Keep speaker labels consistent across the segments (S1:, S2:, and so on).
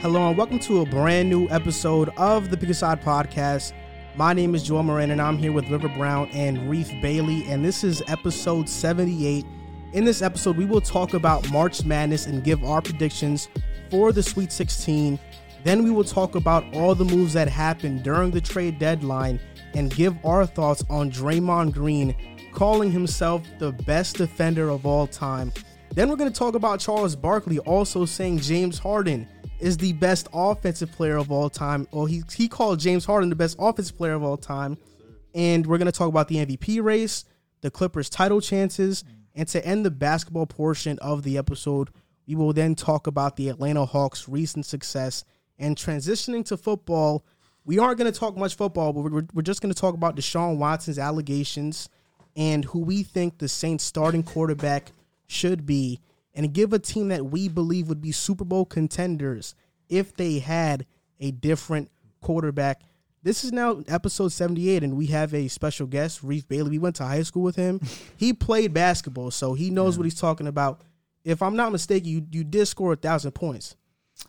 S1: Hello and welcome to a brand new episode of the Pick Podcast. My name is Joel Moran and I'm here with River Brown and Reef Bailey, and this is episode 78. In this episode, we will talk about March Madness and give our predictions for the Sweet 16. Then we will talk about all the moves that happened during the trade deadline and give our thoughts on Draymond Green calling himself the best defender of all time. Then we're going to talk about Charles Barkley also saying James Harden is the best offensive player of all time. Well, he, he called James Harden the best offensive player of all time. And we're going to talk about the MVP race, the Clippers' title chances, and to end the basketball portion of the episode, we will then talk about the Atlanta Hawks' recent success and transitioning to football. We aren't going to talk much football, but we're, we're just going to talk about Deshaun Watson's allegations and who we think the Saints starting quarterback should be and give a team that we believe would be Super Bowl contenders if they had a different quarterback. This is now episode 78, and we have a special guest, Reef Bailey. We went to high school with him. he played basketball, so he knows yeah. what he's talking about. If I'm not mistaken, you, you did score a thousand points.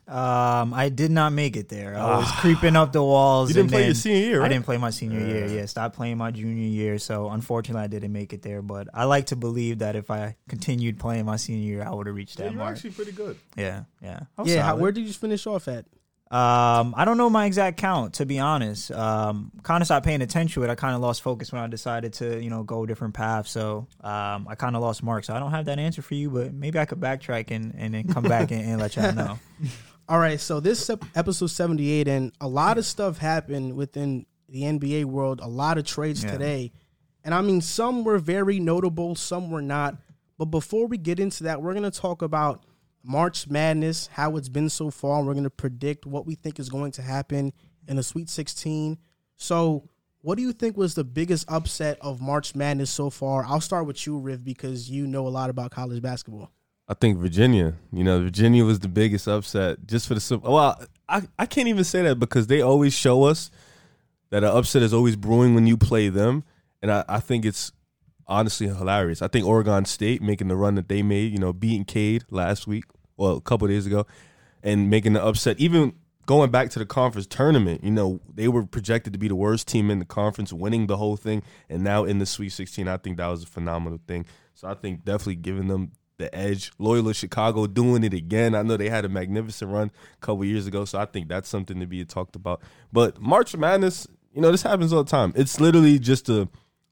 S2: Um, I did not make it there. I was ah. creeping up the walls.
S3: You didn't play your senior year. Right?
S2: I didn't play my senior yeah. year. Yeah, stopped playing my junior year. So unfortunately, I didn't make it there. But I like to believe that if I continued playing my senior year, I would have reached that yeah,
S3: you're
S2: mark.
S3: actually pretty good.
S2: Yeah, yeah,
S1: yeah. How, where did you finish off at?
S2: Um, I don't know my exact count to be honest. Um, kind of stopped paying attention to it. I kind of lost focus when I decided to, you know, go a different paths. So, um, I kind of lost mark. So I don't have that answer for you, but maybe I could backtrack and, and then come back and, and let y'all know.
S1: All right, so this episode 78 and a lot of stuff happened within the NBA world, a lot of trades yeah. today. And I mean some were very notable, some were not. But before we get into that, we're going to talk about March Madness, how it's been so far, we're going to predict what we think is going to happen in the Sweet 16. So, what do you think was the biggest upset of March Madness so far? I'll start with you, Riv, because you know a lot about college basketball.
S3: I think Virginia. You know, Virginia was the biggest upset just for the. Well, I, I can't even say that because they always show us that an upset is always brewing when you play them. And I, I think it's honestly hilarious. I think Oregon State making the run that they made, you know, beating Cade last week, well, a couple days ago, and making the upset, even going back to the conference tournament, you know, they were projected to be the worst team in the conference, winning the whole thing, and now in the Sweet 16, I think that was a phenomenal thing. So I think definitely giving them the edge. Loyola Chicago doing it again. I know they had a magnificent run a couple years ago, so I think that's something to be talked about. But March Madness, you know, this happens all the time. It's literally just a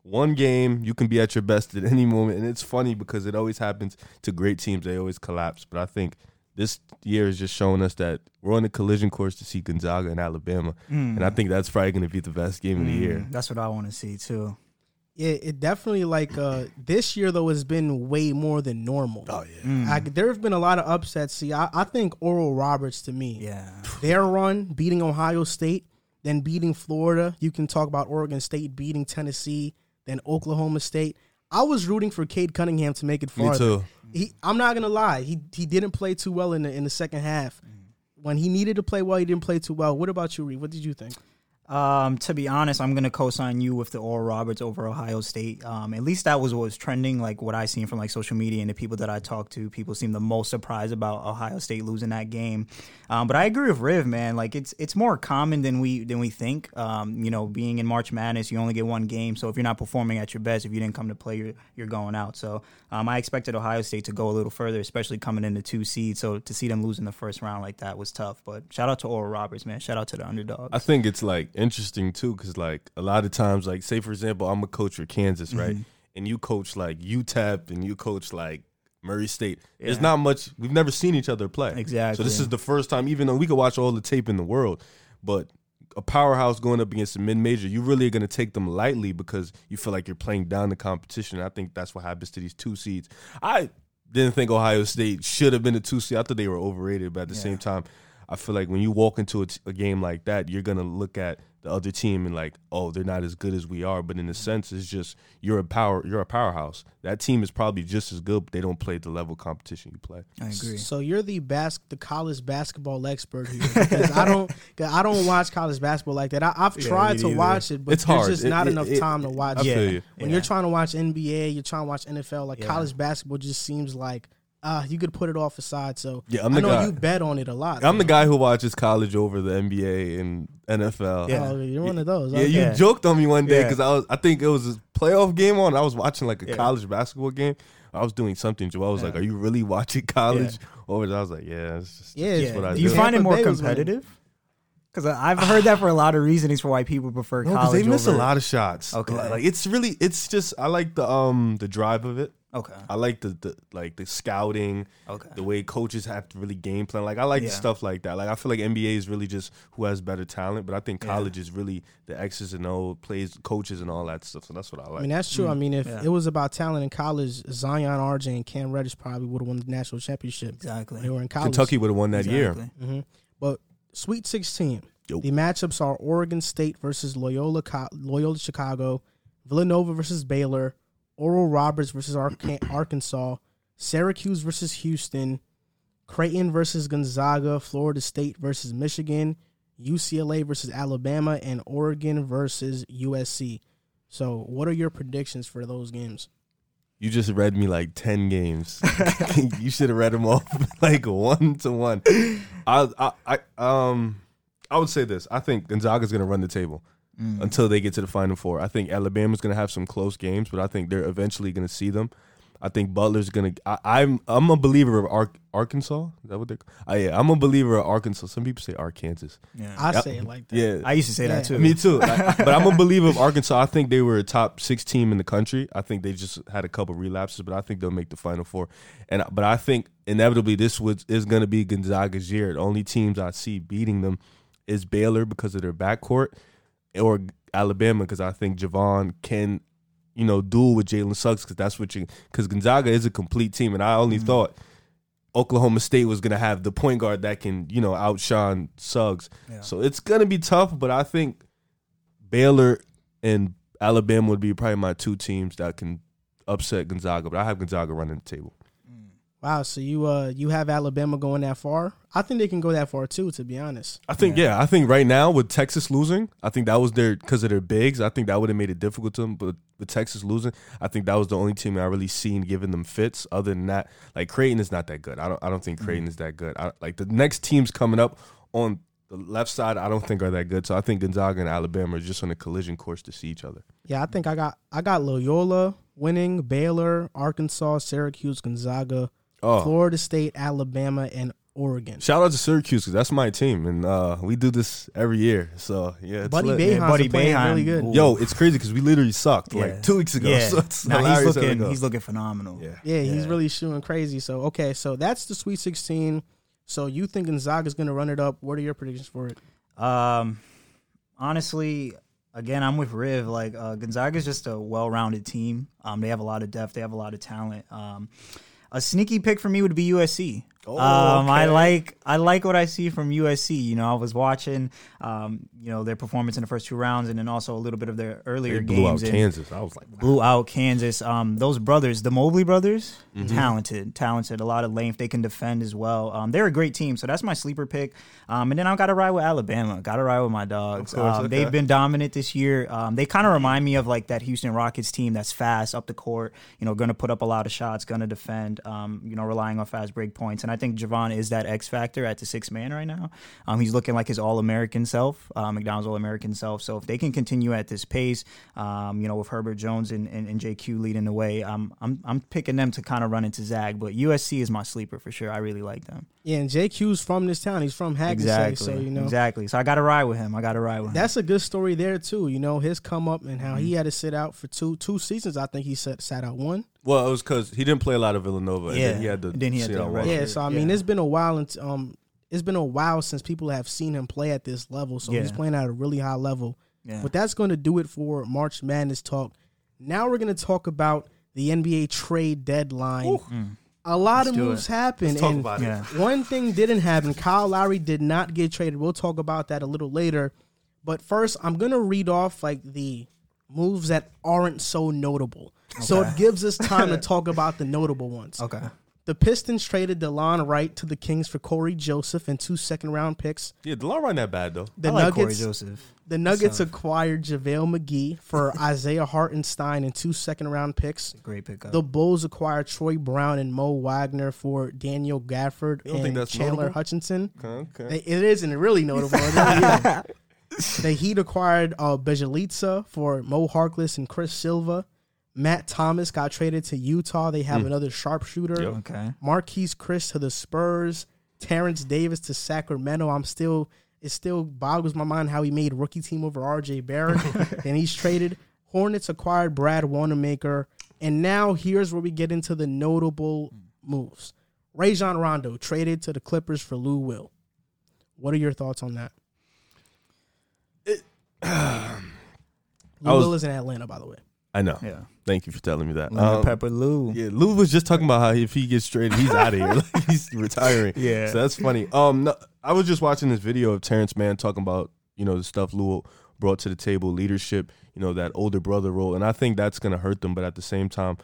S3: one game. You can be at your best at any moment, and it's funny because it always happens to great teams. They always collapse. But I think this year is just showing us that we're on a collision course to see Gonzaga and Alabama, mm. and I think that's probably going to be the best game mm. of the year.
S2: Mm, that's what I want to see too.
S1: It, it definitely like uh this year though has been way more than normal.
S3: Oh yeah, mm.
S1: I, there have been a lot of upsets. See, I, I think Oral Roberts to me,
S2: yeah,
S1: their run beating Ohio State, then beating Florida. You can talk about Oregon State beating Tennessee, then Oklahoma State. I was rooting for Cade Cunningham to make it farther.
S3: Me too.
S1: He, I'm not gonna lie, he he didn't play too well in the in the second half. Mm. When he needed to play well, he didn't play too well. What about you, Reed? What did you think?
S2: Um, to be honest, I'm gonna co-sign you with the Oral Roberts over Ohio State. Um, at least that was what was trending. Like what I seen from like social media and the people that I talked to, people seem the most surprised about Ohio State losing that game. Um, but I agree with Riv, man. Like it's it's more common than we than we think. Um, you know, being in March Madness, you only get one game. So if you're not performing at your best, if you didn't come to play, you're you're going out. So um, I expected Ohio State to go a little further, especially coming in the two seed. So to see them losing the first round like that was tough. But shout out to Oral Roberts, man. Shout out to the underdogs.
S3: I think it's like interesting too because like a lot of times, like say for example, I'm a coach for Kansas, right? Mm-hmm. And you coach like UTEP and you coach like Murray State. Yeah. There's not much. We've never seen each other play.
S2: Exactly.
S3: So this is the first time, even though we could watch all the tape in the world, but a powerhouse going up against a mid major, you really are going to take them lightly because you feel like you're playing down the competition. I think that's what happens to these two seeds. I didn't think Ohio State should have been a two seed. I thought they were overrated, but at the yeah. same time, I feel like when you walk into a, t- a game like that, you're going to look at the other team and like, oh, they're not as good as we are. But in a sense, it's just you're a power, you're a powerhouse. That team is probably just as good, but they don't play the level competition you play.
S2: I agree.
S1: So you're the bas- the college basketball expert here because I don't, I don't watch college basketball like that. I, have yeah, tried to watch it, but it's there's hard. just it, not it, enough it, time to watch.
S3: it.
S1: You. When yeah. you're trying to watch NBA, you're trying to watch NFL. Like yeah. college basketball just seems like uh, you could put it off aside. So
S3: Yeah, I'm
S1: I know
S3: guy.
S1: you bet on it a lot.
S3: I'm the guy who watches college over the NBA and NFL.
S2: Yeah.
S1: Oh, you're one of those.
S3: Yeah,
S1: okay.
S3: you joked on me one day
S2: Yeah.
S3: because I was I think it was a playoff game on. I was watching like a
S2: Yeah.
S3: college basketball game. I was doing something. Joel I was
S2: Yeah.
S3: like, "Are you really watching college?" Over there, I was like, "Yeah, it's just,
S1: Yeah,
S3: it's just what I
S2: do
S3: do."
S2: you find it more
S1: Bay was winning.
S2: competitive? Because I've heard that for a lot of reasonings for why people prefer
S3: No, 'cause
S2: college.
S3: they miss
S2: over,
S3: a lot of shots.
S2: Okay.
S3: like, like, it's really, it's just I like the um the drive of it.
S2: Okay,
S3: I like the, the like the scouting,
S2: okay,
S3: the way coaches have to really game plan. Like I like
S2: Yeah.
S3: stuff like that. Like I feel like NBA is really just who has better talent, but I think
S2: Yeah.
S3: college is really the X's and O plays, coaches and all that stuff. So that's what I like.
S1: I mean, that's true. I mean, if
S2: Yeah.
S1: it was about talent in college, Zion, RJ, and Cam Reddish probably would have won the national championship.
S2: exactly.
S1: They were in college.
S3: Kentucky would have won that year.
S2: Exactly.
S1: hmm But Sweet 16.
S3: Yo.
S1: The matchups are Oregon State versus Loyola, Loyola Chicago, Villanova versus Baylor, Oral Roberts versus Arkansas, Syracuse versus Houston, Creighton versus Gonzaga, Florida State versus Michigan, UCLA versus Alabama, and Oregon versus USC. So, what are your predictions for those games?
S3: You just read me like ten games. you should have read them off like one to one. I, I, I, um, I would say this. I think Gonzaga's going to run the table
S2: Mm.
S3: until they get to the Final Four. I think Alabama's going to have some close games, but I think they're eventually going to see them. I think Butler's going to. I'm I'm a believer of Ar- Arkansas. Is that what they're? Oh, yeah, I'm a believer of Arkansas. Some people say Arkansas.
S2: Yeah.
S1: I
S3: Yep.
S1: say it like that.
S3: Yeah,
S2: I used to say
S1: Yeah.
S2: that too.
S3: me too. Like, but I'm a believer of Arkansas. I think they were a top six team in the country. I think they just had a couple relapses, but I think they'll make the final four. And but I think inevitably this was is going to be Gonzaga's year. The only teams I see beating them is Baylor because of their backcourt, or Alabama because I think Jahvon can, you know, duel with Jalen Suggs because that's what you because Gonzaga is a complete team, and I only mm-hmm. thought. Oklahoma State was gonna have the point guard that can, you know, outshine Suggs.
S2: Yeah.
S3: So it's gonna be tough, but I think Baylor and Alabama would be probably my two teams that can upset Gonzaga. But I have Gonzaga running the table.
S1: Wow, so you uh you have Alabama going that far? I think they can go that far too, to be honest.
S3: I think yeah. I think right now with Texas losing, I think that was their because of their bigs. I think that would have made it difficult to them. But with Texas losing, I think that was the only team I really seen giving them fits. Other than that, like Creighton is not that good. I don't. I don't think Creighton is that good. I, like the next teams coming up on the left side, I don't think are that good. So I think Gonzaga and Alabama are just on a collision course to see each other.
S1: Yeah, I think I got I got Loyola winning, Baylor, Arkansas, Syracuse, Gonzaga,
S3: Oh,
S1: Florida State, Alabama, and Oregon.
S3: shout out to Syracuse because that's my team, and uh, we do this every year. So yeah, it's
S1: Buddy
S3: lit.
S1: Boeheim's
S2: Buddy
S1: playing
S2: Boeheim.
S1: really good.
S2: Ooh.
S3: Yo, it's crazy because we literally sucked
S2: Yeah.
S3: like two weeks ago.
S2: Yeah.
S3: So it's
S2: Nah, he's
S3: hilarious how it
S2: looking
S3: goes.
S2: he's looking phenomenal.
S3: Yeah.
S1: Yeah, he's really shooting crazy. So okay, so that's the Sweet 16. So you think Gonzaga's going to run it up? What are your predictions for it?
S2: Um, honestly, again, I'm with Riv. Like uh, Gonzaga's just a well-rounded team. Um, they have a lot of depth. They have a lot of talent. Um, a sneaky pick for me would be USC.
S3: Oh,
S2: um, I like I like what I see from USC. You know, I was watching, um, you know, their performance in the first two rounds, and then also a little bit of their earlier
S3: They blew out
S2: games. and-
S3: Kansas. I was like,
S2: blew out Kansas. Um, those brothers, the Mobley brothers,
S3: Mm-hmm.
S2: talented, talented, a lot of length. They can defend as well. Um, they're a great team, so that's my sleeper pick. Um, and then I've got to ride with Alabama. Got to ride with my dogs.
S3: Course,
S2: um,
S3: okay.
S2: They've been dominant this year. Um, they kind of remind me of like that Houston Rockets team that's fast up the court. You know, going to put up a lot of shots, going to defend. Um, you know, relying on fast break points. And I think Jahvon is that X factor at the six man right now. Um, he's looking like his All American self, uh, McDonald's All American self. So if they can continue at this pace, um, you know, with Herbert Jones and, and, and JQ leading the way, I'm I'm I'm picking them to kind of run into Zag. But USC is my sleeper for sure. I really like them.
S1: Yeah, and JQ's from this town. He's from Hackensack,
S2: Exactly.
S1: so you know
S2: exactly. So I got to ride with him. I got to ride with him.
S1: that's a good story there too. You know his come up and how
S2: Mm-hmm.
S1: he had to sit out for two two seasons. I think he sat sat out one.
S3: Well, it was because he didn't play a lot of Villanova. And
S2: Yeah.
S3: then he had to.
S2: And then he had
S3: sit
S2: to
S3: out
S2: rest.
S3: one.
S1: Yeah, so I mean
S2: Yeah.
S1: it's been a while and um it's been a while since people have seen him play at this level. So he's playing at a really high level.
S2: yeah.
S1: But that's going to do it for March Madness talk. Now we're going to talk about the NBA trade deadline. A lot
S2: Let's
S1: of moves
S2: it.
S1: happened,
S3: Let's talk
S1: and
S3: it.
S2: yeah.
S1: one thing didn't happen. Kyle Lowry did not get traded. We'll talk about that a little later. But first, I'm gonna read off like the moves that aren't so notable, so it gives us time to talk about the notable ones.
S2: Okay.
S1: The Pistons traded DeLon Wright to the Kings for Cory Joseph and two second round picks.
S3: Yeah, DeLon wasn't that bad though.
S1: The
S2: I like Cory
S1: Nuggets
S2: Joseph.
S1: the Nuggets
S2: tough.
S1: acquired JaVale McGee for Isaiah Hartenstein and two second round picks.
S2: Great pickup.
S1: The Bulls acquired Troy Brown and Mo Wagner for Daniel Gafford
S3: You think
S1: and
S3: that's
S1: Chandler
S3: notable?
S1: Hutchison.
S3: Okay, okay.
S1: It isn't really notable. It really is. the Heat acquired uh, Bjelica for Mo Harkless and Chris Silva. Matt Thomas got traded to Utah. They have hmm. another sharpshooter.
S3: Yep.
S2: okay.
S1: Marquese Chriss to the Spurs. Terence Davis to Sacramento. I'm still it still boggles my mind how he made rookie team over RJ Barrett. and he's traded. Hornets acquired Brad Wanamaker. And now here's where we get into the notable moves. Rajon Rondo traded to the Clippers for Lou Will. What are your thoughts on that? Lou
S3: was-
S1: Will is in Atlanta, by the way.
S3: I know.
S2: Yeah.
S3: Thank you for telling me that.
S2: Lemon
S3: Um,
S2: pepper Lou.
S3: Yeah, Lou was just talking about how if he gets traded, he's out of here. Like he's retiring.
S2: Yeah.
S3: So that's funny. Um, no, I was just watching this video of Terance Mann talking about you know the stuff Lou brought to the table, leadership, you know that older brother role, and I think that's gonna hurt them. But at the same time,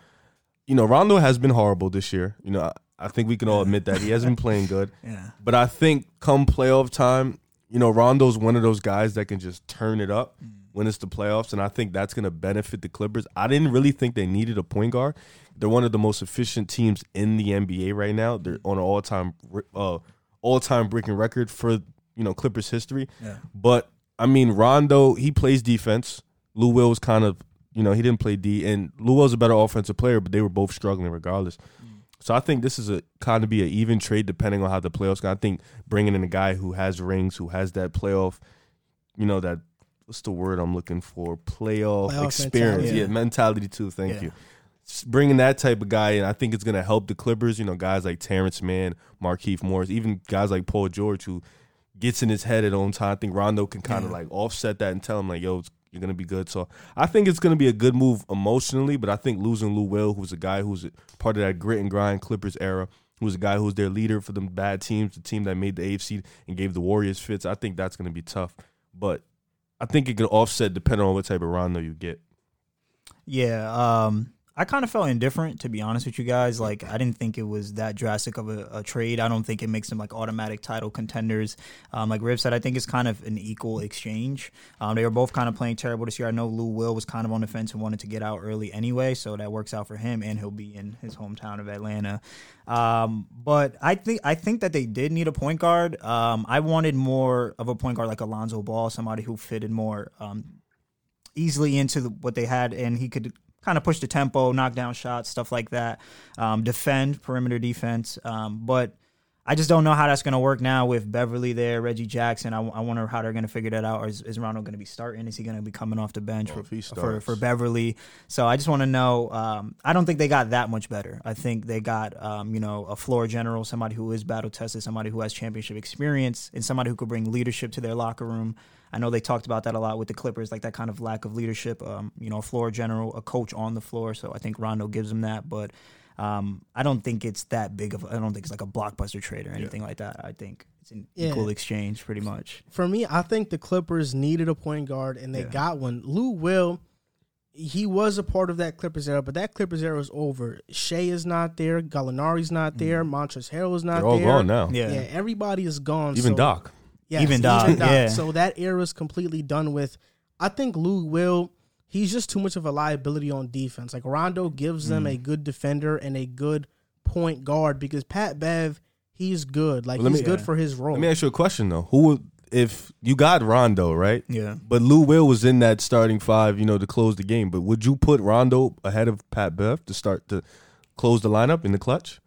S3: you know Rondo has been horrible this year. You know, I, I think we can all admit that he hasn't been playing good.
S2: Yeah.
S3: But I think come playoff time, you know, Rondo's one of those guys that can just turn it up when it's the playoffs, and I think that's going to benefit the Clippers. I didn't really think they needed a point guard. They're one of the most efficient teams in the NBA right now. They're on an all-time uh, all-time breaking record for you know Clippers history.
S2: Yeah.
S3: But I mean, Rondo he plays defense. Lou Will was kind of you know he didn't play D, and Lou Will's a better offensive player, but they were both struggling regardless. So I think this is a kind of be an even trade depending on how the playoffs go. I think bringing in a guy who has rings, who has that playoff, you know that what's the word I'm looking for? Playoff,
S1: Playoff
S3: experience,
S1: mentality.
S3: yeah, mentality too. Thank
S2: Yeah.
S3: you. Just bringing that type of guy in, I think it's going to help the Clippers. You know, guys like Terance Mann, Markeith Morris, even guys like Paul George, who gets in his head at own time. I think Rondo can kind of
S2: Yeah.
S3: like offset that and tell him like, "Yo, it's, you're going to be good." So I think it's going to be a good move emotionally, but I think losing Lou Will, who's a guy who's a part of that grit and grind Clippers era, who's a guy who's their leader for them bad teams, the team that made the AFC and gave the Warriors fits. I think that's going to be tough, but I think it can offset depending on what type of Rondo you get.
S2: Yeah, um, I kind of felt indifferent to be honest with you guys. Like, I didn't think it was that drastic of a, a trade. I don't think it makes them like automatic title contenders. Um, like Riv said, I think it's kind of an equal exchange. Um, they were both kind of playing terrible this year. I know Lou Will was kind of on the fence and wanted to get out early anyway, so that works out for him, and he'll be in his hometown of Atlanta. Um, but I think I think that they did need a point guard. Um, I wanted more of a point guard like Alonzo Ball, somebody who fitted more um, easily into the, what they had, and he could kind of push the tempo, knock down shots, stuff like that, um, defend perimeter defense. Um, but I just don't know how that's going to work now with Beverley there, Reggie Jackson. I, I wonder how they're going to figure that out. Or is, is Rondo going to be starting? Is he going to be coming off the bench
S3: Well,
S2: for, for for Beverley? So I just want to know. Um, I don't think they got that much better. I think they got um, you know a floor general, somebody who is battle tested, somebody who has championship experience, and somebody who could bring leadership to their locker room. I know they talked about that a lot with the Clippers, like that kind of lack of leadership. Um, you know, a floor general, a coach on the floor. So I think Rondo gives them that, but um, I don't think it's that big of. I don't think it's like a blockbuster trade or anything like that. I think it's an
S1: Yeah.
S2: equal exchange, pretty much.
S1: For me, I think the Clippers needed a point guard and they
S2: Yeah.
S1: got one. Lou Will, he was a part of that Clippers era, but that Clippers era is over. Shai is not there. Gallinari's not there. Montrezl Harrell is not there.
S3: They're all
S1: there.
S3: gone now.
S2: Mm. Yeah.
S1: Yeah, everybody is gone.
S3: Even
S1: so-
S3: Doc.
S1: Yes,
S2: Even Doc, yeah.
S1: So that era is completely done with. I think Lou Will. He's just too much of a liability on defense. Like Rondo gives them
S3: Mm.
S1: a good defender and a good point guard because Pat Bev, he's good. Like
S3: Well, let
S1: he's
S3: me-
S1: good
S2: Yeah.
S1: for his role.
S3: Let me ask you a question though. Who would if you got Rondo, right?
S2: Yeah.
S3: But Lou Will was in that starting five, you know, to close the game. But would you put Rondo ahead of Pat Bev to start to close the lineup in the clutch?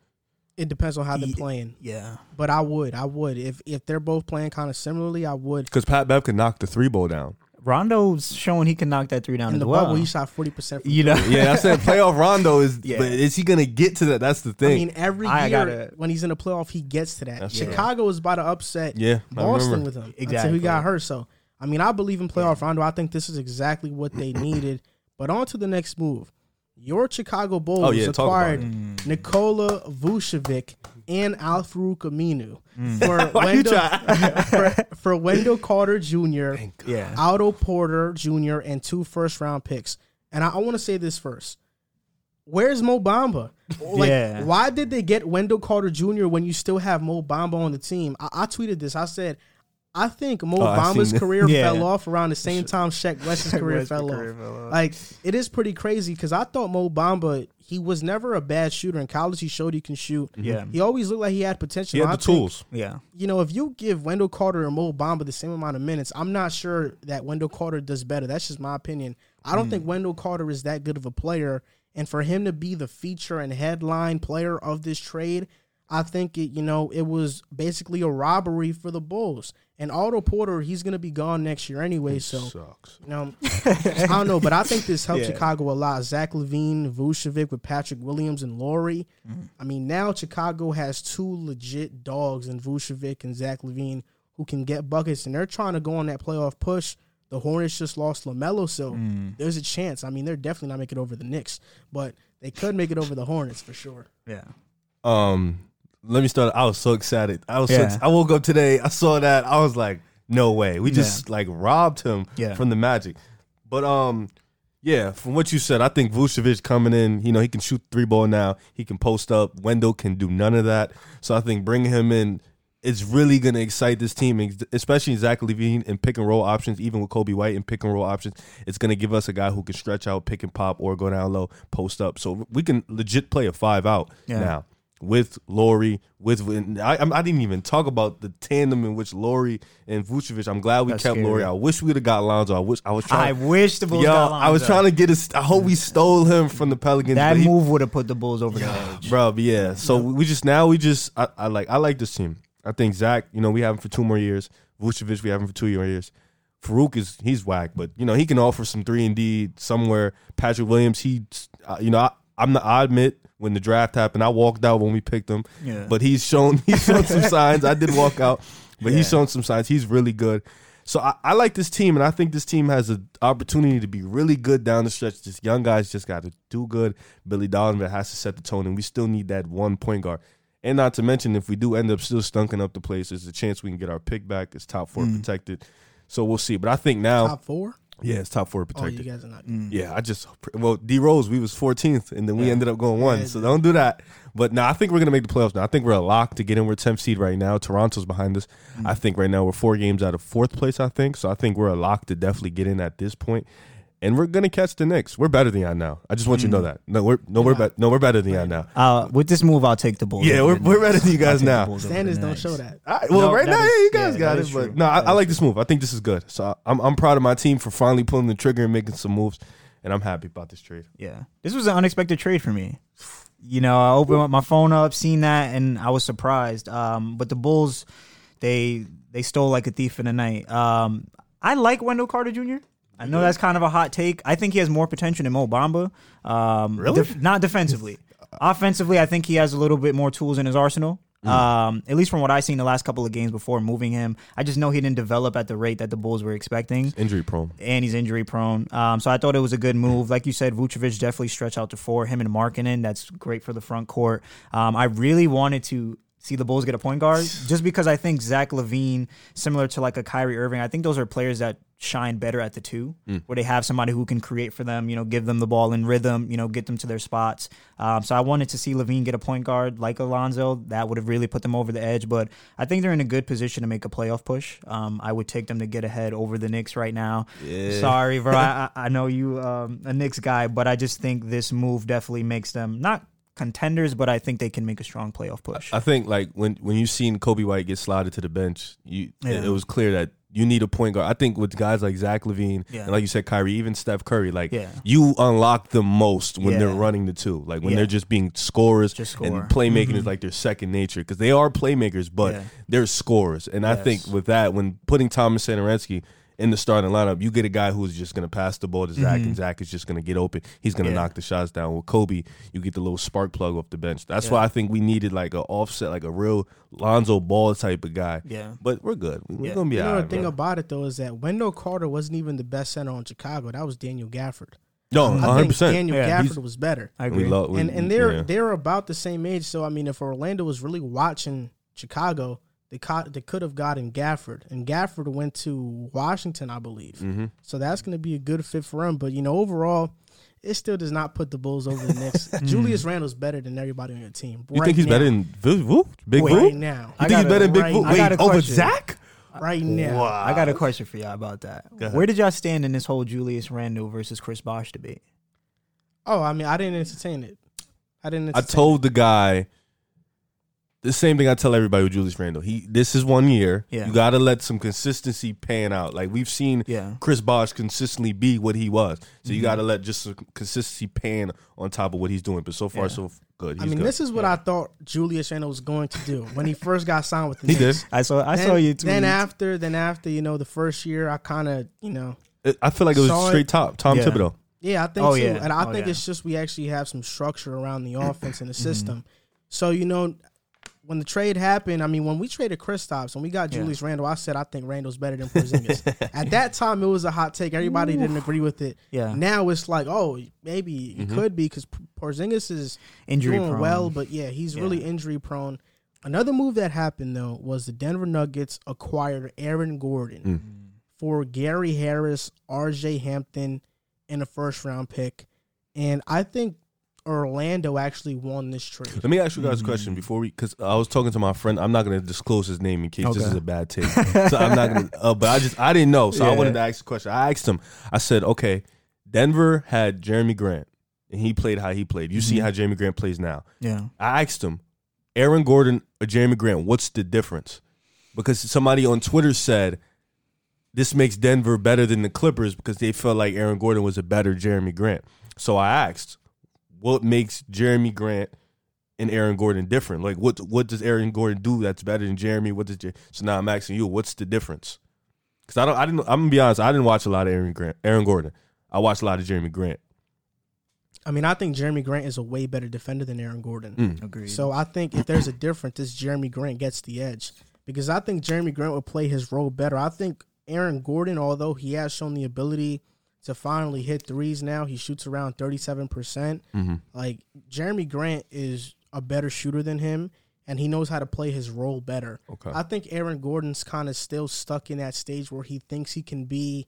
S1: it depends on how they're playing,
S2: Yeah.
S1: but I would, I would if if they're both playing kind of similarly, I would.
S3: Because Pat Bev could knock the three ball down.
S2: Rondo's showing he can knock that three down
S1: In
S2: as
S1: the
S2: well.
S1: bubble, he shot forty percent.
S2: you know.
S3: Yeah, I said playoff Rondo is,
S2: Yeah.
S3: but is he gonna get to that? That's the thing.
S1: I mean, every
S2: I
S1: year
S2: gotta-
S1: when he's in the playoff, he gets to that.
S3: That's
S1: Chicago is about to upset
S3: yeah, I
S1: Boston
S3: remember.
S1: with him until
S2: Exactly.
S1: he got hurt. So I mean, I believe in playoff Rondo. I think this is exactly what they needed. But on to the next move. Your Chicago Bulls
S3: Oh, yeah, talk about
S1: acquired.
S3: Mm.
S1: Nikola Vucevic and Al-Farouq Aminu
S2: Mm.
S1: for, Wendell, for, for Wendell Carter Jr.,
S2: Yeah.
S1: Otto Porter Jr., and two first round picks. And I, I want to say this first. where's Mo Bamba? Like,
S2: Yeah.
S1: why did they get Wendell Carter Jr. when you still have Mo Bamba on the team? I, I tweeted this. I said, I think Mo
S3: Oh,
S1: Bamba's career
S2: Yeah.
S1: fell off around the same time Shaq West's career,
S2: West's
S1: fell,
S2: career
S1: off.
S2: fell off.
S1: Like, it is pretty crazy because I thought Mo Bamba, he was never a bad shooter. In college, he showed he can shoot.
S2: Yeah.
S1: He always looked like he had potential.
S3: He had
S1: I
S3: the
S1: think-
S3: tools.
S2: Yeah.
S1: you know, if you give Wendell Carter and Mo Bamba the same amount of minutes, I'm not sure that Wendell Carter does better. That's just my opinion. I don't hmm. think Wendell Carter is that good of a player, and for him to be the feature and headline player of this trade, I think it. You know, it was basically a robbery for the Bulls. And Otto Porter, he's going to be gone next year anyway. So
S3: Sucks.
S1: you know, I don't know, but I think this helped
S2: Yeah.
S1: Chicago a lot. Zach LaVine, Vucevic with Patrick Williams and Lauri. I mean, now Chicago has two legit dogs in Vucevic and Zach LaVine who can get buckets, and they're trying to go on that playoff push. The Hornets just lost LaMelo, so there's a chance. I mean, they're definitely not making it over the Knicks, but they could make it over the Hornets for sure.
S2: Yeah.
S3: Um, let me start. I was so excited. I was.
S2: Yeah.
S3: ex- I woke up today. I saw that. I was like, no way. We just like robbed him
S2: Yeah.
S3: from the Magic. But um, yeah. From what you said, I think Vucevic coming in. You know, he can shoot three ball now. He can post up. Wendell can do none of that. So I think bringing him in. It's really going to excite this team, especially Zach LaVine and pick and roll options, even with Coby White and pick and roll options. It's going to give us a guy who can stretch out, pick and pop, or go down low, post up. So we can legit play a five out
S2: Yeah.
S3: now with Lauri, With I, I didn't even talk about the tandem in which Lauri and Vucevic. I'm glad we
S2: That's
S3: kept
S2: scary.
S3: Lauri. I wish we would have got Lonzo. I wish I was trying.
S2: I wish the Bulls
S3: Yo,
S2: got
S3: I was trying to get a. I hope we stole him from the Pelicans.
S2: That
S3: he-
S2: move would have put the Bulls over the edge.
S3: bro. but Yeah. So we just now we just I, I like I like this team. I think Zach. You know we have him for two more years. Vucevic we have him for two more years. Farouq is he's whack, but you know he can offer some three and D somewhere. Patrick Williams, he, uh, you know, I, I'm not. I admit when the draft happened, I walked out when we picked him.
S2: Yeah.
S3: But he's shown he's shown some signs. I did walk out, but he's shown some signs. He's really good. So I, I like this team, and I think this team has an opportunity to be really good down the stretch. This young guys just got to do good. Billy Donovan has to set the tone, and we still need that one point guard. And not to mention, if we do end up still stunking up the place, there's a chance we can get our pick back. It's top four hmm. protected, so we'll see. But I think now,
S1: Top four?
S3: Yeah, it's top four
S1: oh,
S3: protected.
S1: you guys are not. Mm.
S3: Yeah, I just well D Rose we was 14th and then we
S2: Yeah.
S3: ended up going one.
S1: Yeah,
S3: so don't do that. But now I think we're gonna make the playoffs. Now I think we're a lock to get in. We're 10th seed right now. Toronto's behind us. Mm. I think right now we're four games out of fourth place. I think so. I think we're a lock to definitely get in at this point. And we're gonna catch the Knicks. We're better than y'all now. I just want you to know that. No, we're no, we're be- no, we're better than y'all now.
S2: Uh, with this move, I'll take the Bulls.
S3: Yeah,
S2: over
S3: we're-
S2: the
S3: we're
S2: Knicks.
S3: better than you guys
S2: I'll take the
S3: now.
S2: Bulls over the
S1: Standards don't
S2: Knicks.
S1: show that.
S3: All right, well,
S2: No,
S3: right
S2: that
S3: now,
S2: is-
S3: yeah, you guys
S2: yeah,
S3: got
S2: that
S3: it.
S2: is
S3: But no, I,
S2: That
S3: I
S2: is
S3: like this move. I think this is good. So I'm I'm proud of my team for finally pulling the trigger and making some moves, and I'm happy about this trade.
S2: Yeah, this was an unexpected trade for me. You know, I opened up my phone up, seen that, and I was surprised. Um, but the Bulls, they they stole like a thief in the night. Um, I like Wendell Carter Jr. I know that's kind of a hot take. I think he has more potential than Mo Bamba. Um,
S3: Really?
S2: def- not defensively. Offensively, I think he has a little bit more tools in his arsenal. Um, at least from what I've seen the last couple of games before moving him, I just know he didn't develop at the rate that the Bulls were expecting
S3: Injury prone.
S2: and he's injury prone. Um, so I thought it was a good move. Like you said, Vucevic definitely stretch out to four. Him and Markkanen, that's great for the front court. Um, I really wanted to see the Bulls get a point guard just because I think Zach LaVine, similar to like a Kyrie Irving, I think those are players that shine better at the two, where they have somebody who can create for them, you know, give them the ball in rhythm, you know, get them to their spots. Um, so I wanted to see LaVine get a point guard like Alonzo. That would have really put them over the edge. But I think they're in a good position to make a playoff push. Um, I would take them to get ahead over the Knicks right now.
S3: Yeah.
S2: Sorry, bro. I, I know you um, a Knicks guy, but I just think this move definitely makes them not contenders, but I think they can make a strong playoff push.
S3: I think like when when you seen Coby White get slotted to the bench, you it, it was clear that you need a point guard. I think with guys like Zach LaVine
S2: Yeah.
S3: and like you said, Kyrie, even Steph Curry, like
S2: Yeah.
S3: you unlock the most when they're running the two. Like when
S2: Yeah.
S3: they're just being scorers
S2: Just
S3: and
S2: score.
S3: playmaking
S2: Mhm.
S3: is like their second nature because they are playmakers, but
S2: Yeah.
S3: they're scorers. And I think with that, when putting Tomas Satoransky in the starting lineup, you get a guy who's just going to pass the ball to Zach, and Zach is just going to get open. He's going to
S2: Mm-hmm. Yeah.
S3: knock the shots down. With Coby, you get the little spark plug off the bench. That's
S2: Yeah.
S3: why I think we needed like a offset, like a real Lonzo Ball type of guy.
S2: Yeah.
S3: But we're good. We're
S2: Yeah.
S3: gonna be
S1: You know
S3: all
S1: the thing
S3: bro.
S1: about it though is that Wendell Carter wasn't even the best center on Chicago. That was Daniel Gafford.
S3: No,
S1: I
S3: one hundred
S1: think
S3: percent.
S1: Daniel
S2: Yeah,
S1: Gafford was better.
S2: I
S3: We
S2: agree.
S3: love, we-
S1: and and they're
S3: yeah.
S1: they're about the same age. So I mean, if Orlando was really watching Chicago, they caught they could have gotten Gafford, and Gafford went to Washington, I believe.
S3: Mhm.
S1: So that's going to be a good fit for him. But you know, overall, it still does not put the Bulls over the Knicks. Julius Randle's better than everybody on your team.
S3: You
S1: right
S3: think he's
S1: now.
S3: better than Vu? Vu? Big
S2: Wait,
S3: Vu?
S1: right
S3: You
S1: now?
S2: I
S3: think he's
S2: gotta-
S3: better than Big
S1: right-
S3: Vu?
S1: I
S3: Wait,
S2: got a
S3: over
S2: question.
S3: Zach?
S1: Right now.
S2: I got a question for y'all about that. Where did y'all stand in this whole Julius Randle versus Chris Bosh debate?
S1: Oh, I mean, I didn't entertain it. I didn't.
S3: I
S1: Entertain
S3: told the guy the same thing I tell everybody with Julius Randle. He this is one year.
S2: Yeah.
S3: You gotta let some consistency pan out. Like we've seen
S2: Yeah.
S3: Chris Bosh consistently be what he was. So
S1: Mm-hmm.
S3: you gotta let just some consistency pan on top of what he's doing. But so far
S2: Yeah.
S3: so good.
S1: I mean,
S3: good.
S1: this is what I thought Julius Randle was going to do when he first got signed with the Knicks.
S3: He did.
S2: I saw I
S1: Then,
S2: saw you tweet.
S1: then after, then after, you know, the first year, I kind of, you know,
S3: It- I feel like it was
S1: Saw it.
S3: straight top Tom
S2: Yeah.
S3: Thibodeau.
S1: yeah, I think
S2: Oh,
S1: so.
S2: yeah.
S1: And I
S2: Oh,
S1: think
S2: yeah.
S1: it's just we actually have some structure around the offense and the
S2: Mm-hmm.
S1: system. So you know, when the trade happened, I mean, when we traded Kristaps, when we got
S2: Yeah.
S1: Julius Randle, I said I think Randle's better than Porzingis. At that time, it was a hot take. Everybody didn't agree with it.
S2: Yeah.
S1: Now it's like, oh, maybe
S3: Mm-hmm.
S1: could be because Porzingis is
S2: Injury
S1: doing
S2: prone.
S1: well, but yeah, he's
S2: Yeah.
S1: really injury prone. Another move that happened though was the Denver Nuggets acquired Aaron Gordon
S3: Mm.
S1: for Gary Harris, R.J. Hampton, and a first round pick, and I think Orlando actually won this trade.
S3: Let me ask you guys a question before we, because I was talking to my friend. I'm not going to disclose his name in case this
S2: Okay.
S3: is a bad take. so I'm not going to. Uh, but I just I didn't know, so I
S2: Yeah.
S3: wanted to ask the question. I asked him. I said, okay, Denver had Jerami Grant, and he played how he played. You see how Jerami Grant plays now.
S2: Yeah.
S3: I asked him, Aaron Gordon or Jerami Grant, what's the difference? Because somebody on Twitter said this makes Denver better than the Clippers because they felt like Aaron Gordon was a better Jerami Grant. So I asked, what makes Jerami Grant and Aaron Gordon different? Like what what does Aaron Gordon do that's better than Jerami? What does Jer- so now I'm asking you, what's the difference? Because I don't I didn't I'm gonna be honest, I didn't watch a lot of Aaron Grant Aaron Gordon. I watched a lot of Jerami Grant.
S1: I mean, I think Jerami Grant is a way better defender than Aaron Gordon.
S3: Mm.
S2: Agreed.
S1: So I think if there's a difference, this Jerami Grant gets the edge because I think Jerami Grant would play his role better. I think Aaron Gordon, although he has shown the ability to finally hit threes now, he shoots around 37%. percent
S3: Mm-hmm.
S1: Like Jerami Grant is a better shooter than him and he knows how to play his role better.
S3: Okay.
S1: I think Aaron Gordon's kind of still stuck in that stage where he thinks he can be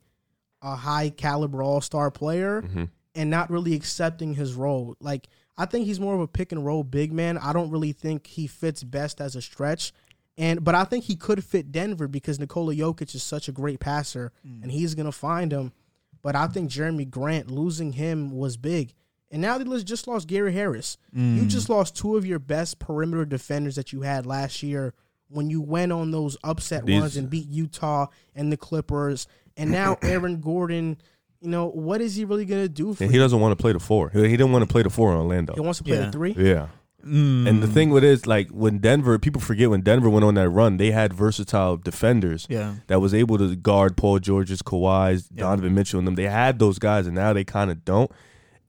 S1: a high caliber all-star player
S3: Mm-hmm.
S1: and not really accepting his role. Like I think he's more of a pick and roll big man. I don't really think he fits best as a stretch. And but I think he could fit Denver because Nikola Jokic is such a great passer and he's gonna find him. But I think Jerami Grant losing him was big. And now they just lost Gary Harris. You mm. just lost two of your best perimeter defenders that you had last year when you went on those upset
S3: These-
S1: runs and beat Utah and the Clippers. And now Aaron Gordon, you know, what is he really gonna do for
S3: And
S1: you?
S3: he doesn't want to play the four. He he didn't want to play the four in Orlando.
S1: He wants to play
S2: Yeah.
S1: the three.
S3: Yeah.
S2: Mm.
S3: And the thing with it is, like when Denver, people forget when Denver went on that run, they had versatile defenders
S2: yeah.
S3: that was able to guard Paul George's, Kawhi's,
S2: Yeah.
S3: Donovan Mitchell, and them. They had those guys, and now they kind of don't.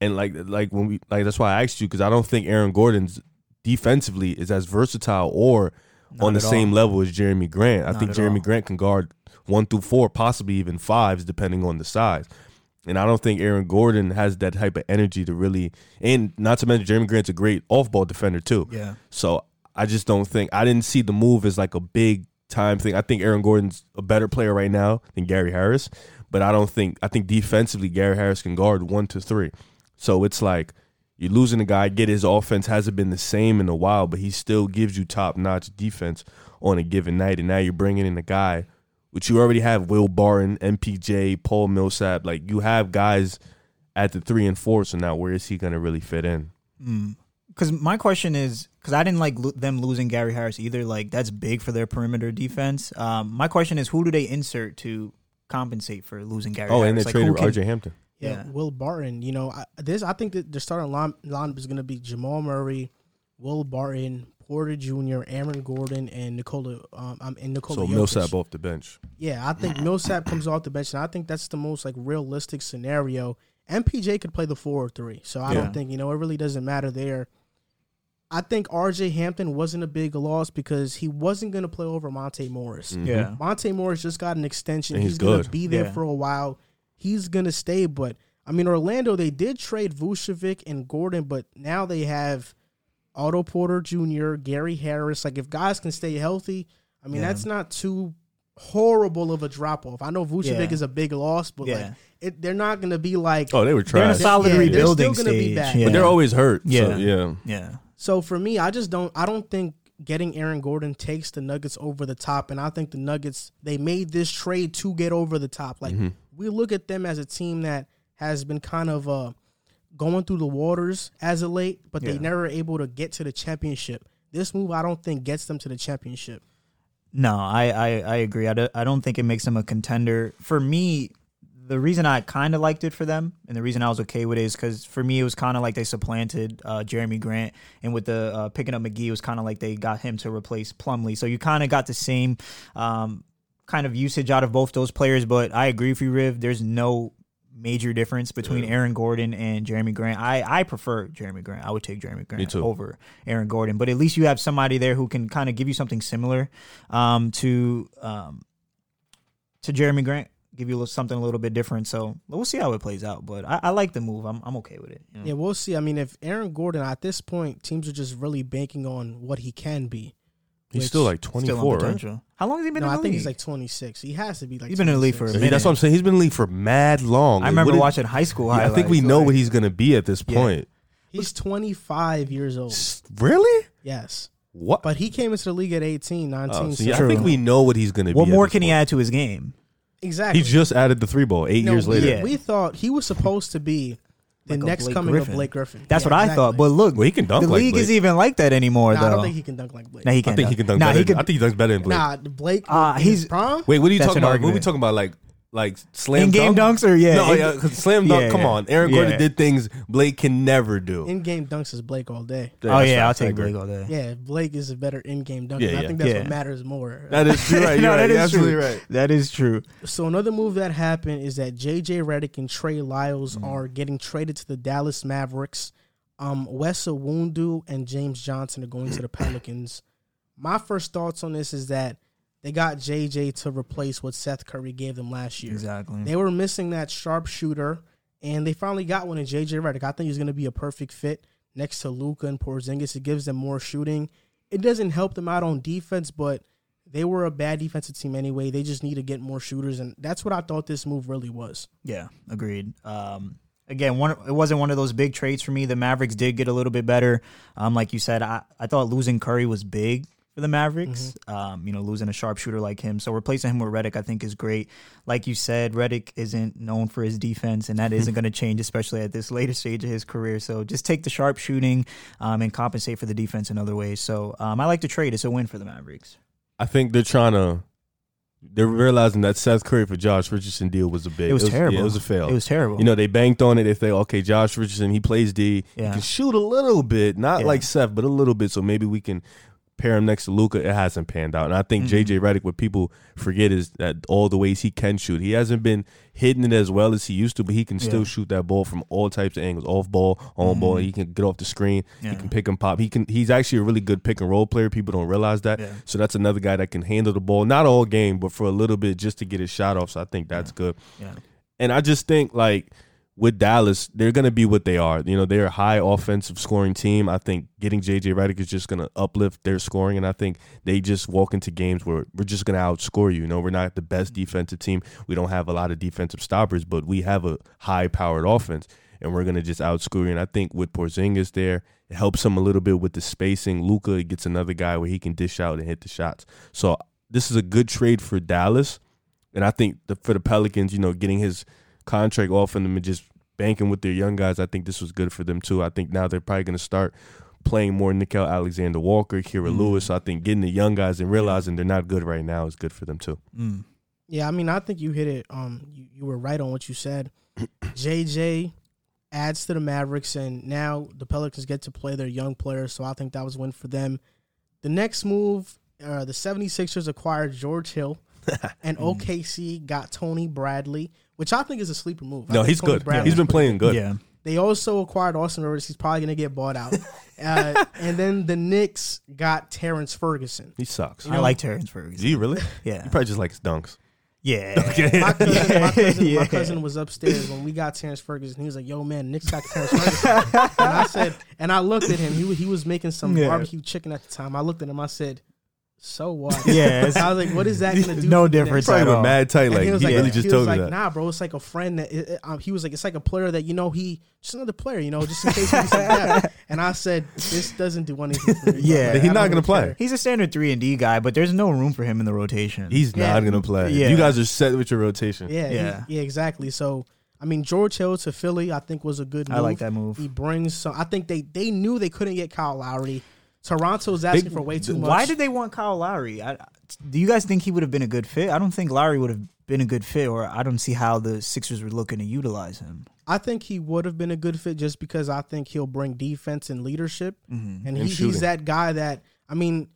S3: And like, like when we like, that's why I asked you because I don't think Aaron Gordon's defensively is as versatile or
S2: Not
S3: on the
S2: all.
S3: same level as Jerami Grant. I
S2: Not
S3: think Jerami
S2: all.
S3: Grant can guard one through four, possibly even fives, depending on the size. And I don't think Aaron Gordon has that type of energy to really. And not to mention, Jerami Grant's a great off-ball defender too.
S2: Yeah.
S3: So I just don't think I didn't see the move as like a big time thing. I think Aaron Gordon's a better player right now than Gary Harris, but I don't think I think defensively Gary Harris can guard one to three. So it's like you're losing a guy. Get his offense hasn't been the same in a while, but he still gives you top notch defense on a given night. And now you're bringing in a guy, which you already have Will Barton, MPJ, Paul Millsap. Like you have guys at the three and four. So now where is he going to really fit in?
S2: Because my question is, because I didn't like lo- them losing Gary Harris either. Like that's big for their perimeter defense. Um, my question is, who do they insert to compensate for losing Gary?
S3: Oh,
S2: Harris?
S3: and they
S2: Like,
S3: traded
S2: can-
S3: RJ Hampton.
S1: Yeah,
S2: Yeah.
S1: Will Barton. You know, I, this I think that the starting line lineup is going to be Jamal Murray, Will Barton, Porter Jr., Aaron Gordon, and Nikola. Um, and Nikola.
S3: So
S1: Jokic.
S3: Millsap off the bench.
S1: Yeah, I think Millsap comes off the bench, and I think that's the most like realistic scenario. MPJ could play the four or three, so I
S2: Yeah.
S1: don't think you know it really doesn't matter there. I think RJ Hampton wasn't a big loss because he wasn't going to play over Monte Morris.
S3: Mhm.
S2: Yeah.
S1: Monte Morris just got an extension.
S3: And
S1: he's
S3: he's
S1: going to be there
S2: Yeah.
S1: for a while. He's going to stay, but I mean, Orlando they did trade Vucevic and Gordon, but now they have Otto Porter Jr., Gary Harris. Like if guys can stay healthy, I mean
S2: Yeah.
S1: that's not too horrible of a drop off. I know Vucevic
S2: Yeah.
S1: is a big loss, but
S2: Yeah.
S1: like it, they're not going to be like.
S3: Oh, they were
S2: They're in a solid
S1: Yeah, they're still
S2: rebuilding
S1: gonna be
S2: stage.
S1: bad.
S2: Yeah.
S3: But they're always hurt.
S2: Yeah.
S3: So, yeah.
S2: yeah.
S1: So for me, I just don't. I don't think getting Aaron Gordon takes the Nuggets over the top, and I think the Nuggets they made this trade to get over the top. Like we look at them as a team that has been kind of uh, going through the waters as of late, but they
S2: Yeah.
S1: never able to get to the championship. This move, I don't think, gets them to the championship.
S2: No, I, I, I agree. I, do, I don't think it makes them a contender. For me, the reason I kind of liked it for them and the reason I was okay with it is because for me, it was kind of like they supplanted uh, Jerami Grant. And with the uh, picking up McGee, it was kind of like they got him to replace Plumlee. So you kind of got the same um, kind of usage out of both those players. But I agree with you, Riv. There's no major difference between Aaron Gordon and Jerami Grant. I, I prefer Jerami Grant. I would take Jerami Grant over Aaron Gordon. But at least you have somebody there who can kind of give you something similar um, to um, to Jerami Grant. Give you a little, something a little bit different. So we'll see how it plays out. But I, I like the move. I'm I'm okay with it. you know?
S1: Yeah, we'll see. I mean, if Aaron Gordon at this point, teams are just really banking on what he can be.
S3: He's still like
S2: Still
S3: 24, right?
S2: How long has he been
S1: No,
S2: in
S1: I
S2: the
S1: think
S2: league?
S1: he's like 26. He has to be like.
S2: He's been in the league for a
S1: 26.
S3: He- That's what I'm saying. He's been in the league for mad long.
S2: I
S3: Like,
S2: remember
S3: what is-
S2: watching high school
S3: Yeah, I think we know
S2: like-
S3: what he's going to be at this
S2: Yeah.
S3: point.
S1: He's 25 years old.
S3: S- Really?
S1: Yes.
S3: What?
S1: But he came into the league at 18, 19.
S3: Oh,
S1: so
S3: see, I think we know what he's going to be.
S2: What
S3: at
S2: more
S3: this
S2: can he
S3: point.
S2: add to his game?
S1: exactly.
S3: He just added the three ball eight
S1: No,
S3: years
S1: we,
S3: later.
S2: Yeah.
S1: we thought he was supposed to be the
S2: Like
S1: next
S2: Blake
S1: coming
S2: Griffin.
S1: of Blake Griffin.
S2: That's
S1: Yeah,
S2: what I
S1: exactly.
S2: thought. But look,
S3: Well, he can dunk
S2: the
S3: like
S2: league
S3: Blake.
S2: is even like that anymore.
S1: Nah,
S2: though.
S1: I don't think he can dunk like Blake.
S2: Nah, he can.
S3: I
S2: can.
S3: think he can dunk
S2: Nah,
S3: better.
S2: he could.
S3: I think he dunks better than Blake.
S1: Nah, Blake.
S2: Ah, he's-
S1: his prom.
S3: Wait, what are you
S2: That's
S3: talking
S2: an
S3: about? What are we talking about? Like, like slam
S2: In-game
S3: dunk?
S2: dunks or yeah?
S3: No,
S2: in-
S3: yeah, 'cause slam dunk.
S2: Yeah,
S3: come
S2: yeah.
S3: on, Aaron Gordon
S2: Yeah.
S3: did things Blake can never do.
S1: In-game dunks is Blake all day.
S2: oh yeah, I'll take. Blake all day.
S1: Yeah, Blake is a better in-game dunker.
S3: Yeah,
S1: and I
S3: yeah.
S1: think that's
S2: Yeah.
S1: what matters more.
S3: That is you're right.
S2: No,
S3: You're
S2: that
S3: right.
S2: is
S3: You're absolutely
S2: true.
S3: right.
S2: That is true.
S1: So another move that happened is that JJ Redick and Trey Lyles
S2: Mm.
S1: are getting traded to the Dallas Mavericks. Um, Wes Iwundu and James Johnson are going to the Pelicans. My first thoughts on this is that they got JJ to replace what Seth Curry gave them last year.
S2: Exactly.
S1: They were missing that sharpshooter, and they finally got one in JJ Redick. I think he's going to be a perfect fit next to Luka and Porzingis. It gives them more shooting. It doesn't help them out on defense, but they were a bad defensive team anyway. They just need to get more shooters, and that's what I thought this move really was.
S2: Yeah, agreed. Um, again, one it wasn't one of those big trades for me. The Mavericks did get a little bit better. Um, like you said, I, I thought losing Curry was big for the Mavericks. Um, you know, losing a sharpshooter like him. So replacing him with Redick, I think, is great. Like you said, Redick isn't known for his defense, and that isn't going to change, especially at this later stage of his career. So just take the sharp shooting um, and compensate for the defense in other ways. So um, I like the trade. It's a win for the Mavericks.
S3: I think they're trying to. They're realizing that Seth Curry for Josh Richardson deal was a big.
S2: It was, terrible.
S3: Yeah, it was a fail.
S2: It was terrible.
S3: You know, they banked on it. They think, okay, Josh Richardson, he plays D. He can shoot a little bit, not
S2: Yeah.
S3: like Seth, but a little bit. So maybe we can pair him next to Luka. It hasn't panned out. And I think
S2: Mhm.
S3: JJ Redick, what people forget is that all the ways he can shoot. He hasn't been hitting it as well as he used to, but he can still
S2: Yeah.
S3: shoot that ball from all types of angles, off ball, on ball.
S2: Mhm.
S3: He can get off the screen.
S2: Yeah.
S3: He can pick and pop. He can. He's actually a really good pick and roll player. People don't realize that.
S2: Yeah.
S3: So that's another guy that can handle the ball, not all game, but for a little bit just to get his shot off. So I think that's good.
S2: yeah.
S3: And I just think like with Dallas, they're gonna be what they are. You know, they're a high offensive scoring team. I think getting JJ Redick is just gonna uplift their scoring, and I think they just walk into games where we're just gonna outscore you. You know, we're not the best defensive team. We don't have a lot of defensive stoppers, but we have a high powered offense, and we're gonna just outscore you. And I think with Porzingis there, it helps him a little bit with the spacing. Luka gets another guy where he can dish out and hit the shots. So this is a good trade for Dallas. And I think the, for the Pelicans, you know, getting his contract off and them and just banking with their young guys, I think this was good for them too. I think now they're probably going to start playing more Nickeil Alexander Walker, Kira
S2: Mhm.
S3: Lewis. So I think getting the young guys and realizing they're not good right now is good for them too.
S2: Mm.
S1: Yeah, I mean, I think you hit it. Um, you, you were right on what you said. JJ adds to the Mavericks, and now the Pelicans get to play their young players. So I think that was a win for them. The next move, uh, the 76ers acquired George Hill, and OKC got Tony Bradley, which I think is a sleeper move. I
S3: No,
S1: think
S3: he's
S1: Tony
S3: good.
S1: Bradley's
S3: He's been
S1: pretty
S3: playing good.
S2: Yeah.
S1: They also acquired Austin Rivers. He's probably going to get bought out. uh, and then the Knicks got Terrance Ferguson.
S3: He sucks.
S2: I like Terrance Ferguson.
S3: Do you really?
S2: Yeah.
S3: He probably just likes dunks.
S2: Yeah.
S1: My cousin, my, cousin,
S2: Yeah.
S1: my cousin was upstairs when we got Terrance Ferguson. He was like, "Yo, man, Knicks got Terrance Ferguson." and I said, and I looked at him. He wa- he was making some
S2: Yeah.
S1: barbecue chicken at the time. I looked at him. I said, So what?
S2: Yeah,
S1: I was like, what is that gonna do?
S2: No difference
S1: next-
S2: at
S3: Probably
S2: all.
S3: with mad tight.
S1: And
S3: Like he,
S1: was like,
S3: really just
S1: he
S3: told
S1: was
S3: me
S1: like,
S3: that.
S1: nah, bro. It's like a friend that it, it- um, he was like, it's like a player that you know he just another player, you know, just in case. He's like And I said, this doesn't do anything for me. bro.
S2: Yeah.
S1: Like,
S3: He's not gonna
S1: really
S3: play.
S1: care.
S2: He's a standard three and D guy, but there's no room for him in the rotation.
S3: He's
S1: Yeah.
S3: not gonna play.
S2: Yeah.
S3: You guys are set with your rotation.
S1: Yeah,
S2: Yeah.
S1: yeah, yeah, exactly. So I mean, George Hill to Philly, I think was a good. Move.
S2: I like that move.
S1: He brings some. I think they they knew they couldn't get Kyle Lowry. Toronto's asking
S3: They-
S1: for way too much.
S2: Why did they want Kyle Lowry? I, do you guys think he would have been a good fit? I don't think Lowry would have been a good fit, or I don't see how the Sixers were looking to utilize him.
S1: I think he would have been a good fit just because I think he'll bring defense and leadership,
S2: Mm-hmm.
S1: and,
S3: And
S1: he,
S3: shooting.
S1: he's that guy that I mean,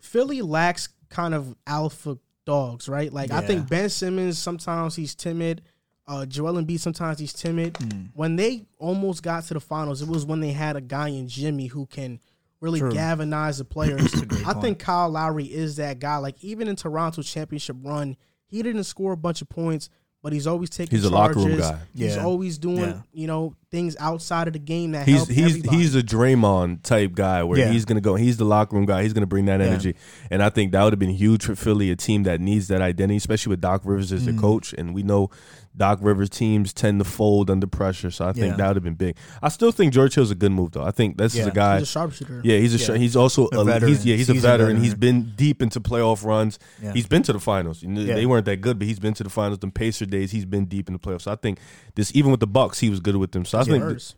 S1: Philly lacks kind of alpha dogs, right? Like I
S2: Yeah.
S1: think Ben Simmons sometimes he's timid. Uh, Joel Embiid sometimes he's timid.
S2: Mm.
S1: When they almost got to the finals, it was when they had a guy in Jimmy who can really
S2: True.
S1: galvanize the players.
S2: great
S1: I
S2: point.
S1: think Kyle Lowry is that guy. Like even in Toronto's championship run, he didn't score a bunch of points, but he's always taking.
S3: He's a locker room
S1: charges.
S3: guy.
S1: He's
S2: Yeah.
S1: always doing
S2: Yeah.
S1: you know things outside of the game that
S3: He's
S1: help
S3: he's
S1: everybody.
S3: he's a Draymond type guy where
S2: Yeah.
S3: he's gonna go. He's the locker room guy. He's gonna bring that
S2: Yeah.
S3: energy, and I think that would have been huge for Philly, a team that needs that identity, especially with Doc Rivers as
S2: Mm.
S3: their coach. And we know Doc Rivers teams tend to fold under pressure, so I think
S2: Yeah.
S3: that would have been big. I still think George Hill's a good move though. I think this is
S2: Yeah.
S3: a guy.
S1: he's a sharpshooter.
S3: Yeah, he's a sh
S2: Yeah.
S3: he's also
S2: A
S3: a,
S2: veteran.
S3: he's yeah he's a
S2: Seasoned
S3: veteran.
S2: veteran.
S3: He's been deep into playoff runs.
S2: Yeah.
S3: He's been to the finals. You know,
S2: Yeah.
S3: They weren't that good, but he's been to the finals. Them Pacer days, he's been deep in the playoffs. So I think this even with the Bucks, he was good with them. So I think
S1: Spurs.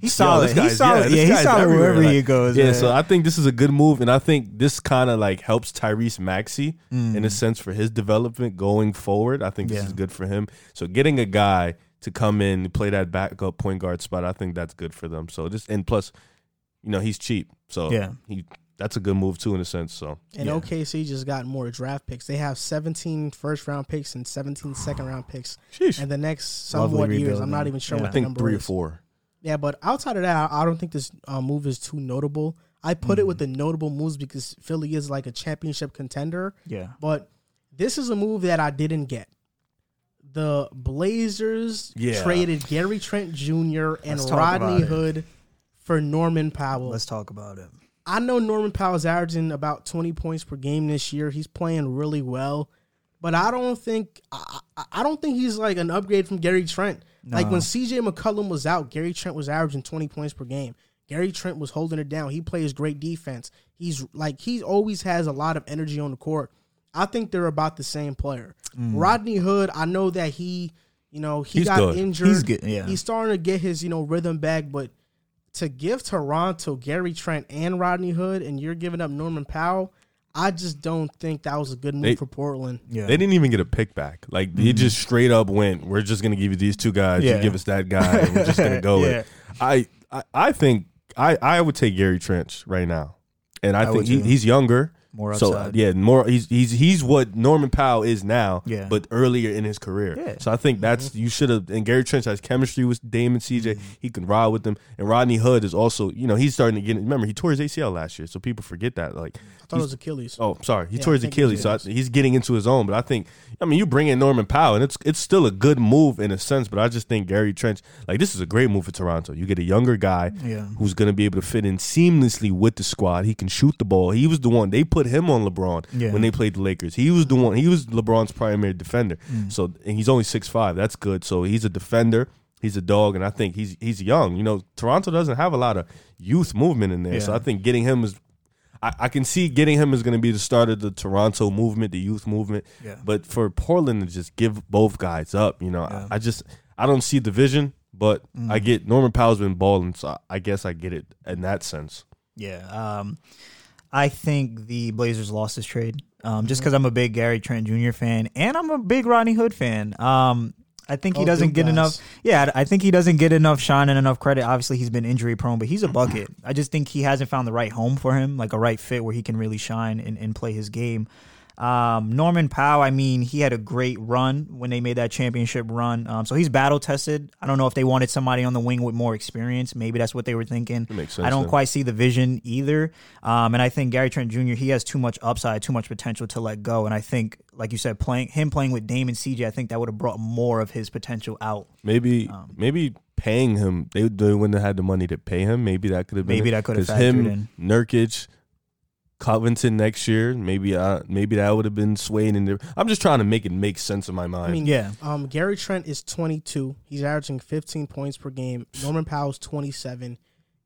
S2: He's
S3: Yo,
S2: solid.
S3: this guy's-
S2: he's solid.
S3: yeah,
S2: Yeah,
S3: this
S2: he's solid
S3: everywhere,
S2: wherever he goes.
S3: yeah,
S2: man.
S3: so I think this is a good move, and I think this kind of like helps Tyrese Maxey in
S2: Mm.
S3: a sense for his development going forward. I think this
S2: Yeah.
S3: is good for him. So getting a guy to come in play that backup point guard spot, I think that's good for them. So just and plus, you know, he's cheap, so
S2: Yeah.
S3: he that's a good move too in a sense. So
S1: And
S2: Yeah.
S1: OKC just got more draft picks. They have 17 first round picks and 17 second round picks.
S3: sheesh,
S1: And the next somewhat years, I'm not even sure
S2: Yeah.
S1: what
S3: I
S1: the
S3: think
S1: number
S3: three or four.
S1: Yeah, but outside of that, I I don't think this uh, move is too notable. I put it with the notable moves because Philly is like a championship contender.
S2: yeah.
S1: But this is a move that I didn't get. The Blazers
S3: Yeah.
S1: traded Gary Trent Jr. and Rodney. Hood for Norman Powell.
S2: Let's talk about it.
S1: I know Norman Powell's averaging about 20 points per game this year. He's playing really well, but I don't think I- I don't think he's like an upgrade from Gary Trent. Like when CJ McCollum was out, Gary Trent was averaging 20 points per game. Gary Trent was holding it down. He plays great defense. He's like he always has a lot of energy on the court. I think they're about the same player. Mm. Rodney Hood, I know that he, you know, he
S3: He's
S1: got
S3: good.
S1: injured.
S2: He's good, yeah.
S1: He's starting to get his, you know, rhythm back, but to give Toronto Gary Trent and Rodney Hood and you're giving up Norman Powell, I just don't think that was a good move
S3: They-
S1: for Portland.
S2: Yeah.
S3: They didn't even get a pick back. Like he mm-hmm. just straight up went, "We're just gonna give you these two guys.
S2: Yeah.
S3: You give us that guy. and we're just gonna go
S2: Yeah.
S3: with." I, I I think I I would take Gary Trent right now, and I,
S2: I
S3: think
S2: would
S3: he,
S2: too.
S3: he's younger.
S2: More
S3: So
S2: upside.
S3: yeah, more he's he's he's what Norman Powell is now,
S2: Yeah.
S3: but earlier in his career.
S2: Yeah.
S3: So I think that's mm-hmm. you should have. And Gary Trent has chemistry with Damon CJ. Mm-hmm. He can ride with them, and Rodney Hood is also you know he's starting to get. Remember he tore his ACL last year, so people forget that. Like
S1: I thought it was Achilles.
S3: Oh, sorry. He
S1: Yeah,
S3: tore
S1: I
S3: his Achilles, so I, he's getting into his own. But I think, I mean, you bring in Norman Powell, and it's it's still a good move in a sense. But I just think Gary Trent, like this is a great move for Toronto. You get a younger guy
S2: Yeah.
S3: who's going to be able to fit in seamlessly with the squad. He can shoot the ball. He was the one they put him on LeBron
S2: Yeah.
S3: when they played the Lakers. He was the one. He was LeBron's primary defender.
S2: Mm.
S3: So and he's only six five. That's good. So he's a defender. He's a dog, and I think he's he's young. You know, Toronto doesn't have a lot of youth movement in there, so
S2: Yeah.
S3: I think getting him is I, I can see getting him is going to be the start of the Toronto movement, the youth movement.
S2: Yeah.
S3: But for Portland to just give both guys up, you know,
S2: Yeah. Mm.
S3: I, I just I don't see the vision. But I get Norman Powell's been balling, so I- I guess I get it in that sense.
S2: Yeah. Um, I think the Blazers lost this trade um, just because I'm a big Gary Trent Jr. fan and I'm a big Rodney Hood fan. Um, I think he
S1: Oh,
S2: doesn't get
S1: guys.
S2: enough. Yeah, I think he doesn't get enough shine and enough credit. Obviously, he's been injury prone, but he's a bucket. I just think he hasn't found the right home for him, like a right fit where he can really shine and, and play his game. Um, Norman Powell, I mean, he had a great run when they made that championship run. Um, so he's battle tested. I don't know if they wanted somebody on the wing with more experience. Maybe that's what they were thinking.
S3: makes sense,
S2: I don't
S3: then.
S2: quite see the vision either. Um, and I think Gary Trent Jr. he has too much upside, too much potential to let go. And I think, like you said, playing him playing with Damon CJ, I think that would have brought more of his potential out.
S3: Maybe
S2: Um,
S3: maybe paying him they, they wouldn't have had the money to pay him. Maybe that could have been
S2: Maybe
S3: it.
S2: that could have factored
S3: him,
S2: in.
S3: Nurkic, Covington next year. Maybe uh, maybe that would have been swayed in there. I'm just trying to make it make sense in my mind.
S1: I mean,
S2: Yeah.
S1: Um, Gary Trent is 22. He's averaging 15 points per game. Norman Powell's 27.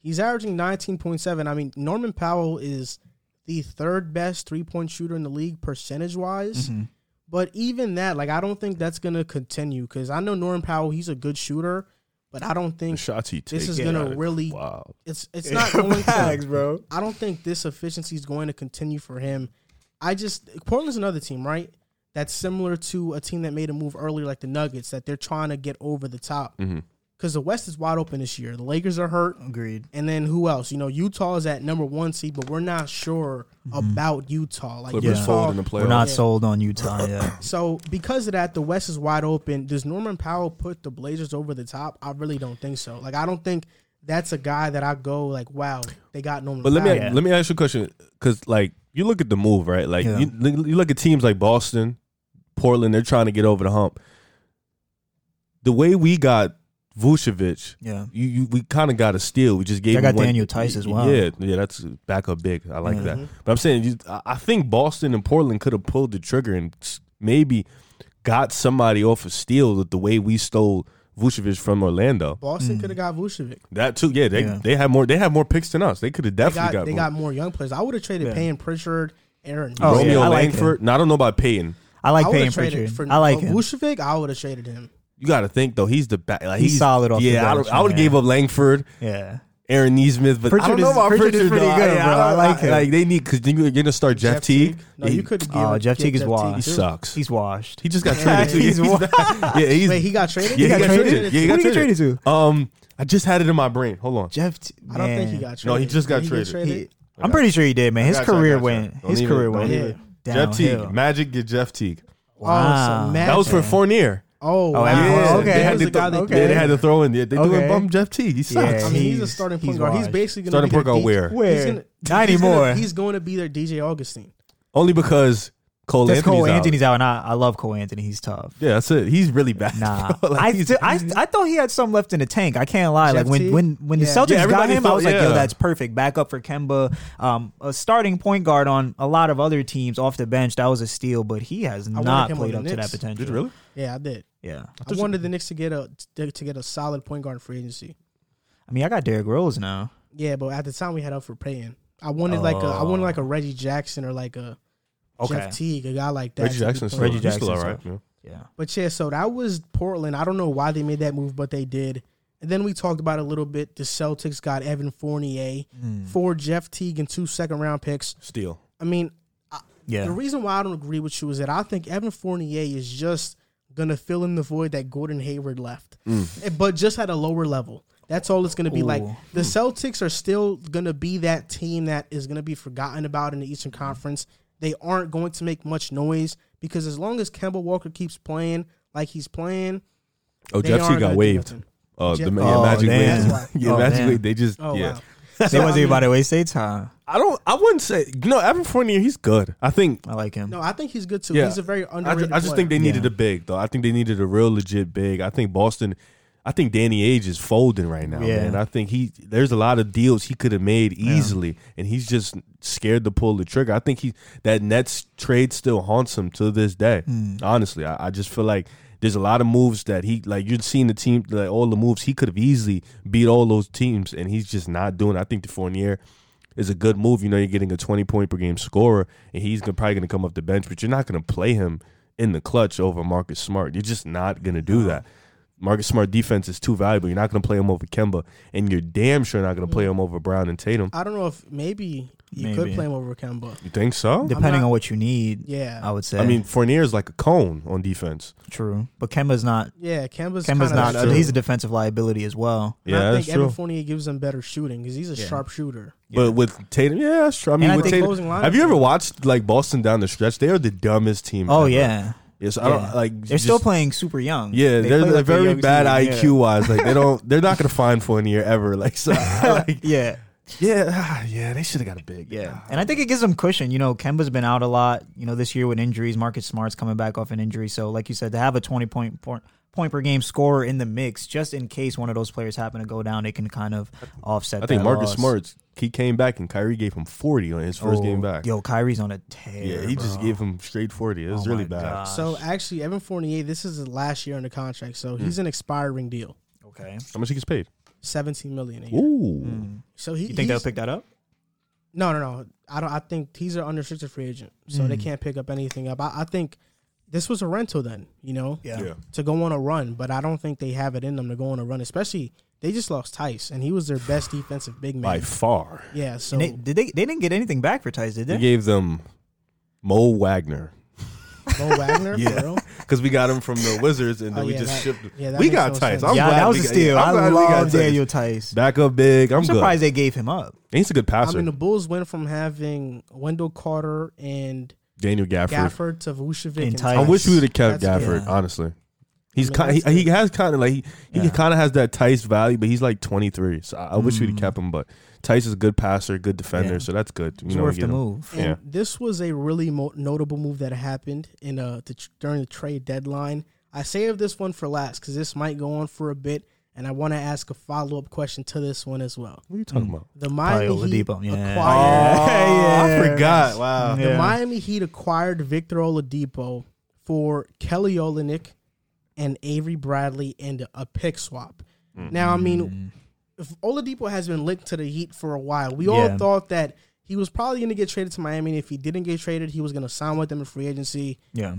S1: He's averaging 19.7. I mean, Norman Powell is the third best three point shooter in the league percentage wise.
S2: Mm-hmm.
S1: But even that, like, I don't think that's gonna continue because I know Norman Powell. He's a good shooter, but I don't think
S3: shots he
S1: this is gonna really.
S3: Wow.
S1: It's it's not going
S2: Facts,
S1: to.
S2: bro.
S1: I don't think this efficiency is going to continue for him. I just Portland's another team, right? That's similar to a team that made a move earlier, like the Nuggets, that they're trying to get over the top.
S3: Mhm.
S1: Because the West is wide open this year. The Lakers are hurt,
S2: Agreed.
S1: and then who else? You know, Utah is at number one seed, but we're not sure mm-hmm. about Utah. Like
S3: Clippers
S2: Yeah.
S3: fold in
S1: Utah.
S3: the
S2: We're not.
S1: Yeah.
S2: sold on Utah yet.
S1: So because of that, the West is wide open. Does Norman Powell put the Blazers over the top? I really don't think so. Like I don't think that's a guy that I go like, wow, they got Norman.
S3: But let me
S2: Yeah.
S3: let me ask you a question because like you look at the move right, like
S2: Yeah.
S3: you, you look at teams like Boston, Portland, they're trying to get over the hump. The way we got Vucevic,
S2: Yeah.
S3: you, you we kind of got a steal. We just gave.
S2: They
S3: him
S2: got
S3: one-
S2: Daniel Theis as well.
S3: Yeah, yeah, that's backup big. I like
S2: Yeah.
S3: that. But I'm saying, you, I I think Boston and Portland could have pulled the trigger and maybe got somebody off a steal with the way we stole Vucevic from Orlando.
S1: Boston could have got Vucevic.
S3: That too, yeah. They
S2: Yeah.
S3: they had more. They had more picks than us. They could have
S1: They
S3: definitely
S1: got,
S3: got,
S1: they
S3: more.
S1: got more young players. I would have traded
S2: Yeah.
S1: Payne Pritchard, Aaron.
S2: Oh,
S1: Nesmith.
S2: yeah,
S3: Romeo
S2: I like
S3: Langford. No, I don't know about Payton.
S2: I like
S1: I
S2: Payne Pritchard.
S1: for
S2: I like
S1: uh,
S2: him.
S1: Vucevic. I would have traded him.
S3: You got to think though. He's the back. Like,
S2: He's solid off
S3: Yeah, I,
S2: bench,
S3: don't- I would have
S2: man.
S3: gave up Langford,
S2: Yeah.
S3: Aaron Nesmith, but I don't know
S2: is-
S3: about
S2: Pritchard
S3: Pritchard.
S2: is pretty
S3: though.
S2: good,
S3: I-
S2: bro. I like him.
S3: Like they need because you're gonna start Jeff, Teague.
S1: No, you could. Give,
S2: Oh, Jeff Teague is
S1: Teague
S2: washed.
S3: he sucks.
S2: He's washed.
S3: He just got
S1: Yeah,
S3: traded. too.
S2: he's
S3: He's
S2: wa-
S3: yeah, he's
S1: Wait, he got traded.
S3: yeah, he got traded. Yeah, he got
S2: did
S3: traded.
S2: traded to?
S3: Um, I just had it in my brain. Hold on.
S2: Jeff. T-
S1: I don't think he got traded.
S3: No, he just got traded.
S2: He- I'm pretty sure he did, man. His
S3: you,
S2: career went.
S3: Don't
S2: His
S3: even-
S2: career went
S1: even-
S3: Jeff. Teague. Magic get Jeff Teague.
S2: Wow.
S1: Oh, so
S3: That was for
S1: Magic.
S3: Fournier.
S1: Oh,
S2: Oh,
S1: wow.
S2: Evan Fournier.
S1: So
S2: Okay.
S3: They had, to
S1: the guy
S3: throw,
S1: that
S3: yeah, they had to throw in. They, they doing
S2: Okay.
S3: bum Jeff Teague. He sucks.
S2: Yeah.
S1: I mean, he's, a
S2: He's-
S1: starting
S2: he's
S1: point guard. He's basically going to be
S3: point
S1: their
S3: guard where?
S2: Where?
S1: He's gonna,
S2: Not
S1: he's gonna- he's going to be their DJ Augustin.
S3: Only because Cole
S2: That's
S3: Anthony's
S2: Cole
S3: out.
S2: Anthony's out, and I, I love Cole Anthony. He's tough.
S3: Yeah, that's it. He's really bad.
S2: Nah.
S3: Like,
S2: I, th- I I thought he had some left in the tank. I can't lie.
S1: Jeff
S2: like when
S1: Teague?
S2: when when the Celtics
S3: Yeah,
S2: got
S3: everybody
S2: him, I was like,
S3: yeah.
S2: yo, that's perfect. Backup for Kemba, um, a starting point guard on a lot of other teams off the bench. That was a steal, but he has
S1: wanted
S2: not
S1: him on
S2: played
S1: the
S2: up to that
S1: Knicks.
S2: potential.
S3: Did really?
S1: Yeah, I did.
S2: Yeah,
S1: I wanted the Knicks to get a to to get a solid point guard in free agency.
S2: I mean, I got Derrick Rose now.
S1: Yeah, but at the time we had up for paying. I wanted like a I wanted like a Reggie Jackson or like a
S2: Okay.
S1: Jeff Teague, a guy like that.
S3: Reggie
S1: to
S3: Jackson's still.
S2: Reggie
S3: he's still all
S2: Jackson's
S3: right. Yeah.
S2: Yeah,
S1: But yeah, so that was Portland. I don't know why they made that move, but they did. And then we talked about a little bit. The Celtics got Evan Fournier
S2: Hmm.
S1: for Jeff Teague and two second round picks.
S3: Steal.
S1: I mean,
S2: yeah.
S1: the reason why I don't agree with you is that I think Evan Fournier is just gonna fill in the void that Gordon Hayward left, Eh, but just at a lower level. That's all it's gonna be like. The Celtics are still gonna be that team that is gonna be forgotten about in the Eastern Conference. They aren't going to make much noise because as long as Kemba Walker keeps playing like he's playing,
S3: Oh, Jeff
S1: aren't
S3: got
S1: gonna do
S3: waived. Uh,
S1: Jeff-
S3: the yeah,
S2: Oh,
S3: Magic
S2: damn.
S3: waived. Yeah,
S2: why. Oh,
S3: Magic
S2: damn.
S3: waived. They just
S1: Oh
S3: yeah.
S1: wow.
S2: They
S1: So, I
S2: wasn't
S1: mean-
S2: about to waste their time.
S3: I don't. I wouldn't say. no. know, Evan Fournier. He's good. I think.
S2: I like him.
S1: No, I think he's good too.
S3: Yeah.
S1: He's a very
S3: I
S1: underrated.
S3: just, I just think they needed
S2: Yeah.
S3: a big though. I think they needed a real legit big. I think Boston. I think Danny Ainge is folding right now,
S2: Yeah.
S3: man. I think he there's a lot of deals he could have made easily, and he's just scared to pull the trigger. I think he that Nets trade still haunts him to this day.
S2: Hmm.
S3: Honestly, I, I just feel like there's a lot of moves that he like. You've seen the team, like all the moves he could have easily beat all those teams, and he's just not doing. it. I think the Fournier is a good move. You know, you're getting a 20 point per game scorer, and he's gonna, probably going to come off the bench, but you're not going to play him in the clutch over Marcus Smart. You're just not going to do that. Marcus Smart defense is too valuable. You're not going to play him over Kemba, and you're damn sure not going to play him over Brown and Tatum.
S1: I don't know if maybe you could play him over Kemba.
S3: You think so?
S2: Depending
S1: not-
S2: on what you need,
S1: Yeah,
S2: I would say.
S3: I mean, Fournier is like a cone on defense.
S2: true, but Kemba's not.
S1: yeah. Kemba's
S2: Kemba's not.
S3: true.
S2: he's a defensive liability as well.
S1: And
S3: Yeah,
S1: I
S3: that's
S1: think Evan
S3: true.
S1: Fournier gives them better shooting because he's a
S2: Yeah.
S1: sharp shooter.
S3: But with Tatum, yeah, that's true. I mean,
S2: I
S3: with
S2: think
S3: Tatum,
S1: closing lineup-
S3: have you ever watched like Boston down the stretch? They are the dumbest team.
S2: Oh
S3: ever.
S2: yeah,
S3: Yes, I don't like.
S2: they're still playing super young.
S3: Yeah,
S2: They
S3: they're, they're
S2: like
S3: very
S2: young
S3: bad IQ wise. Like they don't, they're not gonna find Fournier ever. Like so, like,
S2: Yeah,
S3: yeah, yeah, they should have got a big.
S2: yeah, and I think it gives them cushion. You know, Kemba's been out a lot. You know, this year with injuries, Marcus Smart's coming back off an injury. So, like you said, to have a twenty point point, point per game scorer in the mix, just in case one of those players happen to go down, they can kind of offset.
S3: I think Marcus
S2: loss.
S3: Smart's he came back and Kyrie gave him 40 on his first
S2: Oh,
S3: game back.
S2: Yo, Kyrie's on a tear.
S3: yeah, he just gave him straight 40. It was
S2: Oh
S3: really bad.
S2: gosh.
S1: So actually, Evan Fournier, this is his last year on the contract, so he's
S3: Hmm.
S1: an expiring deal,
S2: Okay.
S3: How much he gets paid?
S1: seventeen million a year.
S3: Ooh.
S2: Mm.
S1: So he
S2: You think they'll pick that up?
S1: No, no, no. I don't. I think he's an unrestricted free agent, so they
S2: Mm.
S1: can't pick up anything up. I, I think this was a rental then, you know,
S2: Yeah.
S1: to go on a run. But I don't think they have it in them to go on a run. Especially they just lost Theis, and he was their best defensive big man.
S3: By far.
S1: Yeah. So
S2: And they, did they? They didn't get anything back for Theis, did
S3: They
S2: they?
S3: gave them Mo Wagner.
S1: Mo Wagner,
S3: Yeah.
S1: for real.
S3: Because we got him from the Wizards and oh, then
S1: Oh,
S3: we
S1: yeah,
S3: just
S1: that-
S3: shipped him.
S1: yeah, that
S3: we
S1: makes
S3: got
S1: no
S3: Theis.
S1: sense.
S3: I'm
S2: yeah,
S3: glad
S2: that was
S3: we
S2: a
S3: got-
S2: steal.
S3: I'm
S2: I
S3: glad we got
S2: love
S3: Theis.
S2: Daniel Theis.
S3: Back up big. I'm,
S2: I'm
S3: good.
S2: surprised they gave him up.
S3: He's a good passer.
S1: I
S3: passer.
S1: mean, the Bulls went from having Wendell Carter and
S3: Daniel Gafford.
S1: Gafford to Vucevic
S2: And
S1: and
S2: Tice.
S3: I wish we would have kept
S1: That's-
S3: Gafford,
S2: yeah.
S3: honestly. He's
S1: I mean,
S3: kind. He, he has kind of like he, he kind of has that Theis value, but he's like 23. So I, I wish we'd
S2: Mm.
S3: kept him. But Theis is a good passer, good defender,
S2: Yeah.
S3: so that's good. You
S2: It's
S3: know,
S2: worth the
S3: him.
S2: move.
S1: And
S3: Yeah.
S1: this was a really mo- notable move that happened in uh the, tr- during the trade deadline. I saved this one for last because this might go on for a bit, and I want to ask a follow up question to this one as well.
S3: What are you talking
S2: Mm.
S3: about?
S1: The Miami
S2: Probably
S1: Heat
S2: Oladipo, yeah.
S1: acquired
S3: Oh, I forgot. Wow.
S1: the Miami Heat acquired Victor Oladipo for Kelly Olynyk and Avery Bradley and a pick swap. Now, I mean,
S2: Mm.
S1: if Oladipo has been linked to the Heat for a while. We all thought that he was probably going to get traded to Miami. And if he didn't get traded, he was going to sign with them in free agency.
S2: Yeah.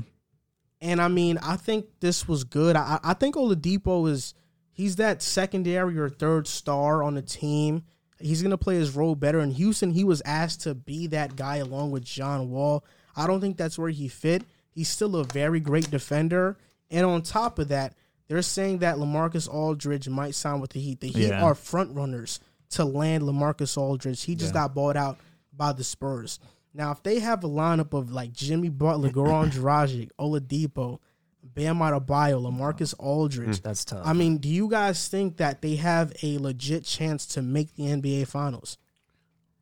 S1: And I mean, I think this was good. I, I think Oladipo is he's that secondary or third star on the team. He's gonna play his role better. In Houston, he was asked to be that guy along with John Wall. I don't think that's where he fit. He's still a very great defender. And on top of that, they're saying that Lamarcus Aldridge might sign with the Heat. The Heat
S2: Yeah.
S1: are front runners to land Lamarcus Aldridge. He just
S2: Yeah.
S1: got bought out by the Spurs. Now, if they have a lineup of like Jimmy Butler, Goran Dragic, Oladipo, Bam Adebayo, Lamarcus Aldridge,
S2: That's tough.
S1: I mean, do you guys think that they have a legit chance to make the NBA Finals?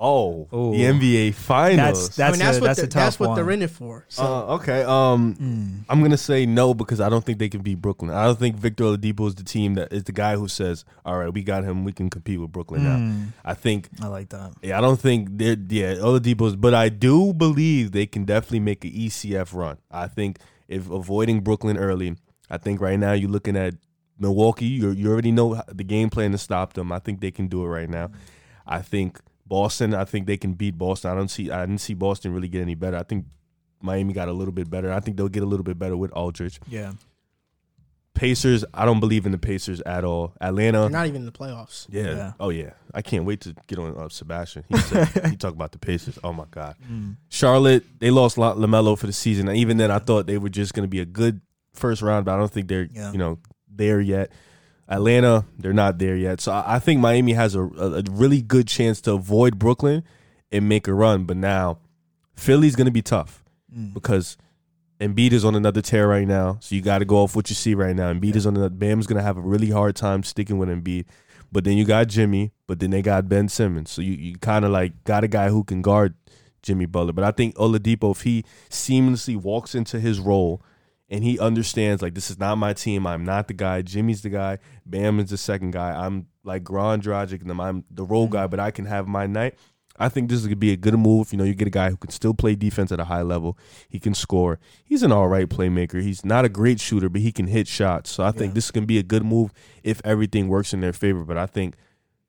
S3: Oh,
S2: Ooh.
S3: the NBA Finals.
S2: That's that's
S1: I mean, that's
S2: a,
S1: what
S2: that's
S1: they're,
S2: a tough
S1: that's what
S2: one.
S1: they're in it for. So
S3: Uh, okay. Um,
S2: Mm.
S3: I'm gonna say no because I don't think they can beat Brooklyn. I don't think Victor Oladipo is the team that is the guy who says, "All right, we got him. We can compete with Brooklyn now."
S2: Mm.
S3: I think.
S2: I like that.
S3: Yeah, I don't think they're yeah Oladipo's, but I do believe they can definitely make an ECF run. I think if avoiding Brooklyn early, I think right now you're looking at Milwaukee. You you already know the game plan to stop them. I think they can do it right now. I think Boston. I think they can beat Boston. I don't see. I didn't see Boston really get any better. I think Miami got a little bit better. I think they'll get a little bit better with Aldridge.
S2: Yeah.
S3: Pacers. I don't believe in the Pacers at all. Atlanta.
S1: they're not even in the playoffs.
S3: Yeah.
S2: Yeah.
S3: Oh yeah. I can't wait to get on uh, Sebastian. He said he talked about the Pacers. Oh my god.
S2: Mm.
S3: Charlotte. They lost La- Lamelo for the season. And even then, I thought they were just going to be a good first round, but I don't think they're
S2: Yeah.
S3: you know there yet. Atlanta. They're not there yet. So I, I think Miami has a, a, really good chance to avoid Brooklyn and make a run. But now, Philly's going to be tough
S2: Mm.
S3: because Embiid is on another tear right now. So you got to go off what you see right now. Embiid is on another. Bam's gonna have a really hard time sticking with Embiid. But then you got Jimmy. But then they got Ben Simmons. So you, you kind of like got a guy who can guard Jimmy Butler. But I think Oladipo, if he seamlessly walks into his role and he understands like this is not my team. I'm not the guy. Jimmy's the guy. Bam is the second guy. I'm like Goran Dragic and I'm the role mm-hmm. guy, but I can have my night. I think this is gonna be a good move. You know, you get a guy who can still play defense at a high level. He can score. He's an all right playmaker. He's not a great shooter, but he can hit shots. So I think
S2: Yeah.
S3: this can be a good move if everything works in their favor. But I think,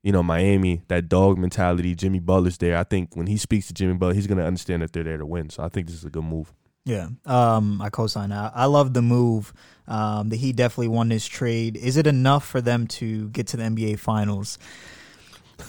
S3: you know, Miami, that dog mentality, Jimmy Butler's there. I think when he speaks to Jimmy Butler, he's gonna understand that they're there to win. So I think this is a good move.
S2: Yeah, um, I co-sign that. I love the move. Um, that he definitely won this trade. Is it enough for them to get to the NBA Finals?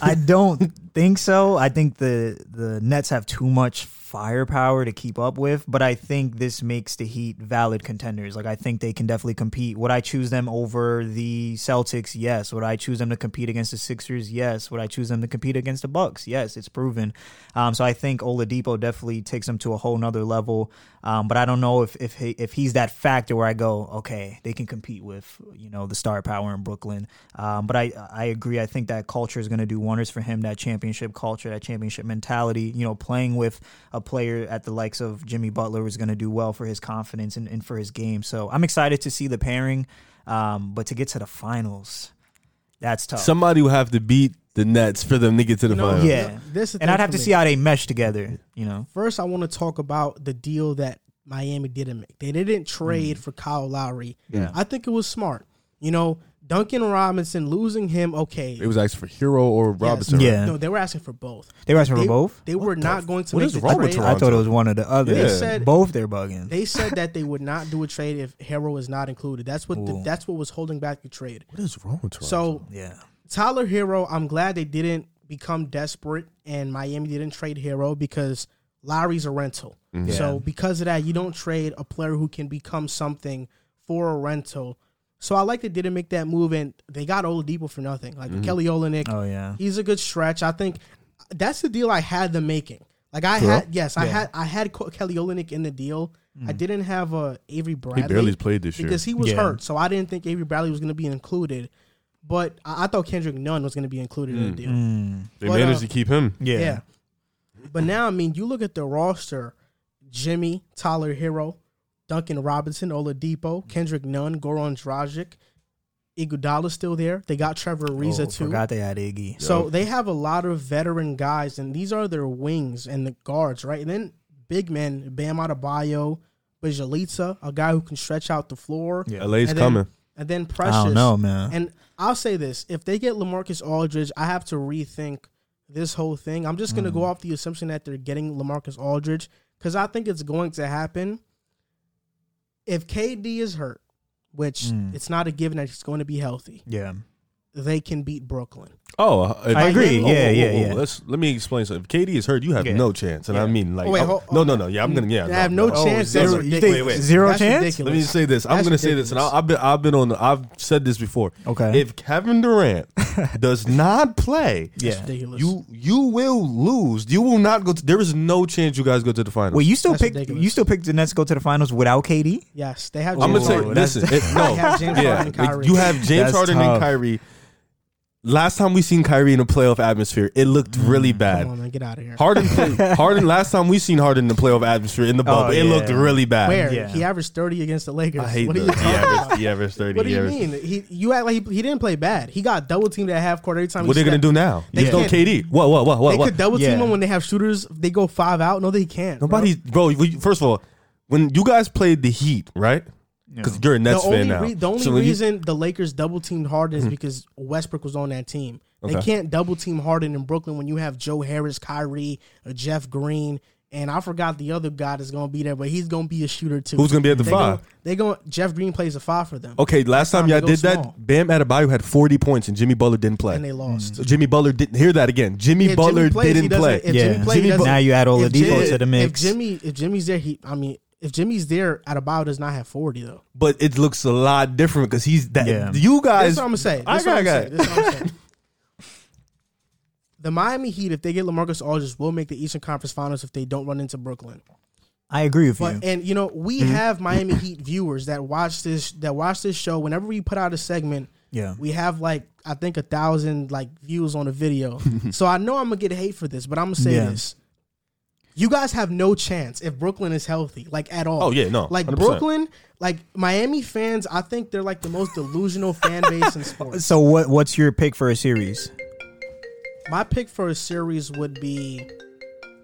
S2: I don't think so. I think the the Nets have too much firepower to keep up with, but I think this makes the Heat valid contenders. Like I think they can definitely compete. Would I choose them over the Celtics? Yes. Would I choose them to compete against the Sixers? Yes. Would I choose them to compete against the Bucks? Yes. It's proven. Um, so I think Oladipo definitely takes them to a whole nother level. Um, but I don't know if if he, if he's that factor where I go, okay, they can compete with you know the star power in Brooklyn. Um, but I I agree. I think that culture is going to do wonders for him. That championship culture, that championship mentality. You know, playing with a player at the likes of Jimmy Butler is going to do well for his confidence and, and for his game. So I'm excited to see the pairing. Um, but to get to the finals, That's tough.
S3: Somebody will have to beat the Nets for them to get to the
S1: You know,
S3: finals.
S2: yeah.
S1: This
S2: and I'd have to
S1: me.
S2: see how they mesh together. You know.
S1: First, I want to talk about the deal that Miami didn't make. They didn't trade for Kyle Lowry.
S2: Yeah.
S1: I think it was smart. You know, Duncan Robinson losing him, okay.
S3: It was actually for Herro or
S1: Yes.
S3: Robinson. right?
S2: Yeah.
S1: No, they were asking for both.
S2: They were asking for both.
S1: They were not going to
S3: what
S1: make
S3: is
S1: the
S3: wrong with
S1: trade.
S2: I thought it was one or the other.
S3: They
S1: said-
S2: both they're bugging.
S1: They said that they would not do a trade if Herro is not included. That's what the, that's what was holding back the trade.
S3: What is wrong with Toronto?
S1: So
S2: yeah.
S1: Tyler Herro, I'm glad they didn't become desperate and Miami didn't trade Herro because Lowry's a rental. Mm-hmm.
S2: Yeah.
S1: So because of that, you don't trade a player who can become something for a rental. So I like they didn't make that move and they got Oladipo for nothing. Like Kelly Olynyk,
S2: Oh yeah.
S1: he's a good stretch. I think that's the deal I had them making. Like I
S3: For
S1: had yes, I had I had Kelly Olynyk in the deal. I didn't have uh, Avery Bradley
S3: he barely played this year.
S1: because he was
S2: Yeah.
S1: hurt, so I didn't think Avery Bradley was going to be included. But I, I thought Kendrick Nunn was going to be included in the deal.
S2: Mm.
S3: they
S1: but,
S3: managed
S1: uh,
S3: to keep him.
S2: Yeah.
S1: Yeah. But now, I mean, you look at the roster: Jimmy, Tyler Herro, Duncan Robinson, Oladipo, Kendrick Nunn, Goran Dragic, Iguodala's still there. They got Trevor Ariza
S2: Oh,
S1: too.
S2: Forgot they had Iggy.
S1: So they have a lot of veteran guys, and these are their wings and the guards, right? And then big men, Bam Adebayo, Bjelica, a guy who can stretch out the floor.
S2: Yeah.
S3: LA's
S1: And then-
S3: coming.
S1: And then Precious.
S2: I don't know, man.
S1: And I'll say this: if they get Lamarcus Aldridge, I have to rethink this whole thing. I'm just going to
S2: Mm.
S1: go off the assumption that they're getting Lamarcus Aldridge because I think it's going to happen. If KD is hurt, which
S2: Mm.
S1: it's not a given that he's going to be healthy,
S2: yeah.
S1: they can beat Brooklyn.
S3: Oh, uh,
S2: I agree.
S3: Oh,
S2: Yeah,
S3: oh,
S2: yeah,
S3: oh, oh,
S2: yeah.
S3: Let's let me explain something. If Katie is hurt, you have
S2: Yeah.
S3: no chance, and I mean like
S1: Oh, wait,
S3: oh,
S1: hold-
S3: no, no, no. Yeah, I'm gonna yeah.
S1: They have no chance.
S2: zero- you think- wait, wait. Zero
S1: That's
S2: chance?
S1: ridiculous.
S3: Let me say this. I'm
S1: That's
S3: gonna say this, and I,
S1: ridiculous.
S3: I've been I've been on. The, I've said this before.
S2: Okay.
S3: If Kevin Durant does not play,
S2: yeah.
S1: ridiculous.
S3: you you will lose. You will not go. to There is no chance you guys go to the finals.
S2: Wait, you still
S1: That's
S2: pick
S1: ridiculous.
S2: you still pick the Nets to go to the finals without KD?
S1: yes, they have. James I'm
S3: gonna say,
S1: Harden.
S3: listen. It, no,
S1: They have James
S3: yeah,
S1: Harden and
S3: like,
S1: Kyrie.
S3: you have James
S2: That's
S3: Harden
S2: tough.
S3: and Kyrie. Last time we seen Kyrie in a playoff atmosphere, it looked really bad.
S1: Mm, Come on, man, get out of here.
S3: Harden, played, Harden. Last time we seen Harden in the playoff atmosphere in the bubble, it
S2: yeah.
S3: looked really bad.
S1: Where
S2: Yeah.
S1: he averaged 30 against the Lakers.
S3: I hate
S1: what
S3: the,
S1: are you
S3: he
S1: talking
S3: averaged,
S1: about?
S3: he averaged thirty.
S1: What do
S3: he
S1: you
S3: averaged-
S1: mean? He you act like he, he didn't play bad. He got double teamed at half court every time.
S3: What
S1: he
S3: are they gonna
S1: stepped.
S3: do now?
S1: They
S3: There's no
S1: can't-
S3: KD. What? What? What? What?
S1: They
S3: what?
S1: could double team
S2: Yeah.
S1: him when they have shooters. They go five out. No, they can't. bro.
S3: Nobody, bro. we- First of all, when you guys played the Heat, right? Because you're a
S1: The
S3: Nets
S1: only,
S3: fan now.
S1: re- the only
S3: So when you-
S1: reason the Lakers double teamed Harden is mm-hmm. because Westbrook was on that team. They
S3: Okay.
S1: can't double team Harden in Brooklyn when you have Joe Harris, Kyrie, or Jeff Green, and I forgot the other guy that's going to be there, but he's going to be a shooter too.
S3: Who's gonna be at the
S1: they
S3: five?
S1: Gonna, they going Jeff Green plays a five for them,
S3: okay, last time
S1: time
S3: y'all
S1: they go
S3: did that,
S1: small.
S3: Bam Adebayo had 40 points and Jimmy Butler didn't play.
S1: and they lost.
S3: So Jimmy Butler didn't hear that again. Jimmy
S1: If
S3: Butler
S1: Jimmy plays, he
S3: didn't
S1: doesn't-
S3: play.
S1: If
S2: Yeah.
S1: Jimmy plays, he
S3: Jimmy
S1: doesn't-
S2: Now you add
S1: if
S2: Oladipo
S1: Jimmy-
S2: to the mix.
S1: If Jimmy, if Jimmy's there, he. I mean, if Jimmy's there, Adebayo does not have forty though.
S3: but it looks a lot different because he's that.
S2: Yeah.
S3: You guys,
S1: That's what I'm gonna say.
S3: I
S1: That's I'm
S3: got-
S1: saying. That's what I'm saying. The Miami Heat, if they get Lamarcus Aldridge, will make the Eastern Conference Finals if they don't run into Brooklyn.
S2: I agree with
S1: But
S2: you.
S1: and you know we
S3: Mm-hmm.
S1: have Miami Heat viewers that watch this that watch this show. Whenever we put out a segment,
S2: Yeah.
S1: we have like I think a thousand like views on the video. so I know I'm gonna get hate for this, but I'm gonna say
S2: Yeah.
S1: this: you guys have no chance if Brooklyn is healthy, like at all.
S3: Oh, yeah, no,
S1: like
S3: 100%.
S1: Brooklyn, like Miami fans. I think they're like the most delusional fan base in sports.
S2: So what what's your pick for a series?
S1: My pick for a series would be.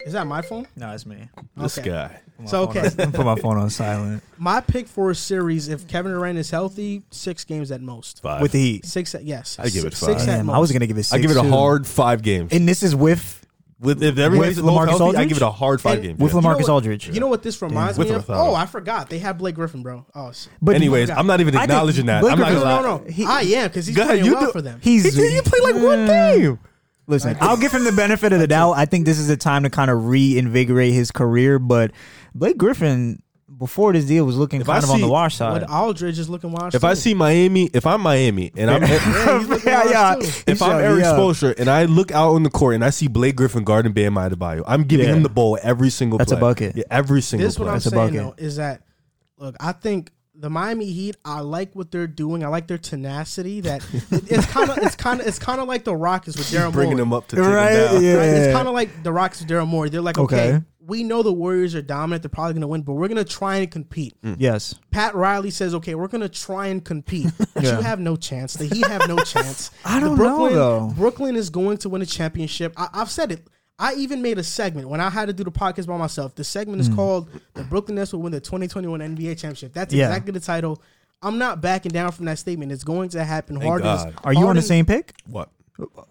S1: Is that my phone?
S2: No, it's me.
S3: this
S1: Okay.
S3: guy.
S1: So okay,
S2: Put my phone on silent.
S1: my pick for a series, if Kevin Durant is healthy, six games at most.
S3: Five.
S2: With the Heat.
S1: Six, yes.
S3: I give it five.
S1: Six at most.
S2: I was gonna give it six.
S3: I give it a
S2: too.
S3: hard five games.
S2: And this is with
S3: with if everybody's
S2: with LaMarcus
S3: healthy, I give it a hard five
S1: And-
S3: games.
S2: with
S3: yeah.
S1: You know
S2: LaMarcus
S1: what-
S2: Aldridge.
S1: You know what this reminds
S3: With
S1: me
S3: or
S1: of?
S3: without
S1: Oh. I forgot. They have Blake Griffin, bro. Oh, shit.
S2: But
S3: Anyways. I'm not even
S2: I think
S3: acknowledging that.
S2: Blake
S3: I'm not
S1: no,
S3: gonna
S1: no,
S3: lie.
S1: no, no.
S2: He-
S1: I am because he's
S3: Go ahead,
S1: playing
S3: you
S1: well
S3: do-
S1: for them.
S2: He's
S3: He, he played like one game.
S2: Listen, I'll give him the benefit of the doubt. I think this is a time to kind of reinvigorate his career. But Blake Griffin, before this deal, was looking
S3: If
S2: kind
S3: I
S2: of on the
S3: see-
S2: wash side.
S1: But Aldridge is looking washed.
S3: If I see Miami, if I'm Miami and I'm
S1: yeah, he's looking washed too.
S3: if I'm Erik Spoelstra and I look out on the court and I see Blake Griffin guarding Bam Adebayo, I'm giving
S2: Yeah.
S3: him the ball every single.
S2: That's a bucket.
S3: Yeah, every single
S1: This is what
S3: play.
S1: I'm
S2: That's a
S1: saying
S2: bucket.
S1: though is that look, I think the Miami Heat, I like what they're doing. I like their tenacity. That it- it's kind of it's kind of it's kind of like the Rockets with Daryl
S3: bringing them up to take
S2: Right,
S3: him down.
S2: yeah.
S1: Right? It's kind of like the Rockets with Daryl Morey. They're like, okay,
S2: Okay.
S1: We know the Warriors are dominant. They're probably going to win, but we're going to try and compete.
S2: Yes.
S1: Pat Riley says, "Okay, we're going to try and compete." But
S2: Yeah.
S1: you have no chance. The Heat have no chance.
S2: I
S1: The
S2: don't know,
S1: Brooklyn,
S2: though.
S1: Brooklyn is going to win a championship. I, I've said it. I even made a segment when I had to do the podcast by myself. The segment is called "The Brooklyn Nets will win the 2021 NBA championship." That's
S2: Yeah.
S1: exactly the title. I'm not backing down from that statement. It's going to happen.
S3: Thank
S1: Harden is-
S3: God.
S2: Are you on the
S1: Harden-
S2: same pick?
S3: What?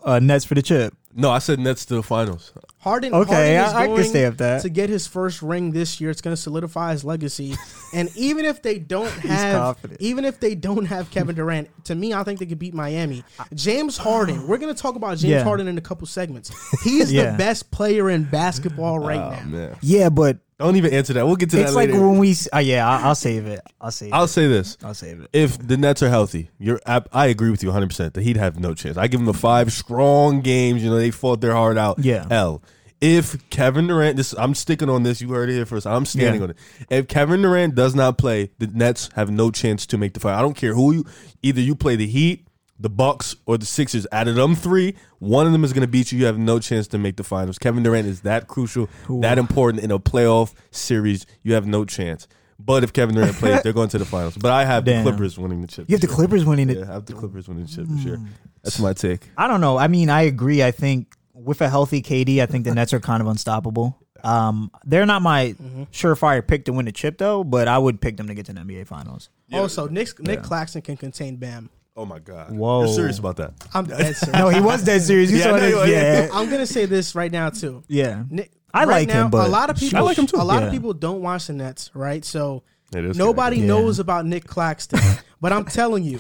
S2: Uh, Nets for the chip.
S3: No, I said Nets to the finals.
S1: Harden,
S2: Okay,
S1: Harden is
S2: I- I can
S1: going
S2: stay with that.
S1: To get his first ring this year, it's going to solidify his legacy. and even if they don't have, even if they don't have Kevin Durant, to me, I think they could beat Miami. James Harden, we're going to talk about James
S2: Yeah.
S1: Harden in a couple segments. He's
S2: Yeah.
S1: the best player in basketball right
S3: Oh,
S1: now.
S3: man.
S2: Yeah, but
S3: Don't even answer that. We'll get to
S2: it's
S3: that It's
S2: like
S3: later.
S2: when we. s- Uh, yeah, I, I'll save it. I'll save
S3: I'll
S2: it.
S3: say this.
S2: I'll save it.
S3: If the Nets are healthy, you're ap- I agree with you 100%. that he'd have no chance. I give him the five strong games. You know, they fought their heart out.
S2: Yeah.
S3: Hell. If Kevin Durant, this I'm sticking on this. You heard it here first. I'm standing
S2: Yeah.
S3: on it. If Kevin Durant does not play, the Nets have no chance to make the final. I don't care who you. Either you play the Heat, the Bucks, or the Sixers. Out of them three, one of them is going to beat you. You have no chance to make the finals. Kevin Durant is that crucial, that important in a playoff series. You have no chance. But if Kevin Durant plays, they're going to the finals. But I have
S2: Damn.
S3: the Clippers winning the chip.
S2: You have the. Clippers winning it.
S3: Yeah, I have the Clippers winning the chip this year. Hmm. That's my take.
S2: I don't know. I mean, I agree. I think with a healthy KD, I think the Nets are kind of unstoppable. Um, they're not my surefire pick to win the chip though, but I would pick them to get to the NBA Finals.
S1: Also, Nick Nick Claxton can contain Bam.
S3: Oh my god!
S2: Whoa.
S3: You're serious about that?
S1: I'm dead serious.
S2: No, he was dead serious. You
S3: Yeah,
S2: saw
S3: no,
S2: this? yeah.
S1: I'm gonna say this right now too.
S2: yeah.
S1: Nick,
S2: I
S1: right
S2: like him, but
S1: a lot of people,
S3: I like him too.
S1: A lot
S2: Yeah.
S1: of people don't watch the Nets, right? So nobody
S2: Yeah.
S1: knows about Nick Claxton, but I'm telling you,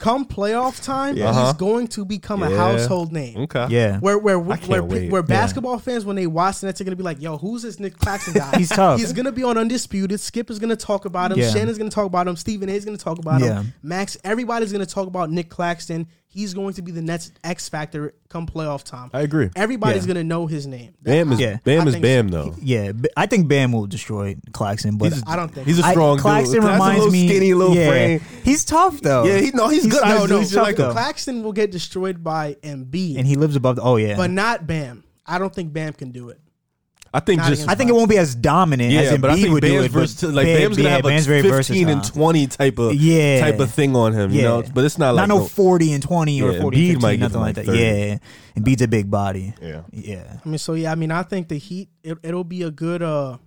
S1: come playoff time,
S3: Yeah. Uh-huh.
S1: he's going to become a household name.
S3: Okay.
S2: Yeah,
S1: Where where
S3: I
S1: where,
S3: can't wait.
S1: where
S2: Yeah.
S1: basketball fans when they watch the Nets are gonna be like, "Yo, who's this Nick Claxton guy?"
S2: He's tough.
S1: He's gonna be on undisputed. Skip is gonna talk about him.
S2: Yeah.
S1: Shannon's gonna talk about him. Stephen A. is gonna talk about
S2: Yeah.
S1: him. Max, everybody's gonna talk about Nick Claxton. He's going to be the next X factor come playoff time.
S3: I agree.
S1: Everybody's
S2: Yeah.
S1: gonna know his name.
S3: Bam is
S2: Yeah.
S3: Bam
S1: I
S3: is
S1: think
S3: Bam
S1: so.
S3: though.
S2: yeah. B- I think Bam will destroy Claxton, but
S3: He's a,
S1: I don't think
S3: he's a
S2: I-
S3: strong
S2: Claxton
S3: dude. That's a
S2: reminds
S3: little
S2: me.
S3: skinny little
S2: yeah,
S3: frame.
S2: he's tough though.
S3: Yeah, he no, he's, good.
S2: no,
S3: I
S2: no,
S3: no,
S2: he's
S3: he's
S2: tough,
S3: like
S2: though.
S1: Claxton will get destroyed by Embiid,
S2: and he lives above. The, oh yeah,
S1: but not Bam. I don't think Bam can do it.
S3: I think
S1: Not
S3: just
S2: I think it won't be as dominant
S3: yeah,
S2: as
S3: but I think
S2: would do
S3: Bam's
S2: it. but.
S3: Like
S2: Bam-
S3: Bam's gonna
S2: yeah,
S3: have
S2: Bam's
S3: a
S2: very
S3: 15 and 20 type of
S2: Yeah.
S3: type of thing on him. You
S2: Yeah.
S3: know, but it's not like
S2: not no forty and twenty or
S3: Yeah,
S2: forty and 15,
S3: might
S2: nothing like
S3: like
S2: that.
S3: 30.
S2: Yeah, and beats a big body.
S3: yeah.
S2: Yeah,
S1: I mean, so yeah, I mean, I think the Heat it, it'll be a good. uh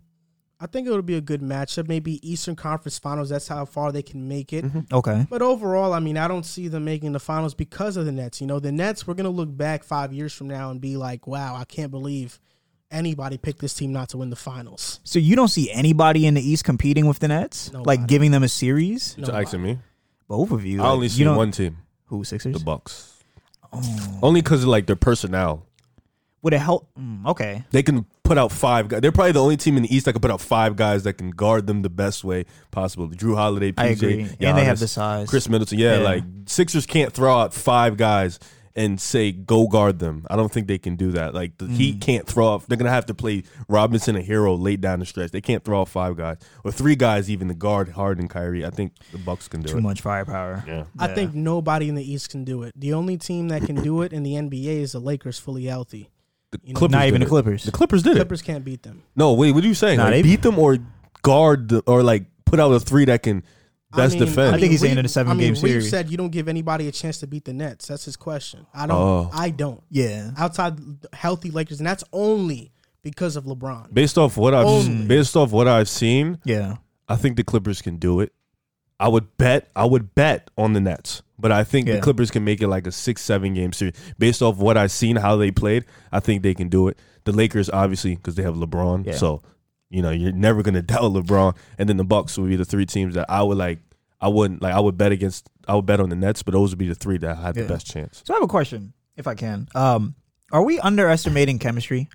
S1: I think it'll be a good matchup. Maybe Eastern Conference Finals. That's how far they can make it.
S2: okay.
S1: But overall, I mean, I don't see them making the finals because of the Nets. You know, the Nets. We're gonna look back five years from now and be like, "Wow, I can't believe anybody pick this team not to win the finals."
S2: So you don't see anybody in the East competing with the Nets,
S1: Nobody.
S2: like giving them a series.
S3: You're asking me.
S2: Both of you.
S3: I
S2: like,
S3: only
S2: you
S3: see
S2: don't-
S3: one team,
S2: Who Sixers?
S3: the Bucks.
S2: Oh.
S3: Only because of like their personnel.
S2: Would it help? Mm, okay.
S3: They can put out five guys. They're probably the only team in the East that can put out five guys that can guard them the best way possible. Jrue Holiday, PJ,
S2: I agree. and they have
S3: Giannis,
S2: the size.
S3: Khris Middleton. Yeah,
S2: Yeah.
S3: like Sixers can't throw out five guys and say go guard them. I don't think they can do that. Like the
S2: Mm.
S3: Heat can't throw off. They're gonna have to play Robinson a Herro late down the stretch. They can't throw off five guys or three guys even to guard Harden, Kyrie. I think the Bucks can do
S2: Too
S3: it.
S2: Too much firepower.
S3: Yeah.
S1: I
S2: Yeah.
S1: think nobody in the East can do it. The only team that can do it in the NBA is the Lakers, fully healthy.
S3: The
S1: You know,
S3: Clippers
S2: Not even
S3: did
S2: the
S3: it.
S2: Clippers.
S3: The Clippers did it.
S1: Clippers can't beat them.
S3: No, wait. What are you saying?
S2: Nah,
S3: Like,
S2: they-
S3: beat them or guard the, or like put out a three that can best
S1: I mean,
S3: defend.
S2: I think he's saying
S1: Reeve-
S2: in a seven
S1: I mean,
S2: game
S1: Reeve
S2: series.
S1: said you don't give anybody a chance to beat the Nets. That's his question. I don't.
S3: Oh.
S1: I don't.
S2: Yeah.
S1: Outside healthy Lakers, and that's only because of LeBron.
S3: based off what I've
S1: Only.
S3: based off what I've seen,
S2: Yeah.
S3: I think the Clippers can do it. I would bet I would bet on the Nets, but I think
S2: Yeah.
S3: the Clippers can make it like a six seven game series based off what I've seen how they played. I think they can do it. The Lakers obviously because they have LeBron,
S2: Yeah.
S3: so you know you're never gonna doubt LeBron. And then the Bucks would be the three teams that I would like. I wouldn't like. I would bet against. I would bet on the Nets, but those would be the three that had
S2: Yeah.
S3: the best chance.
S2: So I have a question, if I can. Um, are we underestimating chemistry?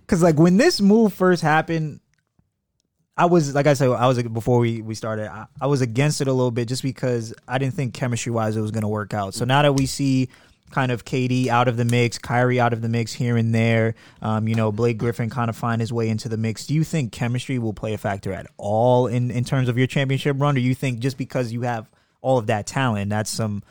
S2: Because like when this move first happened, I was like I said, I was before we we started. I, I was against it a little bit just because I didn't think chemistry wise it was going to work out. So now that we see kind of KD out of the mix, Kyrie out of the mix here and there, um, you know, Blake Griffin kind of find his way into the mix. Do you think chemistry will play a factor at all in in terms of your championship run, or you think just because you have all of that talent, that's some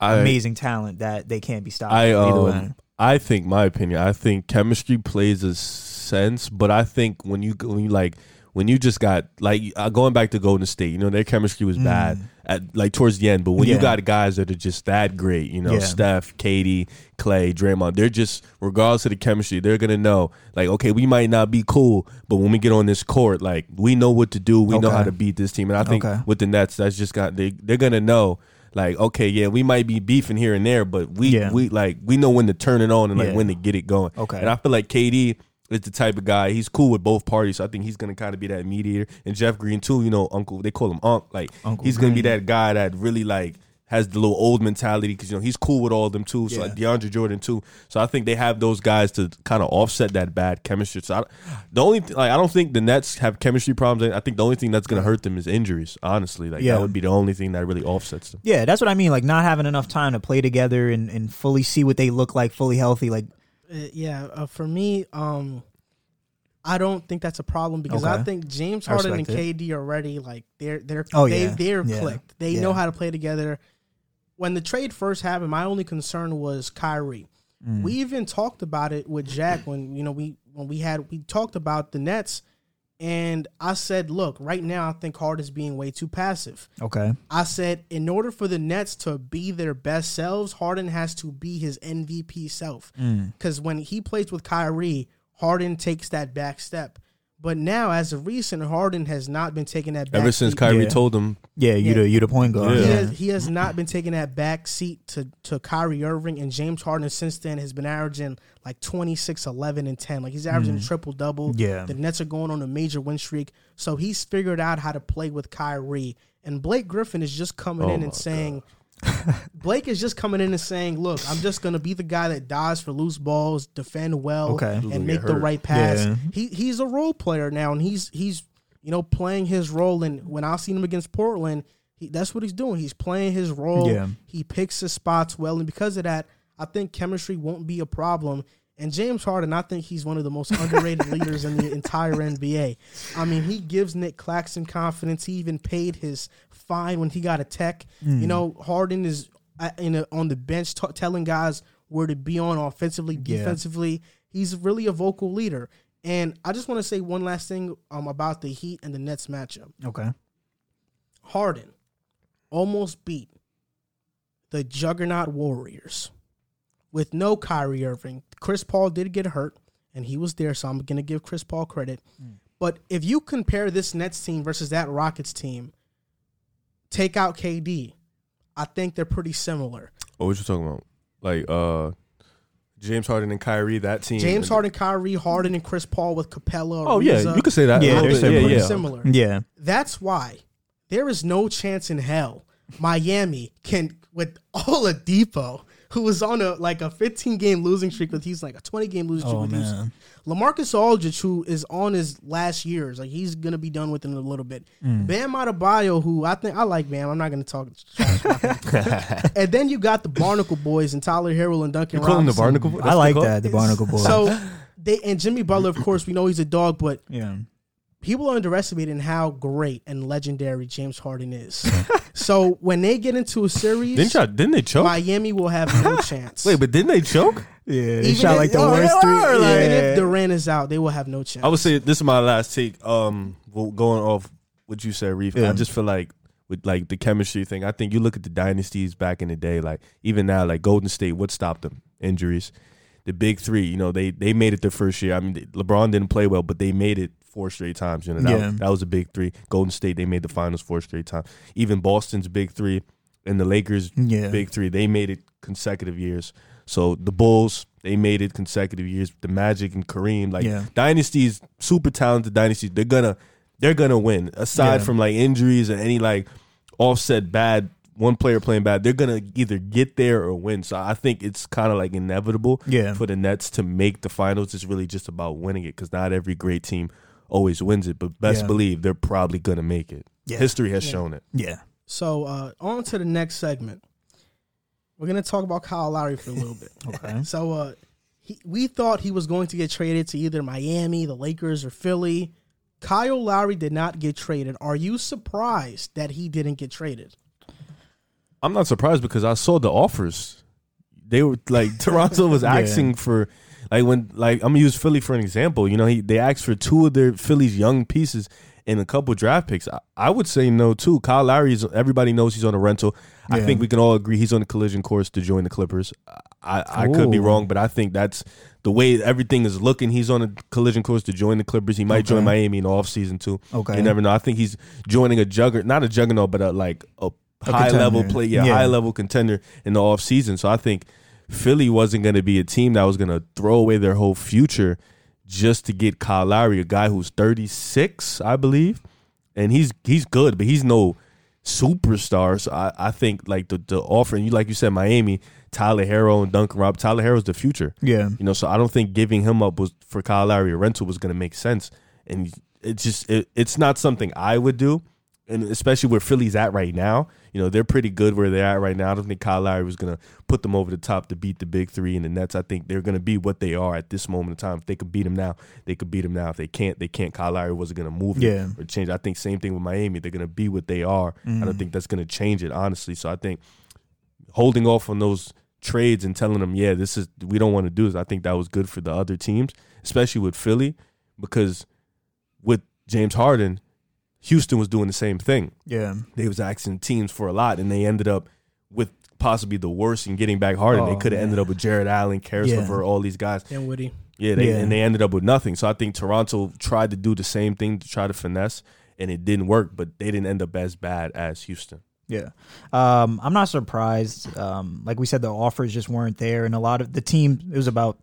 S3: I
S2: amazing talent that they can't be stopped.
S3: I um. I think my opinion. I think chemistry plays a sense, but I think when you when you like when you just got like uh, going back to Golden State, you know their chemistry was bad at like towards the end. But when you
S2: Mm.
S3: Got guys that are just that great, you know
S2: Yeah.
S3: Steph, Katie, Clay, Draymond, they're just regardless of the chemistry, they're gonna know like okay, we might not be cool, but when we get on this court, like we know what to do, we know how to beat this team. And I think
S2: Okay.
S3: with the Nets, that's just got they they're gonna know. Like okay, yeah, we might be beefing here and there, but we
S2: Yeah.
S3: we like we know when to turn it on and like
S2: Yeah.
S3: when to get it going.
S2: Okay.
S3: and I feel like KD is the type of guy. He's cool with both parties, so I think he's gonna kind of be that mediator. And Jeff Green too, you know, Uncle they call him Unc. Like
S2: Uncle
S3: he's gonna be that guy that really like has the little old mentality because you know he's cool with all of them too. So
S2: Yeah.
S3: like DeAndre Jordan too. So I think they have those guys to kind of offset that bad chemistry. So I, the only th- like I don't think the Nets have chemistry problems. I think the only thing that's gonna hurt them is injuries. Honestly, like
S2: Yeah.
S3: that would be the only thing that really offsets them.
S2: Yeah, that's what I mean. Like not having enough time to play together and, and fully see what they look like, fully healthy. Like
S1: Uh, yeah, uh, for me, um, I don't think that's a problem because I think James
S2: I
S1: Harden and
S2: respect.
S1: KD are already like they're they're
S2: Oh,
S1: they
S2: yeah.
S1: they're
S2: Yeah.
S1: clicked. They
S2: Yeah.
S1: know how to play together. When the trade first happened, my only concern was Kyrie.
S2: Mm.
S1: We even talked about it with Jack when you know we when we had we talked about the Nets, and I said, look, right now I think Harden's being way too passive.
S2: okay,
S1: I said, in order for the Nets to be their best selves, Harden has to be his MVP self. Mm. Because when he plays with Kyrie, Harden takes that back step. But now, as of recent, Harden has not been taking that back
S3: Ever since
S1: seat.
S3: Kyrie
S2: Yeah.
S3: told him
S2: yeah, you
S1: Yeah.
S2: the you the point guard.
S3: Yeah.
S1: He, has, he has not been taking that back seat to, to Kyrie Irving and James Harden since then has been averaging like 26, 11, and 10. Like he's averaging mm-hmm. a triple double.
S2: Yeah.
S1: The Nets are going on a major win streak. So he's figured out how to play with Kyrie. And Blake Griffin is just coming
S3: Oh
S1: in and saying, Blake is just coming in and saying, look, I'm just going to be the guy that dies for loose balls, defend well,
S2: Okay.
S1: and make the right pass.
S2: Yeah.
S1: He he's a role player now, and he's he's you know playing his role. And when I seen him against Portland, he, that's what he's doing. He's playing his role.
S2: Yeah.
S1: He picks his spots well, and because of that, I think chemistry won't be a problem. And James Harden, I think he's one of the most underrated leaders in the entire NBA. I mean, he gives Nick Claxton confidence. He even paid his fine when he got a tech. You know, Harden is uh, in a, on the bench t- telling guys where to be on offensively,
S2: Yeah.
S1: defensively. He's really a vocal leader. And I just want to say one last thing um, about the Heat and the Nets matchup.
S2: okay,
S1: Harden almost beat the juggernaut Warriors with no Kyrie Irving. Chris Paul did get hurt, and he was there, so I'm going to give Chris Paul credit. But if you compare this Nets team versus that Rockets team, take out KD, I think they're pretty similar.
S3: Oh, what you talking about? Like uh James Harden and Kyrie, that team.
S1: James Harden, Kyrie, Harden, and Chris Paul with Capela.
S3: Oh yeah, you could say that.
S2: Yeah, they're similar.
S3: yeah, yeah.
S1: similar.
S2: yeah,
S1: That's why there is no chance in hell Miami can with all Oladipo, who was on a like a 15 game losing streak with he's like a 20 game losing streak
S2: Oh,
S1: with Houston.
S2: man.
S1: Lamarcus Aldridge, who is on his last years, like he's gonna be done with in a little bit.
S2: Mm.
S1: Bam Adebayo, who I think I like Bam. I'm not gonna talk trash and then you got the Barnacle Boys and Tyler Herro and Duncan.
S3: You call him the Barnacle? That's
S2: I like that. The Barnacle Boys.
S1: So they and Jimmy Butler, of course, we know he's a dog, but
S2: yeah,
S1: people are underestimating how great and legendary James Harden is. so when they get into a series,
S3: Didn't y'all, didn't they choke?
S1: Miami will have no chance.
S3: Wait, but didn't they choke?
S2: yeah. They
S1: Even
S2: shot
S1: if-
S2: like the
S1: oh,
S2: worst three.
S1: are, like, Even
S2: yeah.
S1: if Durant is out, they will have no chance.
S3: I would say this is my last take. Um, well, going off what you said, Reef.
S2: Yeah.
S3: I just feel like with like the chemistry thing. I think you look at the dynasties back in the day, like even now, like Golden State. What stopped them? Injuries. The big three. You know, they they made it their first year. I mean, LeBron didn't play well, but they made it four straight times. You know, that,
S2: Yeah.
S3: that was a big three. Golden State, they made the finals four straight times. Even Boston's big three and the Lakers
S2: Yeah.
S3: big three. They made it consecutive years. So the Bulls, they made it consecutive years. The Magic and Kareem, like
S2: Yeah.
S3: dynasties, super talented dynasties. They're gonna they're gonna win. Aside
S2: Yeah.
S3: from like injuries and any like offset bad one player playing bad, they're gonna either get there or win. So I think it's kind of like inevitable
S2: Yeah.
S3: for the Nets to make the finals. It's really just about winning it because not every great team always wins it. But best
S2: Yeah.
S3: believe they're probably gonna make it.
S2: Yeah.
S3: History has
S1: Yeah.
S3: shown it.
S2: Yeah.
S1: so uh, on to the next segment. We're gonna talk about Kyle Lowry for a little bit.
S2: Okay.
S1: So uh, he, we thought he was going to get traded to either Miami, the Lakers, or Philly. Kyle Lowry did not get traded. Are you surprised that he didn't get traded?
S3: I'm not surprised because I saw the offers. they were like Toronto was asking for like when like I'm gonna use Philly for an example. You know, he they asked for two of their Philly's young pieces and a couple draft picks. I, I would say no too. Kyle Lowry is everybody knows he's on a rental. I think we can all agree he's on a collision course to join the Clippers. I, I could be
S2: oh.
S3: wrong, but I think that's the way everything is looking. He's on a collision course to join the Clippers. He might join Miami in the offseason too.
S2: Okay.
S3: You never know. I think he's joining a juggernaut, not a juggernaut, but a, like a, high level
S2: contender.
S3: play, yeah,
S2: Yeah.
S3: high level contender in the offseason. So I think Philly wasn't going to be a team that was going to throw away their whole future just to get Kyle Lowry, a guy who's 36, I believe, and he's he's good, but he's no superstar. So I, I think like the the offer, and you like you said, Miami, Tyler Herro and Duncan Rob. Tyler Herro's the future.
S2: Yeah.
S3: You know, so I don't think giving him up was for Kyle Lowry a rental was going to make sense, and it's just it, it's not something I would do, and especially where Philly's at right now. You know, they're pretty good where they're at right now. I don't think Kyle Lowry was going to put them over the top to beat the big three and the Nets. I think they're going to be what they are at this moment in time. If they could beat them now, they could beat them now. If they can't, they can't. Kyle Lowry wasn't going to move it
S2: Yeah.
S3: or change. I think same thing with Miami. They're going to be what they are. I don't mm-hmm. think that's going to change it honestly. So I think holding off on those trades and telling them, yeah, this is we don't want to do this. I think that was good for the other teams, especially with Philly, because with James Harden, Houston was doing the same thing.
S2: Yeah.
S3: They was asking teams for a lot, and they ended up with possibly the worst in getting back Harden. they
S2: Oh,
S3: could have ended up with Jarrett Allen, Caris
S2: Yeah.
S3: LeVert, all these guys.
S1: and Woody.
S3: Yeah, they,
S2: Yeah.
S3: and they ended up with nothing. So I think Toronto tried to do the same thing to try to finesse, and it didn't work. But they didn't end up as bad as Houston.
S2: Yeah. Um, I'm not surprised. Um, like we said, the offers just weren't there. And a lot of the team, it was about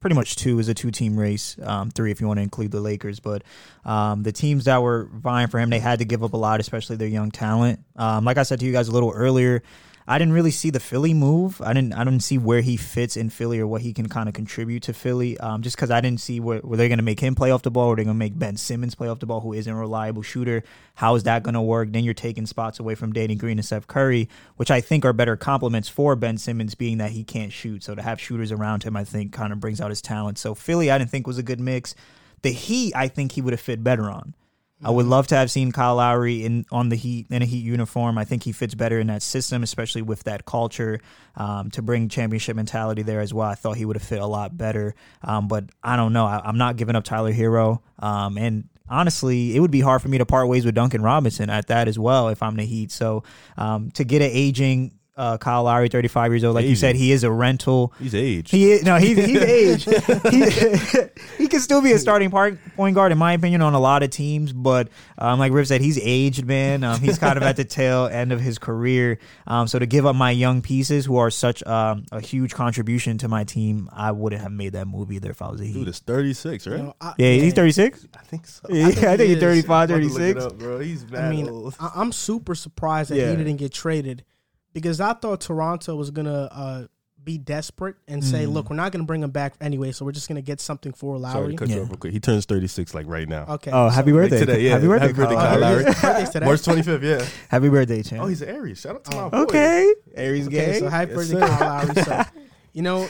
S2: pretty much two, was a two team race, um, three if you want to include the Lakers. But um, the teams that were vying for him, they had to give up a lot, especially their young talent. Um, like I said to you guys a little earlier, I didn't really see the Philly move. I didn't. I didn't see where he fits in Philly or what he can kind of contribute to Philly. Um, just because I didn't see where, where they're going to make him play off the ball, or they're going to make Ben Simmons play off the ball, who isn't a reliable shooter. How is that going to work? Then you're taking spots away from Danny Green and Seth Curry, which I think are better complements for Ben Simmons, being that he can't shoot. So to have shooters around him, I think kind of brings out his talent. So Philly, I didn't think was a good mix. The Heat, I think he would have fit better on. I would love to have seen Kyle Lowry in on the Heat in a Heat uniform. I think he fits better in that system, especially with that culture um, to bring championship mentality there as well. I thought he would have fit a lot better, um, but I don't know. I, I'm not giving up Tyler Herro, um, and honestly, it would be hard for me to part ways with Duncan Robinson at that as well if I'm the Heat. So um, to get an aging uh, Kyle Lowry, 35 years old, like you said, he is a rental.
S3: He's aged.
S2: He is, no, he's he's aged. he, he can still be a starting part, point guard, in my opinion, on a lot of teams. But um, like Riv said, he's aged, man. Um, he's kind of at the tail end of his career. Um, so to give up my young pieces who are such um, a huge contribution to my team, I wouldn't have made that move either if I was a
S3: Dude,
S2: Heat.
S3: it's 36, right?
S1: You know, I,
S2: Yeah, he's 36.
S3: I think so.
S2: Yeah, I think,
S1: he
S2: he's
S1: is.
S2: 35,
S3: I'm about to look it
S2: 36.
S3: up, bro. He's mad
S1: I mean,
S3: old.
S1: I, I'm super surprised that
S2: Yeah.
S1: he didn't get traded because I thought Toronto was gonna uh, be desperate and say,
S2: Mm.
S1: "Look, we're not gonna bring him back anyway, so we're just gonna get something for
S3: Sorry
S1: Lowry."
S3: to cut you
S2: Yeah.
S3: off real quick. He turns 36 like right now.
S1: Okay.
S2: Oh,
S1: so-
S2: happy birthday!
S3: today, yeah.
S2: Happy birthday,
S3: Happy birthday,
S2: Kyle.
S3: Kyle Lowry.
S1: Birthday's today.
S3: March 25th, yeah.
S2: Happy birthday, champ.
S3: Oh, he's an Aries. Shout out to my
S1: Oh,
S3: boy.
S2: okay. Aries
S1: Okay,
S2: gang.
S1: so happy
S3: Yes,
S1: birthday,
S3: sir.
S1: Kyle Lowry. So, you know,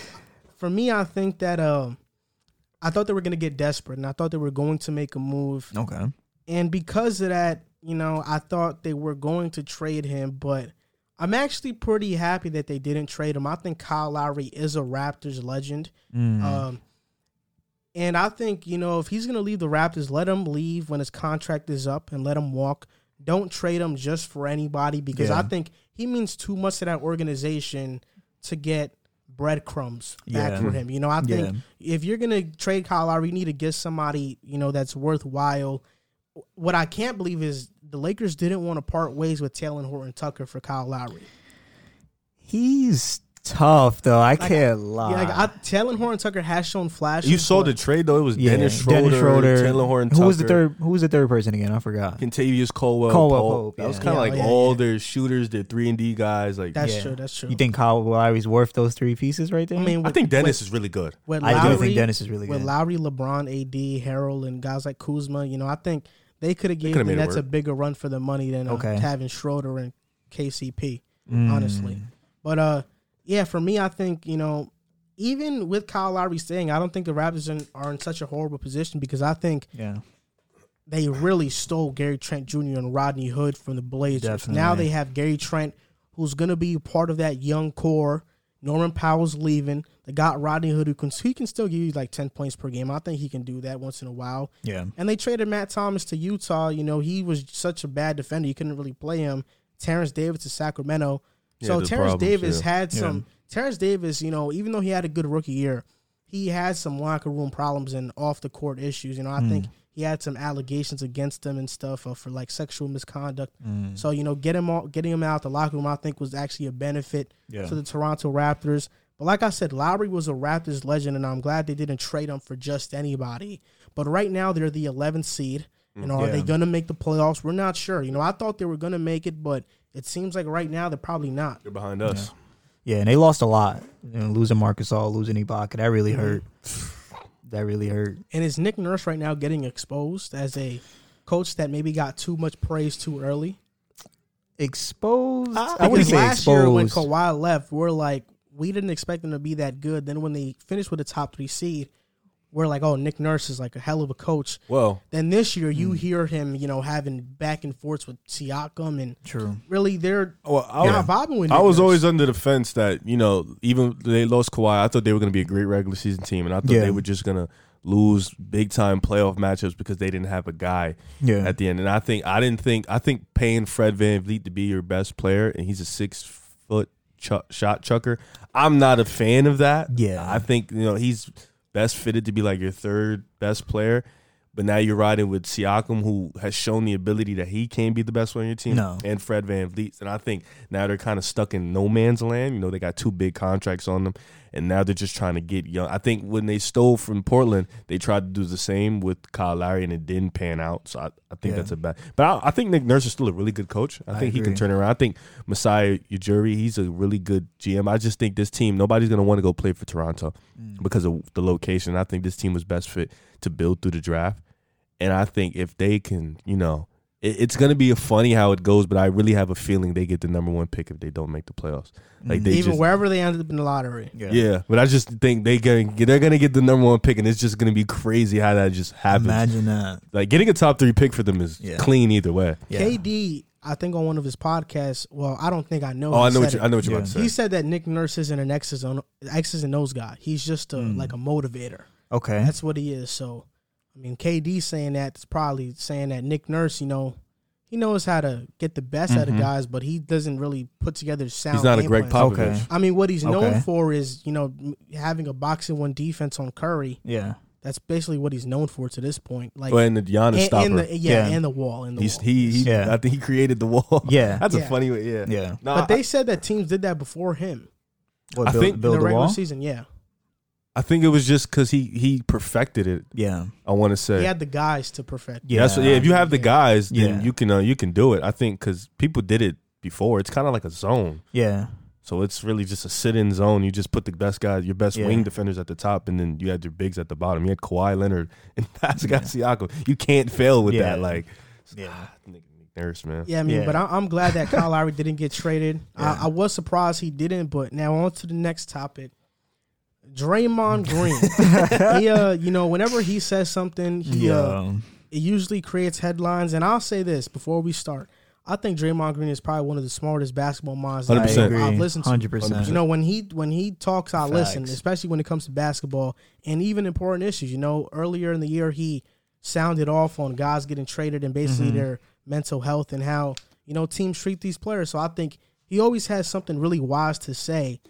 S1: for me, I think that um, I thought they were gonna get desperate, and I thought they were going to make a move,
S2: okay.
S1: and because of that, you know, I thought they were going to trade him, but I'm actually pretty happy that they didn't trade him. I think Kyle Lowry is a Raptors legend.
S2: Mm.
S1: Um, and I think, you know, if he's going to leave the Raptors, let him leave when his contract is up and let him walk. Don't trade him just for anybody because
S2: Yeah.
S1: I think he means too much to that organization to get breadcrumbs back
S2: Yeah.
S1: for him. You know, I think
S2: Yeah.
S1: if you're going to trade Kyle Lowry, you need to get somebody, you know, that's worthwhile. What I can't believe is the Lakers didn't want to part ways with Talen Horton Tucker for Kyle Lowry.
S2: He's tough though. I
S1: Like,
S2: can't lie.
S1: Yeah, like I, Talen Horton Tucker has shown flashes.
S3: You saw the trade though. It was
S2: Yeah,
S3: Dennis Schroeder, Taylor Horn.
S2: Who was the third? Who was the third person again? I forgot.
S3: Kentavious Caldwell.
S2: Caldwell
S3: Pope.
S2: Pope,
S3: That was kind of
S1: Yeah,
S3: like
S1: yeah,
S3: all
S1: yeah.
S3: their shooters, their three and D guys. Like
S1: That's
S2: Yeah.
S1: true. That's true.
S2: You think Kyle Lowry's worth those three pieces right there?
S1: I mean,
S3: I think Dennis is really good.
S1: with
S2: I do think Dennis is really
S1: with
S2: good.
S1: With Lowry, LeBron, AD, Harrell, and guys like Kuzma. You know, I think they could have given
S3: made
S1: that's a bigger run for the money than uh,
S2: Okay.
S1: having Schroeder and KCP.
S2: Mm.
S1: honestly. But uh, yeah, for me, I think you know, even with Kyle Lowry staying, I don't think the Raptors in, are in such a horrible position because I think
S2: Yeah.
S1: they really stole Gary Trent Jr. and Rodney Hood from the Blazers.
S2: Definitely.
S1: Now they have Gary Trent, who's going to be part of that young core. Norman Powell's leaving. They got Rodney Hood, who can he can still give you like ten points per game. I think he can do that once in a while.
S2: Yeah.
S1: And they traded Matt Thomas to Utah. You know, he was such a bad defender, you couldn't really play him. Terence Davis to Sacramento.
S3: Yeah,
S1: So Terence
S3: problems,
S1: Davis
S3: yeah.
S1: had some. Terence Davis, you know, even though he had a good rookie year, he had some locker room problems and off the court issues. You know, I think he had some allegations against him and stuff uh, for like sexual misconduct. So you know, get him all, getting him out the locker room, I think, was actually a benefit
S2: Yeah.
S1: to the Toronto Raptors. But like I said, Lowry was a Raptors legend, and I'm glad they didn't trade him for just anybody. But right now, they're the 11th seed. Mm, you know, are
S2: Yeah.
S1: they going to make the playoffs? We're not sure. You know, I thought they were going to make it, but it seems like right now they're probably not.
S3: They're behind us.
S2: Yeah, and they lost a lot. You know, losing Marc Gasol, losing Ibaka, that really mm-hmm. hurt. That really hurt.
S1: And is Nick Nurse right now getting exposed as a coach that maybe got too much praise too early?
S2: Exposed. I,
S1: Because
S2: wouldn't say
S1: last year when
S2: exposed.
S1: Kawhi left, we're like, we didn't expect them to be that good. Then when they finished with the top three seed, we're like, oh, Nick Nurse is like a hell of a coach.
S3: Well,
S1: Then this year, you mm. hear him, you know, having back and forths with Siakam, and
S2: True.
S1: really they're oh,
S3: well I,
S1: not vibing with.
S3: I was
S1: Nurse.
S3: always under the fence that you know even they lost Kawhi, I thought they were going to be a great regular season team, and I thought
S2: Yeah.
S3: they were just going to lose big time playoff matchups because they didn't have a guy
S2: Yeah.
S3: at the end. And I think I didn't think I think paying Fred VanVleet to be your best player, and he's a six foot shot chucker. I'm not a fan of that.
S2: Yeah.
S3: I think you know he's best fitted to be like your third best player. But now you're riding with Siakam, who has shown the ability that he can be the best player on your team,
S2: No.
S3: and Fred VanVleet. And I think now they're kind of stuck in no man's land. You know, they got two big contracts on them, and now they're just trying to get young. I think when they stole from Portland, they tried to do the same with Kyle Lowry, and it didn't pan out. So I, I think
S2: Yeah.
S3: that's a bad. But I, I think Nick Nurse is still a really good coach. I,
S2: I
S3: think he can turn around. I think Masai Ujiri, he's a really good GM. I just think this team, nobody's going to want to go play for Toronto
S2: Mm.
S3: because of the location. I think this team was best fit to build through the draft. And I think if they can, you know, it, it's going to be funny how it goes, but I really have a feeling they get the number one pick if they don't make the playoffs. Like they
S1: even
S3: just,
S1: wherever they ended up in the lottery.
S2: Yeah.
S3: yeah. But I just think they going they're going to get the number one pick, and it's just going to be crazy how that just happens.
S2: Imagine that.
S3: Like getting a top three pick for them is
S2: Yeah.
S3: clean either way.
S2: Yeah.
S1: KD, I think on one of his podcasts. Well, I don't think I know.
S3: Oh, I
S1: he
S3: know what
S1: said
S3: you. I know what you're
S2: Yeah.
S3: about to say.
S1: He said that Nick Nurse isn't an X's and X's and O's guy. He's just a, hmm. like a motivator.
S2: Okay.
S1: That's what he is. So, I mean, KD saying that is probably saying that Nick Nurse, you know, he knows how to get the best out of mm-hmm. guys, but he doesn't really put together sound.
S3: He's not a
S1: game
S3: Greg. Popovich.
S2: Okay.
S1: I mean, what he's known
S2: Okay.
S1: for is you know having a box and one defense on Curry.
S2: yeah.
S1: That's basically what he's known for to this point. Like
S3: Well, and the Giannis
S1: and,
S3: stopper.
S1: and the, yeah,
S2: Yeah.
S1: and the wall, and the
S3: He's
S1: wall.
S3: he, he
S2: Yeah.
S3: I think he created the wall.
S2: Yeah.
S3: that's a funny way. Yeah,
S2: Yeah.
S3: No,
S1: but
S3: I-
S1: they said that teams did that before him
S2: What,
S3: I
S2: build,
S3: think-
S1: in the
S2: the
S1: regular
S2: wall?
S1: season. Yeah,
S3: I think it was just because he he perfected it.
S2: Yeah.
S3: I want to say.
S1: he had the guys to perfect.
S2: Yeah.
S3: That's what, yeah. If you have the guys, then
S2: Yeah.
S3: you can uh, you can do it. I think because people did it before. It's kind of like a zone,
S2: Yeah.
S3: so it's really just a sit-in zone. You just put the best guys, your best
S2: Yeah.
S3: wing defenders at the top, and then you had your bigs at the bottom. You had Kawhi Leonard and Pascal Siakam. You can't fail with
S2: Yeah.
S3: that. Like,
S2: Yeah.
S3: ah, Nick, Nick Nurse, man.
S1: Yeah, I mean,
S2: Yeah.
S1: but I, I'm glad that Kyle Lowry didn't get traded.
S2: Yeah.
S1: I, I was surprised he didn't, but now on to the next topic. Draymond Green. he, uh, you know, whenever he says something, he uh, it usually creates headlines. And I'll say this before we start: I think Draymond Green is probably one of the smartest basketball minds that I've, I've listened to.
S2: Hundred percent.
S1: You know, when he when he talks, I listen, especially when it comes to basketball and even important issues. You know, earlier in the year, he sounded off on guys getting traded and basically their mental health and how you know teams treat these players. So I think he always has something really wise to say.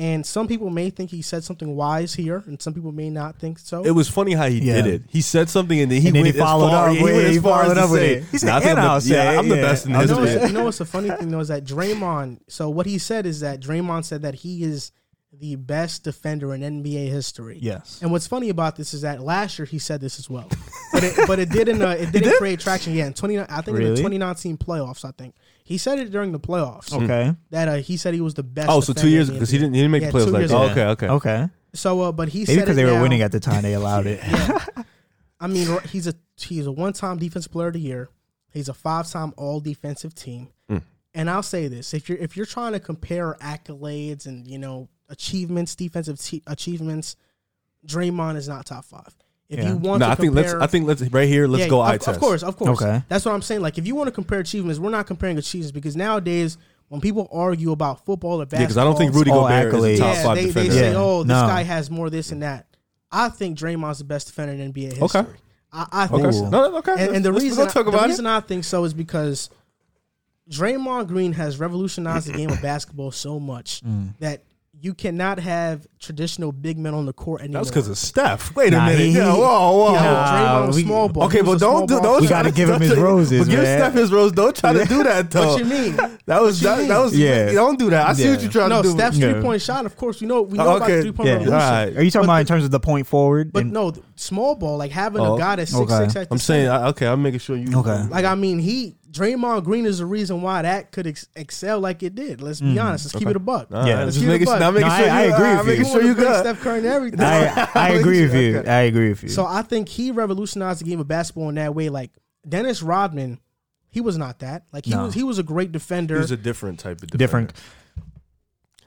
S1: And some people may think he said something wise here, and some people may not think so.
S3: It was funny how he
S2: Yeah.
S3: did it. He said something and then he
S2: And then
S3: went as
S2: followed
S3: far,
S2: up
S3: yeah,
S2: with-
S3: he went
S2: he
S3: as far
S2: followed
S3: as to
S2: up with
S3: say,
S2: it. He said,
S3: I think
S2: "And
S3: I'm the-
S2: I'll say
S3: yeah. I'm the best in
S2: I
S1: you know,
S3: history.
S1: you know what's the funny thing though is that Draymond. So what he said is that Draymond said that he is the best defender in NBA history.
S2: Yes.
S1: And what's funny about this is that last year he said this as well, but it, but it didn't uh, it didn't create traction. Yeah, in twenty I think in the 2019 playoffs. I think he said it during the playoffs
S2: Okay.
S1: that uh, he said he was the best.
S3: Oh, so two years
S1: in
S3: because he didn't he didn't make
S1: Yeah,
S3: the playoffs
S1: two
S3: like
S1: years
S3: oh,
S1: ago.
S3: okay okay
S2: Okay.
S1: So, uh, but he
S2: Maybe
S1: said
S2: because
S1: it
S2: they were
S1: now.
S2: winning at the time, they allowed it.
S1: Yeah. I mean, he's a he's a one time defensive player of the year. He's a five time all defensive team.
S3: Mm.
S1: And I'll say this: if you're if you're trying to compare accolades and you know achievements, defensive te- achievements, Draymond is not top five. If
S2: Yeah.
S1: you want
S3: no
S1: to
S3: I think
S1: compare,
S3: let's I think let's right here let's
S1: yeah,
S3: go
S1: of,
S3: eye
S1: of
S3: test
S1: course, of course.
S2: Okay.
S1: That's what I'm saying. Like, if you want to compare achievements, we're not comparing achievements because nowadays when people argue about football or
S3: Yeah,
S1: basketball,
S3: because I don't think Rudy
S2: all
S3: Gobert is a top
S1: yeah,
S3: five
S1: they, they
S3: defender.
S1: say,
S2: Yeah.
S1: "Oh, this
S2: No.
S1: guy has more this and that." I think Draymond's the best defender in NBA history.
S3: Okay.
S1: I, I think
S3: Okay.
S1: so.
S3: No, no, okay.
S1: And, and the
S3: Let's-
S1: reason
S3: let's talk
S1: I,
S3: about
S1: the
S3: it.
S1: reason I think so is because Draymond Green has revolutionized the game of basketball so much
S3: Mm.
S1: that you cannot have traditional big men on the court anymore.
S3: That was because of Steph. Wait a
S2: Nah,
S3: minute.
S2: he-
S3: yeah, whoa, whoa.
S1: Yeah,
S2: Nah,
S1: Draymond
S2: we-
S1: small ball.
S3: Okay,
S1: He
S3: but
S1: a
S3: don't do,
S1: ball
S3: don't.
S2: We
S3: try
S2: gotta give him
S3: don't
S2: his
S3: try-
S2: roses,
S3: But give
S2: man.
S3: Steph his rose. Don't try to do that though.
S1: What you mean?
S3: That was
S1: you
S3: that,
S1: mean?
S3: that was
S2: Yeah.
S3: Don't do that. I see what you're trying
S1: No,
S3: to do.
S1: Steph's
S2: Yeah.
S1: three point shot. Of course, we know we know
S3: Oh,
S1: about
S3: okay.
S1: the three point
S2: Yeah.
S1: revolution.
S3: All right.
S2: Are you talking
S1: But
S2: about in terms of the point forward?
S1: But no, small ball, like having
S3: Oh,
S1: a guy that's six six.
S3: I'm saying okay. I'm making sure you.
S2: Okay.
S1: like I mean, he Draymond Green is the reason why that could ex- excel like it did. Let's be honest. Let's keep it a buck.
S3: All right,
S2: Yeah.
S3: just
S1: Keep it a buck.
S3: now
S2: No,
S3: sure
S2: I- I
S3: you,
S2: agree
S3: uh,
S2: with
S3: making
S2: you.
S3: sure you
S1: bring
S3: good.
S1: Steph Curry and everything.
S2: I, I agree with you. I agree with you.
S1: So I think he revolutionized the game of basketball in that way. Like Dennis Rodman, he was not that. Like he
S2: No.
S1: was he was a great defender.
S3: He was a different type of defender.
S2: different.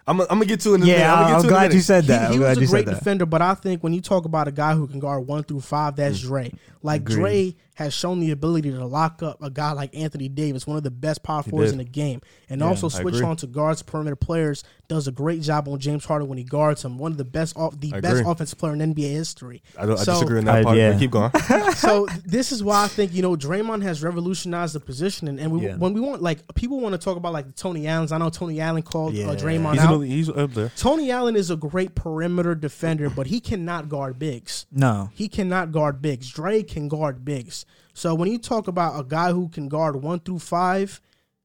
S3: I'm, I'm gonna get to it in a
S2: Yeah,
S3: minute. I'm, gonna
S2: I'm
S3: to it in
S2: glad
S3: minute.
S2: you said that.
S1: he
S2: I'm
S1: was a great defender, but I think when you talk about a guy who can guard one through five, that's Dre. Like
S2: Agreed.
S1: Dre has shown the ability to lock up a guy like Anthony Davis, one of the best power forwards in the game, and also switch on to guards perimeter players. Does a great job on James Harden when he guards him. One of the best, off, the
S3: I
S1: best
S3: agree.
S1: offensive player in NBA history.
S3: I, don't, I disagree on that
S2: I-
S3: part.
S2: yeah.
S3: but Keep going.
S1: so this is why I think you know Draymond has revolutionized the position, and, and we,
S2: Yeah.
S1: when we want like people want to talk about like Tony Allen's. I know Tony Allen called
S2: Yeah.
S1: uh, Draymond
S3: He's,
S1: out.
S3: in the, he's up there.
S1: Tony Allen is a great perimeter defender, but he cannot guard bigs.
S2: No.
S1: He cannot guard bigs. Dre can guard bigs. So when you talk about a guy who can guard one through five,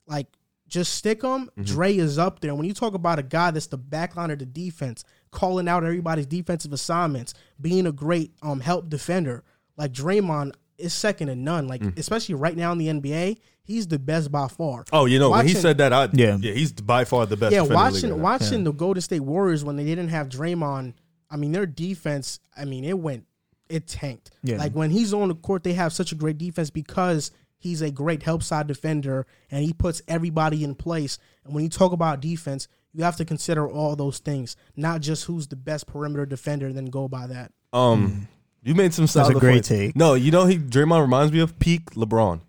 S1: like just stick him, Dre is up there. When you talk about a guy that's the backline of the defense, calling out everybody's defensive assignments, being a great um help defender, like Draymond is second to none. Like especially right now in the NBA, he's the best by far.
S3: Oh, you know when he said that, I,
S2: Yeah.
S3: yeah, he's by far the best.
S1: yeah,
S3: defender the
S1: watching
S3: right now.
S1: watching the Golden State Warriors when they didn't have Draymond, I mean their defense, I mean it went it tanked.
S2: Yeah.
S1: Like when he's on the court, they have such a great defense because he's a great help side defender and he puts everybody in place. And when you talk about defense, you have to consider all those things, not just who's the best perimeter defender and then go by that.
S3: Um, you made some solid
S2: a great
S3: points.
S2: take.
S3: No, you know he Draymond reminds me of peak LeBron,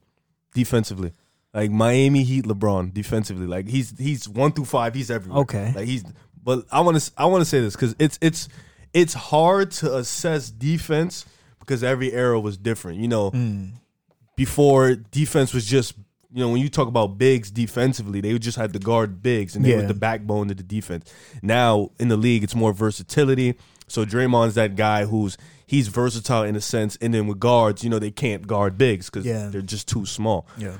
S3: defensively, like Miami Heat LeBron defensively. Like he's he's one through five, he's everywhere.
S2: Okay.
S3: like he's. But I want to I want to say this because it's it's it's hard to assess defense because every era was different. You know,
S2: Mm.
S3: before defense was just you know when you talk about bigs defensively they just had to guard bigs and they were the backbone of the defense now in the league it's more versatility so Draymond's that guy who's he's versatile in a sense and then with guards you know they can't guard bigs because
S2: Yeah.
S3: they're just too small
S2: Yeah.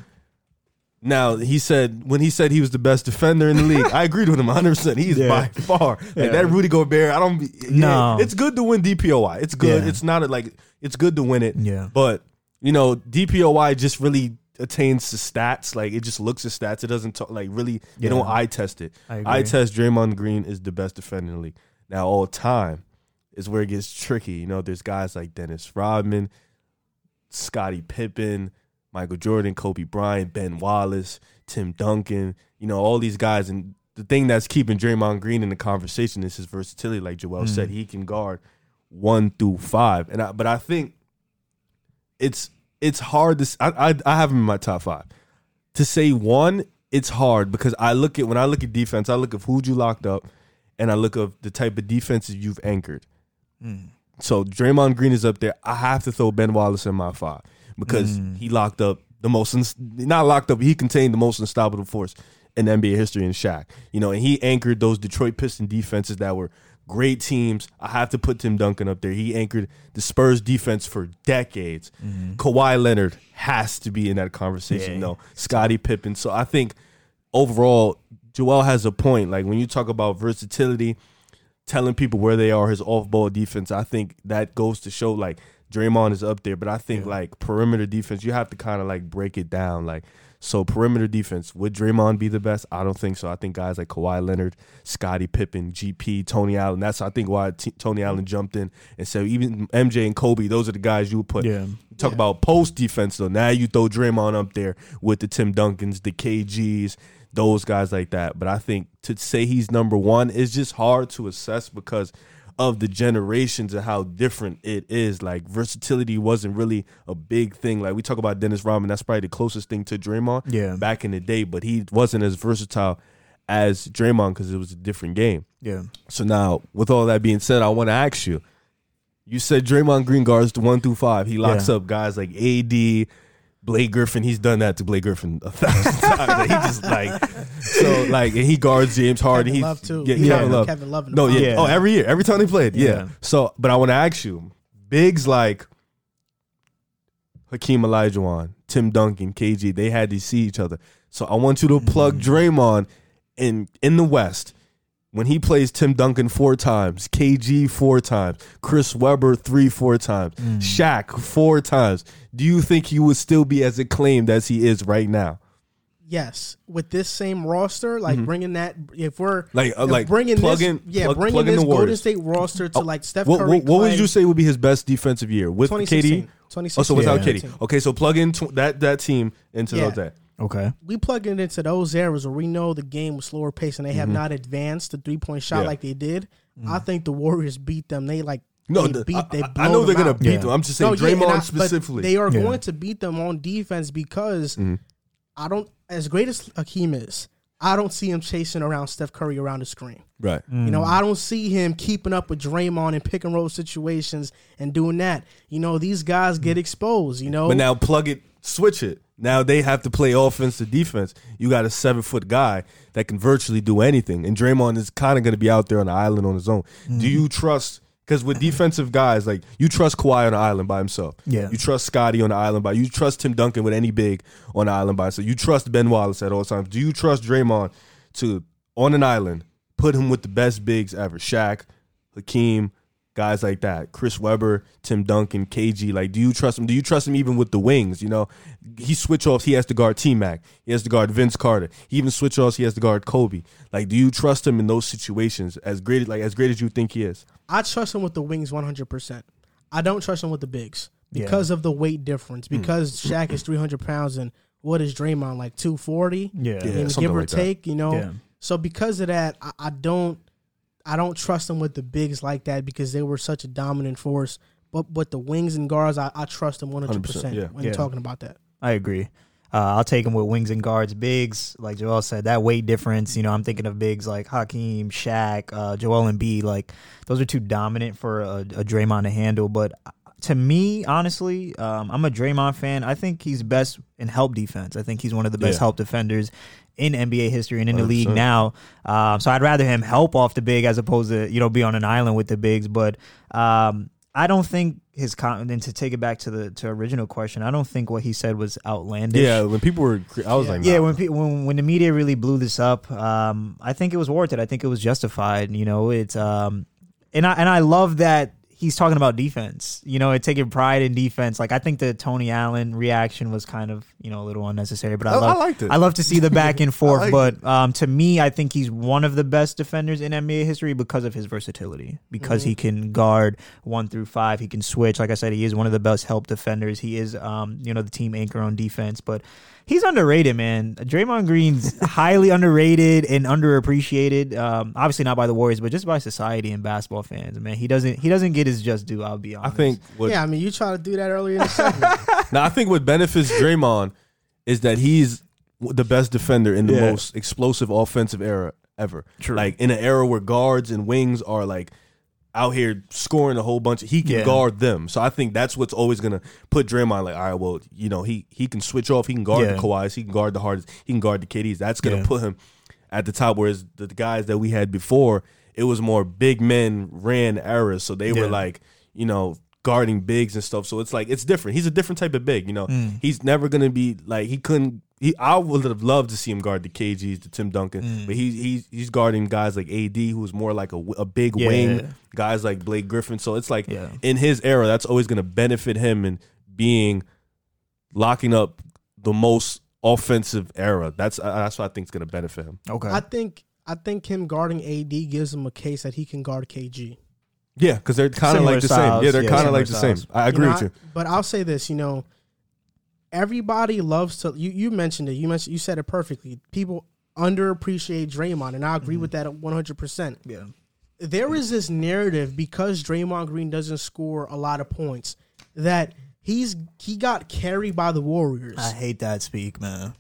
S3: Now he said when he said he was the best defender in the league, I agreed with him 100. percent He's
S2: Yeah.
S3: by far like
S2: Yeah.
S3: that. Rudy Gobert, I don't. Yeah,
S2: No.
S3: it's good to win DPOY. It's good.
S2: Yeah.
S3: It's not a, like it's good to win it.
S2: Yeah.
S3: but you know DPOY just really attains to stats. Like it just looks at stats. It doesn't talk like really. They don't eye test it.
S2: I
S3: Eye
S2: agree.
S3: test Draymond Green is the best defender in the league. Now all time is where it gets tricky. You know, there's guys like Dennis Rodman, Scottie Pippen, Michael Jordan, Kobe Bryant, Ben Wallace, Tim Duncan, you know, all these guys. And the thing that's keeping Draymond Green in the conversation is his versatility. Like Joel said, mm. he can guard one through five. And I, but I think it's it's hard to. I, I I have him in my top five. To say one, it's hard because I look at when I look at defense, I look at who you locked up, and I look at the type of defenses you've anchored. Mm. So Draymond Green is up there. I have to throw Ben Wallace in my five because mm. he locked up the most, not locked up. He contained the most unstoppable force in NBA history in Shaq. You know, and he anchored those Detroit Piston defenses that were great teams. I have to put Tim Duncan up there. He anchored the Spurs defense for decades. Mm-hmm. Kawhi Leonard has to be in that conversation.
S2: Yeah.
S3: No, Scottie Pippen. So I think overall, Joel has a point. Like when you talk about versatility, telling people where they are, his off ball defense, I think that goes to show like Draymond is up there. But I think like perimeter defense, you have to kind of like break it down. Like, so perimeter defense, would Draymond be the best? I don't think so. I think guys like Kawhi Leonard, Scottie Pippen, GP, Tony Allen, that's I think why T- Tony Allen jumped in and said even MJ and Kobe, those are the guys you would put.
S2: Yeah.
S3: You talk about post defense though. Now you throw Draymond up there with the Tim Duncans, the KGs, those guys like that. But I think to say he's number one is just hard to assess because of the generations and how different it is. Like versatility wasn't really a big thing. Like we talk about Dennis Rodman, that's probably the closest thing to Draymond
S2: Yeah.
S3: back in the day, but he wasn't as versatile as Draymond because it was a different game.
S2: Yeah.
S3: So now, with all that being said, I want to ask you. You said Draymond Green guards one through five. He locks
S2: Yeah.
S3: up guys like AD, Blake Griffin. He's done that to Blake Griffin a thousand times. Like, he just like so like and he guards James Harden.
S1: Kevin
S3: He
S1: Love, too.
S3: Yeah,
S1: Yeah,
S3: Kevin Love.
S1: Kevin Love
S3: No, yeah.
S2: finals.
S3: Oh, every year, every time they played. Yeah.
S2: Yeah.
S3: So, but I want to ask you, bigs like Hakeem Olajuwon, Tim Duncan, KG, they had to see each other. So I want you to plug mm-hmm. Draymond in in the West when he plays Tim Duncan four times, KG four times, Chris Webber three, four times, Shaq four times. Do you think he would still be as acclaimed as he is right now?
S1: Yes, with this same roster, like bringing that, if we're
S3: Mm-hmm. Like, uh, like,
S1: bringing
S3: plug
S1: this,
S3: in-
S1: yeah,
S3: plug-
S1: bringing
S3: plug in
S1: this
S3: the
S1: Golden. State roster to like Steph Curry.
S3: what, what would you say would be his best defensive year with
S1: 2016,
S3: KD?
S1: 2016.
S3: Oh, so without
S2: Yeah.
S3: KD. Okay, so plug in tw- that that team into
S1: Yeah.
S3: those that.
S2: Okay.
S1: we plug it into those eras where we know the game was slower pace and they have not advanced the three point shot
S3: Mm-hmm. Yeah.
S1: like they did. I think the Warriors beat them. They like
S3: No,
S1: they
S3: the-
S1: beat.
S3: I,
S1: They
S3: I- I know they're gonna
S1: out.
S3: beat
S2: Yeah.
S3: them. I'm just saying
S1: No, yeah,
S3: Draymond
S1: I-
S3: specifically.
S1: They are
S2: Yeah.
S1: going to beat them on defense because
S3: Mm-hmm.
S1: I don't. As great as Hakeem is, I don't see him chasing around Steph Curry around the screen.
S3: right.
S1: You know, I don't see him keeping up with Draymond in pick and roll situations and doing that. You know, these guys get exposed. You know,
S3: But now plug it, switch it. Now they have to play offense to defense. You got a seven foot guy that can virtually do anything, and Draymond is kind of going to be out there on the island on his own. Do mm-hmm. you trust? Because with defensive guys, like you trust Kawhi on the island by himself.
S2: Yeah.
S3: You trust Scotty on the island by. You trust Tim Duncan with any big on the island by himself. You trust Ben Wallace at all times. Do you trust Draymond to on an island put him with the best bigs ever? Shaq, Hakeem, guys like that. Chris Webber, Tim Duncan, KG. Like, do you trust him? Do you trust him even with the wings? You know, he switch offs. He has to guard T Mac. He has to guard Vince Carter. He even switch offs. He has to guard Kobe. Like, do you trust him in those situations as great like as great as you think he is?
S1: I trust him with the wings 100%. I don't trust him with the bigs
S2: Yeah.
S1: because of the weight difference.
S3: Hmm.
S1: Because Shaq is 300 pounds and what is Draymond, like 240?
S2: Yeah.
S1: I mean,
S3: something
S1: give or
S3: like that.
S1: take, you know?
S2: Yeah.
S1: So because of that, I, I don't I don't trust them with the bigs like that because they were such a dominant force. But with the wings and guards, I, I trust them 100%,
S3: 100%, yeah.
S1: when
S2: Yeah.
S1: talking about that.
S2: I agree. Uh, I'll take them with wings and guards, bigs. Like Joel said, that weight difference. You know, I'm thinking of bigs like Hakeem, Shaq, uh, Joel Embiid. Like those are too dominant for a, a Draymond to handle. But uh, to me, honestly, um, I'm a Draymond fan. I think he's best in help defense. I think he's one of the best
S3: Yeah.
S2: help defenders in NBA history and in the league
S3: 100%.
S2: now. Um, so I'd rather him help off the big as opposed to you know be on an island with the bigs. But um, I don't think his and to take it back to the to original question, I don't think what he said was outlandish.
S3: Yeah, when people were, I was like,
S2: Yeah, when, pe- when when the media really blew this up, um, I think it was warranted. I think it was justified. You know, it's um, and I and I love that he's talking about defense. You know, and taking pride in defense. Like I think the Tony Allen reaction was kind of you know a little unnecessary, but I,
S3: I- I
S2: love
S3: liked it.
S2: I love to see the back and forth. but um, to me, I think he's one of the best defenders in NBA history because of his versatility. Because he can guard one through five, he can switch. Like I said, he is one of the best help defenders. He is um, you know the team anchor on defense, but. He's underrated, man. Draymond Green's highly underrated and underappreciated. Um, obviously not by the Warriors, but just by society and basketball fans. Man, he doesn't he doesn't get his just due. I'll be honest.
S3: I think what
S1: yeah, I mean, you try to do that earlier in the segment.
S3: Now I think what benefits Draymond is that he's the best defender in the
S2: Yeah.
S3: most explosive offensive era ever.
S2: True.
S3: Like in an era where guards and wings are like out here scoring a whole bunch. he can
S2: Yeah.
S3: guard them. So I think that's what's always gonna put Draymond like, all right, well, you know, he he can switch off. He can guard
S2: Yeah.
S3: the Kawhis. He can guard the hardest. He can guard the KDs. That's gonna
S2: Yeah.
S3: put him at the top. Whereas the, guys that we had before, it was more big men ran eras. So they were like, you know, guarding bigs and stuff. So it's like it's different. He's a different type of big. You know,
S2: Mm.
S3: he's never gonna be like he couldn't. He, I would have loved to see him guard the KGs, the Tim Duncan,
S2: Mm.
S3: but he's he's he's guarding guys like AD, who's more like a, a big
S2: Yeah.
S3: wing, guys like Blake Griffin. So it's like
S2: Yeah.
S3: in his era, that's always gonna benefit him in being locking up the most offensive era. That's uh, that's what I think is gonna benefit him.
S2: Okay.
S1: I think I think him guarding AD gives him a case that he can guard KG.
S3: Yeah, because they're kind of
S2: Similar
S3: like the
S2: styles.
S3: same. Yeah, they're
S2: Yeah,
S3: kind of
S2: similar
S3: like the same.
S2: styles.
S3: I agree
S1: know,
S3: with you.
S1: But I'll say this, you know, everybody loves to. You you mentioned it. You mentioned you said it perfectly. People underappreciate Draymond, and I agree
S3: Mm-hmm.
S1: with that one hundred percent.
S2: yeah.
S1: There is this narrative because Draymond Green doesn't score a lot of points that he's he got carried by the Warriors.
S2: I hate that speak, man.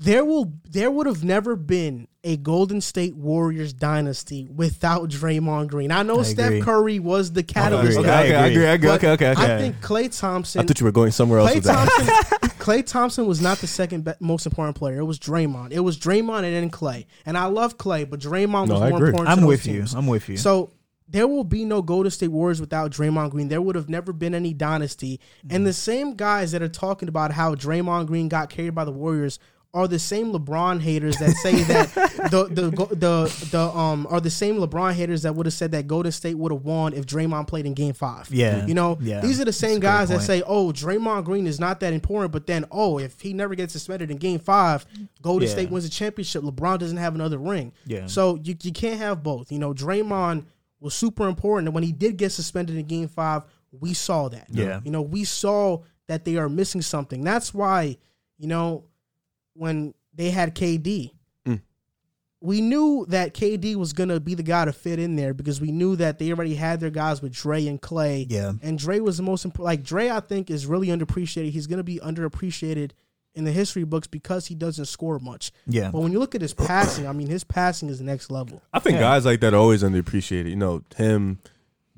S1: There will there would have never been a Golden State Warriors dynasty without Draymond Green. I know
S2: I
S1: Steph
S2: agree.
S1: Curry was the
S3: Okay,
S1: catalyst.
S2: agree.
S1: of
S3: okay,
S1: it,
S3: I agree. I agree. Okay, okay, okay.
S1: I think Klay Thompson.
S3: I thought you were going somewhere else
S1: Klay
S3: with that.
S1: Thompson, Klay Thompson was not the second be- most important player. It was Draymond. It was Draymond and then Klay. And I love Klay, but Draymond
S3: No,
S1: was
S3: I
S1: more
S3: agree.
S1: important.
S2: I'm
S1: those
S2: with you.
S1: teams.
S2: I'm with you.
S1: So there will be no Golden State Warriors without Draymond Green. There would have never been any dynasty. And mm. the same guys that are talking about how Draymond Green got carried by the Warriors are the same LeBron haters that say that the the the the um are the same LeBron haters that would have said that Golden State would have won if Draymond played in Game Five.
S2: Yeah.
S1: you know,
S2: Yeah.
S1: these are the same guys that say, "Oh, Draymond Green is not that important," but then, oh, if he never gets suspended in Game Five, Golden
S2: Yeah.
S1: State wins a championship. LeBron doesn't have another ring.
S2: Yeah.
S1: So you you can't have both. You know, Draymond was super important, and when he did get suspended in Game Five, we saw that.
S2: Yeah.
S1: You know, we saw that they are missing something. That's why, you know, when they had KD,
S3: Mm.
S1: we knew that KD was gonna be the guy to fit in there because we knew that they already had their guys with Dre and Klay.
S2: Yeah.
S1: And Dre was the most important. Like Dre, I think is really underappreciated. He's gonna be underappreciated in the history books because he doesn't score much.
S2: Yeah.
S1: But when you look at his passing, I mean, his passing is next level.
S3: I think
S2: Yeah.
S3: guys like that are always underappreciated. You know, him,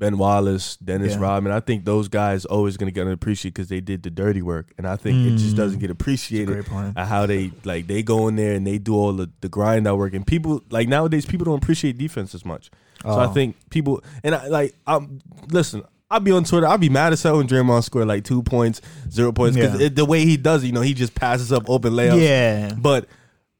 S3: Ben Wallace, Dennis
S2: Yeah.
S3: Rodman. I think those guys always going to get underappreciated because they did the dirty work, and I think it just
S2: Mm.
S3: doesn't get appreciated.
S2: Great point.
S3: How they like they go in there and they do all the, the grind out work, and people like nowadays people don't appreciate defense as much. So I
S2: Oh.
S3: think people and I like I'm listen. I'll be on Twitter. I'll be mad as hell when Draymond scored like two points, zero points because
S2: Yeah.
S3: the way he does it, you know, he just passes up open layups.
S2: Yeah.
S3: But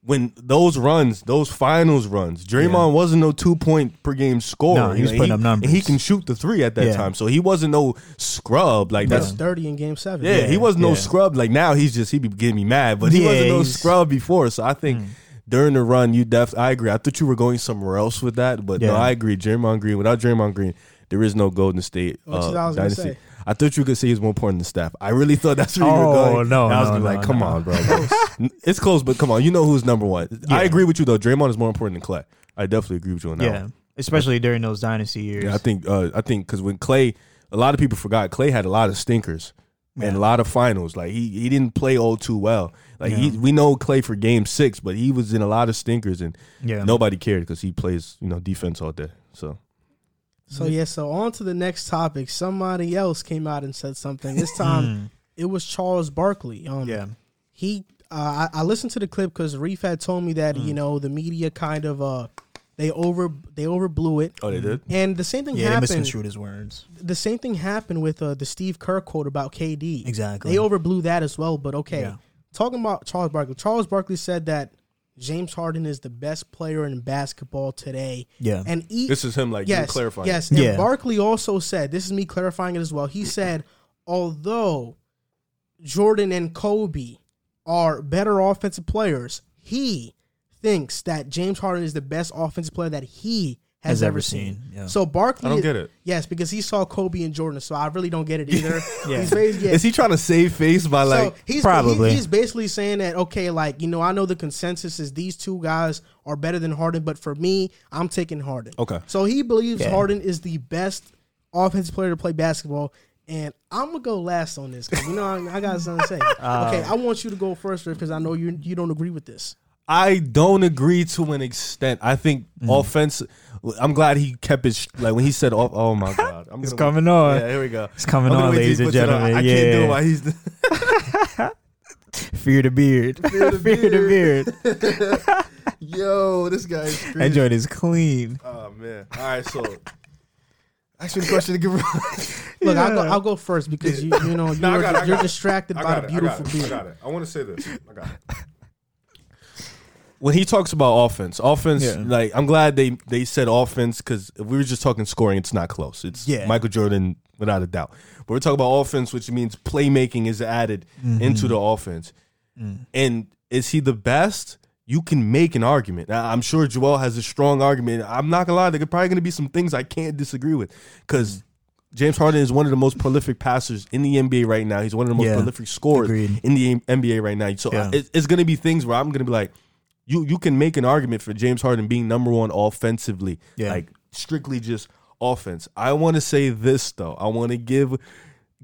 S3: when those runs, those finals runs, Draymond
S2: Yeah.
S3: wasn't no two point per game scorer.
S2: No, he
S3: you
S2: was
S3: know,
S2: putting up numbers.
S3: And he can shoot the three at that
S2: Yeah.
S3: time. So he wasn't no scrub. Like
S1: That's
S3: that's
S1: thirty in Game Seven.
S3: yeah, he wasn't no scrub. Like now he's just he be getting me mad. But he
S2: Yeah,
S3: wasn't no scrub before. So I think during the run, you def I agree. I thought you were going somewhere else with that, but no, I agree. Draymond Green, without Draymond Green, there is no Golden State
S1: What's
S3: uh,
S1: I was
S3: dynasty.
S1: say.
S3: I thought you could say he's more important than Steph. I really thought that's where you were
S2: Oh,
S3: going.
S2: no,
S3: And I was
S2: no,
S3: gonna be
S2: no,
S3: like, come
S2: no.
S3: on, bro. it's close, but come on. You know who's number one. I
S2: Yeah.
S3: agree with you though. Draymond is more important than Klay. I definitely agree with you on that.
S2: Yeah.
S3: one.
S2: Especially during those dynasty years.
S3: Yeah, I think uh, I think because when Klay, a lot of people forgot Klay had a lot of stinkers and a lot of finals. Like he he didn't play all too well. Like he we know Klay for Game Six, but he was in a lot of stinkers and
S2: Yeah.
S3: nobody cared because he plays you know defense all day. So
S1: So yeah, so on to the next topic. Somebody else came out and said something. This time
S2: Mm.
S1: it was Charles Barkley. Um,
S2: Yeah.
S1: he. Uh, I, I listened to the clip because Reef had told me that
S2: Mm.
S1: you know the media kind of uh they over they overblew it.
S3: oh they did.
S1: And the same thing
S2: Yeah, they
S1: happened.
S2: misconstrued his words.
S1: The same thing happened with uh, the Steve Kerr quote about KD.
S2: Exactly.
S1: They overblew that as well. But okay,
S2: Yeah.
S1: talking about Charles Barkley. Charles Barkley said that James Harden is the best player in basketball today.
S2: Yeah.
S1: And he,
S3: This is him like you
S1: yes,
S3: clarifying.
S1: Yes, and
S2: Yeah.
S1: Barkley also said, this is me clarifying it as well. He said, although Jordan and Kobe are better offensive players, he thinks that James Harden is the best offensive player that he has,
S2: Has
S1: ever
S2: ever
S1: seen.
S2: seen, yeah.
S1: So Barkley,
S3: I don't get it.
S1: Yes, because he saw Kobe and Jordan, so I really don't get it either.
S2: Yeah.
S1: He's yeah.
S3: Is he trying to save face by like?
S1: so he's
S2: probably.
S1: he- he's basically saying that okay, like you know, I know the consensus is these two guys are better than Harden, but for me, I'm taking Harden.
S3: Okay.
S1: So he believes
S2: Yeah.
S1: Harden is the best offensive player to play basketball. And I'm gonna go last on this because you know I, I got something to say.
S2: Uh,
S1: okay, I want you to go first because I know you you don't agree with this.
S3: I don't agree to an extent. I think
S2: Mm.
S3: offense. I'm glad he kept his like when he said, "Oh, oh my god, I'm
S2: It's
S3: gonna-
S2: coming on.
S3: Yeah, here we go.
S2: It's coming
S3: I'm
S2: on,
S3: wait till he
S2: ladies and
S3: puts it on.
S2: gentlemen.
S3: I
S2: yeah.
S3: can't do it while he's.
S2: Fear the beard. Fear
S3: the
S2: the beard.
S3: Yo, this guy's
S2: That
S3: crazy.
S2: joint is clean.
S3: Oh man. All right, so ask me the question again.
S1: Look, I'll go I'll go first because you you know you're,
S3: No, I got it, I
S1: you're
S3: got it.
S1: distracted
S3: I
S1: by
S3: got
S1: the
S3: it. I got
S1: beautiful
S3: it. I
S1: beard.
S3: got it. I want to say this. I got it. When he talks about offense, offense,
S2: Yeah.
S3: like I'm glad they they said offense because if we were just talking scoring, it's not close. It's
S2: Yeah.
S3: Michael Jordan without a doubt. But we're talking about offense, which means playmaking is added
S2: Mm-hmm.
S3: into the offense.
S2: Mm.
S3: And is he the best? You can make an argument. Now, I'm sure Joel has a strong argument. I'm not gonna lie, there probably gonna be some things I can't disagree with because James Harden is one of the most prolific passers in the NBA right now. He's one of the most
S2: Yeah.
S3: prolific scorers
S2: Agreed.
S3: in the NBA right now. So
S2: Yeah.
S3: it, it's gonna be things where I'm gonna be like, you you can make an argument for James Harden being number one offensively,
S2: Yeah.
S3: like strictly just offense. I want to say this though. I want to give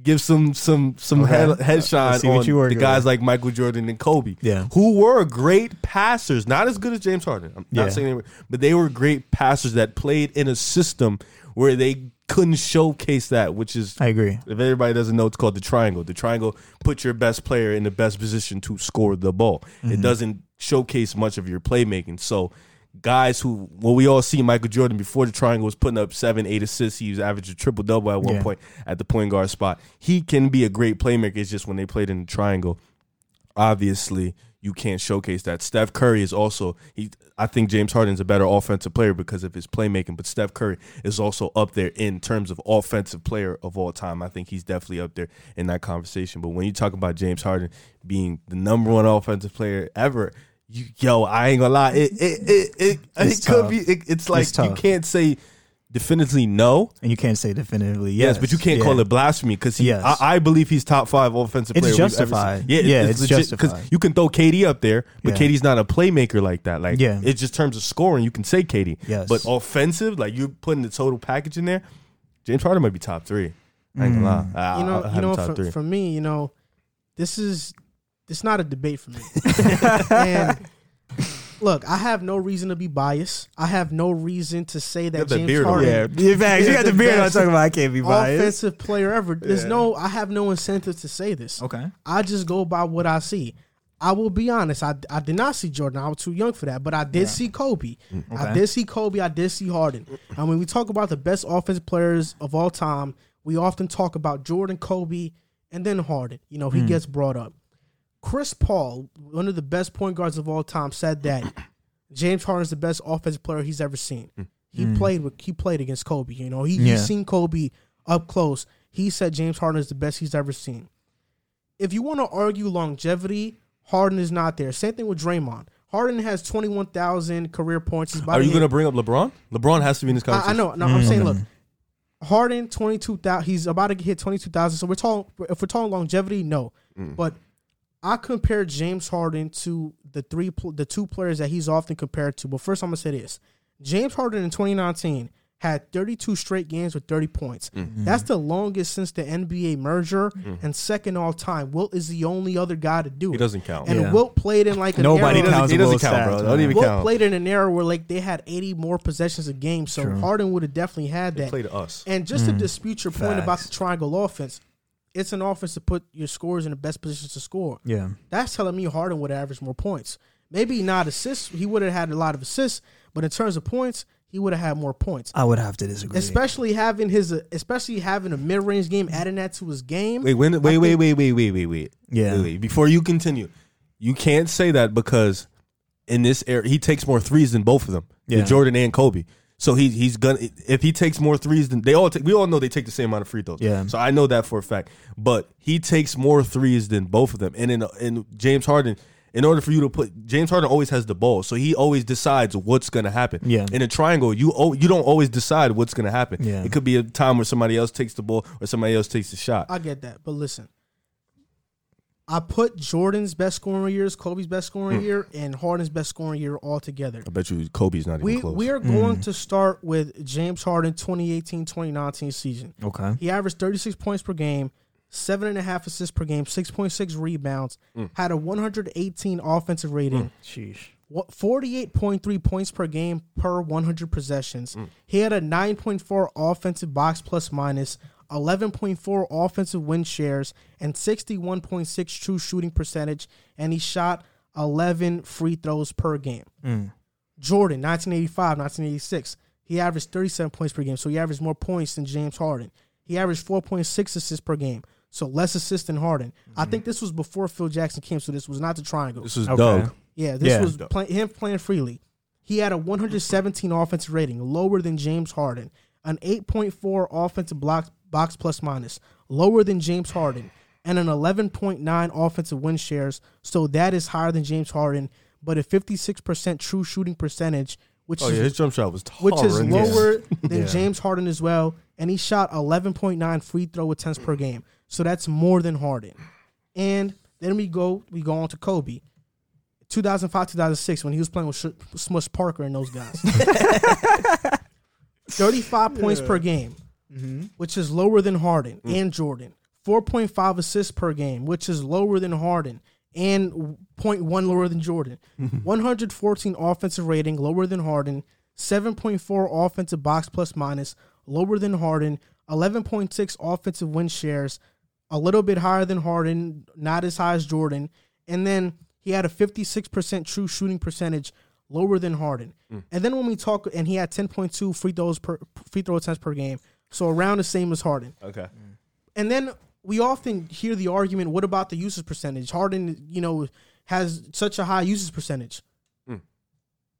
S3: give some some some
S2: Okay.
S3: head, uh,
S2: see what
S3: on the guys like Michael Jordan and Kobe,
S2: Yeah.
S3: who were great passers, not as good as James Harden. I'm
S2: Yeah.
S3: not saying they were, but they were great passers that played in a system where they couldn't showcase that, which is
S2: I agree.
S3: if everybody doesn't know, it's called the triangle. The triangle put your best player in the best position to score the ball.
S2: Mm-hmm.
S3: It doesn't showcase much of your playmaking. So, guys who, well, we all see Michael Jordan before the triangle was putting up seven, eight assists. He was averaging triple double at one
S2: Yeah.
S3: point at the point guard spot. He can be a great playmaker. It's just when they played in the triangle, obviously you can't showcase that. Steph Curry is also he. I think James Harden's a better offensive player because of his playmaking, but Steph Curry is also up there in terms of offensive player of all time. I think he's definitely up there in that conversation. But when you talk about James Harden being the number one offensive player ever, you, yo, I ain't gonna lie, it it it it, it, could be. It, it's like
S2: It's
S3: you can't say definitively no.
S2: And you can't say definitively
S3: Yes,
S2: yes.
S3: but you can't
S2: Yeah.
S3: call it blasphemy because
S2: Yes.
S3: I, I believe he's top five offensive
S2: It's
S3: player. we've ever
S2: justified.
S3: Yeah,
S2: Yeah,
S3: it's,
S2: it's
S3: legit because you can throw KD up there, but
S2: Yeah.
S3: KD's not a playmaker like that. Like,
S2: Yeah.
S3: it's just terms of scoring. You can say KD,
S2: Yes.
S3: but offensive, like you're putting the total package in there. James Harden might be top three. I ain't gonna mm. lie.
S1: You know,
S3: I'll
S1: you know, for, for me, you know, this is it's not a debate for me. and look, I have no reason to be biased. I have no reason to say that James
S3: beard on.
S1: Harden,
S3: Yeah.
S2: In fact, you got the
S1: the
S2: beard on
S1: best
S2: talking about I can't be biased.
S1: offensive player ever. There's no, I have no incentive to say this.
S2: Okay.
S1: I just go by what I see. I will be honest. I, I did not see Jordan. I was too young for that. But I did see Kobe. Mm.
S2: I
S1: did see Kobe. I did see Harden. And when we talk about the best offensive players of all time, we often talk about Jordan, Kobe, and then Harden. You know, he hmm. gets brought up. Chris Paul, one of the best point guards of all time, said that James Harden is the best offensive player he's ever seen. Hmm. He hmm. played with he played against Kobe. You know, he,
S2: Yeah.
S1: he's seen Kobe up close. He said James Harden is the best he's ever seen. If you want to argue longevity, Harden is not there. Same thing with Draymond. Harden has twenty one thousand career points. He's
S3: Are you gonna bring up LeBron? LeBron has to be in this
S1: I, I know. No, I'm saying, hmm. look, Harden twenty two thousand. He's about to hit twenty two thousand. So we're talking. If we're talking longevity, no. But I compare James Harden to the three, the two players that he's often compared to. But first, I'm gonna say this: James Harden in 2019 had 32 straight games with 30 points. Mm-hmm. Mm-hmm. That's the longest since the NBA merger, mm-hmm. and second all time. Wilt is the only other guy to do
S3: He
S1: it.
S3: doesn't count.
S1: And
S2: Yeah.
S1: Wilt played in like an
S2: Nobody
S1: era,
S2: counts
S3: he doesn't
S2: Wilt's
S3: count,
S2: stats,
S3: bro.
S2: man.
S3: Don't even
S1: Wilt
S3: count.
S1: played in an era where like they had 80 more possessions a game, so
S2: True.
S1: Harden would have definitely had that.
S3: play to us.
S1: And just to mm. dispute your point about the triangle offense, it's an offense to put your scores in the best positions to score.
S2: Yeah.
S1: That's telling me Harden would average more points. Maybe not assists. He would have had a lot of assists, but in terms of points, he would have had more points.
S2: I would have to disagree.
S1: Especially having his, especially having a mid range game, adding that to his game.
S3: Wait, when, wait, wait, wait, wait, wait, wait, wait.
S2: Yeah.
S3: Wait, wait. Before you continue, you can't say that because in this era he takes more threes than both of them,
S2: Yeah.
S3: yeah. Jordan and Kobe. So he he's gonna if he takes more threes than they all take. We all know they take the same amount of free throws.
S2: Yeah.
S3: So I know that for a fact. But he takes more threes than both of them. And in in James Harden, in order for you to put James Harden always has the ball, so he always decides what's gonna happen.
S2: Yeah.
S3: In a triangle, you oh, you don't always decide what's gonna happen.
S2: Yeah.
S3: It could be a time where somebody else takes the ball or somebody else takes the shot.
S1: I get that, but listen, I put Jordan's best scoring years, Kobe's best scoring hmm. year, and Harden's best scoring year all together.
S3: I bet you Kobe's not even close.
S1: we are going hmm. to start with James Harden 2018-2019 season.
S2: okay.
S1: He averaged 36 points per game, seven and a half assists per game, 6.6 rebounds, hmm. had a 118 offensive rating,
S2: Sheesh.
S1: 48.3 points per game per 100 possessions. He had a 9.4 offensive box plus minus, 11.4 offensive win shares, and 61.6 true shooting percentage, and he shot 11 free throws per game. Mm. Jordan, 1985, 1986, he averaged 37 points per game, so he averaged more points than James Harden. He averaged 4.6 assists per game, so less assists than Harden. I mm-hmm. think this was before Phil Jackson came, so this was not the triangle.
S3: this was
S2: Okay.
S3: Doug.
S1: Yeah, this
S2: Yeah.
S1: was play, him playing freely. He had a 117 offensive rating, lower than James Harden. An 8.4 offensive block, box plus minus, lower than James Harden. And an 11.9 offensive win shares, so that is higher than James Harden, but a 56% true shooting percentage, which
S3: Oh
S1: is
S3: yeah, his jump shot was
S1: which is
S3: horrendous.
S1: lower than
S2: Yeah.
S1: James Harden as well. And he shot 11.9 free throw attempts per game. So that's more than Harden. And then we go we go on to Kobe. 2005, 2006, when he was playing with Sh- Smush Parker and those guys. 35 points per game, Mm-hmm. which is lower than Harden mm. and Jordan. 4.5 assists per game, which is lower than Harden, and 0.1 lower than Jordan. Mm-hmm. 114 offensive rating, lower than Harden. 7.4 offensive box plus minus, lower than Harden. 11.6 offensive win shares, a little bit higher than Harden, not as high as Jordan. And then he had a 56% true shooting percentage, lower than Harden. Mm. And then when we talk, and he had 10.2 free throws per free throw attempts per game, so around the same as Harden.
S3: Okay.
S1: And then we often hear the argument, what about the usage percentage? Harden, you know, has such a high usage percentage.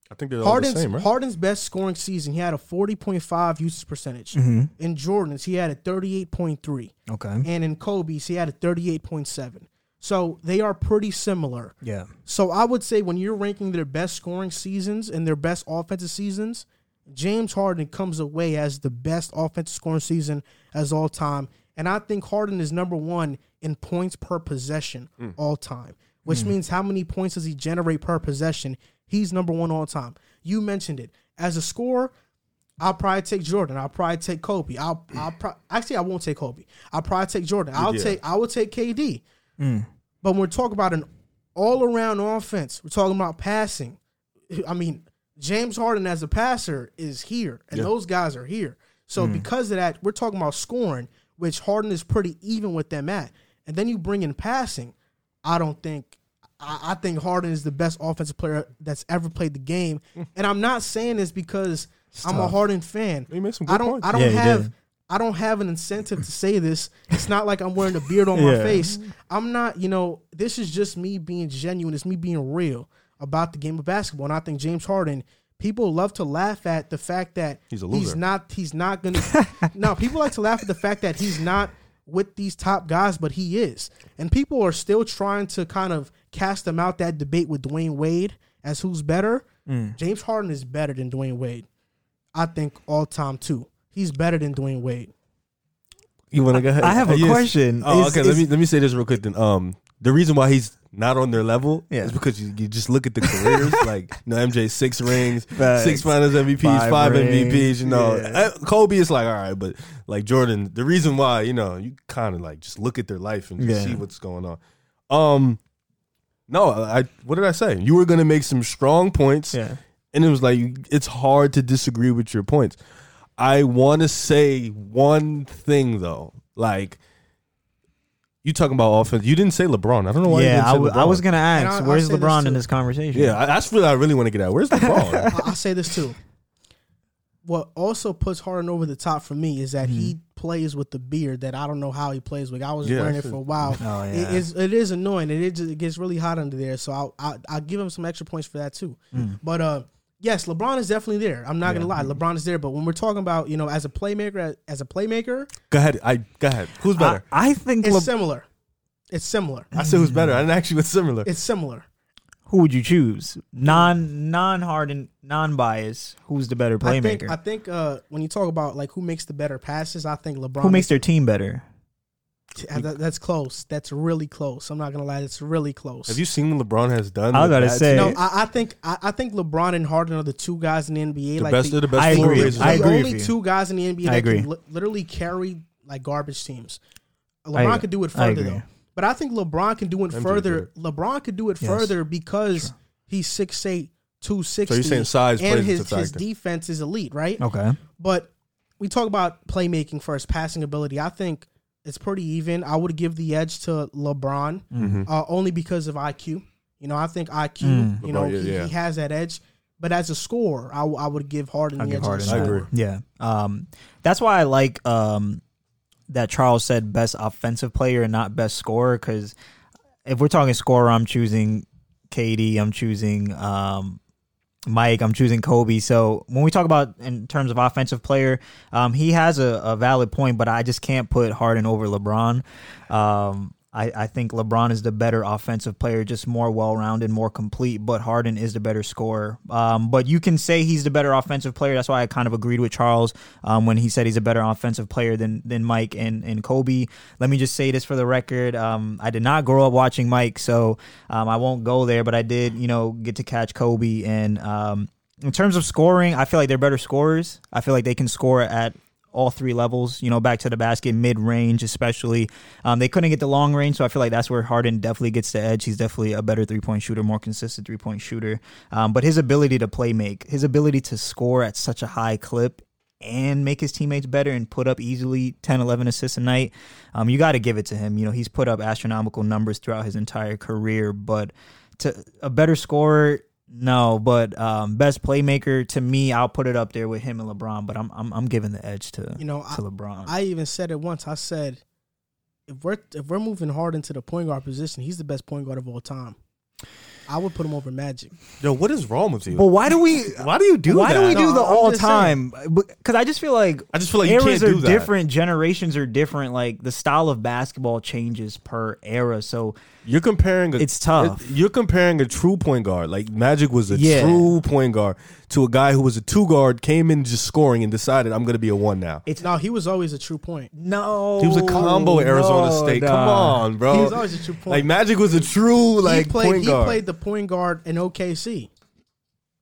S3: I think they're all the
S1: Harden's
S3: same, right?
S1: Harden's best scoring season, he had a 40.5 usage percentage.
S2: Mm-hmm.
S1: In Jordan's, he had a 38.3.
S2: Okay.
S1: And in Kobe's, he had a 38.7. So they are pretty similar.
S2: Yeah.
S1: So I would say when you're ranking their best scoring seasons and their best offensive seasons, James Harden comes away as the best offensive scoring season as all time. And I think Harden is number one in points per possession hmm. all time, which hmm. means how many points does he generate per possession? He's number one all time. You mentioned it. As a scorer, I'll probably take Jordan. I'll probably take Kobe. I'll, I'll pro- actually I won't take Kobe. I'll probably take Jordan. I'll
S3: Yeah.
S1: take I will take KD. Hmm. But when we're talking about an all around offense, we're talking about passing. I mean, James Harden as a passer is here, and
S3: Yeah.
S1: those guys are here. So hmm. because of that, we're talking about scoring, which Harden is pretty even with them at. And then you bring in passing. I don't think. I, I think Harden is the best offensive player that's ever played the game, hmm. and I'm not saying this because I'm a
S2: tough.
S1: Harden fan.
S3: He made some
S1: I don't.
S3: points.
S1: I don't
S2: Yeah,
S1: have. I don't have an incentive to say this. It's not like I'm wearing a beard on my face. I'm not, you know, this is just me being genuine. It's me being real about the game of basketball. And I think James Harden, people love to laugh at the fact that
S3: He's a loser.
S1: he's not he's not gonna No, people like to laugh at the fact that he's not with these top guys, but he is. And people are still trying to kind of cast him out that debate with Dwyane Wade as who's better.
S3: Mm.
S1: James Harden is better than Dwyane Wade. I think all time too. He's better than Dwyane Wade.
S3: You want to go ahead?
S2: I have a
S3: Yes.
S2: question.
S3: Oh,
S2: Is-
S3: okay.
S2: is-
S3: let me let me say this real quick. Then, um, the reason why he's not on their level
S2: Yeah.
S3: is because you, you just look at the careers. like, you know, MJ six rings,
S2: Facts.
S3: six Finals MVPs, five,
S2: Five
S3: MVPs. You know,
S2: Yeah.
S3: Uh, Kobe is like all right, but like Jordan, the reason why you know you kind of like just look at their life and
S2: Yeah.
S3: see what's going on. Um, no, I what did I say? You were gonna make some strong points.
S2: Yeah.
S3: and it was like it's hard to disagree with your points. I want to say one thing though, like you talking about offense. You didn't say LeBron. I don't know why. you
S2: Yeah,
S3: didn't
S2: I,
S3: say
S2: w- I
S3: LeBron.
S2: was gonna
S1: And
S2: ask,
S1: I- I'll
S2: where's
S1: say this
S2: LeBron in
S1: too.
S2: this conversation?
S3: Yeah, I, that's what I really want to get at. Where's LeBron?
S1: I- I'll say this too. What also puts Harden over the top for me is that he plays with the beard that I don't know how he plays with. I was
S3: Yeah,
S1: wearing it
S3: that's
S1: for a while.
S2: Oh, yeah.
S1: is it is annoying. It is it gets really hot under there. So I'll I'll, I'll give him some extra points for that too. But uh, yes, LeBron is definitely there. I'm not gonna lie, LeBron is there. But when we're talking about you know as a playmaker, as a playmaker,
S3: go ahead. I go ahead. Who's better?
S2: I think.
S1: it's
S2: Le-
S1: similar. It's similar.
S3: I, said who's better. I didn't actually what's similar.
S1: It's similar.
S2: who would you choose? Non non Harden, non bias. Who's the better
S1: I think
S2: playmaker?
S1: I think uh, when you talk about like who makes the better passes, I think LeBron.
S2: who makes their team better?
S1: That- that's close. That's really close. I'm not gonna lie. It's really close.
S3: Have you seen what LeBron has done?
S2: I
S3: with
S2: gotta say-
S1: No, I, I think I, I think LeBron and Harden are the two guys in the NBA.
S3: the
S1: like
S3: best.
S1: the,
S3: they're the best.
S2: I agree.
S3: raisers
S2: I
S1: the only two guys in the NBA
S2: I
S1: that
S2: agree.
S1: can li- literally carry like garbage teams. LeBron
S2: I-
S1: could do it further though. But I think LeBron can do it
S3: MJ
S1: further. LeBron could do it
S2: Yes.
S1: further because he's 6'8", 260.
S3: So you're saying size
S1: and
S3: plays
S1: his
S3: into
S1: his defense is elite, right?
S2: Okay.
S1: But we talk about playmaking first, passing ability. I think it's pretty even. I would give the edge to LeBron
S3: Mm-hmm.
S1: uh, only because of IQ. You know, I think IQ.
S2: Mm.
S1: You know,
S3: LeBron, yeah,
S1: he,
S3: yeah.
S1: he has that edge. But as a scorer, I, w- I would give Harden
S2: I'll
S1: the
S2: give
S1: edge. as a
S2: Harden
S3: I agree.
S2: Yeah. Um, that's why I like um, that Charles said best offensive player and not best scorer. Because if we're talking scorer, I'm choosing KD. I'm choosing um, Mike. I'm choosing Kobe. So when we talk about in terms of offensive player, um, he has a, a valid point, but I just can't put Harden over LeBron. Um, I, I think LeBron is the better offensive player, just more well rounded, more complete, but Harden is the better scorer. Um, but you can say he's the better offensive player. That's why I kind of agreed with Charles um, when he said he's a better offensive player than than Mike and, and Kobe. Let me just say this for the record. Um, I did not grow up watching Mike, so um, I won't go there, but I did, you know, get to catch Kobe. And um, in terms of scoring, I feel like they're better scorers. I feel like they can score at all three levels. You know, back to the basket, mid range, especially. Um, they couldn't get the long range, so I feel like that's where Harden definitely gets the edge. He's definitely a better three point shooter, more consistent three point shooter. Um, but his ability to play make, his ability to score at such a high clip and make his teammates better and put up easily 10, 11 assists a night, um, you got to give it to him. You know, he's put up astronomical numbers throughout his entire career, but to a better scorer, no. But um, best playmaker to me, I'll put it up there with him and LeBron. But I'm I'm, I'm giving the edge to
S1: You know,
S2: to LeBron.
S1: I even said it once. I said, if we're if we're moving hard into the point guard position, he's the best point guard of all time. I would put him over Magic.
S3: Yo, what is wrong with you?
S2: but why do we?
S3: Why do you do
S2: why
S3: that?
S2: do we do
S1: No,
S2: the
S1: I'm
S2: all time? Because I just feel like
S3: I just feel like you
S2: eras
S3: can't
S2: are
S3: do that.
S2: different, generations are different. Like the style of basketball changes per era, so
S3: You're comparing. A,
S2: It's tough.
S3: You're comparing a true point guard, like Magic was a
S2: Yeah.
S3: true point guard, to a guy who was a two guard, came in just scoring and decided I'm going to be a one now.
S2: it's
S1: No, he was always a true point.
S2: no.
S3: He was a combo at Arizona
S2: no,
S3: State. Come
S2: nah.
S3: on, bro.
S1: He was always a true point.
S3: Like Magic was a true like
S1: he played.
S3: point
S1: he
S3: guard.
S1: played the point guard in OKC.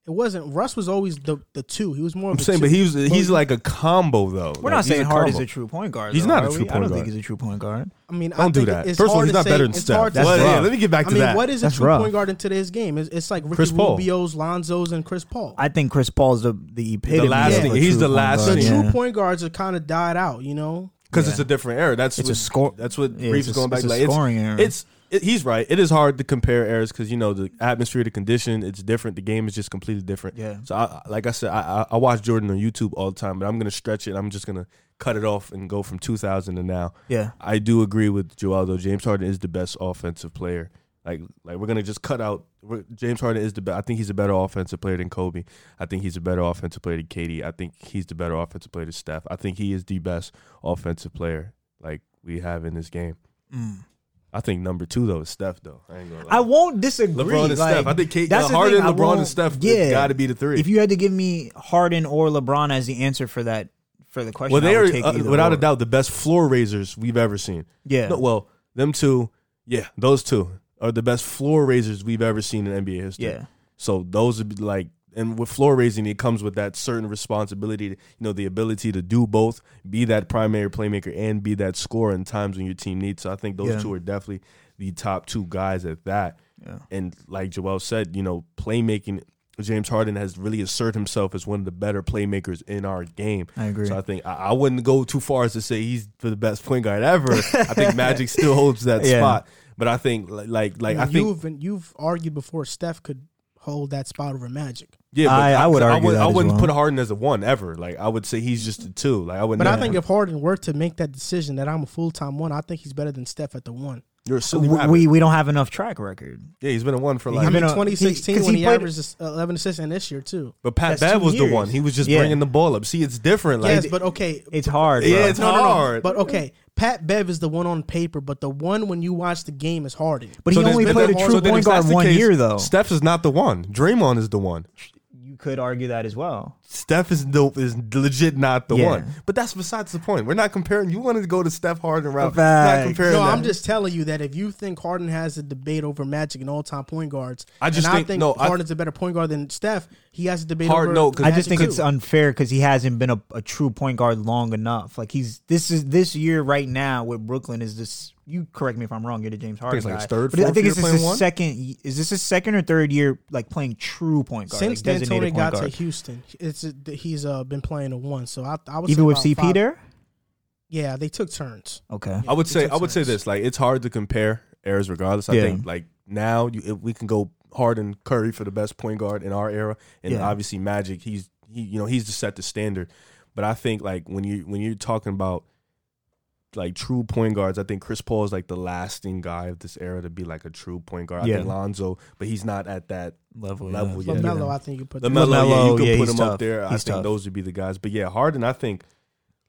S1: It wasn't Russ was always the the two. He was more. Of
S3: I'm
S1: a
S3: saying,
S1: two.
S3: but he was he's like a combo though.
S2: We're
S3: Like,
S2: not saying
S3: a
S2: Hard is a true point guard.
S3: He's
S2: though,
S3: not a true
S2: we?
S3: Point guard.
S2: I don't
S3: guard.
S2: think he's a true point guard.
S1: I mean,
S3: Don't do
S1: think
S3: that.
S1: It's
S3: First of all, he's not better than Steph.
S1: hard
S3: Well, yeah, let me get back
S1: I
S3: to
S1: mean,
S3: that.
S1: what is a
S2: That's
S1: true
S2: rough.
S1: point guard into his game? It's, it's like Ricky
S3: Chris Paul.
S1: Rubio's, Lonzo's, and Chris Paul.
S2: I think Chris Paul's the the epitome.
S3: last
S1: thing-
S3: he's the last
S1: the true point guards have kind of died out. You know,
S3: because
S2: Yeah.
S3: it's a different era. That's
S2: It's a
S3: what,
S2: score-
S3: That's what
S2: Yeah,
S3: Reeves is going back.
S2: it's a
S3: like, it's,
S2: scoring era.
S3: It's it, he's right. It is hard to compare eras because you know the atmosphere, the condition, it's different. The game is just completely different.
S2: Yeah.
S3: So I, like I said, I, I I watch Jordan on YouTube all the time, but I'm gonna stretch it. I'm just gonna cut it off and go from 2000 to now.
S2: Yeah.
S3: I do agree with Joel though. James Harden is the best offensive player. Like like we're gonna just cut out. James Harden is the best. I think he's a better offensive player than Kobe. I think he's a better offensive player than KD. I think he's the better offensive player than Steph. I think he is the best offensive player like we have in this game. Mm. I think number two though is Steph though. I ain't gonna lie.
S2: I won't disagree.
S3: LeBron and
S2: like,
S3: Steph. I think Kate,
S2: that's
S3: uh, Harden,
S2: thing,
S3: LeBron, and Steph.
S2: Yeah.
S3: got to be the three.
S2: If you had to give me Harden or LeBron as the answer for that for the question,
S3: well, they are uh, without
S2: or.
S3: a doubt the best floor raisers we've ever seen.
S2: Yeah.
S3: No, well, them two, yeah, those two are the best floor raisers we've ever seen in NBA history.
S2: Yeah.
S3: So those would be like, and with floor raising, it comes with that certain responsibility, you know, the ability to do both, be that primary playmaker and be that scorer in times when your team needs. So I think those
S2: Yeah.
S3: two are definitely the top two guys at that.
S2: Yeah.
S3: And like Joel said, you know, playmaking. James Harden has really asserted himself as one of the better playmakers in our game.
S2: I agree.
S3: So I think I, I wouldn't go too far as to say he's the best point guard ever. I think Magic still holds that
S2: Yeah.
S3: spot. But I think like like, like I think
S1: you've been, you've argued before Steph could hold that spot over Magic.
S3: yeah, but
S2: I- I would argue
S3: would,
S2: that
S3: I
S2: as
S3: wouldn't
S2: well.
S3: put Harden as a one ever. Like I would say he's just a two. Like I wouldn't.
S1: But I think if Harden were to make that decision that I'm a full time one, I think he's better than Steph at the one.
S3: You're a silly
S2: we,
S3: rabbit.
S2: we we don't have enough track record.
S3: yeah, he's been a one for
S2: He's
S3: like.
S1: I mean, 2016
S2: he-
S1: when
S2: he
S1: he,
S2: played-
S1: averaged 11 assists, and this year too.
S3: but Pat
S2: that's
S3: Bev
S2: two
S3: was the one. He was just
S2: Yeah.
S3: bringing the ball up. See, it's different. Like
S1: yes, but okay,
S2: It's hard.
S3: Yeah, it's
S1: no, no, no.
S3: hard.
S1: But okay, Pat Bev is the one on paper, but the one when you watch the game is Harden.
S2: But he
S3: then-
S2: only played a true
S3: then
S2: point guard
S3: the
S2: one
S3: case,
S2: year though.
S3: Steph is not the one. Draymond is the one.
S2: You could argue that as well.
S3: Steph is the, is legit not the
S2: Yeah.
S3: one. But that's besides the point. We're not comparing. You wanted to go to Steph Harden route. Not
S2: Facts.
S3: comparing.
S1: No,
S3: that.
S1: I'm just telling you that if you think Harden has a debate over Magic and all time point guards,
S3: I just
S1: and
S3: think-
S1: I think
S3: no, I-
S1: Harden's a better point guard than Steph, he has a debate
S3: Hard-
S1: over.
S3: no, 'cause
S2: I
S1: Magic
S2: just think
S1: too.
S2: it's unfair because he hasn't been a, a true point guard long enough. Like he's this is this year right now with Brooklyn is this. You correct me if I'm wrong. You're the James Harden
S3: it's like
S2: guy.
S3: his third,
S2: but I
S3: fourth
S2: think
S3: year
S2: it's his
S3: playing one?
S2: second. Is this his second or third year like playing true point guard?
S1: since
S2: like, designated
S1: D'Antoni
S2: point
S1: got
S2: guard.
S1: to Houston, it's a, he's uh, been playing a one. So I, I would
S2: even
S1: say
S2: with CP
S1: five-
S2: there.
S1: Yeah, they took turns.
S2: Okay.
S3: I would say
S1: took
S3: I would say this. Like it's hard to compare eras regardless. I
S2: Yeah.
S3: think like now you, if we can go Harden Curry for the best point guard in our era, and
S2: Yeah.
S3: obviously Magic. He's he you know he's just set the standard. But I think like when you when you're talking about like true point guards, I think Chris Paul is like the lasting guy of this era to be like a true point guard. I
S2: Yeah.
S3: think Lonzo, but he's not at that
S2: Level.
S3: level
S2: yeah.
S3: yet.
S1: LaMelo, I think you put
S3: The
S1: that-
S3: Melo, yeah, you can
S2: yeah,
S3: put
S2: he's
S3: him
S2: tough.
S3: up there. I think
S2: tough.
S3: those would be the guys. But yeah, Harden, I think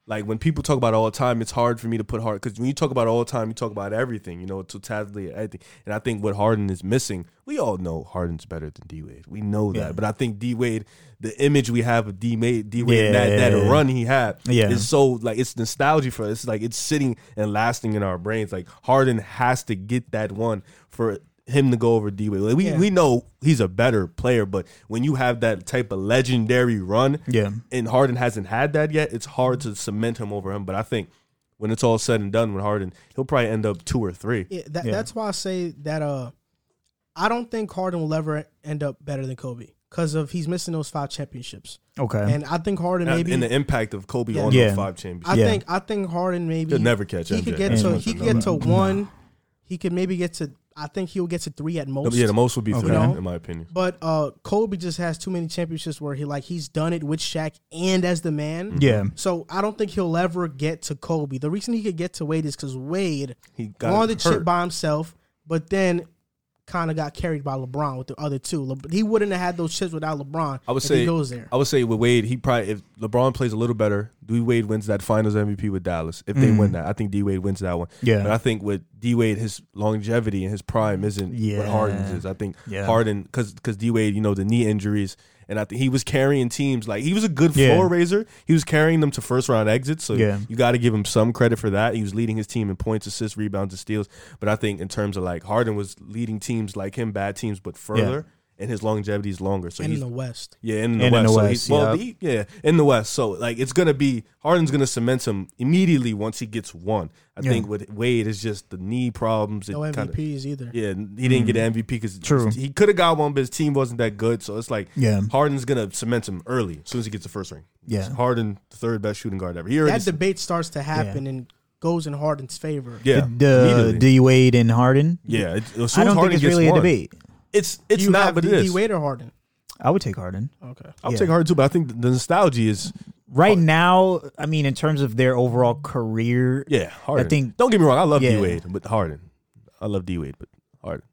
S3: like when people talk about all time, it's hard for me to put hard because when you talk about all time, you talk about everything, you know, totality everything. And I think what Harden is missing, we all know Harden's better than D Wade. We know that.
S2: Yeah.
S3: But I think D Wade, the image we have of D Wade, D Wade, that,
S2: Yeah.
S3: that run he had,
S2: Yeah.
S3: is so like it's nostalgia for us. It's like it's sitting and lasting in our brains. Like Harden has to get that one for him to go over D Wade. Like, we
S1: Yeah.
S3: we know he's a better player, but when you have that type of legendary run,
S2: Yeah.
S3: and Harden hasn't had that yet, it's hard to cement him over him. But I think when it's all said and done with Harden, he'll probably end up two or three.
S1: Yeah, that,
S2: Yeah.
S1: that's why I say that. Uh, I don't think Harden will ever end up better than Kobe because of he's missing those five championships,
S2: Okay.
S1: and I think Harden
S3: And-
S1: maybe.
S3: and the impact of Kobe
S1: Yeah.
S3: on
S2: Yeah.
S3: those five championships.
S1: I
S2: Yeah.
S1: think I think Harden maybe
S3: He'll never catch
S1: he
S3: MJ.
S1: could get to he could get to one. He could maybe get to. I think he'll get to three at most.
S3: yeah, the most would be three,
S2: Okay.
S3: in my opinion.
S1: But uh, Kobe just has too many championships where he like he's done it with Shaq and as the man.
S2: yeah.
S1: So I don't think he'll ever get to Kobe. The reason he could get to Wade is because Wade
S3: He got
S1: won the
S3: hurt.
S1: chip by himself, but then kind of got carried by LeBron with the other two. Le- he wouldn't have had those chips without LeBron.
S3: I would
S1: if
S3: say
S1: he goes there.
S3: I would say with Wade, he probably if LeBron plays a little better, D Wade wins that Finals MVP with Dallas. If they
S2: Mm.
S3: win that, I think D Wade wins that one.
S2: Yeah.
S3: but I think with D Wade, his longevity and his prime isn't what Harden's is. I think
S2: Yeah.
S3: Harden because because D Wade, you know, the knee injuries, and I think he was carrying teams like he was a good
S2: Yeah.
S3: floor raiser. He was carrying them to first round exits, so
S2: Yeah.
S3: you got to give him some credit for that. He was leading his team in points, assists, rebounds, and steals. But I think in terms of like Harden was leading teams like him, bad teams, but further. And his longevity is longer, so
S1: and
S3: he's
S1: in the West.
S3: yeah, in the
S2: And in
S3: West.
S2: the
S3: so
S2: West,
S3: well,
S2: yeah.
S3: the- yeah, in the West. So like it's gonna be Harden's gonna cement him immediately once he gets one. I
S2: Yeah.
S3: think with Wade it's just the knee problems. It
S1: No
S3: kinda-
S1: MVPs either.
S3: yeah, he didn't get an MVP because
S2: Mm. True.
S3: he could have got one, but his team wasn't that good. So it's like
S2: Yeah.
S3: Harden's gonna cement him early as soon as he gets the first ring.
S2: Yeah.
S3: Harden, the third best shooting guard ever. He
S1: That debate starts to happen and goes in Harden's favor.
S3: yeah,
S2: The
S3: immediately.
S2: D Wade and Harden.
S3: yeah. It, as soon
S2: I don't
S3: Harden
S2: think it's really
S3: one,
S2: a debate.
S3: It's it's
S1: you
S3: not,
S1: have
S3: but it
S1: D, D
S3: is.
S1: Wade or Harden?
S2: I would take Harden.
S1: Okay.
S3: I'll
S2: Yeah.
S3: take Harden too, but I think the nostalgia is
S2: Right now, I mean, in terms of their overall career,
S3: Yeah, Harden.
S2: I think-
S3: Don't get me wrong. I love
S2: Yeah.
S3: D Wade, but Harden. I love D Wade, but Harden.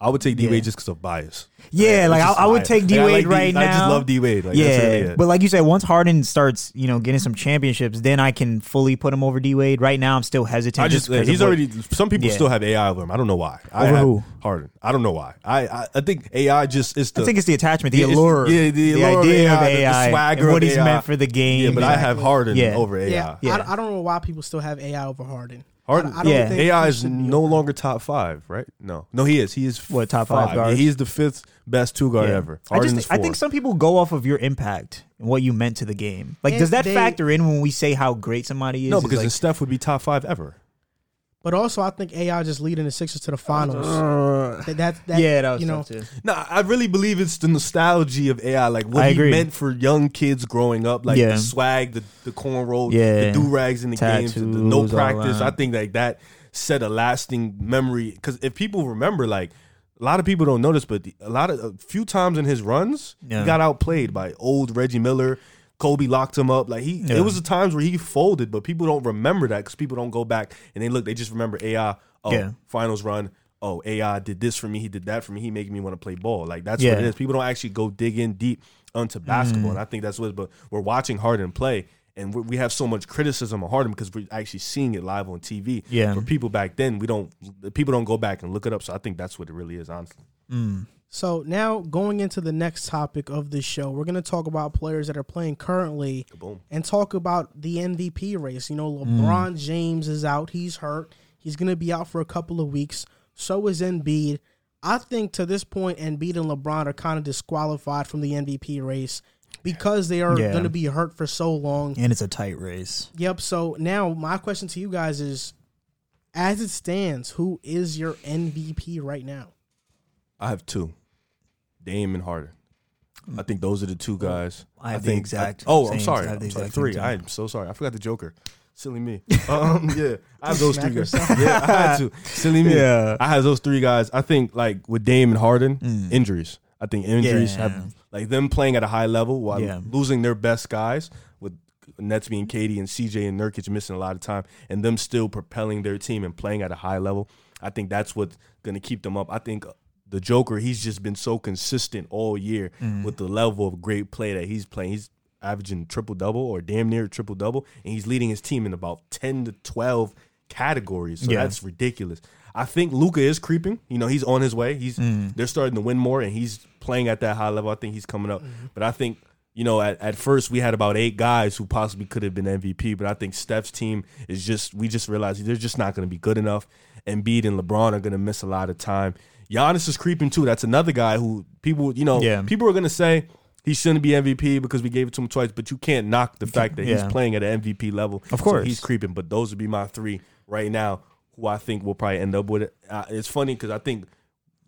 S3: I would take D
S2: Yeah.
S3: Wade just because of bias.
S2: yeah, like I, I would take D
S3: Like,
S2: Wade
S3: like D-
S2: right now.
S3: I just love D Wade. Like,
S2: yeah,
S3: really
S2: but like you said, once Harden starts, you know, getting some championships, then I can fully put him over D Wade. Right now, I'm still hesitant.
S3: I just,
S2: 'cause
S3: he's
S2: of what-
S3: already. Some people
S2: Yeah.
S3: still have AI over him. I don't know why. I
S2: Over
S3: have
S2: who?
S3: Harden. I don't know why. I I, I think AI just is the.
S2: I think it's the attachment, the
S3: Yeah,
S2: allure,
S3: yeah, the allure of AI,
S2: of
S3: the- the swagger
S2: and what
S3: of
S2: he's
S3: AI.
S2: meant for the game.
S3: yeah, but I have Harden
S2: Yeah.
S3: over AI.
S1: Yeah,
S2: Yeah.
S1: I, I don't know why people still have AI over Harden.
S3: Harden.
S1: I, I don't
S2: Yeah.
S1: think
S3: AI is
S1: should be
S3: no longer top five, right? No, no, he is. He is
S2: What, top five guards?
S3: Yeah, he's the fifth best two guard
S2: Yeah.
S3: ever.
S2: I
S3: Harden
S2: just I
S3: four.
S2: think some people go off of your impact and what you meant to the game. Like,
S1: And
S2: does that
S1: they-
S2: factor in when we say how great somebody is?
S3: no,
S2: Is
S3: because
S2: like,
S3: then Steph would be top five ever.
S1: But also, I think AI just leading the Sixers to the finals. Uh, that, that, that,
S2: yeah, that was
S1: you know.
S2: tough too.
S3: No, I really believe it's the nostalgia of AI, like what
S2: I
S3: he
S2: agree.
S3: meant for young kids growing up, like
S2: Yeah.
S3: the swag, the the cornrow,
S2: Yeah.
S3: the do rags in the games, the, the no practice. I think like that set a lasting memory. Because if people remember, like a lot of people don't notice, but the- a lot of a few times in his runs,
S2: Yeah.
S3: he got outplayed by old Reggie Miller. Kobe locked him up. Like he,
S2: Yeah.
S3: it was the times where he folded, but people don't remember that because people don't go back and they look. They just remember AI. Oh,
S2: Yeah.
S3: finals run. Oh, AI did this for me. He did that for me. He making me want to play ball. Like that's what it is. People don't actually go dig in deep onto basketball,
S2: Mm.
S3: and I think that's what. But we're watching Harden play, and we we have so much criticism of Harden because we're actually seeing it live on TV.
S2: Yeah.
S3: For people back then, we don't. People don't go back and look it up. So I think that's what it really is, honestly.
S1: So now going into the next topic of the show, we're going to talk about players that are playing currently
S3: Boom.
S1: and talk about the MVP race. You know,
S2: Mm.
S1: LeBron James is out. He's hurt. He's going to be out for a couple of weeks. So is Embiid. I think to this point, Embiid and LeBron are kind of disqualified from the MVP race because they are
S2: Yeah.
S1: going to be hurt for so long.
S2: And it's a tight race.
S1: Yep. So now my question to you guys is, as it stands, who is your MVP right now?
S3: I have two, Dame and Harden. I think those are the two guys.
S2: I have the
S3: think
S2: exact
S3: oh, I'm
S2: same-
S3: sorry.
S2: I have the
S3: I'm sorry.
S2: exact
S3: Three.
S2: same
S3: I'm so sorry. I forgot the Joker. Silly me. Um, yeah, I have those three guys. Yeah, I had to. Silly me.
S2: Yeah.
S3: I have those three guys. I think like with Dame and Harden, injuries. I think injuries
S2: Yeah.
S3: have like them playing at a high level while
S2: Yeah.
S3: losing their best guys with Nets being KD and CJ and Nurkic missing a lot of time, and them still propelling their team and playing at a high level. I think that's what's going to keep them up. I think the Joker, he's just been so consistent all year mm-hmm. with the level of great play that he's playing. He's averaging triple double or damn near triple double, and he's leading his team in about ten to twelve categories. So
S2: Yeah.
S3: that's ridiculous. I think Luka is creeping. You know, he's on his way. He's mm-hmm. they're starting to win more, and he's playing at that high level. I think he's coming up. Mm-hmm. But I think you know, at, at first we had about eight guys who possibly could have been MVP, but I think Steph's team is just we just realized they're just not going to be good enough. Embiid and LeBron are going to miss a lot of time. Giannis is creeping too. That's another guy who people, you know,
S2: Yeah.
S3: people are gonna say he shouldn't be MVP because we gave it to him twice, but you can't knock the fact that he's playing at an MVP level.
S2: Of
S3: So
S2: course.
S3: he's creeping. But those would be my three right now, who I think will probably end up with it. Uh, it's funny because I think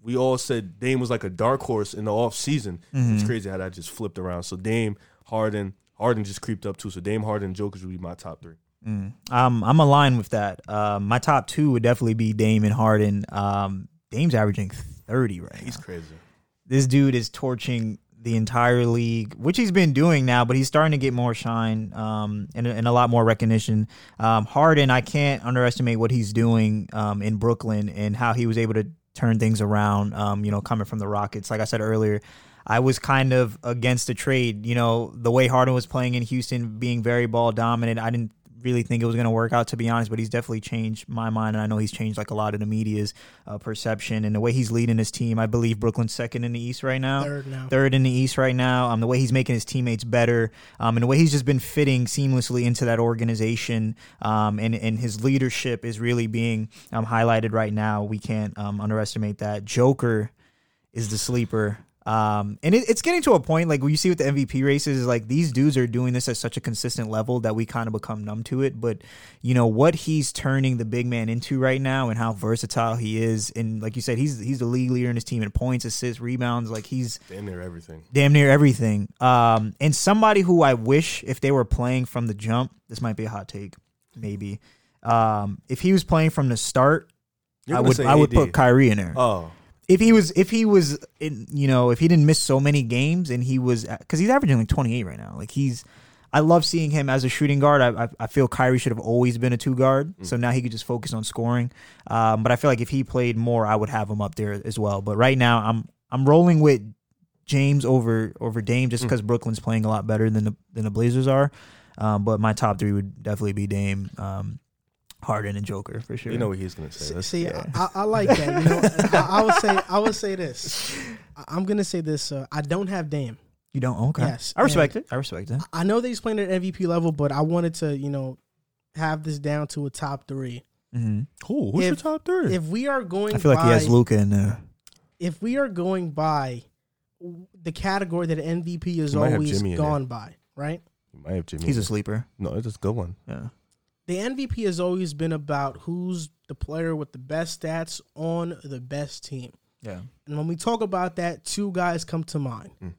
S3: we all said Dame was like a dark horse in the off season. It's crazy how that just flipped around. So Dame, Harden, Harden just creeped up too. So Dame, Harden, Jokic would be my top three.
S2: Um, I'm aligned with that. Um, my top two would definitely be Dame and Harden. Um, Dame's averaging 30 right
S3: He's
S2: now.
S3: crazy.
S2: This dude is torching the entire league, which he's been doing now, but he's starting to get more shine um, and, and a lot more recognition. Um, Harden, I can't underestimate what he's doing um, in Brooklyn and how he was able to turn things around, um, you know, coming from the Rockets. Like I said earlier, I was kind of against the trade. You know, the way Harden was playing in Houston, being very ball dominant, I didn't really think it was going to work out to be honest but he's definitely changed my mind and i know he's changed like a lot of the media's uh, perception and the way he's leading his team i believe brooklyn's second in the east right now
S1: Third now.
S2: third in the east right now um, the way he's making his teammates better um, and the way he's just been fitting seamlessly into that organization um, and, and his leadership is really being um, highlighted right now we can't um, underestimate that joker is the sleeper. Um, and it, it's getting to a point like when you see with the MVP races, is like these dudes are doing this at such a consistent level that we kind of become numb to it. But you know what he's turning the big man into right now, and how versatile he is, and like you said, he's he's the league leader in his team in points, assists, rebounds. Like he's
S3: Damn near everything.
S2: damn near everything. Um, and somebody who I wish if they were playing from the jump, this might be a hot take, maybe. Um, if he was playing from the start,
S3: You're
S2: I would I would put Kyrie in there
S3: Oh,
S2: if he was if he was in, you know if he didn't miss so many games and he was because he's averaging like 28 right now like he's I love seeing him as a shooting guard. I, I, I feel Kyrie should have always been a two guard, so now he could just focus on scoring. Um, but I feel like if he played more, I would have him up there as well. But right now, I'm I'm rolling with James over over Dame just because Brooklyn's playing a lot better than the than the Blazers are. Um, but my top three would definitely be Dame, um, Harden, and Joker for sure.
S3: you know what he's gonna say. Let's-
S1: See, I, I like that. You know, I, I would say I would say this. I- I'm gonna say this. Uh, I don't have Dame.
S2: you don't? Okay,
S1: Yes,
S2: I respect it. I respect it.
S1: I know that he's playing at MVP level, but I wanted to, you know, have this down to a top three.
S2: hmm
S3: Who? Who's your top three?
S1: If we are going,
S2: I feel like he has Luka in there.
S1: if we are going by the category that MVP is
S3: You might have
S1: always
S3: Jimmy
S1: gone by, right?
S3: you might have Jimmy.
S2: He's a sleeper.
S3: no, it's a good one.
S2: Yeah.
S1: The MVP has always been about who's the player with the best stats on the best team.
S2: Yeah.
S1: And when we talk about that, two guys come to mind.
S3: Mm.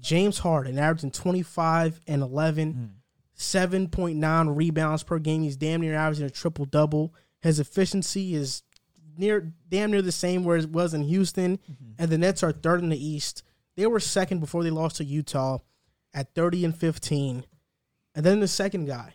S1: James Harden averaging 25 and 11, 7.9 rebounds per game. He's damn near averaging a triple double. His efficiency is near damn near the same where it was in Houston. And the Nets are third in the East. They were second before they lost to Utah at 30 and 15. And then the second guy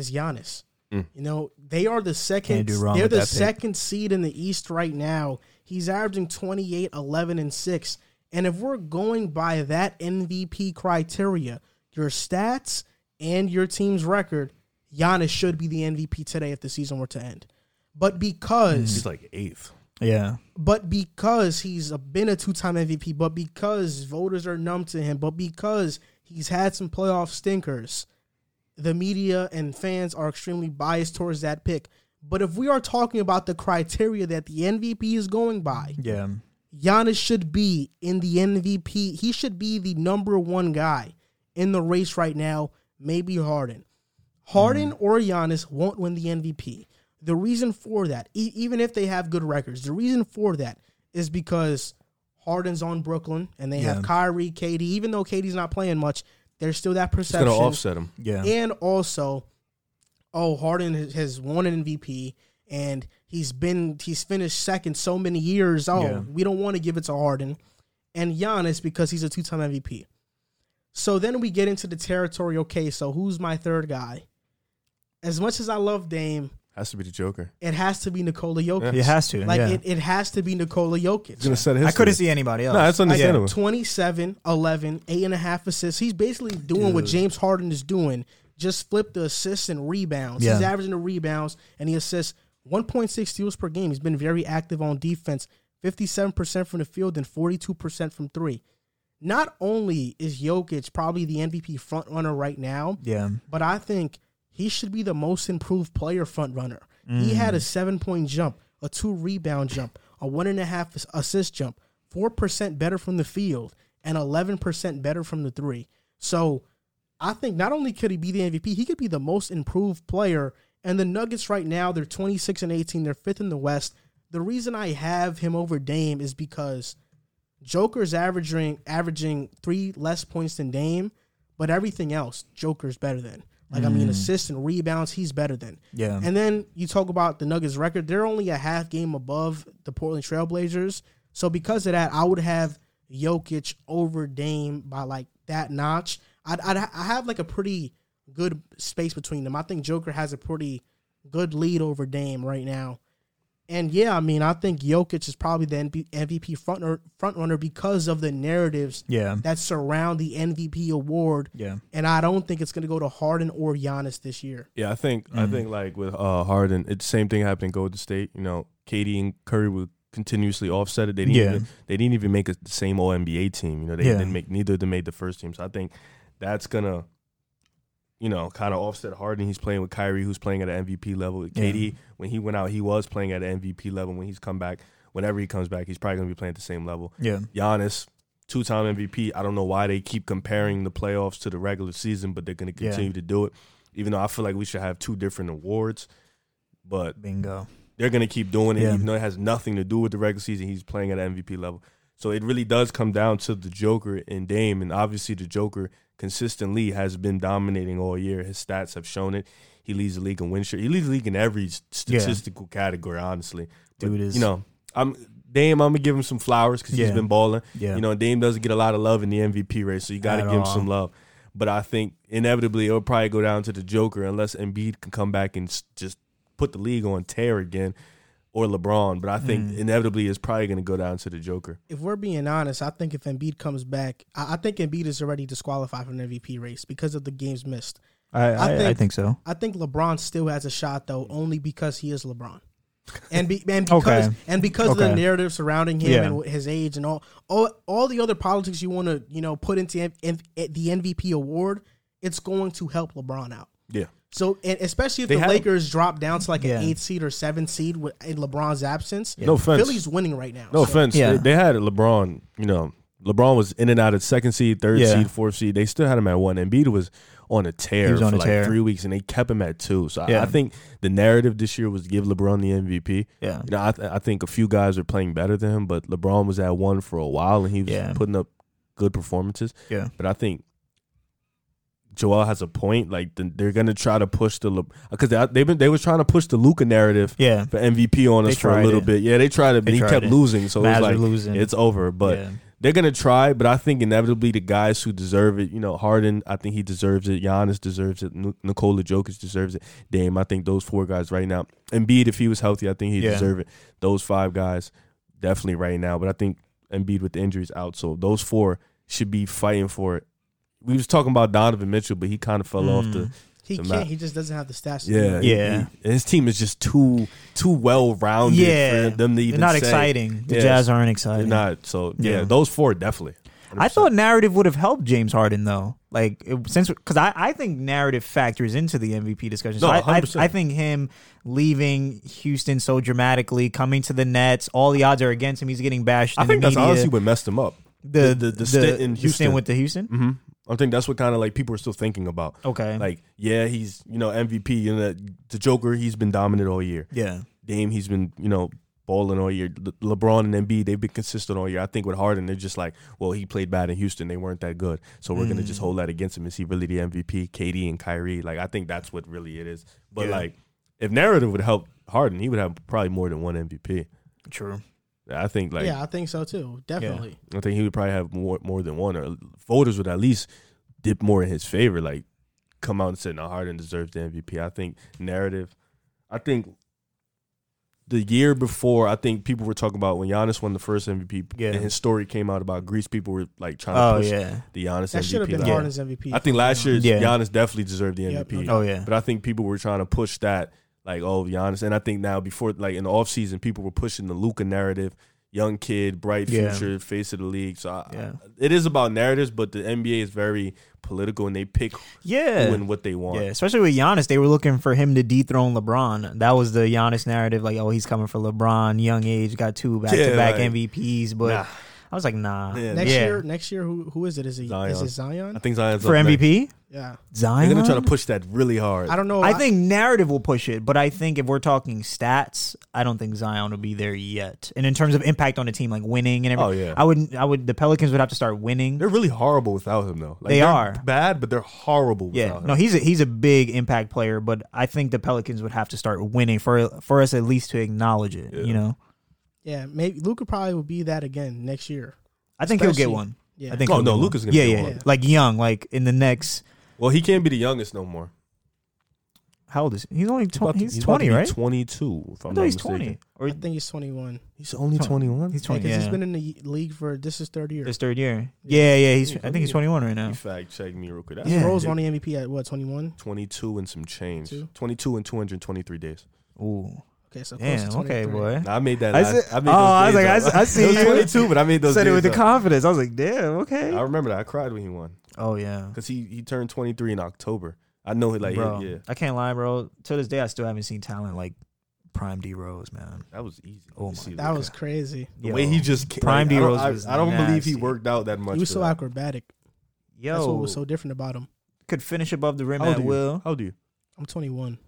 S1: is Giannis.
S3: Mm.
S1: You know, they are the second
S2: Can't do wrong
S1: they're the
S2: that pick.
S1: second seed in the East right now. He's averaging 28, 11 and 6. And if we're going by that MVP criteria, your stats and your team's record, Giannis should be the MVP today if the season were to end. But because
S3: He's like eighth.
S2: Yeah.
S1: but because he's a, been a two-time MVP, but because voters are numb to him, but because he's had some playoff stinkers, the media and fans are extremely biased towards that pick. But if we are talking about the criteria that the MVP is going by,
S2: Yeah.
S1: Giannis should be in the MVP. He should be the number one guy in the race right now. Maybe Harden. Harden mm. or Giannis won't win the MVP. The reason for that, e- even if they have good records, the reason for that is because Harden's on Brooklyn and they
S2: Yeah.
S1: have Kyrie, KD. Even though KD's not playing much, there's still that perception.
S3: It's
S1: perception.
S3: gonna offset him.
S2: Yeah.
S1: And also, oh, Harden has- has won an MVP and he's been he's finished second so many years. Oh,
S2: Yeah.
S1: we don't want to give it to Harden. And Giannis because he's a two time MVP. So then we get into the territory. Okay, so who's my third guy? As much as I love Dame,
S3: Has to be the Joker.
S1: it has to be Nikola Jokic.
S2: It has to.
S1: Like
S2: yeah.
S1: it, it has to be Nikola Jokic.
S3: He's gonna set his.
S2: I couldn't see anybody else.
S3: No, that's understandable.
S1: 27, 11, eight and a half assists. He's basically doing what James Harden is doing. Just flip the assists and rebounds. He's averaging the rebounds and he assists 1.6 steals per game. He's been very active on defense, 57% from the field and 42% from three. Not only is Jokic probably the MVP front runner right now,
S2: Yeah.
S1: but I think he should be the most improved player front runner. He
S2: Mm.
S1: had a seven point jump, a two rebound jump, a one and a half assist jump, four percent better from the field, and eleven percent better from the three. So I think not only could he be the MVP, he could be the most improved player. And the Nuggets right now, they're 26 and 18. They're fifth in the West. The reason I have him over Dame is because Joker's averaging averaging three less points than Dame, but everything else, Joker's better than. Like I mean, mm. assists and rebounds, he's better than.
S2: Yeah.
S1: And then you talk about the Nuggets record; they're only a half game above the Portland Trailblazers. So because of that, I would have Jokic over Dame by like that notch. I'd, I'd I have like a pretty good space between them. I think Joker has a pretty good lead over Dame right now. And yeah, I mean, I think Jokic is probably the MVP front runner, because of the narratives
S2: Yeah.
S1: that surround the MVP award.
S2: Yeah.
S1: And I don't think it's going to go to Harden or Giannis this year.
S3: Yeah, I think I think like with uh, Harden, it's the same thing happened in Golden State. You know, KD and Curry would continuously offset it. They didn't
S2: Yeah.
S3: even they didn't even make a, the same All NBA team. You know, they
S2: Yeah.
S3: didn't make neither of them made the first team. So I think that's gonna, you know, kind of offset Harden. He's playing with Kyrie, who's playing at an MVP level.
S2: Yeah.
S3: KD, when he went out, he was playing at an MVP level. When he's come back, whenever he comes back, he's probably gonna be playing at the same level.
S2: Yeah.
S3: Giannis, two time MVP. I don't know why they keep comparing the playoffs to the regular season, but they're going to
S2: Yeah.
S3: continue to do it. Even though I feel like we should have two different awards, but
S2: Bingo.
S3: they're going to keep doing it,
S2: Yeah.
S3: even though it has nothing to do with the regular season. He's playing at an MVP level. So it really does come down to the Joker and Dame. And obviously, the Joker consistently has been dominating all year. His stats have shown it. He leads the league in win share. He leads the league in every statistical category, honestly. But,
S2: Dude is-
S3: you know, I'm Dame. I'm gonna give him some flowers because
S2: Yeah.
S3: he's been balling.
S2: Yeah.
S3: You know, Dame doesn't get a lot of love in the MVP race, so you got to give him some love. But I think inevitably it'll probably go down to the Joker unless Embiid can come back and just put the league on tear again, or LeBron. But I think
S2: Mm.
S3: inevitably it's probably going to go down to the Joker.
S1: If we're being honest, I think if Embiid comes back, I, I think Embiid is already disqualified from the MVP race because of the games missed.
S2: I, I, I,
S1: think-
S2: think, so.
S1: I think LeBron still has a shot though, only because he is LeBron. And, be, and because
S2: Okay.
S1: and because of the narrative surrounding him
S2: Yeah.
S1: and his age and all all all the other politics you want to you know put into M- M- the MVP award, it's going to help LeBron out.
S3: Yeah.
S1: So and especially if
S3: They
S1: the
S3: have-
S1: Lakers drop down to like
S2: Yeah.
S1: an eight seed or seven seed with, in LeBron's absence,
S3: No offense.
S1: Philly's winning right now.
S3: No
S1: So-
S3: offense.
S2: Yeah.
S3: They, they had LeBron. You know, LeBron was in and out of second seed, third
S2: Yeah.
S3: seed, fourth seed. They still had him at one. Embiid was on a tear
S2: He was
S3: for
S2: a
S3: like
S2: tear.
S3: three weeks, and they kept him at two. So I,
S2: Yeah.
S3: I think the narrative this year was give LeBron the MVP.
S2: Yeah.
S3: You know, I, th- I think a few guys are playing better than him, but LeBron was at one for a while, and he was
S2: Yeah.
S3: putting up good performances.
S2: Yeah.
S3: But I think Joel has a point. Like they're gonna try to push the because they they've been they was trying to push the Luka narrative
S2: Yeah.
S3: for MVP on us for a little
S2: it.
S3: bit. Yeah, they tried it, but
S2: They
S3: he kept
S2: it.
S3: losing, so it's like
S2: losing.
S3: it's over. But
S2: yeah.
S3: they're gonna try. But I think inevitably the guys who deserve it, you know, Harden, I think he deserves it. Giannis deserves it. Nikola Jokic deserves it. Dame, I think those four guys right now. Embiid, if he was healthy, I think he
S2: Yeah.
S3: deserve it. Those five guys definitely right now. But I think Embiid with the injuries out, so those four should be fighting for it. We was talking about Donovan Mitchell, but he kind of fell off the
S2: Mm.
S1: he
S3: the
S1: can't.
S3: map.
S1: He just doesn't have the stats.
S3: yeah
S1: it.
S2: Yeah.
S3: he- his team is just too too well rounded
S2: Yeah.
S3: for them to
S2: They're
S3: even
S2: not
S3: say.
S2: exciting. The
S3: Yes.
S2: Jazz aren't
S3: They're
S2: exciting.
S3: not. So yeah,
S2: Yeah.
S3: those four definitely.
S2: I
S3: 100%.
S2: thought narrative would have helped James Harden though. Like it, since because I, I think narrative factors into the MVP discussion. So
S3: No,
S2: I, I
S3: 100%.
S2: I think him leaving Houston so dramatically, coming to the Nets, all the odds are against him. He's getting bashed.
S3: I
S2: in
S3: think
S2: the
S3: that's
S2: media.
S3: honestly what messed him up.
S2: the
S3: the- the stint in Houston.
S2: stint with the Houston.
S3: hmm I think that's what kind of like people are still thinking about.
S2: Okay,
S3: Like, yeah, he's you know MVP. You know, the Joker, he's been dominant all year.
S2: yeah,
S3: Dame, he's been you know balling all year. Le- LeBron and Embiid, they've been consistent all year. I think with Harden, they're just like, well, he played bad in Houston. They weren't that good, so we're gonna
S2: Mm.
S3: just hold that against him. Is he really the MVP? KD and Kyrie, like I think that's what really it is. But
S2: Yeah.
S3: like, if narrative would help Harden, he would have probably more than one MVP.
S2: true.
S3: I think like
S1: yeah, I think so too. Definitely.
S3: I think he would probably have more more than one, or voters would at least dip more in his favor. Like, come out and say, "No, Harden deserves the MVP." I think narrative. I think the year before, I think people were talking about when Giannis won the first MVP,
S2: Yeah.
S3: and his story came out about Greece. People were like trying to
S2: Oh
S3: push
S2: yeah,
S3: the Giannis
S1: That should have
S3: MVP.
S1: been
S3: line.
S2: Yeah.
S1: Harden's MVP.
S3: I think last uh-huh. year
S2: Yeah.
S3: Giannis definitely deserved the
S1: Yep,
S3: MVP.
S1: no
S2: oh yeah,
S3: But I think people were trying to push that, like, oh, Giannis. And I think now, before, like, in the offseason, people were pushing the Luka narrative. young kid, bright
S2: Yeah.
S3: future, face of the league. So I,
S2: Yeah.
S3: it is about narratives, but the NBA is very political and they pick
S2: Yeah.
S3: who and what they want.
S2: Yeah, especially with Giannis, they were looking for him to dethrone LeBron. That was the Giannis narrative, like, oh, he's coming for LeBron, young age, got two back to back MVPs. But
S3: Nah.
S2: I was like, nah.
S3: Yeah.
S1: Next
S2: Yeah.
S1: year, next year, who who is it? Is it
S3: Zion.
S1: is it Zion?
S3: I think Zion's
S2: For
S3: up next.
S2: MVP,
S1: Yeah,
S2: Zion.
S3: They're gonna try to push that really hard.
S1: I don't know.
S2: I think narrative will push it, but I think if we're talking stats, I don't think Zion will be there yet. And in terms of impact on the team, like winning and everything,
S3: Oh, yeah.
S2: I would, I would, the Pelicans would have to start winning.
S3: They're really horrible without him, though. Like,
S2: They
S3: they're
S2: are.
S3: bad, but they're horrible.
S2: Yeah,
S3: without
S2: no,
S3: him.
S2: he's a, he's a big impact player, but I think the Pelicans would have to start winning for for us at least to acknowledge it.
S3: Yeah.
S2: You know,
S1: yeah, maybe Luka probably will be that again next year.
S2: I think he'll get
S1: Especially-
S2: one.
S1: Yeah,
S2: I think.
S3: Oh,
S2: he'll
S3: no,
S2: get one.
S3: Gonna
S2: yeah,
S3: get
S2: yeah,
S3: one.
S2: yeah. like young, like in the next.
S3: Well, he can't be the youngest no more.
S2: How old is he? He's only
S3: He's
S2: twenty.
S3: to-
S2: He's,
S3: he's about to
S2: twenty, right?
S3: Twenty-two. If
S2: I
S3: I'm
S2: thought
S3: not
S2: he's
S3: mistaken.
S2: twenty. Or
S1: I think he's 21.
S3: He's only twenty-one.
S2: he's twenty.
S1: because
S2: Yeah,
S1: he's been in the league for this is third year.
S2: his third year. Yeah, yeah. He's. I think he's twenty one right now.
S3: You fact check me real quick. That's
S2: Yeah.
S1: Rose won the MVP at what 21?
S3: 22 and some change.
S1: Two?
S3: 22 and 223 days.
S2: Ooh,
S1: Okay, so close
S2: damn.
S1: to
S2: Okay, boy.
S3: Now, I made that.
S2: I
S3: last,
S2: said-
S3: I made
S2: oh,
S3: those
S2: I was
S3: days
S2: like, I
S3: up.
S2: s- I see
S3: It was
S2: you.
S3: 22, but I made those
S2: Said it with
S3: days
S2: the confidence. I was like, damn. Okay.
S3: I remember that. I cried when he won
S2: Oh yeah.
S3: because he, he turned 23 in October. I know he like
S2: bro,
S3: yeah,
S2: I can't lie, bro. To this day, I still haven't seen talent like Prime D Rose, man.
S3: that was easy.
S2: Oh my
S3: see
S1: That was crazy.
S3: the
S2: Yo.
S3: way he just ca-
S2: Prime
S3: like, I don't-
S2: D-Rose
S3: I,
S2: was
S3: I don't believe he worked out that much.
S1: He was so
S3: that.
S1: acrobatic.
S2: Yo,
S1: That's what was so different about him.
S2: could finish above the rim
S3: How old
S2: at will.
S3: How old are you?
S1: I'm 21,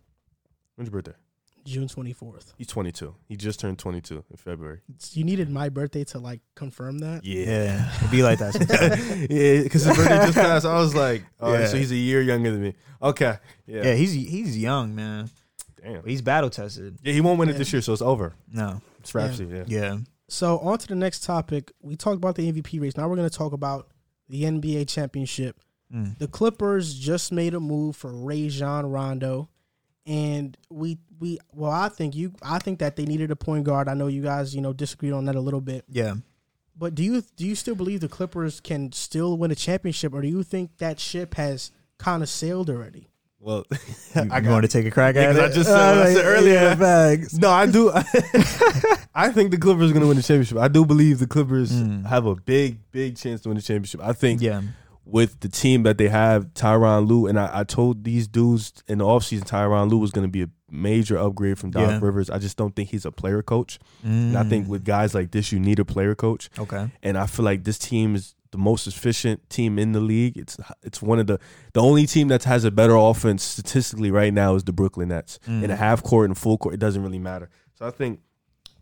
S3: When's your birthday?
S1: June 24th.
S3: He's 22. He just turned 22 in February.
S1: You needed my birthday to like confirm that.
S2: Yeah, it'd be like that.
S3: yeah, because his birthday just passed. I was like, all right,
S2: Yeah.
S3: so he's a year younger than me. Okay, yeah,
S2: yeah, he's he's young, man.
S3: damn.
S2: He's battle tested.
S3: Yeah, he won't win it this year, so it's over.
S2: No,
S3: It's Rhapsody. Yeah.
S2: yeah,
S1: So on to the next topic. We talked about the MVP race. Now we're going to talk about the NBA championship.
S2: Mm.
S1: The Clippers just made a move for Ray Rajon Rondo, and we we well, I think you I think that they needed a point guard. I know you guys you know disagreed on that a little bit,
S2: yeah.
S1: but do you do you still believe the Clippers can still win a championship, or do you think that ship has kind of sailed already?
S3: Well,
S2: You, you want to take a crack
S3: Yeah,
S2: at
S3: 'cause
S2: it?
S3: I just said what I said earlier.
S2: Yeah, facts.
S3: no, I do. I think the Clippers are going to win the championship. I do believe the Clippers
S2: Mm.
S3: have a big, big chance to win the championship. I think
S2: Yeah,
S3: with the team that they have, Tyronn Lue, and I, I told these dudes in the offseason, Tyronn Lue was going to be a major upgrade from Doc
S2: Yeah.
S3: Rivers. I just don't think he's a player coach. And I think
S2: Mm.
S3: with guys like this, you need a player coach.
S2: okay,
S3: and I feel like this team is the most efficient team in the league. It's it's one of the the only team that has a better offense statistically right now is the Brooklyn Nets.
S2: Mm.
S3: In a half court and full court, it doesn't really matter. So I think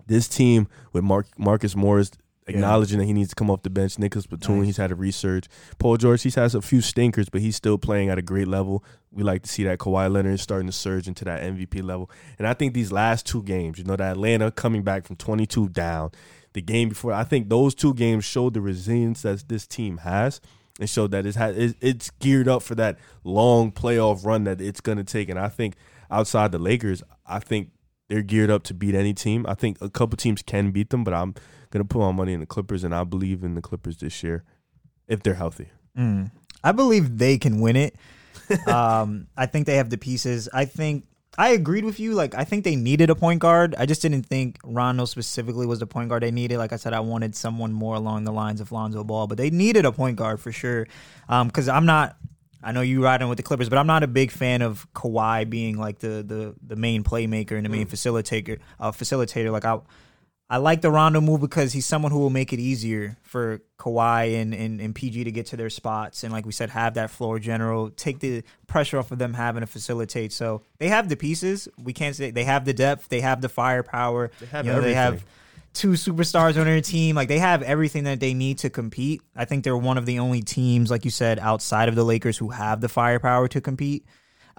S3: this team with Mark, Marcus Morris acknowledging that he needs to come off the bench, Nicolas Batum,
S2: Nice.
S3: he's had a research. Paul George, he's has a few stinkers, but he's still playing at a great level. We like to see that Kawhi Leonard is starting to surge into that MVP level. And I think these last two games, you know, that Atlanta coming back from 22 down, the game before, I think those two games showed the resilience that this team has and showed that it's, ha- it- it's geared up for that long playoff run that it's going to take. And I think outside the Lakers, I think they're geared up to beat any team. I think a couple teams can beat them, but I'm going to put my money in the Clippers, and I believe in the Clippers this year if they're healthy.
S2: Mm. I believe they can win it. um, I think they have the pieces. I think I agreed with you. Like I think they needed a point guard. I just didn't think Rondo specifically was the point guard they needed. Like I said, I wanted someone more along the lines of Lonzo Ball, but they needed a point guard for sure. Because I'm not. I know you riding with the Clippers, but I'm not a big fan of Kawhi being like the the the main playmaker and the main facilitator. Uh, facilitator. Like I. I like the Rondo move because he's someone who will make it easier for Kawhi and, and, and PG to get to their spots and like we said, have that floor general, take the pressure off of them having to facilitate. So they have the pieces. We can't say they have the depth, they have the firepower.
S3: They have
S2: you know, they have two superstars on their team. Like they have everything that they need to compete. I think they're one of the only teams, like you said, outside of the Lakers who have the firepower to compete.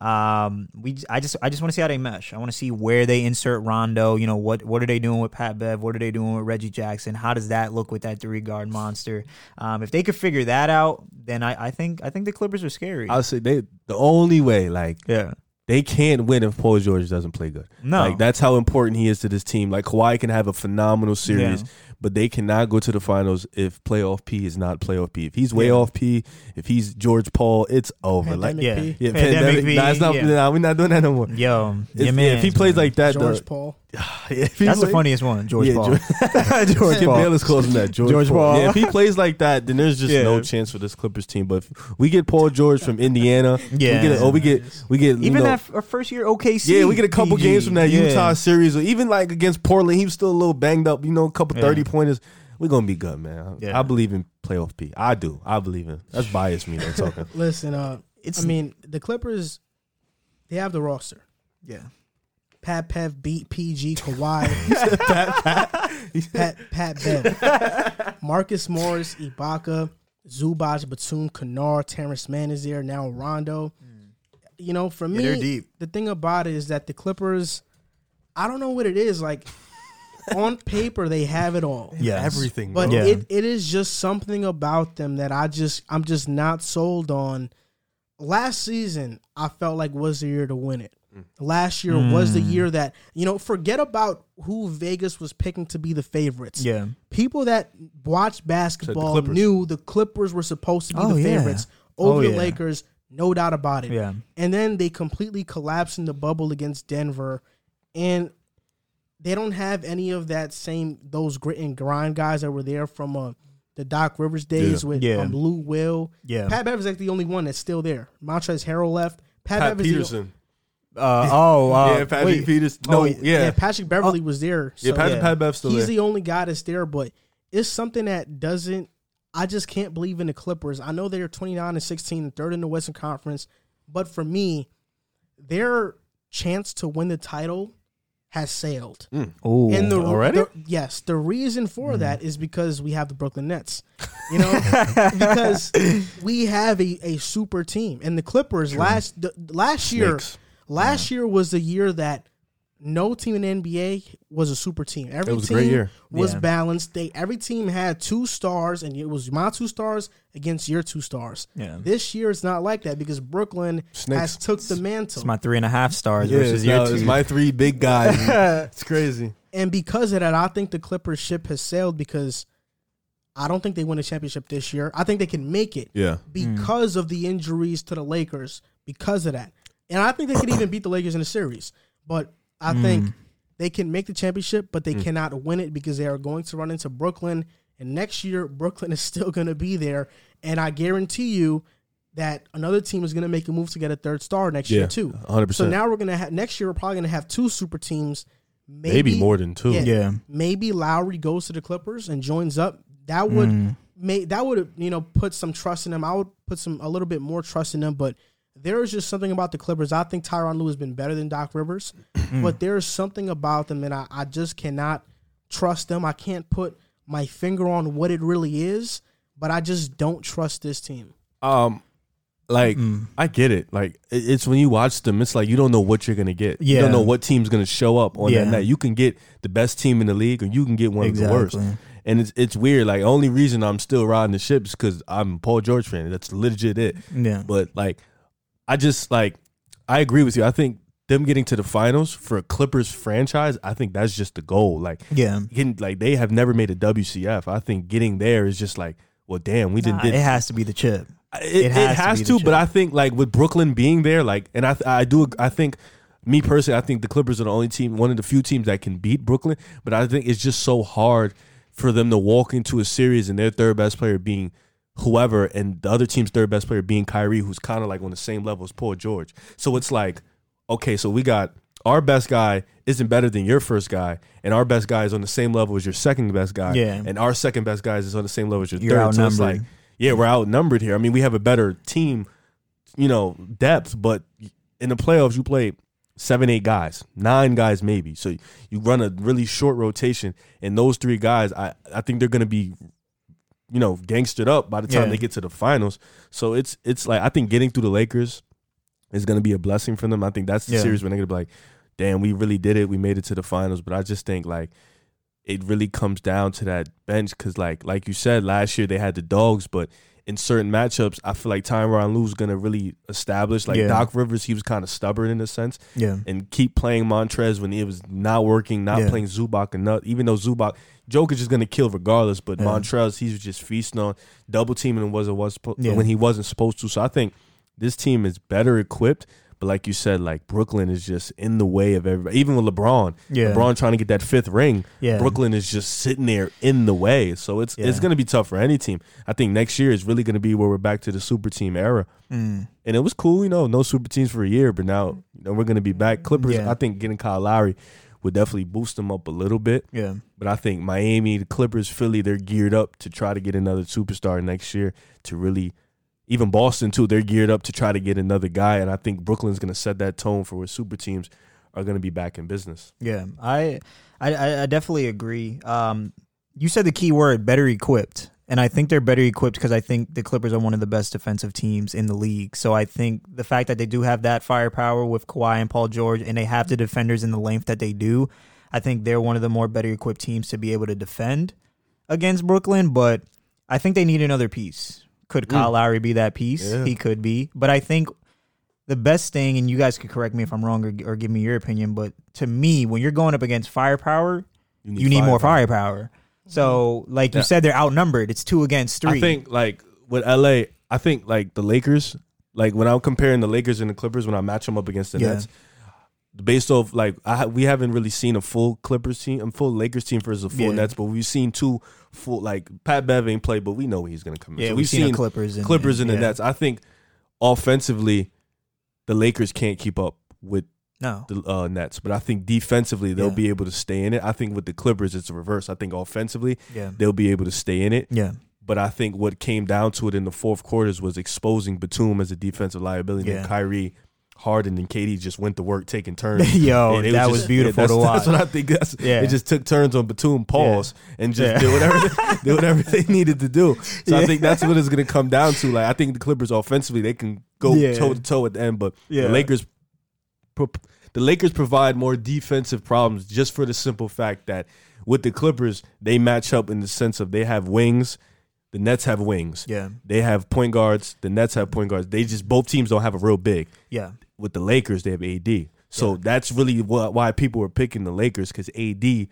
S2: Um, we I just I just want to see how they mesh. I want to see where they insert Rondo. You know what what are they doing with Pat Bev? What are they doing with Reggie Jackson? How does that look with that three guard monster? Um, if they could figure that out, then I, I think I think the Clippers are scary.
S3: I'll say they the only way, like
S2: yeah,
S3: they can't win if Paul George doesn't play good.
S2: no,
S3: Like that's how important he is to this team. Like Kawhi can have a phenomenal series,
S2: Yeah.
S3: But they cannot go to the finals if playoff P is not playoff P. If he's way
S2: Yeah.
S3: off P, if he's George Paul, it's over. Like
S1: Pandemic
S2: yeah.
S1: P.
S3: yeah,
S2: Pandemic
S3: pandemic.
S2: P,
S3: nah, it's not.
S2: yeah.
S3: Nah, we're not doing that no more.
S2: yo,
S3: If,
S2: your man,
S3: if he plays like that,
S1: George
S3: the-
S1: Paul.
S3: if he
S2: That's the funniest one, George
S3: Yeah,
S2: Paul.
S3: George-
S2: George Paul.
S3: Bayless calls him that. George,
S2: George
S3: Paul.
S2: Paul.
S3: Yeah, if he plays like that, then there's just
S2: Yeah.
S3: no chance for this Clippers team. But if we get Paul George from Indiana,
S2: Yeah.
S3: we get, oh, we get, we get, you
S2: Even
S3: know,
S2: that f- our first year OKC.
S3: yeah, we get a couple
S2: PG.
S3: games from that
S2: Yeah.
S3: Utah series, or even like against Portland, he was still a little banged up. You know, a couple
S2: Yeah.
S3: Thirty pointers. We're gonna be good, man.
S2: Yeah.
S3: I believe in playoff P. I do. I believe in. That's biased me. though, talking.
S1: Listen, uh,
S2: It's
S1: I mean, the Clippers, they have the roster.
S2: yeah.
S1: Pat Bev beat PG Kawhi. Pat Pat Bev. Marcus Morris, Ibaka, Zubac, Batum, Kennard, Terance Mann is there now. Rondo. You know, for me,
S2: they're deep.
S1: the thing about it is that the Clippers, I don't know what it is. Like on paper, they have it all.
S2: Yeah,
S3: everything.
S1: But.
S2: Yeah.
S1: it, it is just something about them that I just I'm just not sold on. Last season, I felt like was the year to win it.
S3: Mm.
S1: Last year was the year that you know. Forget about who Vegas was picking to be the favorites.
S2: Yeah.
S1: People that watched basketball
S3: Clippers.
S1: knew the Clippers were supposed to be
S2: Oh,
S1: the
S2: yeah.
S1: favorites over
S2: Oh,
S1: the
S2: yeah.
S1: Lakers, no doubt about it.
S2: Yeah.
S1: And then they completely collapsed in the bubble against Denver, and they don't have any of that same those grit and grind guys that were there from uh, the Doc Rivers days
S3: Yeah.
S1: with
S2: Yeah.
S1: um, Lou Will.
S2: Yeah.
S1: Pat Bev is like the only one that's still there. Montrezl Harrell left. Pat,
S3: Pat
S1: Bev is the-
S3: Patterson.
S2: Uh, oh, uh,
S3: yeah, Patrick
S2: wait.
S3: Patterson.
S2: Oh,
S3: No,
S2: yeah.
S3: yeah,
S1: yeah. Patrick Beverley was there.
S3: yeah.
S1: so
S3: Patrick
S2: yeah.
S3: Pat Bev's still
S1: he's
S3: there.
S1: the only guy that's there. But it's something that doesn't. I just can't believe in the Clippers. I know they're twenty nine and sixteen, and third in the Western Conference, but for me, their chance to win the title has sailed. Mm.
S2: Ooh,
S1: And the,
S3: already?
S1: the- yes, the reason for mm. that is because we have the Brooklyn Nets. You know, because we have a, a super team, and the Clippers last the, last year
S3: Snakes.
S1: last year was the year that no team in the NBA was a super team. Every
S3: It was a
S1: team
S3: great year.
S1: was
S2: Yeah.
S1: balanced. They every team had two stars, and it was my two stars against your two stars.
S2: Yeah.
S1: This year it's not like that because Brooklyn
S3: Snakes.
S1: has took the mantle.
S2: it's my three and a half stars
S3: Yeah,
S2: versus
S3: no,
S2: your
S3: it's my three big guys. it's crazy.
S1: And because of that, I think the Clippers ship has sailed because I don't think they win a championship this year. I think they can make it
S3: Yeah.
S1: because of the injuries to the Lakers, because of that. And I think they could even beat the Lakers in a series. But I think they can make the championship, but they cannot win it because they are going to run into Brooklyn. And next year, Brooklyn is still going to be there. And I guarantee you that another team is going to make a move to get a third star next
S3: Yeah,
S1: year, too.
S3: 100%.
S1: So now we're going to have, next year, we're probably going to have two super teams.
S3: Maybe more than two.
S1: Yeah.
S2: Yeah.
S1: Maybe Lowry goes to the Clippers and joins up. That would
S2: Mm.
S1: may that would you know put some trust in them. I would put some a little bit more trust in them. But there is just something about the Clippers. I think Tyronn Lue has been better than Doc Rivers, but there is something about them, and I, I just cannot trust them. I can't put my finger on what it really is, but I just don't trust this team.
S3: Um, like
S2: Mm.
S3: I get it. Like it- it's when you watch them, it's like you don't know what you're gonna get. You
S2: Yeah.
S3: don't know what team's gonna show up on
S2: Yeah.
S3: that night. You can get the best team in the league, or you can get one of the worst. And it's it's weird. Like only reason I'm still riding the ship is because I'm a Paul George fan. That's legit it.
S2: Yeah.
S3: But like, I just like I agree with you. I think them getting to the finals for a Clippers franchise, I think that's just the goal. Like,
S2: Yeah.
S3: getting, like they have never made a WCF. I think getting there is just like, well, damn, we didn't. Did,
S2: it has to be the chip.
S3: it, it
S2: has
S3: has,
S2: to
S3: to, but. I think like with Brooklyn being there, like, and I I do I think me personally, I think the Clippers are the only team, one of the few teams that can beat Brooklyn. But I think it's just so hard for them to walk into a series and their third best player being whoever, and the other team's third best player being Kyrie, who's kind of like on the same level as Paul George. So it's like, okay, so we got our best guy isn't better than your first guy, and our best guy is on the same level as your second best guy,
S2: Yeah.
S3: and our second best guy is on the same level as your
S2: You're
S3: third. So it's like, yeah, we're outnumbered here. I mean, we have a better team, you know, depth, but in the playoffs, you play seven, eight guys, nine guys maybe. So you run a really short rotation, and those three guys, I I think they're gonna be, you know, gangstered up by the time
S2: Yeah.
S3: they get to the finals. So it's it's like I think getting through the Lakers is gonna be a blessing for them. I think that's the
S2: Yeah.
S3: series when they're gonna be like, damn, we really did it. We made it to the finals. But I just think like it really comes down to that bench because like like you said last year they had the dogs but in certain matchups i feel like tyronn lue's gonna really establish like
S2: Yeah.
S3: doc rivers he was kind of stubborn in a sense
S2: Yeah.
S3: and keep playing montrez when it was not working not
S2: Yeah.
S3: playing zubac enough even though zubac Jokic is gonna kill regardless, but
S2: Yeah.
S3: Montrez he was just feasting on double teaming him was it was
S2: Yeah.
S3: when he wasn't supposed to. So I think this team is better equipped, But like you said, like Brooklyn is just in the way of everybody. Even with LeBron,
S2: Yeah.
S3: LeBron trying to get that fifth ring,
S2: Yeah.
S3: Brooklyn is just sitting there in the way. So it's it's going to be tough for any team. I think next year is really going to be where we're back to the super team era.
S2: Mm.
S3: And it was cool, you know, no super teams for a year, but now you know we're going to be back. Clippers,
S2: Yeah.
S3: I think getting Kyle Lowry would definitely boost them up a little bit.
S2: Yeah.
S3: But I think Miami, the Clippers, Philly, they're geared up to try to get another superstar next year to really even Boston too, they're geared up to try to get another guy. And I think Brooklyn's gonna set that tone for where super teams are gonna be back in business.
S2: Yeah, I, I, I definitely agree. Um, you said the key word, better equipped, and I think they're better equipped because I think the Clippers are one of the best defensive teams in the league. So I think the fact that they do have that firepower with Kawhi and Paul George, and they have the defenders in the length that they do, I think they're one of the more better equipped teams to be able to defend against Brooklyn. But I think they need another piece. Could mm. Kyle Lowry be that piece?
S3: Yeah.
S2: He could be, but I think the best thing, and you guys could correct me if I'm wrong or, or give me your opinion, but to me, when you're going up against firepower, you need more firepower. So, like you said, they're outnumbered. It's two against three.
S3: I think like with LA, I think like the Lakers, like when I'm comparing the Lakers and the Clippers, when I match them up against the
S2: Yeah.
S3: Nets, based off like I we haven't really seen a full Clippers team, a full Lakers team versus a full
S2: Yeah.
S3: Nets, but we've seen two full like Pat Bev ain't played, but we know he's gonna come in.
S2: yeah,
S3: So
S2: we've, seen, the Clippers and
S3: Clippers and the
S2: yeah.
S3: Nets. I think offensively, the Lakers can't keep up with
S2: No,
S3: the uh, Nets, but I think defensively they'll
S2: Yeah.
S3: be able to stay in it. I think with the Clippers it's the reverse. I think offensively
S2: yeah,
S3: they'll be able to stay in it.
S2: yeah,
S3: But I think what came down to it in the fourth quarters was exposing Batum as a defensive liability.
S2: Yeah.
S3: And Kyrie, Harden, and KD just went to work taking turns.
S2: Yo,
S3: And it
S2: that was
S3: just-
S2: beautiful
S3: yeah,
S2: to watch.
S3: That's what I think. That's,
S2: Yeah.
S3: It just took turns on Batum, pause, and just
S2: Yeah.
S3: did whatever they, did whatever they needed to do. So I think that's what it's going to come down to. Like I think the Clippers offensively they can go toe to toe at the end, but
S2: Yeah.
S3: the Lakers. The Lakers provide more defensive problems just for the simple fact that with the Clippers, they match up in the sense of they have wings. The Nets have wings.
S2: yeah,
S3: They have point guards. The Nets have point guards. They just both teams don't have a real big.
S2: yeah,
S3: With the Lakers, they have AD. So
S2: Yeah.
S3: that's really wh- why people were picking the Lakers because AD, the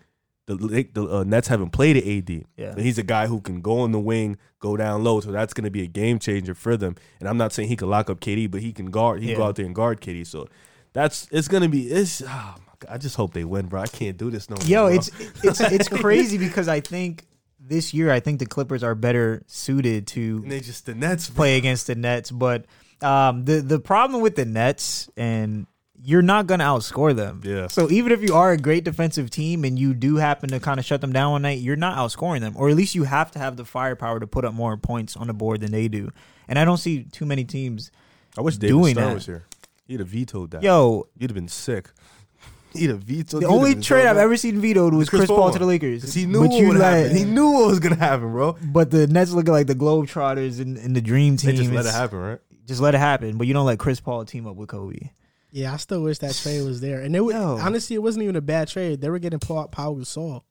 S3: the uh, Nets haven't played at AD.
S2: Yeah.
S3: He's a guy who can go on the wing, go down low. So that's going to be a game changer for them. And I'm not saying he can lock up KD, but he can guard. He can go out there and guard KD. So that's it's going to be. It's. Oh my God, I just hope they win, bro. I can't do this no more.
S2: Yo,
S3: bro.
S2: it's it's it's crazy because I think this year I think the Clippers are better suited to
S3: and they just the Nets. Bro.
S2: play against the Nets. But um, the the problem with the Nets and you're not gonna outscore them.
S3: Yeah.
S2: So even if you are a great defensive team and you do happen to kind of shut them down one night, you're not outscoring them, or at least you have to have the firepower to put up more points on the board than they do. And I don't see too many teams.
S3: I wish David
S2: doing
S3: Stern
S2: that.
S3: was here. He'd have vetoed that.
S2: Yo,
S3: You'd have been sick. He'd have vetoed.
S2: the only trade I've ever seen vetoed was Chris, Paul to the Lakers.
S3: He knew
S2: But
S3: what would
S2: let-
S3: happen. He knew what was gonna happen, bro.
S2: But the Nets looking like the Globetrotters and, and the Dream Team.
S3: They just let it happen, right?
S2: Just let it happen. But you don't let Chris Paul team up with Kobe.
S1: Yeah, I still wish that trade was there. And it was,
S2: Yo.
S1: honestly, it wasn't even a bad trade. They were getting Paul, Paul Gasol.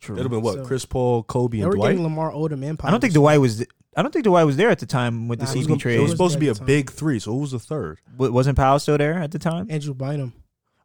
S2: True.
S3: It'd have been what?
S1: So-
S3: Chris Paul, Kobe,
S1: They
S3: and
S1: were
S3: Dwight.
S1: getting Lamar Odom and Paul
S2: I don't think
S1: Gasol.
S2: Dwight was. I don't think Dwight was there at the time with
S1: Nah,
S2: the
S1: he was
S2: CB
S1: gonna-
S3: It was
S1: was
S3: supposed to be a
S1: time.
S3: big three. So who was the third?
S2: W- Wasn't Powell still there at the time?
S1: Andrew Bynum.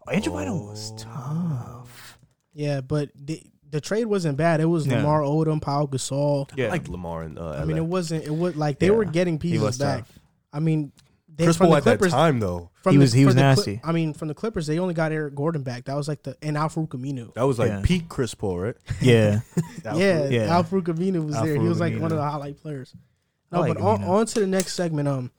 S2: Oh, Andrew Bynum was tough.
S1: Yeah, but the the trade wasn't bad. It was
S2: Yeah.
S1: Lamar Odom, Paul Gasol.
S2: Yeah,
S3: I like Lamar and uh,
S1: I mean, it wasn't. It was like they
S2: Yeah.
S1: were getting
S2: he
S1: pieces back.
S2: tough.
S1: I mean, they,
S3: Chris
S1: from
S3: Paul
S1: the
S3: at that
S1: Clippers,
S3: time though.
S1: From
S2: He
S1: the,
S2: was- he was
S1: the Cli-
S2: nasty.
S1: I mean, from the Clippers, they only got Eric Gordon back. That was like the and Al-Farouq Aminu.
S3: That was like
S2: Yeah.
S3: peak Chris Paul, right?
S2: Yeah,
S1: Yeah,
S2: Yeah.
S1: Al-Farouq Aminu was there. He was like
S2: Aminu.
S1: one of the highlight players. No,
S2: like
S1: but on, on to the next segment. Um,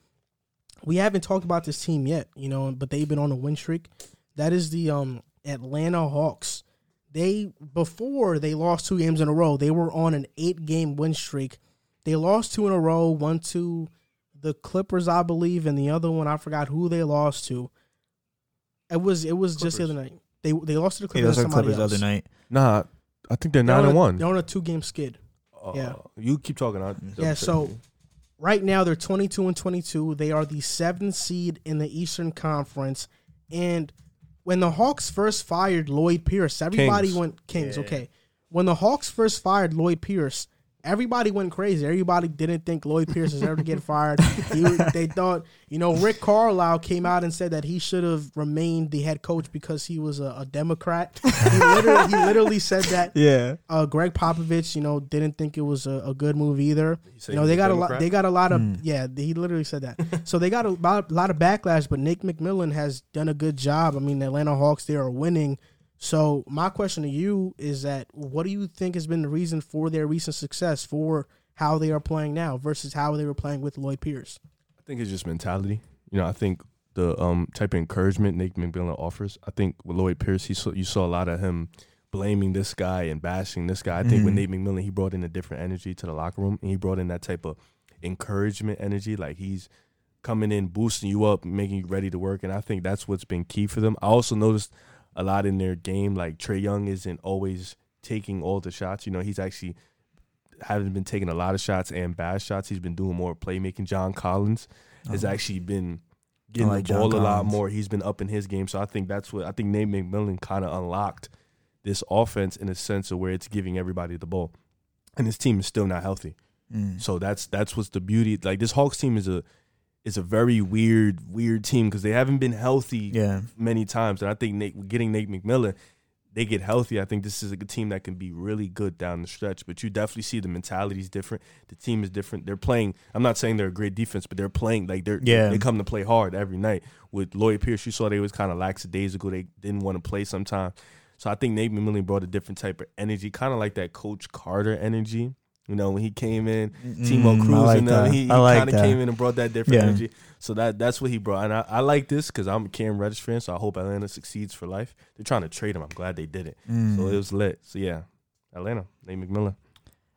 S1: we haven't talked about this team yet, you know, but they've been on a win streak. That is the um Atlanta Hawks. They before they lost two games in a row, they were on an eight game win streak. They lost two in a row, one to the Clippers, I believe, and the other one I forgot who they lost to. It was it was just the other night. They they lost to the Clippers.
S2: was
S1: and
S2: the Clippers the
S1: else.
S2: other night.
S3: Nah, I think they're
S1: They're
S3: nine
S1: on
S3: and
S1: a-
S3: one.
S1: They're on a two game skid.
S3: Uh,
S1: yeah.
S3: you keep talking. I
S1: Yeah, so right now they're 22 and 22. They are the seventh seed in the Eastern Conference. And when the Hawks first fired Lloyd Pierce, everybody
S3: Kings.
S1: went Kings.
S2: Yeah.
S1: Okay, when the Hawks first fired Lloyd Pierce, everybody went crazy. Everybody didn't think Lloyd Pierce was ever to get fired. He, they thought, you know, Rick Carlisle came out and said that he should have remained the head coach because he was a, a Democrat. He literally, he literally said that.
S2: Yeah.
S1: Uh, Gregg Popovich, you know, didn't think it was a, a good move either.
S3: said
S1: You know, they
S3: was a
S1: got a lot. They got a lot of yeah. He literally said that. so they got a lot, lot of backlash. But Nick McMillan has done a good job. I mean, the Atlanta Hawks they are winning. So my question to you is that what do you think has been the reason for their recent success for how they are playing now versus how they were playing with Lloyd Pierce?
S3: I think it's just mentality. You know, I think the um, type of encouragement Nick McMillan offers. I think with Lloyd Pierce, he saw, you saw a lot of him blaming this guy and bashing this guy. I think with
S2: Mhm.
S3: Nate McMillan, he brought in a different energy to the locker room, and he brought in that type of encouragement energy. Like he's coming in, boosting you up, making you ready to work. And I think that's what's been key for them. I also noticed a lot in their game. Like Trae Young isn't always taking all the shots. You know, he's actually hasn't been taking a lot of shots and bad shots. He's been doing more playmaking. John Collins has
S2: Uh-huh.
S3: actually been getting
S2: like
S3: the
S2: John
S3: ball a lot
S2: Collins.
S3: more. He's been up in his game. So I think that's what I think Nate McMillan kind of unlocked this offense in a sense of where it's giving everybody the ball. And his team is still not healthy.
S2: Mm.
S3: So that's that's what's the beauty. Like this Hawks team is a is a very weird weird team because they haven't been healthy
S2: Yeah.
S3: many times. And I think Nate getting Nate McMillan, they get healthy. I think this is a good team that can be really good down the stretch. But you definitely see the mentality is different. The team is different. They're playing. I'm not saying they're a great defense, but they're playing like they're
S2: Yeah.
S3: they come to play hard every night. With Lloyd Pierce, you saw they was kind of lax days ago. They didn't want to play sometimes. So I think Nate McMillan brought a different type of energy, kind of like that Coach Carter energy. You know, when he came in, Timo
S2: Mm,
S3: Cruz
S2: like
S3: and them, he, he
S2: like
S3: kind of came in and brought that different
S2: Yeah.
S3: energy. So that that's what he brought, and I, I like this because I'm a Cam Reddish fan. So I hope Atlanta succeeds for life. They're trying to trade him. I'm glad they did it.
S2: Mm.
S3: So it was lit. So yeah, Atlanta, Nate McMillan.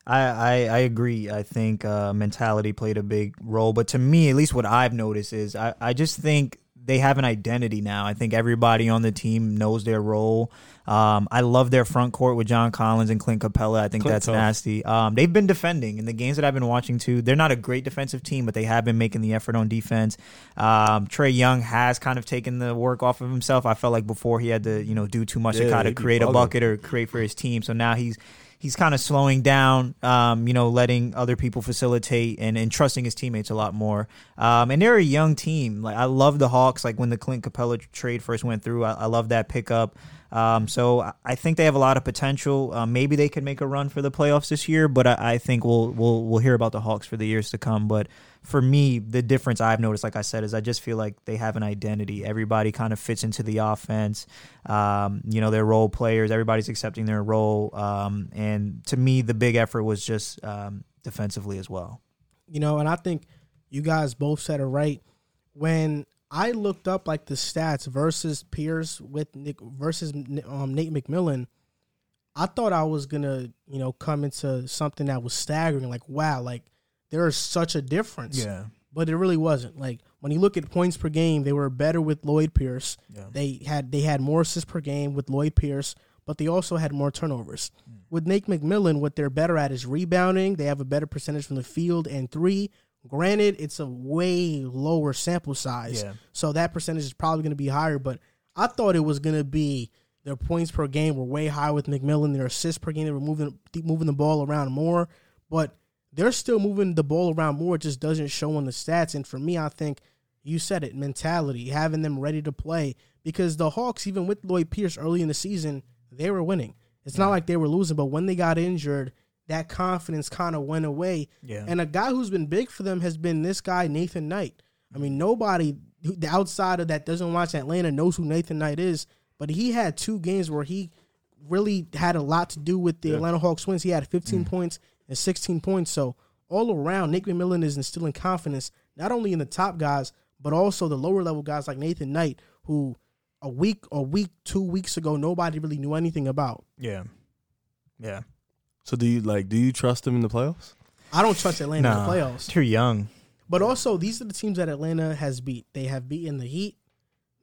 S2: I, I, I agree. I think uh, mentality played a big role. But to me, at least what I've noticed is I, I just think they have an identity now. I think everybody on the team knows their role. Um, I love their front court with John Collins and Clint Capela. I think
S3: Clint
S2: that's
S3: tough.
S2: nasty. Um, they've been defending in the games that I've been watching too. They're not a great defensive team, but they have been making the effort on defense. Um, Trae Young has kind of taken the work off of himself. I felt like before he had to, you know, do too much to
S3: Yeah,
S2: kind of create a bucket or create for his team. So now he's he's kind of slowing down, um, you know, letting other people facilitate and, and trusting his teammates a lot more. Um, and they're a young team. Like I love the Hawks. Like when the Clint Capela trade first went through, I, I love that pickup. Um, so I- think they have a lot of potential. Uh, maybe they could make a run for the playoffs this year, but I, I think we'll we'll we'll hear about the Hawks for the years to come. But for me, the difference I've noticed, like I said, is I just feel like they have an identity. Everybody kind of fits into the offense. Um, you know, they're role players. Everybody's accepting their role. Um, and to me, the big effort was just um, defensively as well.
S1: You know, and I think you guys both said it right. When I looked up like the stats versus Pierce with Nick versus um, Nate McMillan, I thought I was gonna, you know, come into something that was staggering. Like, wow, like there is such a difference. Yeah. But it really wasn't. Like when you look at points per game, they were better with Lloyd Pierce.
S2: Yeah.
S1: They had they had more assists per game with Lloyd Pierce, but they also had more turnovers. With Nate McMillan, what they're better at is rebounding. They have a better percentage from the field and three. Granted, it's a way lower sample size,
S2: Yeah.
S1: so that percentage is probably going to be higher. But I thought it was going to be their points per game were way high with McMillan. Their assists per game, they were moving moving the ball around more, but they're still moving the ball around more. It just doesn't show on the stats. And for me, I think you said it mentality, having them ready to play. Because the Hawks, even with Lloyd Pierce early in the season, they were winning. It's not like they were losing, but when they got injured, that confidence kind of went away.
S2: Yeah.
S1: And a guy who's been big for them has been this guy, Nathan Knight. I mean, nobody the outside of that doesn't watch Atlanta knows who Nathan Knight is, but he had two games where he really had a lot to do with the Atlanta Hawks wins. He had 15 mm. points and 16 points. So all around, Nick McMillan is instilling confidence not only in the top guys, but also the lower level guys like Nathan Knight, who a week a week, two weeks ago, nobody really knew anything about.
S2: Yeah. Yeah.
S3: So do you like? Do you trust them in the playoffs?
S1: I don't trust Atlanta
S2: Nah,
S1: in the playoffs.
S2: Too young.
S1: But also, these are the teams that Atlanta has beat. They have beaten the Heat,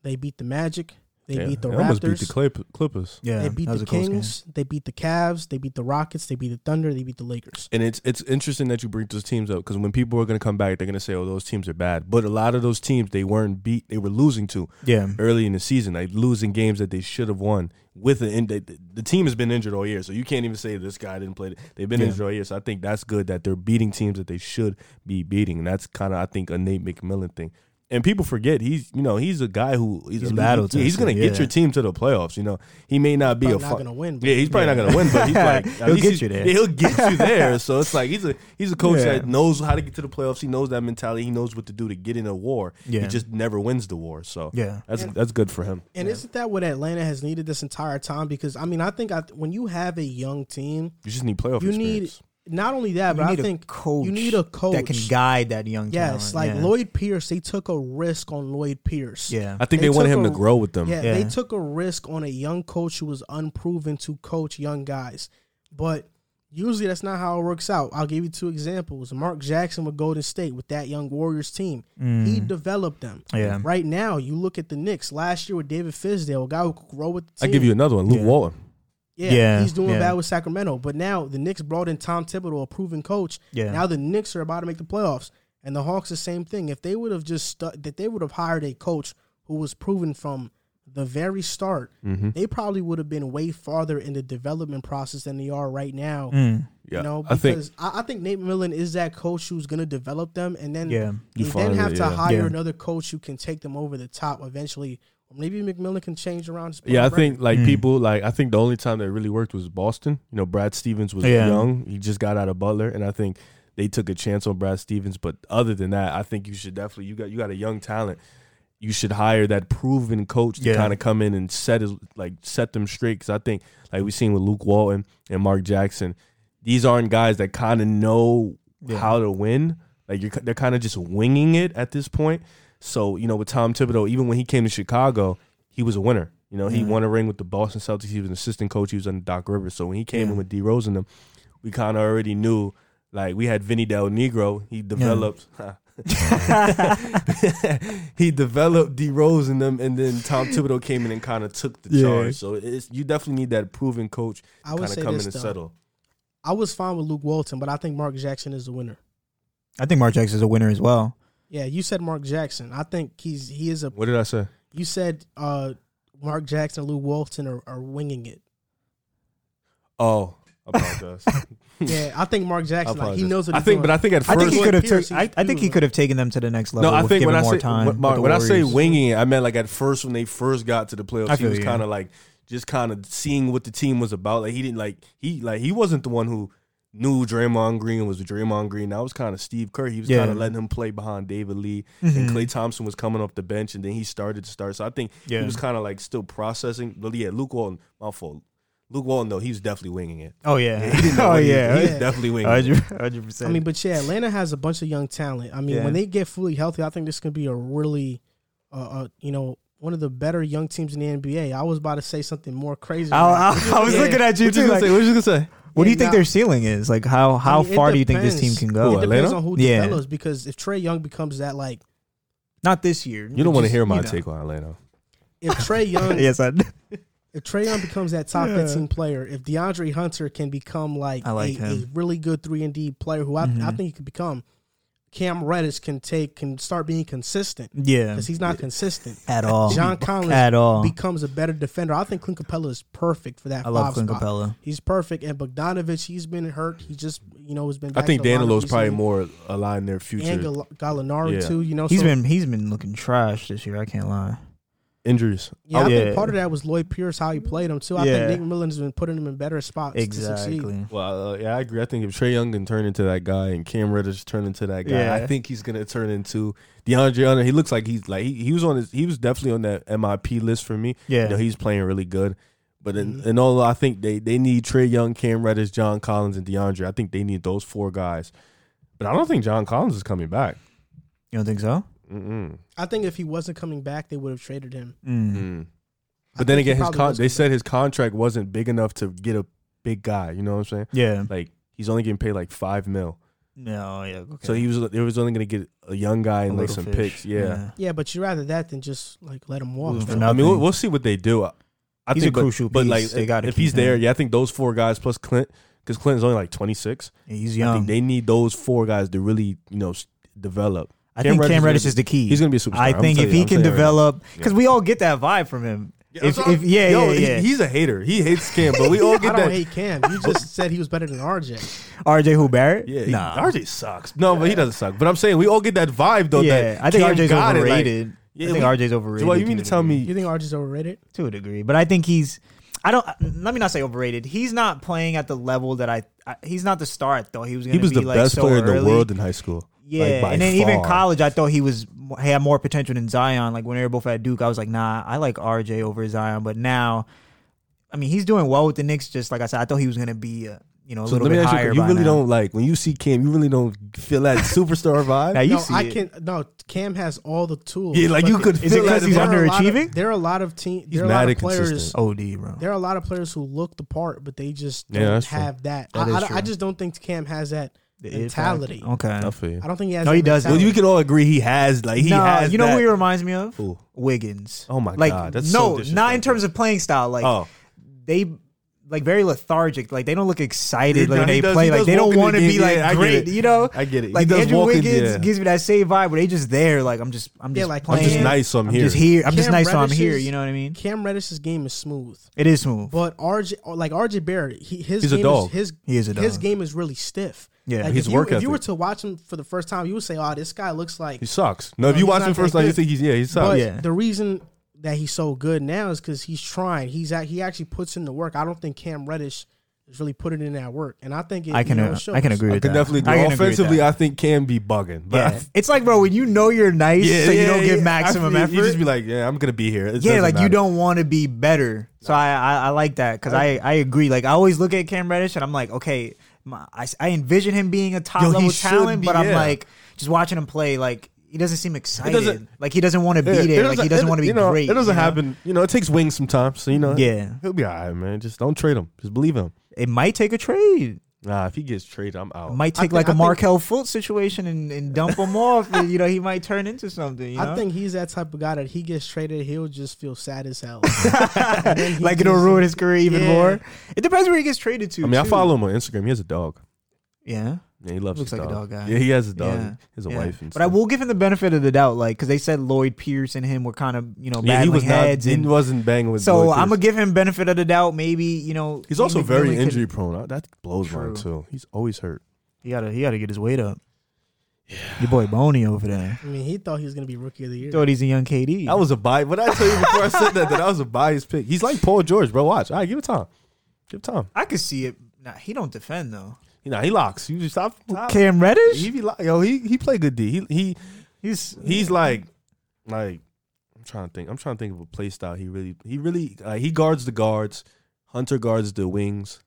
S1: they beat the Magic, They
S3: Yeah,
S1: beat the
S3: they almost beat the Clip- Clippers.
S2: Yeah,
S1: they beat the
S2: a close game.
S1: Kings. They beat the Cavs. They beat the Rockets. They beat the Thunder. They beat the Lakers.
S3: And it's it's interesting that you bring those teams up because when people are going to come back, they're going to say, "Oh, those teams are bad." But a lot of those teams they weren't beat; they were losing to
S2: Yeah,
S3: early in the season, like losing games that they should have won. With an the, the team has been injured all year, so you can't even say this guy didn't play. They've been
S2: Yeah.
S3: injured all year, so I think that's good that they're beating teams that they should be beating, and that's kind of I think a Nate McMillan thing. And people forget he's you know he's a guy who he's,
S2: He's
S3: a,
S2: battle
S3: yeah, he's going to
S2: tested,
S3: get
S2: yeah.
S3: your team to the playoffs. You know he may not be a
S1: not
S3: fu-
S1: gonna win, but-
S3: Yeah, he's probably not going to win, but he's like
S2: He'll get you there.
S3: he'll get you there. So it's like he's a he's a coach
S2: Yeah.
S3: that knows how to get to the playoffs. He knows that mentality. He knows what to do to get in a war.
S2: Yeah.
S3: He just never wins the war. So
S2: yeah,
S3: that's that's good for him.
S1: And isn't that what Atlanta has needed this entire time? Because I mean, I think I, when you have a young team,
S3: You just need playoff
S1: you need
S3: experience.
S1: Not only that,
S2: You
S1: but I think
S2: coach
S1: you need a coach
S2: that can guide that young
S1: Yes,
S2: talent.
S1: like
S2: yeah.
S1: Lloyd Pierce, they took a risk on Lloyd Pierce.
S2: Yeah,
S3: I think
S1: They
S3: they, wanted him
S1: a-
S3: to grow with them.
S1: Yeah,
S2: Yeah.
S1: they took a risk on a young coach who was unproven to coach young guys. But usually that's not how it works out. I'll give you two examples. Mark Jackson with Golden State with that young Warriors team. He developed them.
S2: Mm. Yeah.
S1: Right now, you look at the Knicks last year with David Fizdale, a guy who could grow with the
S3: I
S1: team.
S3: give you another one, Luke
S2: Yeah.
S3: Walton.
S1: Yeah,
S2: Yeah,
S1: he's doing
S2: yeah.
S1: bad with Sacramento. But now the Knicks brought in Tom Thibodeau, a proven coach.
S2: Yeah.
S1: Now the Knicks are about to make the playoffs. And the Hawks the same thing. If they would have just stu- that they would have hired a coach who was proven from the very start,
S3: Mm-hmm.
S1: they probably would have been way farther in the development process than they are right now.
S2: Mm.
S3: Yeah,
S1: You know,
S3: I think
S1: because I, I think Nate Millen is that coach who's going to develop them, and then
S2: Yeah.
S3: You
S1: then have
S3: it,
S1: to
S3: yeah.
S1: hire
S2: Yeah.
S1: another coach who can take them over the top eventually. Or maybe McMillan can change around. his
S3: Yeah, I
S1: record.
S3: think like
S2: Mm.
S3: people like I think the only time that really worked was Boston. You know, Brad Stevens was
S2: Yeah.
S3: young; he just got out of Butler, and I think they took a chance on Brad Stevens. But other than that, I think you should definitely you got you got a young talent. You should hire that proven coach to
S2: Yeah.
S3: kind of come in and set his like set them straight. Because I think like we've seen with Luke Walton and Mark Jackson, these aren't guys that kind of know
S2: Yeah.
S3: how to win. Like you're, they're kind of just winging it at this point. So you know, with Tom Thibodeau, even when he came to Chicago, he was a winner. You know, he
S2: Mhm.
S3: won a ring with the Boston Celtics. He was an assistant coach. He was under Doc Rivers. So when he came
S2: Yeah.
S3: in with D Rose and them, we kind of already knew. Like we had Vinny Del Negro. He developed. he developed D Rose in them, and then Tom Thibodeau came in and kind of took the
S2: Yeah.
S3: charge. So it's you definitely need that proven coach
S1: I would
S3: kind
S1: say
S3: of come
S1: this
S3: in and
S1: though.
S3: settle.
S1: I was fine with Luke Walton, but I think Mark Jackson is the winner.
S2: I think Mark Jackson is a winner as well.
S1: Yeah, you said Mark Jackson. I think he's he is a.
S3: What did I say?
S1: You said uh, Mark Jackson, Lou Walton are, are winging it.
S3: Oh, I apologize.
S1: Yeah, I think Mark Jackson like he knows what
S3: I
S1: he's
S3: think,
S1: doing.
S3: but I think at first I
S2: think he could have.
S1: Pierce,
S2: I, I think he could have taken them to the next level.
S3: No, I
S2: with
S3: think when I say
S2: time.
S3: when, Mark, when I say winging it, I meant like at first when they first got to the playoffs, he was
S2: you.
S3: kind of like just kind of seeing what the team was about. Like he didn't like he like he wasn't the one who knew Draymond Green was Draymond Green. That was kind of Steve Kerr. He was
S2: Yeah.
S3: kind of letting him play behind David Lee,
S2: Mhm.
S3: and Klay Thompson was coming off the bench, and then he started to start. So I think
S2: Yeah.
S3: he was kind of like still processing. But yeah, Luke Walton, my fault. Luke Walton though, he was definitely winging it.
S2: Oh yeah.
S3: He
S2: oh
S3: what he-
S2: yeah.
S3: he was
S1: Yeah.
S3: definitely winging it.
S2: Hundred percent.
S1: I mean, but yeah, Atlanta has a bunch of young talent. I mean,
S2: Yeah.
S1: when they get fully healthy, I think this could be a really, uh, uh, you know, one of the better young teams in the NBA. I was about to say something more crazy.
S2: I, I, I was
S1: Yeah.
S2: looking at you
S3: What you
S2: too.
S3: gonna
S2: Like,
S3: say? What you gonna say?
S2: What do you think
S1: nah.
S2: their ceiling is? Like how how
S1: I mean, it
S2: far do you think this team can go?
S3: Who,
S1: depends
S3: Atlanta?
S1: on who
S2: Yeah.
S1: develops because if Trae Young becomes that, like,
S2: Not this year.
S3: You don't want to hear my
S2: you know.
S3: take on Atlanta.
S1: if Trae Young,
S2: yes, I.
S1: if Trae Young becomes that top
S2: Yeah.
S1: 15 player, if DeAndre Hunter can become like,
S2: like
S1: a, a really good three and D player, who I, I
S2: Mhm.
S1: think he could become, Cam Reddish can take can start being consistent
S2: Yeah.
S1: because he's not consistent.
S2: At all.
S1: John Collins
S2: At all.
S1: becomes a better defender. I think Clint Capela is perfect for that.
S2: I love Clint
S1: spot.
S2: Capela.
S1: He's perfect, and Bogdanovic, he's been hurt. He just, you know, has been.
S3: I think
S1: to the lineup
S3: Danilo's probably
S1: recently.
S3: more aligned their future
S1: and Gal- Gallinari
S3: Yeah.
S1: too. You know,
S2: He's
S1: so,
S2: been he's been looking trash this year. I can't lie.
S3: Injuries.
S1: Yeah, I
S2: Oh,
S1: think
S2: yeah.
S1: part of that was Lloyd Pierce how he played him too. I
S2: Yeah.
S1: think Nick Millen has been putting him in better spots to succeed.
S2: Exactly.
S3: Well, uh, yeah, I agree. I think if Trae Young can turn into that guy and Cam Reddish turn into that guy,
S2: Yeah.
S3: I think he's gonna turn into DeAndre Hunter. He looks like he's like he, he was on his he was definitely on that MIP list for me.
S2: Yeah.
S3: You know, he's playing really good. But in,
S1: Mhm.
S3: in all, I think they, they need Trae Young, Cam Reddish, John Collins, and DeAndre. I think they need those four guys. But I don't think John Collins is coming back.
S2: you don't think so?
S3: Mm-mm.
S1: I think if he wasn't coming back, they would have traded him.
S2: Mm.
S3: Mm.
S1: I
S3: But then again, his con- they said his contract wasn't big enough to get a big guy. You know what I'm saying?
S2: Yeah.
S3: Like he's only getting paid like five mil.
S2: No, yeah. Okay.
S3: So he was they was only gonna get a young guy and
S2: A
S3: like some
S2: fish.
S3: picks. Yeah.
S1: Yeah, but you'd rather that than just like let him walk.
S2: Losing for
S1: bro.
S3: I mean, we'll, we'll see what they do. I I
S2: He's
S3: think,
S2: a
S3: but-
S2: crucial
S3: but, like.
S2: They gotta
S3: if
S2: keep
S3: he's there, yeah, I think those four guys plus Clint, because Clinton's only like twenty six.
S2: Yeah, he's
S3: I
S2: young.
S3: think they need those four guys to really, you know, develop.
S2: I
S3: Cam
S2: think
S3: Reddish
S2: Cam
S3: is
S2: Reddish
S3: gonna
S2: is the key.
S3: He's gonna be a superstar.
S2: I
S3: I'm
S2: think
S3: telling
S2: if
S3: you-
S2: he
S3: I'm
S2: can
S3: telling you right now.
S2: develop, because we all get that vibe from him. if,
S3: I'm
S2: if yeah,
S3: Yo,
S2: yeah,
S3: he-
S2: yeah.
S3: he's a hater. He hates Cam, but we all
S1: I
S3: get
S1: don't
S3: that.
S1: hate Cam. You just said he was better than RJ.
S2: RJ Who Barrett?
S3: yeah, he-
S2: nah.
S3: RJ sucks. No, but he doesn't suck. But I'm saying we all get that vibe though.
S2: yeah,
S3: that
S2: I think
S3: Cam
S2: RJ's
S3: got it, like-
S2: overrated.
S3: Yeah,
S2: I think
S3: we-
S2: RJ's overrated.
S3: Well, you mean
S2: to
S3: to
S2: a
S3: tell
S2: degree.
S3: me?
S1: You think RJ's overrated?
S2: to a degree, but I think he's. I don't. Let me not say overrated. He's not playing at the level that I. I he's not the star I thought he was. Gonna
S3: He was
S2: be
S3: the
S2: like
S3: best
S2: so
S3: player in the
S2: early.
S3: world in high school.
S2: Yeah,
S3: Like,
S2: and then even
S3: far.
S2: college, I thought he was he had more potential than Zion. Like when they were both at Duke, I was like, nah, I like RJ over Zion. But now, I mean, he's doing well with the Knicks. Just like I said, I thought he was gonna be, uh, you know, a
S3: So
S2: little
S3: let me
S2: bit
S3: ask
S2: higher.
S3: you: You really
S2: now.
S3: don't like when you see Cam. You really don't feel that superstar vibe.
S2: Now you
S1: no,
S2: see
S1: I
S2: it.
S1: can. No, Cam has all the tools.
S3: Yeah, like
S1: But
S3: you could
S2: Is it
S3: feel
S2: 'cause
S3: that.
S2: he's
S1: there are a lot of-
S2: underachieving?
S1: There are a lot of team.
S3: He's
S1: There are a lot
S3: mad
S1: of players.
S3: inconsistent.
S2: OD, bro.
S1: There are a lot of players who look the part, but they just
S3: Yeah,
S1: don't
S3: that's true.
S1: have that.
S2: That
S1: I, I- I just don't think Cam has that
S2: The it
S1: mentality.
S2: factor. Okay.
S3: I feel you.
S1: I don't think he has.
S2: No,
S1: that
S2: he doesn't.
S3: Well,
S1: mentality.
S3: you can all agree he has like he
S2: no,
S3: has.
S2: you know
S3: that.
S2: who he reminds me of?
S3: Who?
S2: Wiggins.
S3: Oh my
S2: like,
S3: God, that's
S2: no,
S3: so
S2: not in terms of playing style. Like
S3: Oh,
S2: they like very lethargic. Like they don't look excited
S3: Yeah,
S2: like when they
S3: does-
S2: play. like they don't want to be like
S3: yeah, I get
S2: great.
S3: it.
S2: You know,
S3: I get it.
S2: Like
S3: does
S2: Andrew
S3: walk in-
S2: Wiggins
S3: yeah.
S2: gives me that same vibe where they just there. Like I'm just, I'm just,
S1: Yeah,
S2: just
S1: like,
S2: playing.
S3: I'm just nice. So I'm
S2: I'm
S3: here.
S2: just here. I'm just
S1: Cam
S2: nice. So I'm
S1: Reddish
S2: here.
S1: is-
S2: You know what I mean?
S1: Cam Reddish's game is smooth,
S2: It is smooth.
S1: but RJ, like RJ Barrett, he, his
S3: He's a
S1: game
S3: dog.
S1: is his
S2: He is a dog.
S1: his game is really stiff.
S2: Yeah.
S1: like
S3: His
S1: if you,
S3: work
S1: if you were to watch him for the first time, you would say, "Oh, this guy looks like."
S3: He sucks. No,
S1: No,
S3: if you watch him first time, you
S1: good.
S3: think he's yeah, he sucks.
S1: But
S2: Yeah.
S1: the reason that he's so good now is because he's trying. He's at, he actually puts in the work. I don't think Cam Reddish is really putting in that work, and I think it,
S2: I can,
S1: you know,
S2: uh,
S1: it shows.
S2: I can agree
S3: I
S2: with
S3: can
S2: that.
S3: definitely.
S2: I
S3: Do.
S2: can agree with
S3: Offensively,
S2: that.
S3: I think can be bugging. But
S2: yeah, it's like bro, when you know you're nice, so you don't give maximum
S3: feel-
S2: effort.
S3: You just be like, yeah, I'm gonna be here. It
S2: yeah,
S3: doesn't
S2: like you don't want to be better. So I, I I like that because I I agree. Like I always look at Cam Reddish and I'm like, okay, my, I I envision him being a top
S3: Yo,
S2: level talent,
S3: be,
S2: but I'm like just watching him play, like he doesn't seem excited.
S3: doesn't-
S2: like he doesn't want to be
S3: Yeah, it
S2: there. Like he doesn't want to be
S3: you know,
S2: great.
S3: It doesn't
S2: you know?
S3: happen. You know, it takes wings sometimes. So you know,
S2: Yeah,
S3: he'll be all right, man. Just don't trade him. Just believe him.
S2: it might take a trade.
S3: Nah, if he gets traded, I'm out.
S2: It might take
S1: thi-
S2: like
S1: I
S2: a
S1: think-
S2: Markelle Fultz situation and, and dump him off. and, you know, he might turn into something. You know?
S1: I think he's that type of guy that he gets traded, he'll just feel sad as hell. And then
S2: like it'll ruin his career even
S1: Yeah.
S2: more. It depends where he gets traded to.
S3: I mean, I follow him on Instagram. He has a dog.
S2: Yeah.
S3: Yeah, he loves
S2: Looks
S3: his
S2: like a
S3: dog.
S2: dog guy.
S3: Yeah, he has a dog.
S2: Yeah.
S3: He has a
S2: Yeah.
S3: wife. And
S2: But I will give him the benefit of the doubt, like because they said Lloyd Pierce and him were kind of you know
S3: Yeah, he
S2: battling
S3: was not.
S2: heads,
S3: He
S2: and
S3: wasn't banging with.
S2: so
S3: Lloyd
S2: I'm gonna give him benefit of the doubt. Maybe you know
S3: He's also
S2: Ian
S3: very
S2: McMillan could-
S3: injury prone. That blows mine
S2: True.
S3: too. He's always hurt.
S2: He gotta he gotta get his weight up. Yeah, your boy Boney over there.
S1: I mean, he thought he was gonna be rookie of the year.
S2: Thought he's a young KD.
S3: That was a bias. What I tell you before I said that? That I was a biased pick. He's like Paul George, bro. Watch. All right, give it time. Give it time.
S2: I could see it. Nah, he don't defend though.
S3: You know, he locks. You just stop. stop.
S2: Cam Reddish,
S3: He be lo- yo, he he play good D. He he
S2: he's
S3: he's like like I'm trying to think. I'm trying to think of a play style. He really he really uh, he guards the guards. Hunter guards the wings.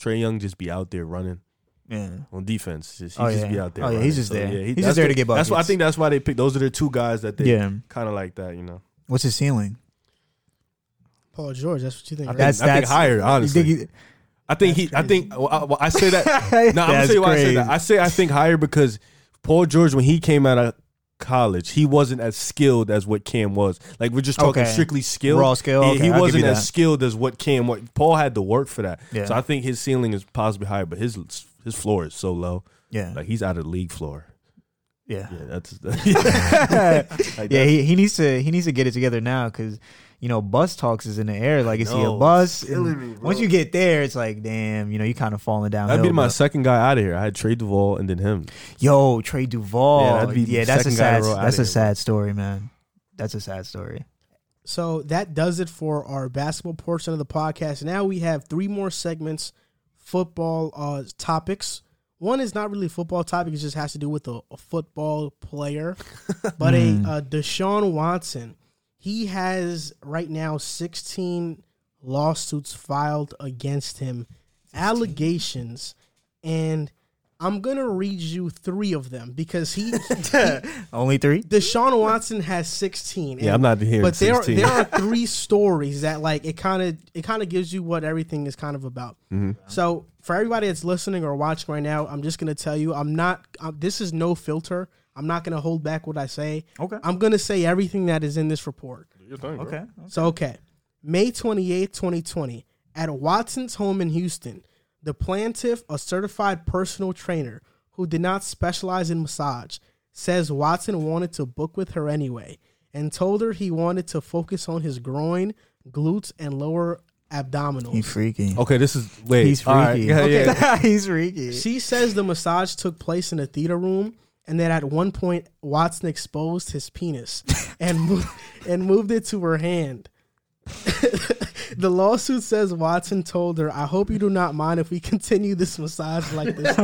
S3: Trae Young just be out there running
S2: yeah.
S3: on defense. Just, he
S2: Oh,
S3: just
S2: yeah.
S3: be out there.
S2: Oh, yeah,
S3: running.
S2: he's just there. Yeah,
S3: He's
S2: just there
S3: the-
S2: to get
S3: That's why I think that's why they picked. Those are the two guys that they
S2: Yeah.
S3: kind of like that. You know,
S2: What's his ceiling?
S1: Paul George, that's what you think.
S3: I
S1: right?
S3: think,
S2: That's-
S3: I think
S2: that's-
S3: higher.
S2: You
S3: Honestly,
S2: think he-
S3: I think
S1: That's
S3: he. I
S1: crazy.
S3: think well, I, well, I say that. No, I'm gonna
S2: That's
S3: tell you why I say
S2: crazy.
S3: that. I say I think higher because Paul George, when he came out of college, he wasn't as skilled as what Cam was. Like we're just talking
S2: Okay.
S3: strictly skill,
S2: Raw skill?
S3: He,
S2: Okay,
S3: he
S2: I'll give
S3: wasn't
S2: you
S3: as
S2: that.
S3: skilled as what Cam. What Paul had to work for that.
S2: Yeah.
S3: So I think his ceiling is possibly higher, but his his floor is so low.
S2: Yeah,
S3: Like he's out of the league floor.
S2: yeah.
S3: Yeah, that's
S2: yeah,
S3: like
S2: he, he needs to he needs to get it together now because you know bus talks is in the air. Like, is he a
S3: know,
S2: bus?
S3: killing me, bro.
S2: once you get there, it's like, damn, you know, you kind of falling down.
S3: That'd be my second guy out of here. I had Trey Duvall and then him.
S2: Yo, Trey Duvall.
S3: Yeah,
S2: Yeah,
S3: that'd be the
S2: that's a
S3: second guy in
S2: sad.
S3: a row outta
S2: That's a
S3: here,
S2: sad story, man. That's a sad story.
S1: So that does it for our basketball portion of the podcast. Now we have three more segments, football uh, topics. One is not really a football topic; it just has to do with a, a football player. But a uh, Deshaun Watson, he has right now sixteen lawsuits filed against him, allegations, and I'm gonna read you three of them because he,
S2: Only three.
S1: Deshaun Watson has 16.
S3: Yeah, I'm not hearing
S1: But there,
S3: 16.
S1: there are three stories that like it kind of it kind of gives you what everything is kind of about.
S3: Mm-hmm.
S1: So for everybody that's listening or watching right now, I'm just gonna tell you, I'm not. Um, this is no filter. I'm not gonna hold back what I say.
S2: Okay.
S1: I'm gonna say everything that is in this report.
S2: Okay.
S1: So okay, May 28, 2020, at Watson's home in Houston, the plaintiff, a certified personal trainer who did not specialize in massage, says Watson wanted to book with her anyway and told her he wanted to focus on his groin, glutes, and lower abdominals.
S2: He's freaky.
S3: Okay, this is wait.
S2: He's
S3: all right,
S2: freaky.
S3: yeah,
S1: Okay.
S3: yeah.
S2: He's freaky.
S1: She says the massage took place in a theater room and that at one point Watson exposed his penis and mo- and moved it to her hand. the lawsuit says Watson told her, "I hope you do not mind if we continue this massage like this."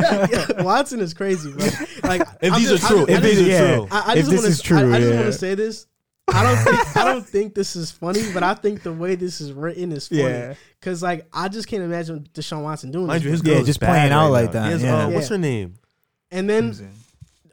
S1: Watson is crazy, bro. Like,
S3: If
S1: I'm
S3: these
S1: just-
S3: are true,
S1: I
S3: if
S1: just-
S3: these are true,
S1: I, I
S2: If
S1: just
S2: this
S1: wanna,
S2: is true,
S1: I, I just
S2: yeah.
S1: want to say this. I don't think I don't think this is funny, but I think the way this is written is funny.
S2: Yeah.
S1: Cause like I just can't imagine Deshaun Watson doing
S3: mind
S1: this.
S3: you, his
S2: Yeah, just
S3: bad
S2: playing out
S3: right
S2: like
S3: now.
S2: that,
S3: has,
S2: yeah.
S3: uh, what's her name?
S1: and then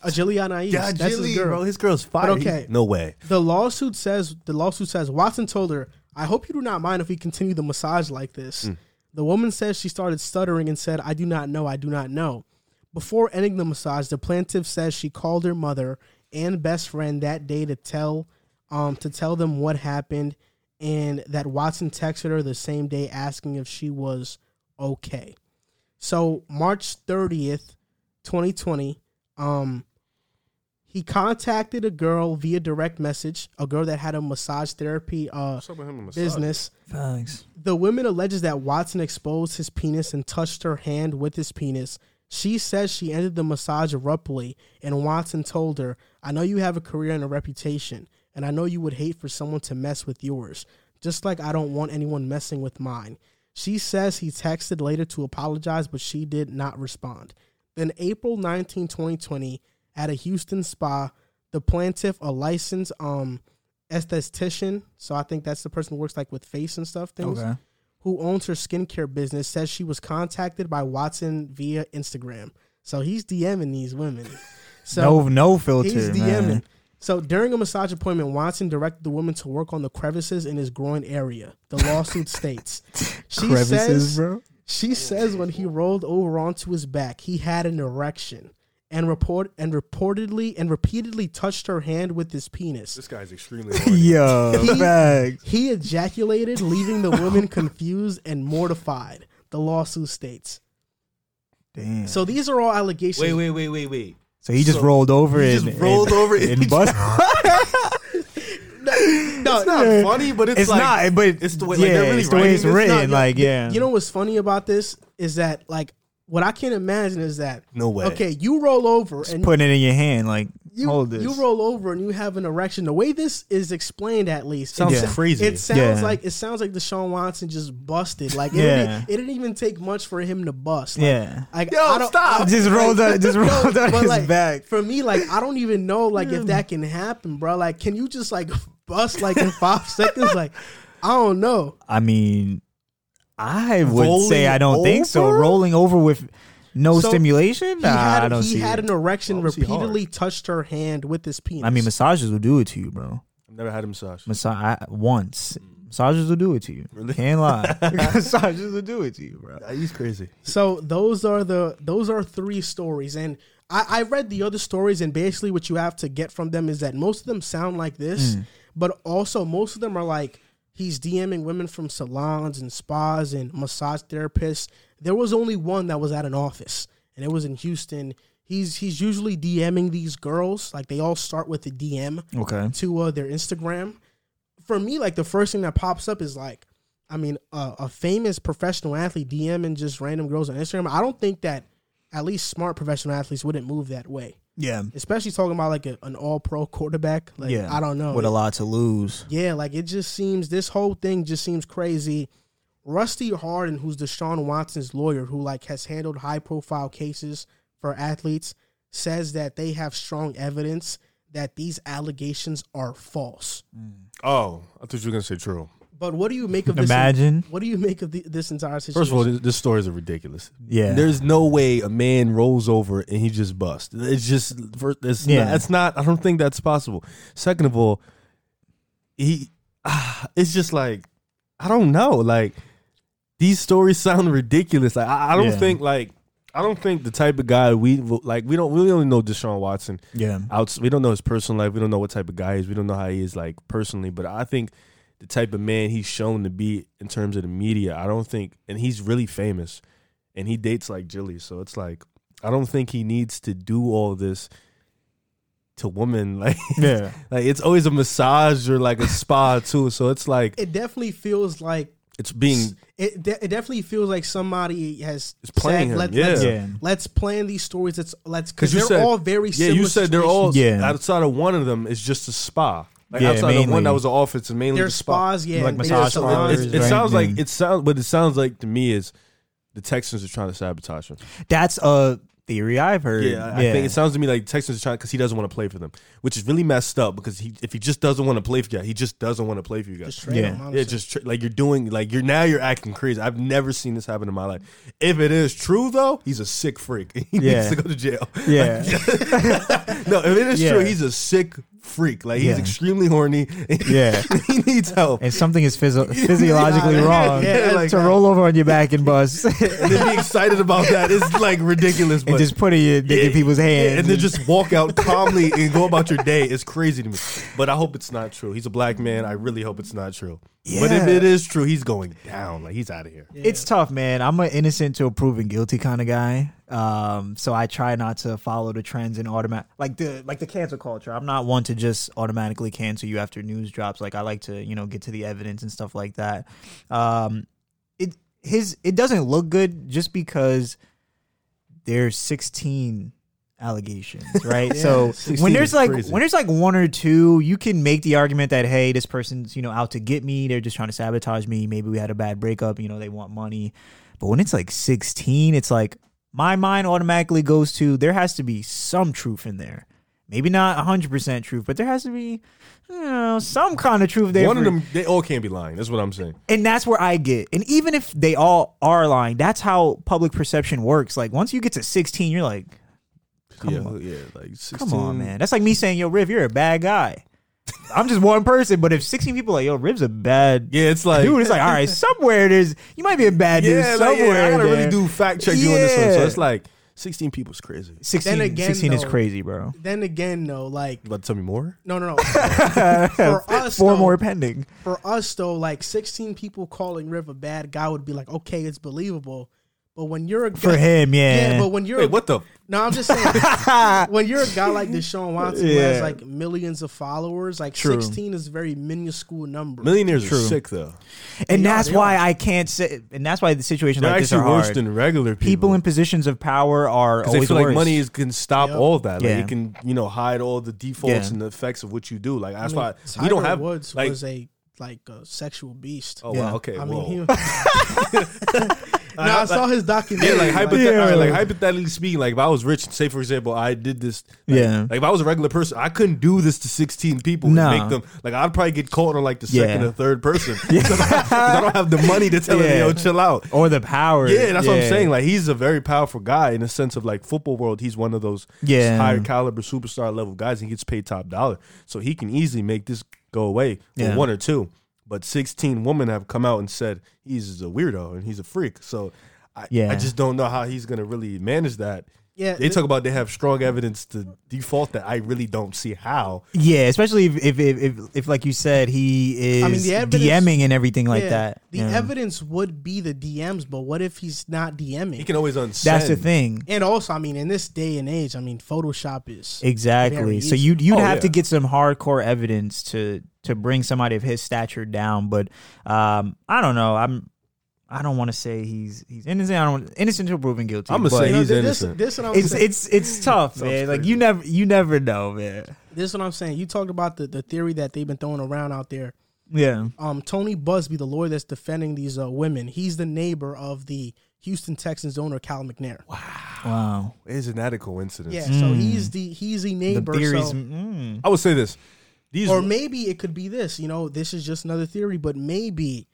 S1: Ajilia Naive.
S3: Yeah,
S1: that's his girl.
S3: bro. His girl's fire.
S1: But okay.
S3: He- no way.
S1: The lawsuit says the lawsuit says Watson told her, "I hope you do not mind if we continue the massage like this." The woman says she started stuttering and said, "I do not know. I do not know." Before ending the massage, the plaintiff says she called her mother and best friend that day to tell um to tell them what happened and that Watson texted her the same day asking if she was okay. So, March 30th, 2020, um he contacted a girl via direct message, a girl that had a massage therapy uh, business.
S2: Thanks.
S1: The woman alleges that Watson exposed his penis and touched her hand with his penis. She says she ended the massage abruptly, and Watson told her, I know you have a career and a reputation, and I know you would hate for someone to mess with yours, just like I don't want anyone messing with mine. She says he texted later to apologize, but she did not respond. Then, April 19, 2020, at a Houston spa, the plaintiff, a licensed um, esthetician, so I think that's the person who works like with face and stuff things,
S2: Okay.
S1: who owns her skincare business, says she was contacted by Watson via Instagram. So he's DMing these women. So
S2: no, no filter,
S1: he's DMing.
S2: man.
S1: So during a massage appointment, Watson directed the woman to work on the crevices in his groin area. The lawsuit states. She
S2: Crevices,
S1: says,
S2: bro.
S1: She says when he rolled over onto his back, he had an erection and report and reportedly and repeatedly touched her hand with his penis.
S3: This guy's extremely horny.
S2: Yo,
S1: He- He ejaculated, leaving the woman confused and mortified. The lawsuit states.
S2: Damn.
S1: So these are all allegations.
S3: wait, wait, wait, wait, wait.
S2: So he just
S3: So,
S2: rolled over
S3: he
S2: and
S3: just rolled
S2: and,
S3: over
S2: and
S3: and-
S2: bust.
S1: No,
S3: It's not funny, but it's,
S2: It's
S3: like,
S2: not, but
S3: it's the way,
S2: yeah,
S3: like, really
S2: it's the way it's
S3: writing this.
S2: written.
S1: No,
S2: like, yeah,
S1: You know what's funny about this is that like what I can't imagine is that
S3: No way.
S1: okay, you roll over and
S2: putting it in your hand, like
S1: you,
S2: hold this.
S1: you roll over and you have an erection. The way this is explained, at least,
S3: Sounds
S1: it,
S2: Yeah.
S3: crazy.
S1: It sounds
S2: Yeah.
S1: like it sounds like Deshaun Watson just busted. Like it,
S2: Yeah.
S1: didn't, it didn't even take much for him to bust. Like,
S2: yeah,
S1: Like,
S3: Yo,
S1: I don't,
S3: stop.
S1: I-
S2: just rolled out, just rolled out his
S1: like,
S2: back.
S1: For me, like I don't even know like if that can happen, bro. Like, can you just like bust like in five seconds? Like, I don't know.
S2: I mean, I would
S3: Rolling
S2: say I don't think so.
S3: over?
S2: Rolling over with no
S1: So,
S2: stimulation,
S1: He
S2: nah,
S1: had
S2: I don't
S1: he
S2: see
S1: had
S2: it.
S1: an erection,
S3: Obviously hard.
S1: repeatedly touched her hand with his penis.
S2: I mean, massages will do it to you, bro.
S3: I've never had a massage.
S2: Massage I, once. Massages will do it to you.
S3: Really?
S2: Can't lie. massages will do it to you, bro.
S3: He's crazy.
S1: So those are the those are three stories, and I, I read the other stories, and basically what you have to get from them is that most of them sound like this, mm. but also most of them are like he's DMing women from salons and spas and massage therapists. There was only one that was at an office, and it was in Houston. He's he's usually DMing these girls, like they all start with a DM
S2: Okay.
S1: to uh, their Instagram. For me, like the first thing that pops up is like, I mean, uh, a famous professional athlete DMing just random girls on Instagram. I don't think that at least smart professional athletes wouldn't move that way,
S2: Yeah.
S1: especially talking about like a, an all pro quarterback. Like,
S2: yeah.
S1: I don't know.
S2: With a lot to lose.
S1: Yeah, like it just seems this whole thing just seems crazy. Rusty Hardin, who's Deshaun Watson's lawyer, who like has handled high profile cases for athletes, says that they have strong evidence that these allegations are false. Mm.
S3: Oh, I thought you were gonna say true.
S1: But what do you make of this?
S2: Imagine.
S1: What do you make of the, this entire situation?
S3: First of all, this, this stories are ridiculous.
S2: Yeah.
S3: There's no way a man rolls over and he just busts. It's just. It's
S2: Yeah.
S3: not, it's not. I don't think that's possible. Second of all, he. ah, it's just like I don't know. Like these stories sound ridiculous. Like I, I don't
S2: Yeah.
S3: think like I don't think the type of guy we like. We don't. We only know Deshaun Watson.
S2: yeah.
S3: Outs, we don't know his personal life. We don't know what type of guy he is. We don't know how he is like personally. But I think the type of man he's shown to be in terms of the media, I don't think, and he's really famous, and he dates like Jilly. So it's like I don't think he needs to do all this to women. Like,
S2: Yeah.
S3: like it's always a massage or like a spa too. So it's like
S1: it definitely feels like
S3: it's being
S1: it, de- it definitely feels like somebody has
S3: It's playing
S1: said,
S3: him,
S1: Let,
S3: yeah.
S1: let's,
S2: Yeah.
S1: let's plan these stories. Let's let's
S3: because
S1: because they're
S3: said
S1: all very
S3: yeah.
S1: similar.
S3: You said they're all.
S2: Yeah.
S3: outside of one of them is just a spa. Like
S2: Yeah,
S3: outside of one
S2: mainly.
S3: that was an office and mainly
S1: They're
S3: the spa.
S1: spas, yeah,
S2: Like
S1: and they
S2: massage
S1: just-
S2: parlors,
S3: It, it
S2: right?
S3: sounds like
S2: Yeah.
S3: it sounds what it sounds like to me is the Texans are trying to sabotage him.
S2: That's a theory I've heard.
S3: Yeah, I I think it sounds to me like Texans are trying because he doesn't want to play for them, which is really messed up. Because he, if he just doesn't want to play for you, guys, he just doesn't want to play for you guys.
S1: Just trade
S2: Yeah.
S1: them,
S3: yeah, just tr- like you're doing, like you're now you're acting crazy. I've never seen this happen in my life. If it is true though, he's a sick freak. He
S2: Yeah.
S3: needs to go to jail.
S2: Yeah.
S3: no, if it is
S2: Yeah.
S3: true, he's a sick freak. Like he's
S2: Yeah.
S3: extremely horny.
S2: Yeah.
S3: he needs help.
S2: and something is physio- physiologically wrong
S1: yeah,
S3: like
S2: to
S3: that.
S2: roll over on your back and bust
S3: and then be excited about that is like ridiculous. But
S2: and just putting your dick in
S3: Yeah,
S2: people's
S3: yeah,
S2: hands.
S3: and then just walk out calmly and go about your day. It's crazy to me. But I hope it's not true. He's a black man. I really hope it's not true. But if
S2: Yeah.
S3: it is true, he's going down. Like he's out of here.
S2: It's tough, man. I'm an innocent to a proven guilty kind of guy. Um, so I try not to follow the trends and automatic like the like the cancel culture. I'm not one to just automatically cancel you after news drops. Like I like to, you know, get to the evidence and stuff like that. Um, it his it doesn't look good just because there's 16 allegations, right?
S1: Yeah,
S2: so when there's like
S3: crazy.
S2: when there's like one or two, you can make the argument that hey, this person's you know out to get me. They're just trying to sabotage me. Maybe we had a bad breakup. You know, they want money. But when it's like 16, it's like my mind automatically goes to there has to be some truth in there. Maybe not 100% truth, but there has to be you know, some kind of truth there.
S3: One of them, they all can't be lying. That's what I'm saying.
S2: and that's where I get. And even if they all are lying, that's how public perception works. Like once you get to 16, you're like, Come
S3: yeah,
S2: on.
S3: yeah. Like 16,
S2: Come on, man. That's like me saying, "Yo, Riv, you're a bad guy." I'm just one person, but if 16 people are like, "Yo, ribs a bad
S3: Yeah, it's like
S2: dude," it's like, all right, somewhere there's you might be a bad dude
S3: yeah, like,
S2: somewhere.
S3: yeah, I gotta
S2: there.
S3: really do fact check you on this one. So it's like 16 people's crazy.
S2: 16,
S1: Then again,
S2: 16 is crazy, bro.
S1: Then again, though, like
S3: You about to tell me more?
S1: no, no, no. for us,
S2: Four
S1: though,
S2: more pending.
S1: for us though, like 16 people calling Riv a bad guy would be like, okay, it's believable. But when you're a guy,
S2: For him, yeah.
S1: yeah, but when you're
S3: Wait, what the?
S1: no, I'm just saying, when you're a guy like Deshaun Watson who has
S2: Yeah.
S1: like millions of followers, like
S2: True.
S1: 16 is a very minuscule number.
S2: True.
S3: Millionaires are sick though.
S2: and
S1: They
S2: that's
S1: they
S2: why
S1: are.
S2: I can't say, and that's why the situations
S3: They're
S2: like this
S3: actually
S2: are
S3: worse
S2: hard.
S3: than regular people.
S2: People in positions of power are
S3: because they
S2: always
S3: feel like
S2: worse.
S3: money is, can stop
S1: Yep.
S3: all that. Like
S2: Yeah.
S3: it can, you know, hide all the defaults
S2: Yeah.
S3: and the effects of what you do. Like that's
S1: I mean,
S3: why
S1: Tiger
S3: we don't have
S1: Woods
S3: like.
S1: was a like a sexual beast.
S3: oh
S2: Yeah.
S3: wow, okay.
S1: I
S3: whoa.
S1: mean, he. no, I saw his documentary.
S3: like,
S1: like,
S3: hypothet-
S2: Yeah.
S3: all right, like hypothetically speaking, like if I was rich, say for example, I did this. Like,
S2: Yeah.
S3: Like if I was a regular person, I couldn't do this to sixteen people
S2: No.
S3: and make them like I'd probably get caught on like the second
S2: Yeah.
S3: or third person because I, don't have the money to tell
S2: Yeah.
S3: them, yo, chill out.
S2: or the power.
S3: Yeah, that's what I'm saying. Like he's a very powerful guy in the sense of like football world. He's one of those
S2: Yeah.
S3: higher caliber superstar level guys. He gets paid top dollar, so he can easily make this go away with
S2: Yeah.
S3: one or two. But 16 women have come out and said he's a weirdo and he's a freak. So I,
S2: Yeah.
S3: I just don't know how he's gonna really manage that.
S1: Yeah,
S3: They talk about they have strong evidence to default that I really don't see how.
S2: Yeah, especially if if, if if if like you said he is
S1: I mean, the evidence-
S2: DMing and everything like
S1: yeah,
S2: that.
S1: The
S2: Yeah.
S1: evidence would be the DMs, but what if he's not DMing?
S3: He can always unsend.
S2: That's the thing.
S1: and also, I mean, in this day and age, I mean, Photoshop is
S2: Exactly.
S1: Very
S2: So
S1: easy.
S2: you you'd
S3: Oh,
S2: have
S3: yeah.
S2: to get some hardcore evidence to to bring somebody of his stature down. But um, I don't know. I'm I don't want to say he's he's innocent. I don't innocent until proven guilty.
S3: I'ma say he's
S1: this,
S3: innocent.
S1: This, what I'm
S2: it's
S1: saying.
S2: it's it's tough,
S3: Sounds
S2: man. Like you never you never know, man.
S1: this is what I'm saying. You talked about the, the theory that they've been throwing around out there.
S2: Yeah.
S1: Um, Tony Buzbee, the lawyer that's defending these uh, women, he's the neighbor of the Houston Texans owner Cal McNair.
S2: Wow. Wow.
S3: Isn't that a coincidence?
S1: Yeah, so
S2: Mm.
S1: he's the he's the
S2: The
S1: neighbor.
S2: theories.
S1: so-
S2: mm.
S3: I would say this. These
S1: or maybe it could be this. You know, this is just another theory, but maybe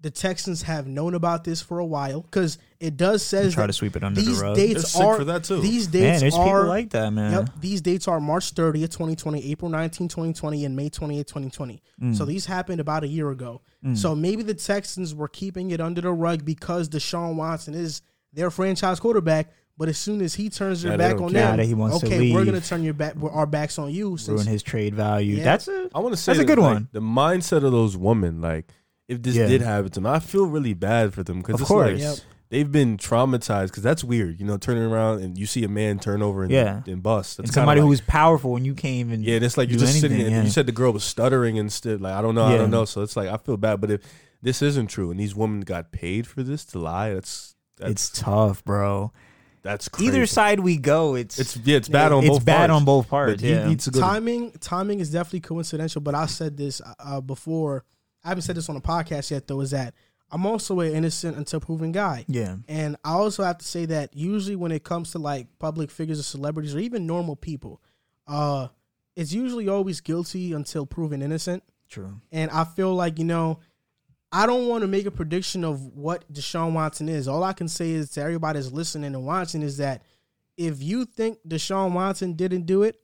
S1: the Texans have known about this for a while because it does says
S2: Try
S1: that
S2: to sweep it under
S1: these
S2: the rug.
S3: They're
S1: dates
S3: sick
S1: are
S3: for that, too.
S1: these
S2: Man,
S1: dates
S2: there's
S1: are
S2: people like that, man.
S1: Yep. These dates are March 30th, 2020, April 19, 2020, and May 28, 2020.
S2: Mm.
S1: So these happened about a year ago. So maybe the Texans were keeping it under the rug because Deshaun Watson is their franchise quarterback. But as soon as he turns their
S3: Yeah,
S1: back on them,
S2: that he wants to
S1: okay, we're gonna turn your back our backs on you. Since
S2: Ruin his trade value.
S1: Yeah.
S2: That's a
S3: I want to say
S2: That's a good
S3: like,
S2: one.
S3: The mindset of those women, like if this
S2: Yeah.
S3: did happen to them, I feel really bad for them because
S2: Of
S3: it's
S2: course.
S3: like
S1: Yep.
S3: they've been traumatized. Because that's weird, you know, turning around and you see a man turn over and,
S2: Yeah.
S3: and bust. That's
S2: and somebody
S3: like-
S2: who's powerful and you can't even
S3: yeah, and it's like you're just sitting.
S2: anything,
S3: there.
S2: yeah.
S3: You said the girl was stuttering and stuff. Like I don't know, I don't know. So it's like I feel bad. But if this isn't true and these women got paid for this to lie, that's that's
S2: it's tough, bro.
S3: that's crazy.
S2: Either side we go, it's
S3: It's yeah, it's bad on both.
S2: it's
S3: both.
S2: bad
S3: parts.
S2: on both parts.
S3: he
S2: Yeah.
S3: needs to
S1: timing timing is definitely coincidental. But I said this uh, before. I haven't said this on a podcast yet, though. Is that I'm also an innocent until proven guy.
S2: yeah.
S1: And I also have to say that usually when it comes to like public figures or celebrities or even normal people, uh, it's usually always guilty until proven innocent.
S2: True.
S1: And I feel like, you know, I don't want to make a prediction of what Deshaun Watson is. All I can say is to everybody that's listening and watching is that if you think Deshaun Watson didn't do it,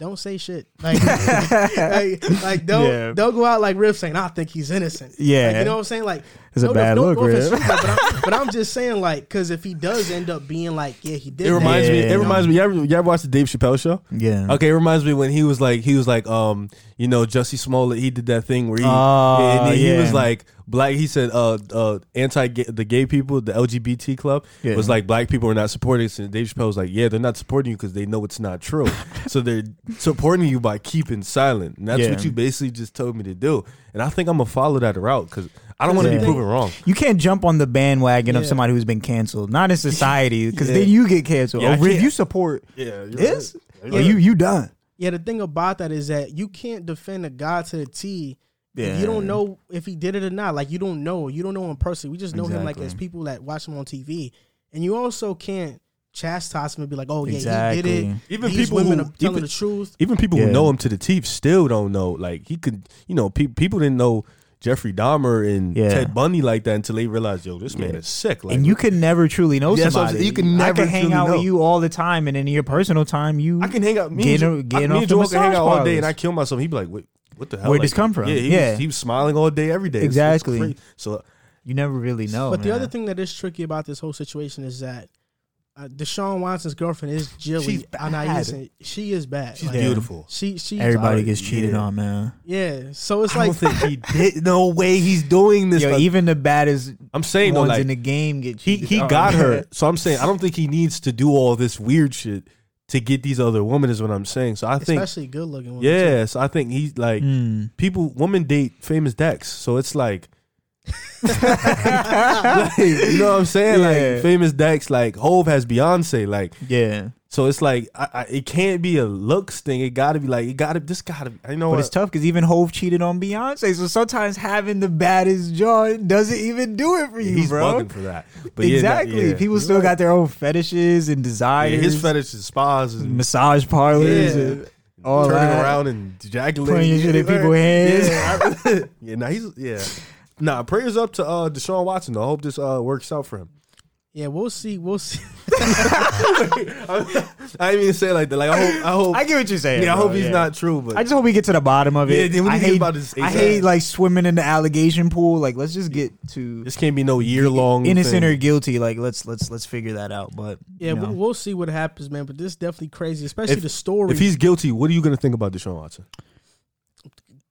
S1: don't say shit. Like, like, like, don't
S2: Yeah.
S1: don't go out like Riff saying I think he's innocent.
S2: Yeah.
S1: Like, you know what I'm saying? Like
S2: It's a bad
S1: no,
S2: look,
S1: no offense,
S2: Riff.
S1: but, I'm, but I'm just saying like because if he does end up being like yeah he did
S3: It reminds
S1: that,
S3: me.
S2: Yeah.
S3: It reminds me. You ever, you ever watch the Dave Chappelle show?
S2: Yeah.
S3: Okay, it reminds me when he was like, he was like, um, you know, Jussie Smollett. He did that thing where he,
S2: Oh,
S3: and he
S2: yeah.
S3: was like black. He said, uh, uh, anti the gay people, the LGBT club
S2: Yeah.
S3: was like black people are not supporting us. And Dave Chappelle was like, yeah, they're not supporting you because they know it's not true. so they're supporting you by keeping silent. And that's
S2: Yeah.
S3: what you basically just told me to do. And I think I'm gonna follow that route because I don't want to
S2: Yeah.
S3: be proven wrong.
S2: You can't jump on the bandwagon of somebody who's been canceled. Not in society, because
S3: Yeah.
S2: then you get canceled.
S3: Yeah, I
S2: oh, you support
S3: Yeah,
S2: this?
S3: Right.
S2: Oh, you you done?
S1: Yeah the thing about that is that you can't defend a guy to the T
S2: Yeah.
S1: if you don't know if he did it or not. Like you don't know, you don't know him personally. We just know him like as people that watch him on TV, and you also can't chastise him and be like, oh yeah, he did it.
S3: Even
S1: These
S3: people
S1: women
S3: who-
S1: are telling
S3: even-
S1: the truth.
S3: Even people
S2: Yeah.
S3: who know him to the teeth still don't know. Like he could, you know, pe- people didn't know Jeffrey Dahmer and
S2: Yeah.
S3: Ted Bundy like that until they realized, yo, this man
S2: Yeah.
S3: is sick. Like,
S2: and you can never truly know
S3: Yeah, that's what I'm
S2: somebody.
S3: saying. You can
S2: I
S3: never
S2: can hang out
S3: know.
S2: with you all the time, and in your personal time, you
S3: I can hang out. Me
S2: Getting-
S3: and, Jo-
S2: getting
S3: I, me and Joel can hang out all day, and I kill myself. He'd be like, "What? What the hell?
S2: Where'd
S3: Like,
S2: this come from?
S3: Yeah, he,
S2: Yeah.
S3: Was, he was smiling all day, every day. It's- it's
S2: Exactly.
S3: So
S2: you never really know.
S1: but the other thing that is tricky about this whole situation is that uh, Deshaun Watson's girlfriend is Jilly.
S3: She's
S1: And
S3: bad.
S1: listen, she is bad.
S3: she's
S1: Like,
S3: beautiful.
S1: She she
S2: everybody gets cheated
S3: yeah.
S2: on, man.
S1: yeah. So it's
S3: I
S1: like
S3: don't think he did. No way, he's doing this.
S2: Yo,
S3: Like,
S2: even the baddest
S3: I'm saying though,
S2: ones
S3: like
S2: in the game get
S3: he
S2: cheated
S3: he
S2: on.
S3: got her. So I'm saying I don't think he needs to do all this weird shit to get these other women. Is what I'm saying. So I think
S1: especially good looking women.
S3: So I think he's like
S2: Mm.
S3: people. Women date famous decks, so it's like. Like, you know what I'm saying?
S2: Yeah.
S3: Like famous decks, like Hov has Beyonce, like
S2: Yeah,
S3: so it's like I, I, it can't be a looks thing. It got to be like it got to. This got to. I know
S2: but
S3: what,
S2: it's tough because even Hov cheated on Beyonce. So sometimes having the baddest jaw doesn't even do it for you,
S3: he's
S2: bro.
S3: for that. But yeah,
S2: exactly.
S3: yeah.
S2: People still got their own fetishes and
S3: Yeah,
S2: desires.
S3: his fetish is spas and
S2: massage parlors
S1: Yeah.
S2: and all
S3: turning
S2: that.
S3: around and ejaculating.
S2: Putting shit in people's hands.
S3: Yeah, yeah. Nah, he's yeah. Nah, prayers up to uh Deshaun Watson. though. I hope this uh works out for him.
S1: Yeah, we'll see. We'll see.
S3: I didn't even say it like that. Like I hope. I hope.
S2: I get what you're saying.
S3: yeah, I
S2: bro,
S3: hope he's
S2: yeah.
S3: not true. But
S2: I just hope we get to the bottom of it.
S3: then we
S2: I
S3: need to get
S2: hate,
S3: about this
S2: I hate like swimming in the allegation pool. Like, let's just get to
S3: this can't be no year long
S2: innocent or guilty. Like, let's let's let's figure that out. But
S1: Yeah,
S2: you know.
S1: we'll, we'll see what happens, man. But this is definitely crazy, especially
S3: If-
S1: the story.
S3: If he's guilty, what are you gonna think about Deshaun Watson?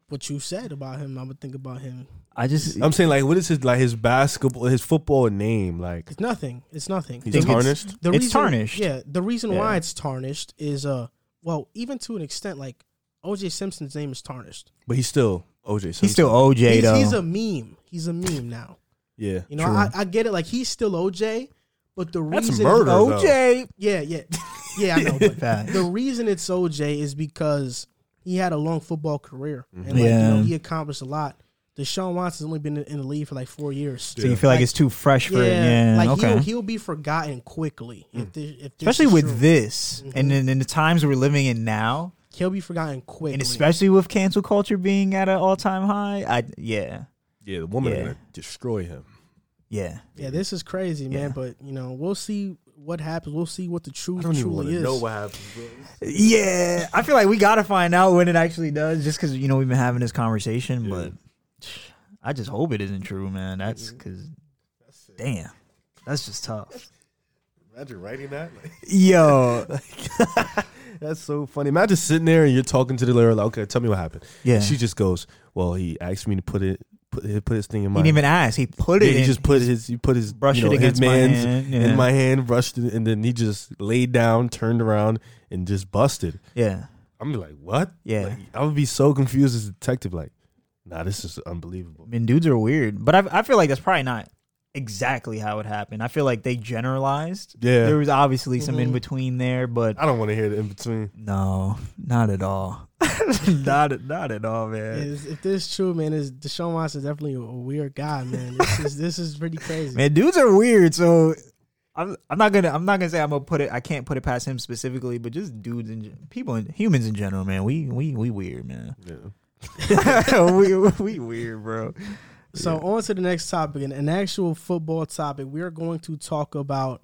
S1: what you said about him, I would think about him.
S2: I just
S3: I'm saying like, what is his like his basketball, his football name? Like
S1: It's nothing. It's nothing.
S3: he's
S2: Think it's-
S3: tarnished.
S1: The
S2: It's
S1: reason,
S2: tarnished.
S1: Yeah, the reason
S2: Yeah.
S1: why it's tarnished is uh, well, even to an extent, like O.J. Simpson's name is tarnished.
S3: But he's still OJ. Simpson.
S2: he's still OJ
S1: He's,
S2: though.
S1: he's a meme. He's a meme now.
S3: yeah.
S1: You know,
S2: True.
S1: I, I get it. Like he's still OJ, but the
S3: That's
S1: reason
S3: murder. though.
S2: OJ.
S1: Yeah, yeah, yeah. I know. But
S2: Facts.
S1: the reason it's OJ is because he had a long football career and like
S2: Yeah.
S1: you know he accomplished a lot. Deshaun Watson's only been in in the league for like four years.
S2: So you feel like,
S1: Like-
S2: it's too fresh for it? Yeah.
S1: like
S2: okay.
S1: he'll he'll be forgotten quickly if this, if this
S2: Especially with
S1: true.
S2: this,
S1: Mhm.
S2: and in, in the times we're living in now,
S1: he'll be forgotten quickly.
S2: and especially with cancel culture being at an all time high. I yeah
S3: Yeah, the woman
S2: Yeah.
S3: gonna destroy him.
S2: yeah.
S1: yeah, this is crazy, man.
S2: Yeah.
S1: But you know, we'll see what happens. We'll see what the truth
S3: I don't
S1: truly
S3: to
S1: is.
S3: know what happens. Bro.
S2: Yeah, I feel like we gotta find out when it actually does, just because you know we've been having this conversation.
S3: Yeah.
S2: But I just hope it isn't true, man. That's mm-hmm. because, damn, that's just tough.
S3: Imagine writing that.
S2: Yo,
S3: That's so funny. Imagine sitting there and you're talking to the lawyer like, okay, tell me what happened.
S2: yeah,
S3: And she just goes, well, he asked me to put it, put, put his thing in my.
S2: He didn't even ask. He put
S3: Yeah,
S2: it.
S3: he
S2: in.
S3: just put his, he put his,
S2: Brushed
S3: you know,
S2: it against
S3: his
S2: my
S3: man's
S2: hand, yeah.
S3: in my hand, brushed it, and then he just laid down, turned around, and just busted.
S2: yeah,
S3: I'm like, what?
S2: Yeah.
S3: Like, I would be so confused as a detective. Like, nah, this is unbelievable.
S2: I mean, dudes are weird, but I, I feel like that's probably not exactly how it happened. I feel like they generalized.
S3: Yeah.
S2: there was obviously some
S1: Mhm.
S2: in between there, but
S3: I don't want to hear the in between.
S2: no, not at all. not not at all, man.
S1: Is- if this is true, man, is Deshaun Watson definitely a weird guy, man. This is this is pretty crazy.
S2: Man, dudes are weird. So I'm I'm not gonna I'm not gonna say I'm gonna put it. I can't put it past him specifically, but just dudes and people and humans in general, man. We we we weird, man.
S3: Yeah.
S2: we we weird, bro.
S1: So on to the next topic, an, an actual football topic. We are going to talk about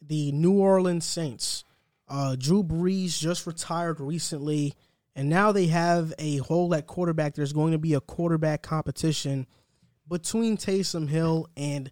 S1: the New Orleans Saints. Uh, Drew Brees just retired recently, and now they have a hole at quarterback. There's going to be a quarterback competition between Taysom Hill and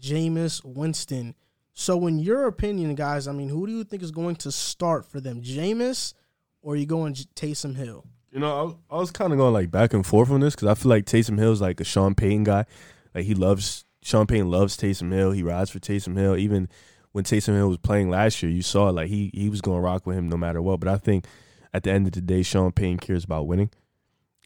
S1: Jameis Winston. So, in your opinion, guys, I mean, who do you think is going to start for them, Jameis, or are you going Taysom Hill?
S3: You know, I, I was kind of going like back and forth on this because I feel like Taysom Hill's like a Sean Payton guy. Like he loves Sean Payton loves Taysom Hill. He rides for Taysom Hill. Even when Taysom Hill was playing last year, you saw like he he was going to rock with him no matter what. But I think at the end of the day, Sean Payton cares about winning.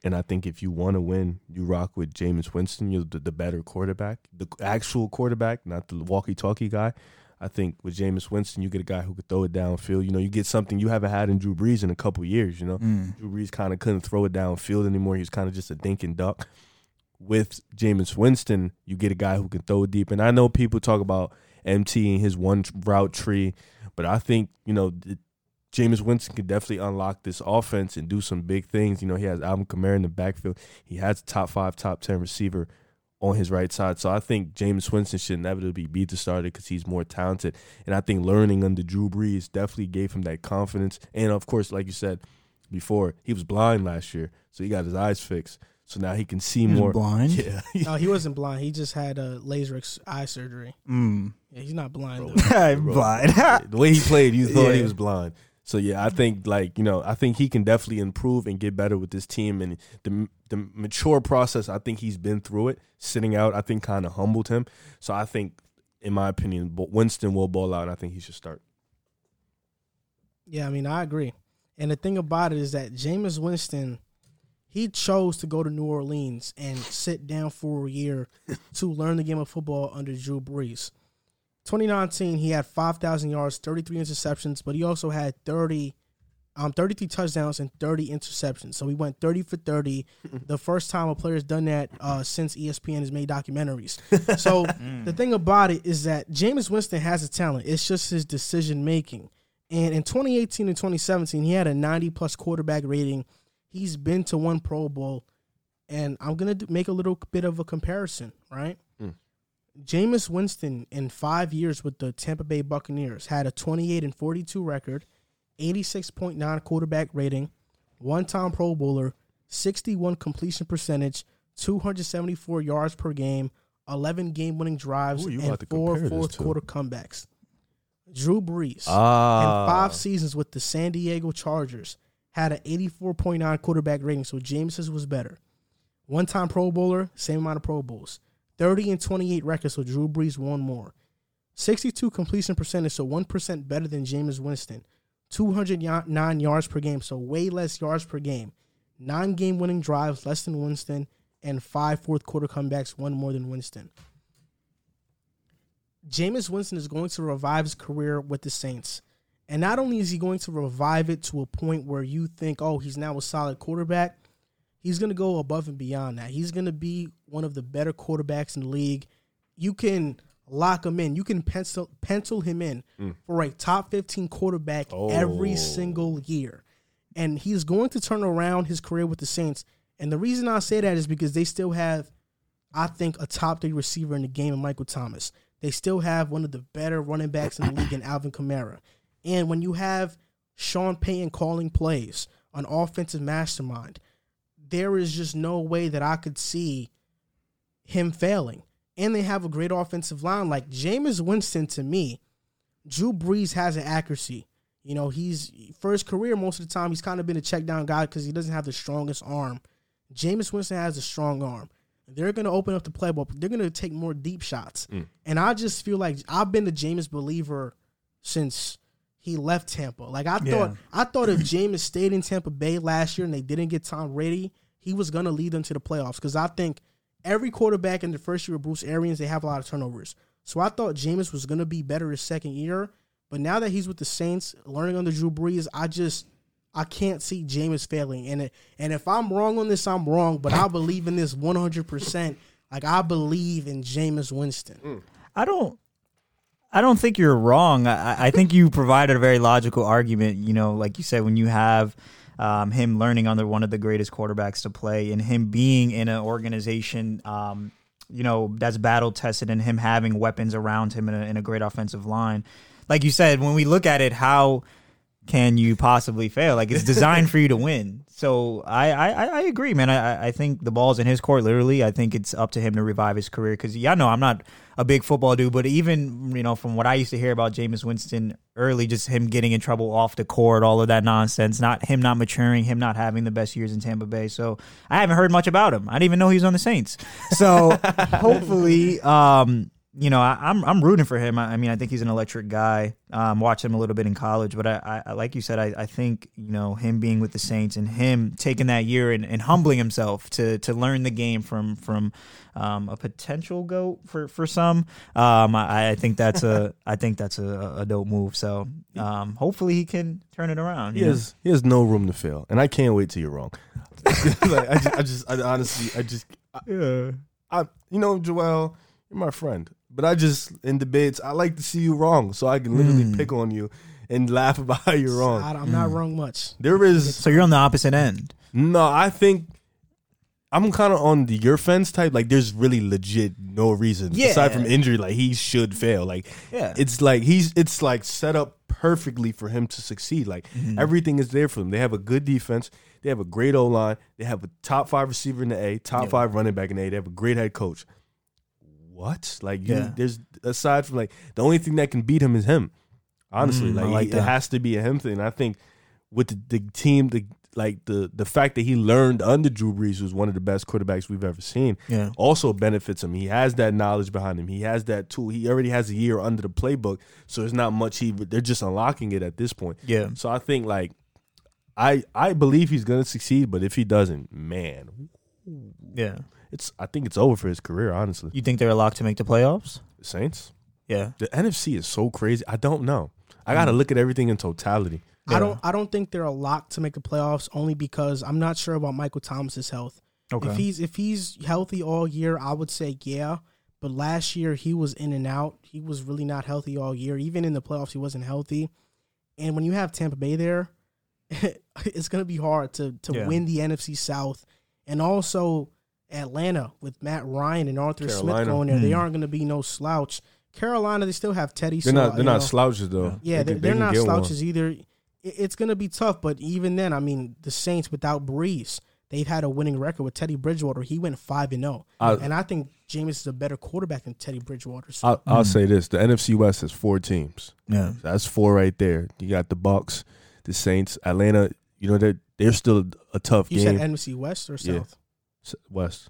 S3: And I think if you want to win, you rock with Jameis Winston. You're the, the better quarterback, the actual quarterback, not the walkie-talkie guy. I think with Jameis Winston, you get a guy who could throw it downfield. You know, you get something you haven't had in Drew Brees in a couple years. You know,
S2: Mm.
S3: Drew Brees kind of couldn't throw it downfield anymore. He was kind of just a dink and duck. With Jameis Winston, you get a guy who can throw it deep. And I know people talk about MT and his one route tree, but I think you know Jameis Winston could definitely unlock this offense and do some big things. You know, he has Alvin Kamara in the backfield. He has a top five, top ten receiver on his right side. So I think James Winston should inevitably be the starter because he's more talented. And I think learning under Drew Brees definitely gave him that confidence. And of course, like you said before, he was blind last year, so he got his eyes fixed. So now he can see
S2: He
S3: more.
S2: blind?
S3: Yeah.
S1: No, he wasn't blind. He just had a laser ex- eye surgery.
S2: Mm.
S1: Yeah, he's not blind.
S3: Bro.
S1: Though.
S2: I'm
S3: Bro.
S2: blind.
S3: the way he played, you thought he was blind. So yeah, I think like you know, I think he can definitely improve and get better with this team. And the the mature process, I think he's been through it. Sitting out, I think, kind of humbled him. So I think, in my opinion, Winston will ball out. and I think he should start.
S1: Yeah, I mean, I agree. And the thing about it is that Jameis Winston, he chose to go to New Orleans and sit down for a year to learn the game of football under Drew Brees. 2019, he had 5,000 yards, 33 interceptions, but he also had 30, um, 33 touchdowns and 30 interceptions. So he went 30 for 30. the first time a player's done that uh, since ESPN has made documentaries. So the thing about it is that Jameis Winston has a talent. It's just his decision making. And in 2018 and 2017, he had a 90 plus quarterback rating. He's been to one Pro Bowl. And I'm going to make a little bit of a comparison, right? Jameis Winston, in five years with the Tampa Bay Buccaneers, had a 28 and 42 record, 86.9 quarterback rating, one time Pro Bowler, 61 completion percentage, 274 yards per game, 11 game winning drives,
S3: you
S1: and four fourth quarter comebacks. Drew Brees,
S3: Ah,
S1: in five seasons with the San Diego Chargers, had an 84.9 quarterback rating, so James's was better. One time Pro Bowler, same amount of Pro Bowls. 30 and 28 records, so Drew Brees won more. 62 completion percentage, so 1% better than Jameis Winston. 209 yards per game, so way less yards per game. Nine game winning drives, less than Winston, and five fourth quarter comebacks, one more than Winston. Jameis Winston is going to revive his career with the Saints. And not only is he going to revive it to a point where you think, oh, he's now a solid quarterback, he's going to go above and beyond that. He's going to be one of the better quarterbacks in the league. You can lock him in. You can pencil pencil him in mm. for a top 15 quarterback every
S3: Oh.
S1: single year. and he's going to turn around his career with the Saints. And the reason I say that is because they still have, I think, a top three receiver in the game in Michael Thomas. They still have one of the better running backs in the league in Alvin Kamara. And when you have Sean Payton calling plays, an offensive mastermind, there is just no way that I could see him failing. And they have a great offensive line. Like Jameis Winston to me, Drew Brees has an accuracy. You know, he's for his career most of the time he's kind of been a check down guy because he doesn't have the strongest arm. Jameis Winston has a strong arm. They're going to open up the playbook. They're going to take more deep shots.
S3: Mm.
S1: And I just feel like I've been a Jameis believer since he left Tampa. Like I
S2: Yeah.
S1: thought, I thought if Jameis stayed in Tampa Bay last year and they didn't get Tom Brady, he was going to lead them to the playoffs. Because I think every quarterback in the first year of Bruce Arians, they have a lot of turnovers. So I thought Jameis was going to be better his second year. But now that he's with the Saints, learning under Drew Brees, I just I can't see Jameis failing. And it, and if I'm wrong on this, I'm wrong. But I believe in this 100. percent Like I believe in Jameis Winston. Hmm.
S2: I don't. I don't think you're wrong. I, I think you provided a very logical argument. You know, like you said, when you have um, him learning under one of the greatest quarterbacks to play, and him being in an organization, um, you know, that's battle tested, and him having weapons around him in a, in a great offensive line. Like you said, when we look at it, how can you possibly fail? Like it's designed for you to win. So I I, I- agree, man. I I think the ball's in his court. Literally, I think it's up to him to revive his career. Because yeah, know I'm not a big football dude, but even you know from what I used to hear about Jameis Winston early, just him getting in trouble off the court, all of that nonsense, not him not maturing, him not having the best years in Tampa Bay. So I haven't heard much about him. I didn't even know he was on the Saints. So hopefully, um, you know, I, I'm I'm rooting for him. I, I mean, I think he's an electric guy. Um, watched him a little bit in college, but I, I like you said, I, I think you know him being with the Saints and him taking that year and, and humbling himself to to learn the game from from um, a potential goat for for some. Um, I, I think that's a I think that's a, a dope move. So um, hopefully he can turn it around.
S3: He
S2: you know?
S3: has he has no room to fail, and I can't wait till you're wrong. like, I just, I just, I honestly, I just, I,
S2: Yeah.
S3: I, you know, Joel, you're my friend, but I just in debates, I like to see you wrong, so I can literally
S2: Mm.
S3: pick on you and laugh about how you're wrong.
S1: I, am not wrong much.
S3: There is
S2: So you're on the opposite end.
S3: no, I think. I'm kind of on the your fence type. Like, there's really legit no reason
S2: Yeah.
S3: aside from injury. Like, he should fail. Like,
S2: Yeah.
S3: it's like he's it's like set up perfectly for him to succeed. Like everything is there for them. They have a good defense. They have a great O line. They have a top five receiver in the A, top
S2: Yeah.
S3: five running back in the A. They have a great head coach. What? Like you,
S2: Yeah.
S3: there's aside from like the only thing that can beat him is him. Honestly,
S2: Mm,
S3: like,
S2: like
S3: he- it has to be a him thing. I think with the, the team, the like the the fact that he learned under Drew Brees, who's one of the best quarterbacks we've ever seen,
S2: Yeah.
S3: also benefits him. He has that knowledge behind him. He has that tool. He already has a year under the playbook, so it's not much. He they're just unlocking it at this point.
S2: Yeah.
S3: So I think like I I believe he's gonna succeed, but if he doesn't, man,
S2: Yeah.
S3: It's I think it's over for his career. Honestly,
S2: You think they're locked to make the playoffs?
S3: the Saints,
S2: Yeah.
S3: the NFC is so crazy. I don't know. I got to mm. look at everything in totality.
S1: I don't I don't think they're a lock to make the playoffs only because I'm not sure about Michael Thomas's health.
S2: Okay.
S1: If he's if he's healthy all year, I would say yeah. But last year he was in and out. He was really not healthy all year. Even in the playoffs, he wasn't healthy. And when you have Tampa Bay there, it's gonna be hard to to
S2: Yeah.
S1: win the NFC South. And also Atlanta with Matt Ryan and Arthur Smith going there, they
S2: Hmm.
S1: aren't gonna be no slouch. Carolina, they still have Teddy.
S3: They're
S1: so,
S3: not they're not
S1: know,
S3: slouches though.
S1: yeah,
S3: They
S1: they're,
S3: they
S1: they're not
S3: get one.
S1: slouches either. It- It's going to be tough, but even then, I mean, the Saints without Brees, they've had a winning record with Teddy Bridgewater. He went five and zero, and I think Jameis is a better quarterback than Teddy Bridgewater. So
S3: I'll, I'll say this: the NFC West has four teams.
S2: Yeah.
S3: That's four right there. You got the Bucks, the Saints, Atlanta. You know they're they're still a tough
S1: you
S3: game.
S1: said NFC West or South?
S3: S- West.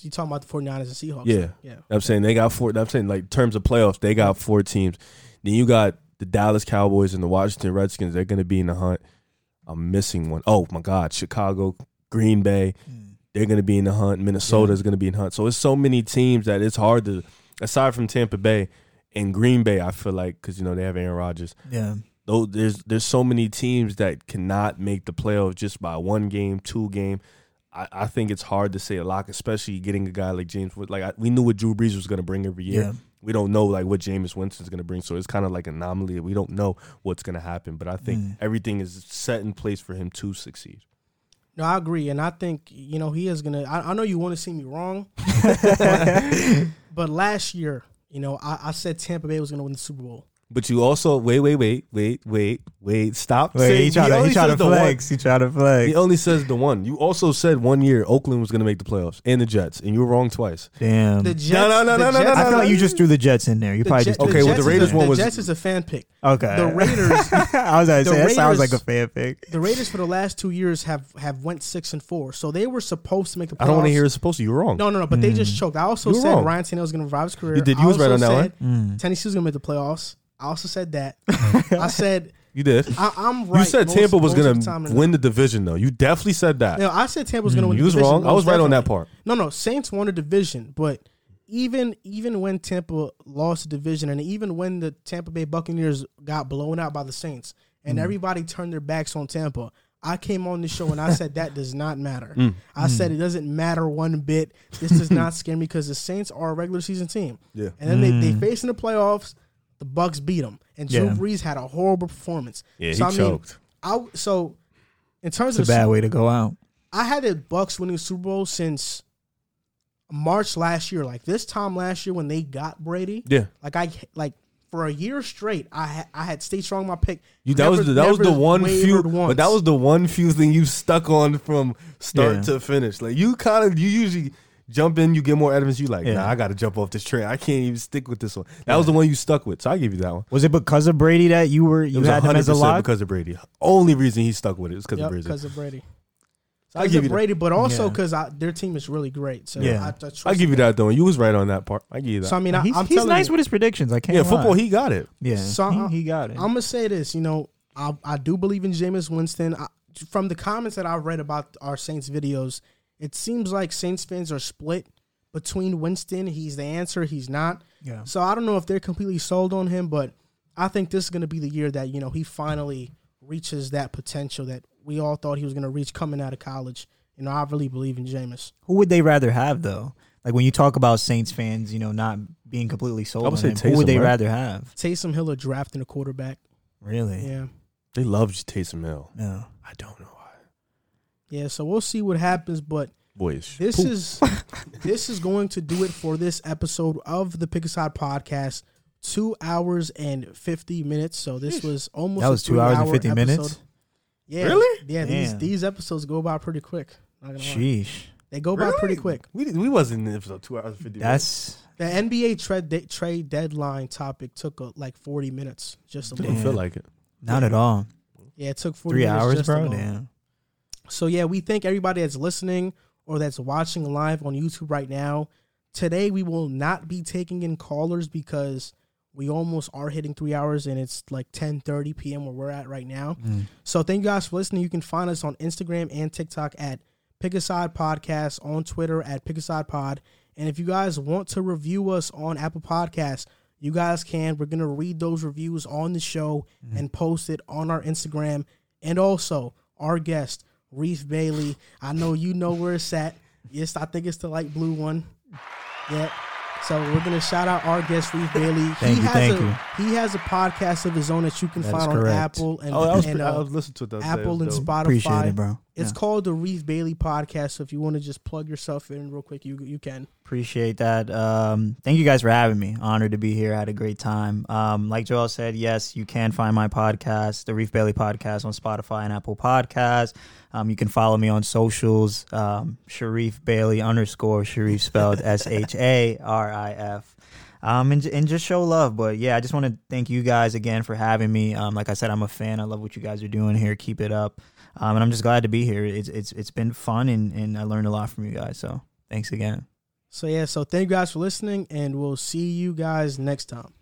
S1: You talking about the 49ers and Seahawks?
S3: Yeah.
S1: yeah.
S3: I'm saying they got four. I'm saying like in terms of playoffs, they got four teams. Then you got the Dallas Cowboys and the Washington Redskins. They're going to be in the hunt. I'm missing one. Oh my God, Chicago, Green Bay. Mm. They're going to be in the hunt. Minnesota is going to be in the hunt. So it's so many teams that it's hard to. Aside from Tampa Bay and Green Bay, I feel like because you know they have Aaron Rodgers.
S2: Yeah.
S3: Though there's there's so many teams that cannot make the playoffs just by one game, two game. I, I think it's hard to say a lock, especially getting a guy like James Like I, we knew what Drew Brees was going to bring every year.
S2: Yeah.
S3: we don't know like what Jameis Winston's going to bring. So it's kind of like an anomaly. We don't know what's going to happen, but I think
S2: Mm.
S3: everything is set in place for him to succeed.
S1: No, I agree, and I think you know he is gonna. I, I know you want to see me wrong, but last year, you know, I, I said Tampa Bay was gonna win the Super Bowl.
S3: But you also wait, wait, wait, wait, wait, wait. Stop.
S2: Wait,
S3: saying-
S2: he tried to
S3: only
S2: he tried to
S3: says one.
S2: flex. He tried to flex.
S3: He only says the one. You also said one year Oakland was going to make the playoffs and the Jets, and you were wrong twice.
S2: Damn.
S1: The Jets,
S3: no, no,
S1: the
S3: no, no,
S1: Jets-
S3: no,
S2: I feel like you just threw the Jets in there. You
S1: the
S2: probably
S1: Jet-
S2: just
S3: Okay,
S1: the
S3: well, the
S1: Jets
S3: Raiders
S1: is a,
S3: one
S1: the
S3: was-
S1: Jets is a fan pick.
S2: okay.
S1: The Raiders,
S2: I was gonna
S1: the
S2: say that sounds like a fan pick.
S1: the Raiders for the last two years have have went six and four, so they were supposed to make the. playoffs.
S3: I don't want to hear it's supposed to. You were wrong.
S1: No, no, no. But they just choked. I also said
S3: wrong.
S1: Ryan Tannehill was going to revive his career.
S3: You did.
S1: I
S3: You was right on that
S1: one.
S2: Mm.
S1: Tennessee was going to make the playoffs. I also said that. I said
S3: You did.
S1: I, I'm right.
S3: you said
S1: most-
S3: Tampa was going to win the division, though. You definitely said that.
S1: No, I said Tampa was going to win.
S3: you
S1: the
S3: was
S1: division,
S3: wrong. I was
S1: most
S3: right on that part.
S1: No, no. Saints won the division, but even even when Tampa lost the division, and even when the Tampa Bay Buccaneers got blown out by the Saints,
S3: Mm.
S1: and everybody turned their backs on Tampa. I came on the show and I said that does not matter.
S3: Mm.
S1: I said it doesn't matter one bit. This does not scare me because the Saints are a regular season team.
S3: Yeah.
S1: And then they, they faced in the playoffs. The Bucks beat them, and Drew
S2: Yeah.
S1: Brees had a horrible performance.
S3: Yeah, he
S1: so, I mean,
S3: choked.
S1: I so in terms
S2: It's a
S1: of
S2: bad way to go out.
S1: I had the Bucks winning Super Bowl since March last year. Like this time last year when they got Brady.
S3: Yeah.
S1: Like I like for a year straight, I had I had stayed strong on my pick.
S3: You, that
S1: Never-
S3: was the, that was the one few,
S1: once.
S3: but that was the one few thing you stuck on from start
S2: Yeah.
S3: to finish. Like you kind of, you usually jump in, you get more evidence. You like,
S2: Yeah.
S3: nah, I got to jump off this train. I can't even stick with this one. That was the one you stuck with, so I give you that one.
S2: Was it because of Brady that you were
S3: It
S2: you
S3: was
S2: had him as a
S3: 100%
S2: lock?
S3: because of Brady. Only reason he stuck with it is because
S1: Yep,
S3: of Brady.
S1: because of Brady.
S3: I
S1: Because
S3: give
S1: of
S3: you that.
S1: Brady, but also
S2: Yeah.
S1: because their team is really great. So
S2: Yeah.
S1: I, I,
S3: I give you that though. You was right on that part. I give you that.
S1: So I mean, I,
S2: he's
S1: I'm
S2: he's nice
S1: you,
S2: with his predictions. I can't.
S3: yeah,
S2: lie.
S3: football. He got it.
S2: Yeah,
S1: So, uh,
S2: he, he got it.
S1: I'm gonna say this. You know, I I do believe in Jameis Winston. I, from the comments that I've read about our Saints videos, it seems like Saints fans are split between Winston. He's the answer. He's not.
S2: yeah.
S1: So I don't know if they're completely sold on him, but I think this is going to be the year that you know he finally reaches that potential that we all thought he was going to reach coming out of college. You know, I really believe in Jameis.
S2: Who would they rather have though? Like when you talk about Saints fans, you know, not being completely sold
S3: I would
S2: on
S3: say
S2: him, who would
S3: Taysom,
S2: they
S3: right?
S2: rather have?
S1: Taysom Hill are drafting a quarterback.
S2: Really?
S1: Yeah,
S3: They love Taysom Hill.
S2: Yeah.
S3: I don't know why.
S1: Yeah. So we'll see what happens, but
S3: Boys,
S1: this is this is going to do it for this episode of the Pick Aside podcast. Two hours and fifty minutes. So this was almost
S2: That
S1: a
S2: was two hours and
S1: three-hour
S2: fifty minutes.
S1: Yeah,
S3: Really?
S1: Yeah, these
S2: Damn.
S1: these episodes go by pretty quick. Not gonna lie.
S2: Sheesh.
S1: They go by pretty quick.
S3: We we wasn't in there for two hours and fifty. minutes.
S2: That's
S1: The NBA trade de- trade deadline topic took uh, like forty minutes. Just a
S3: Didn't feel like it.
S2: not at all.
S1: Yeah, it took forty
S2: Three
S1: minutes
S2: hours,
S1: just
S2: bro.
S1: alone.
S2: Damn.
S1: So yeah, we thank everybody that's listening or that's watching live on YouTube right now. Today we will not be taking in callers because we almost are hitting three hours and it's like 10 30 p.m. where we're at right now. Mm. So thank you guys for listening. You can find us on Instagram and TikTok at Pick Aside Podcast, on Twitter at Pick Aside Pod. And if you guys want to review us on Apple Podcasts, you guys can. We're gonna read those reviews on the show mm. and post it on our Instagram. And also our guest, Reef Bailey. I know you know where it's at. Yes, I think it's the light blue one. Yeah. So we're gonna shout out our guest Reef Bailey.
S2: Thank
S1: he
S2: you,
S1: has
S2: thank
S1: a
S2: you.
S1: he has a podcast of his own that you can
S2: That is
S1: find on
S2: correct.
S1: Apple and,
S3: Oh, that was
S1: and,
S3: pretty, I
S1: uh,
S3: was listening to it. the other day. It
S1: Apple
S3: was
S1: and
S3: dope.
S1: Spotify.
S2: Appreciate it, bro.
S1: It's
S2: Yeah.
S1: called the Reef Bailey Podcast. So if you want to just plug yourself in real quick, you you can.
S2: Appreciate that. Um, thank you guys for having me. Honored to be here. I Had a great time. Um, like Joel said, yes, you can find my podcast, the Reef Bailey Podcast, on Spotify and Apple Podcasts. Um, you can follow me on socials, um, Sharif Bailey underscore Sharif spelled S H A R I F. Um, and, and just show love. But yeah, I just want to thank you guys again for having me. Um, like I said, I'm a fan. I love what you guys are doing here. Keep it up. Um, and I'm just glad to be here. It's it's it's been fun and, and I learned a lot from you guys. So thanks again.
S1: So yeah, so thank you guys for listening, and we'll see you guys next time.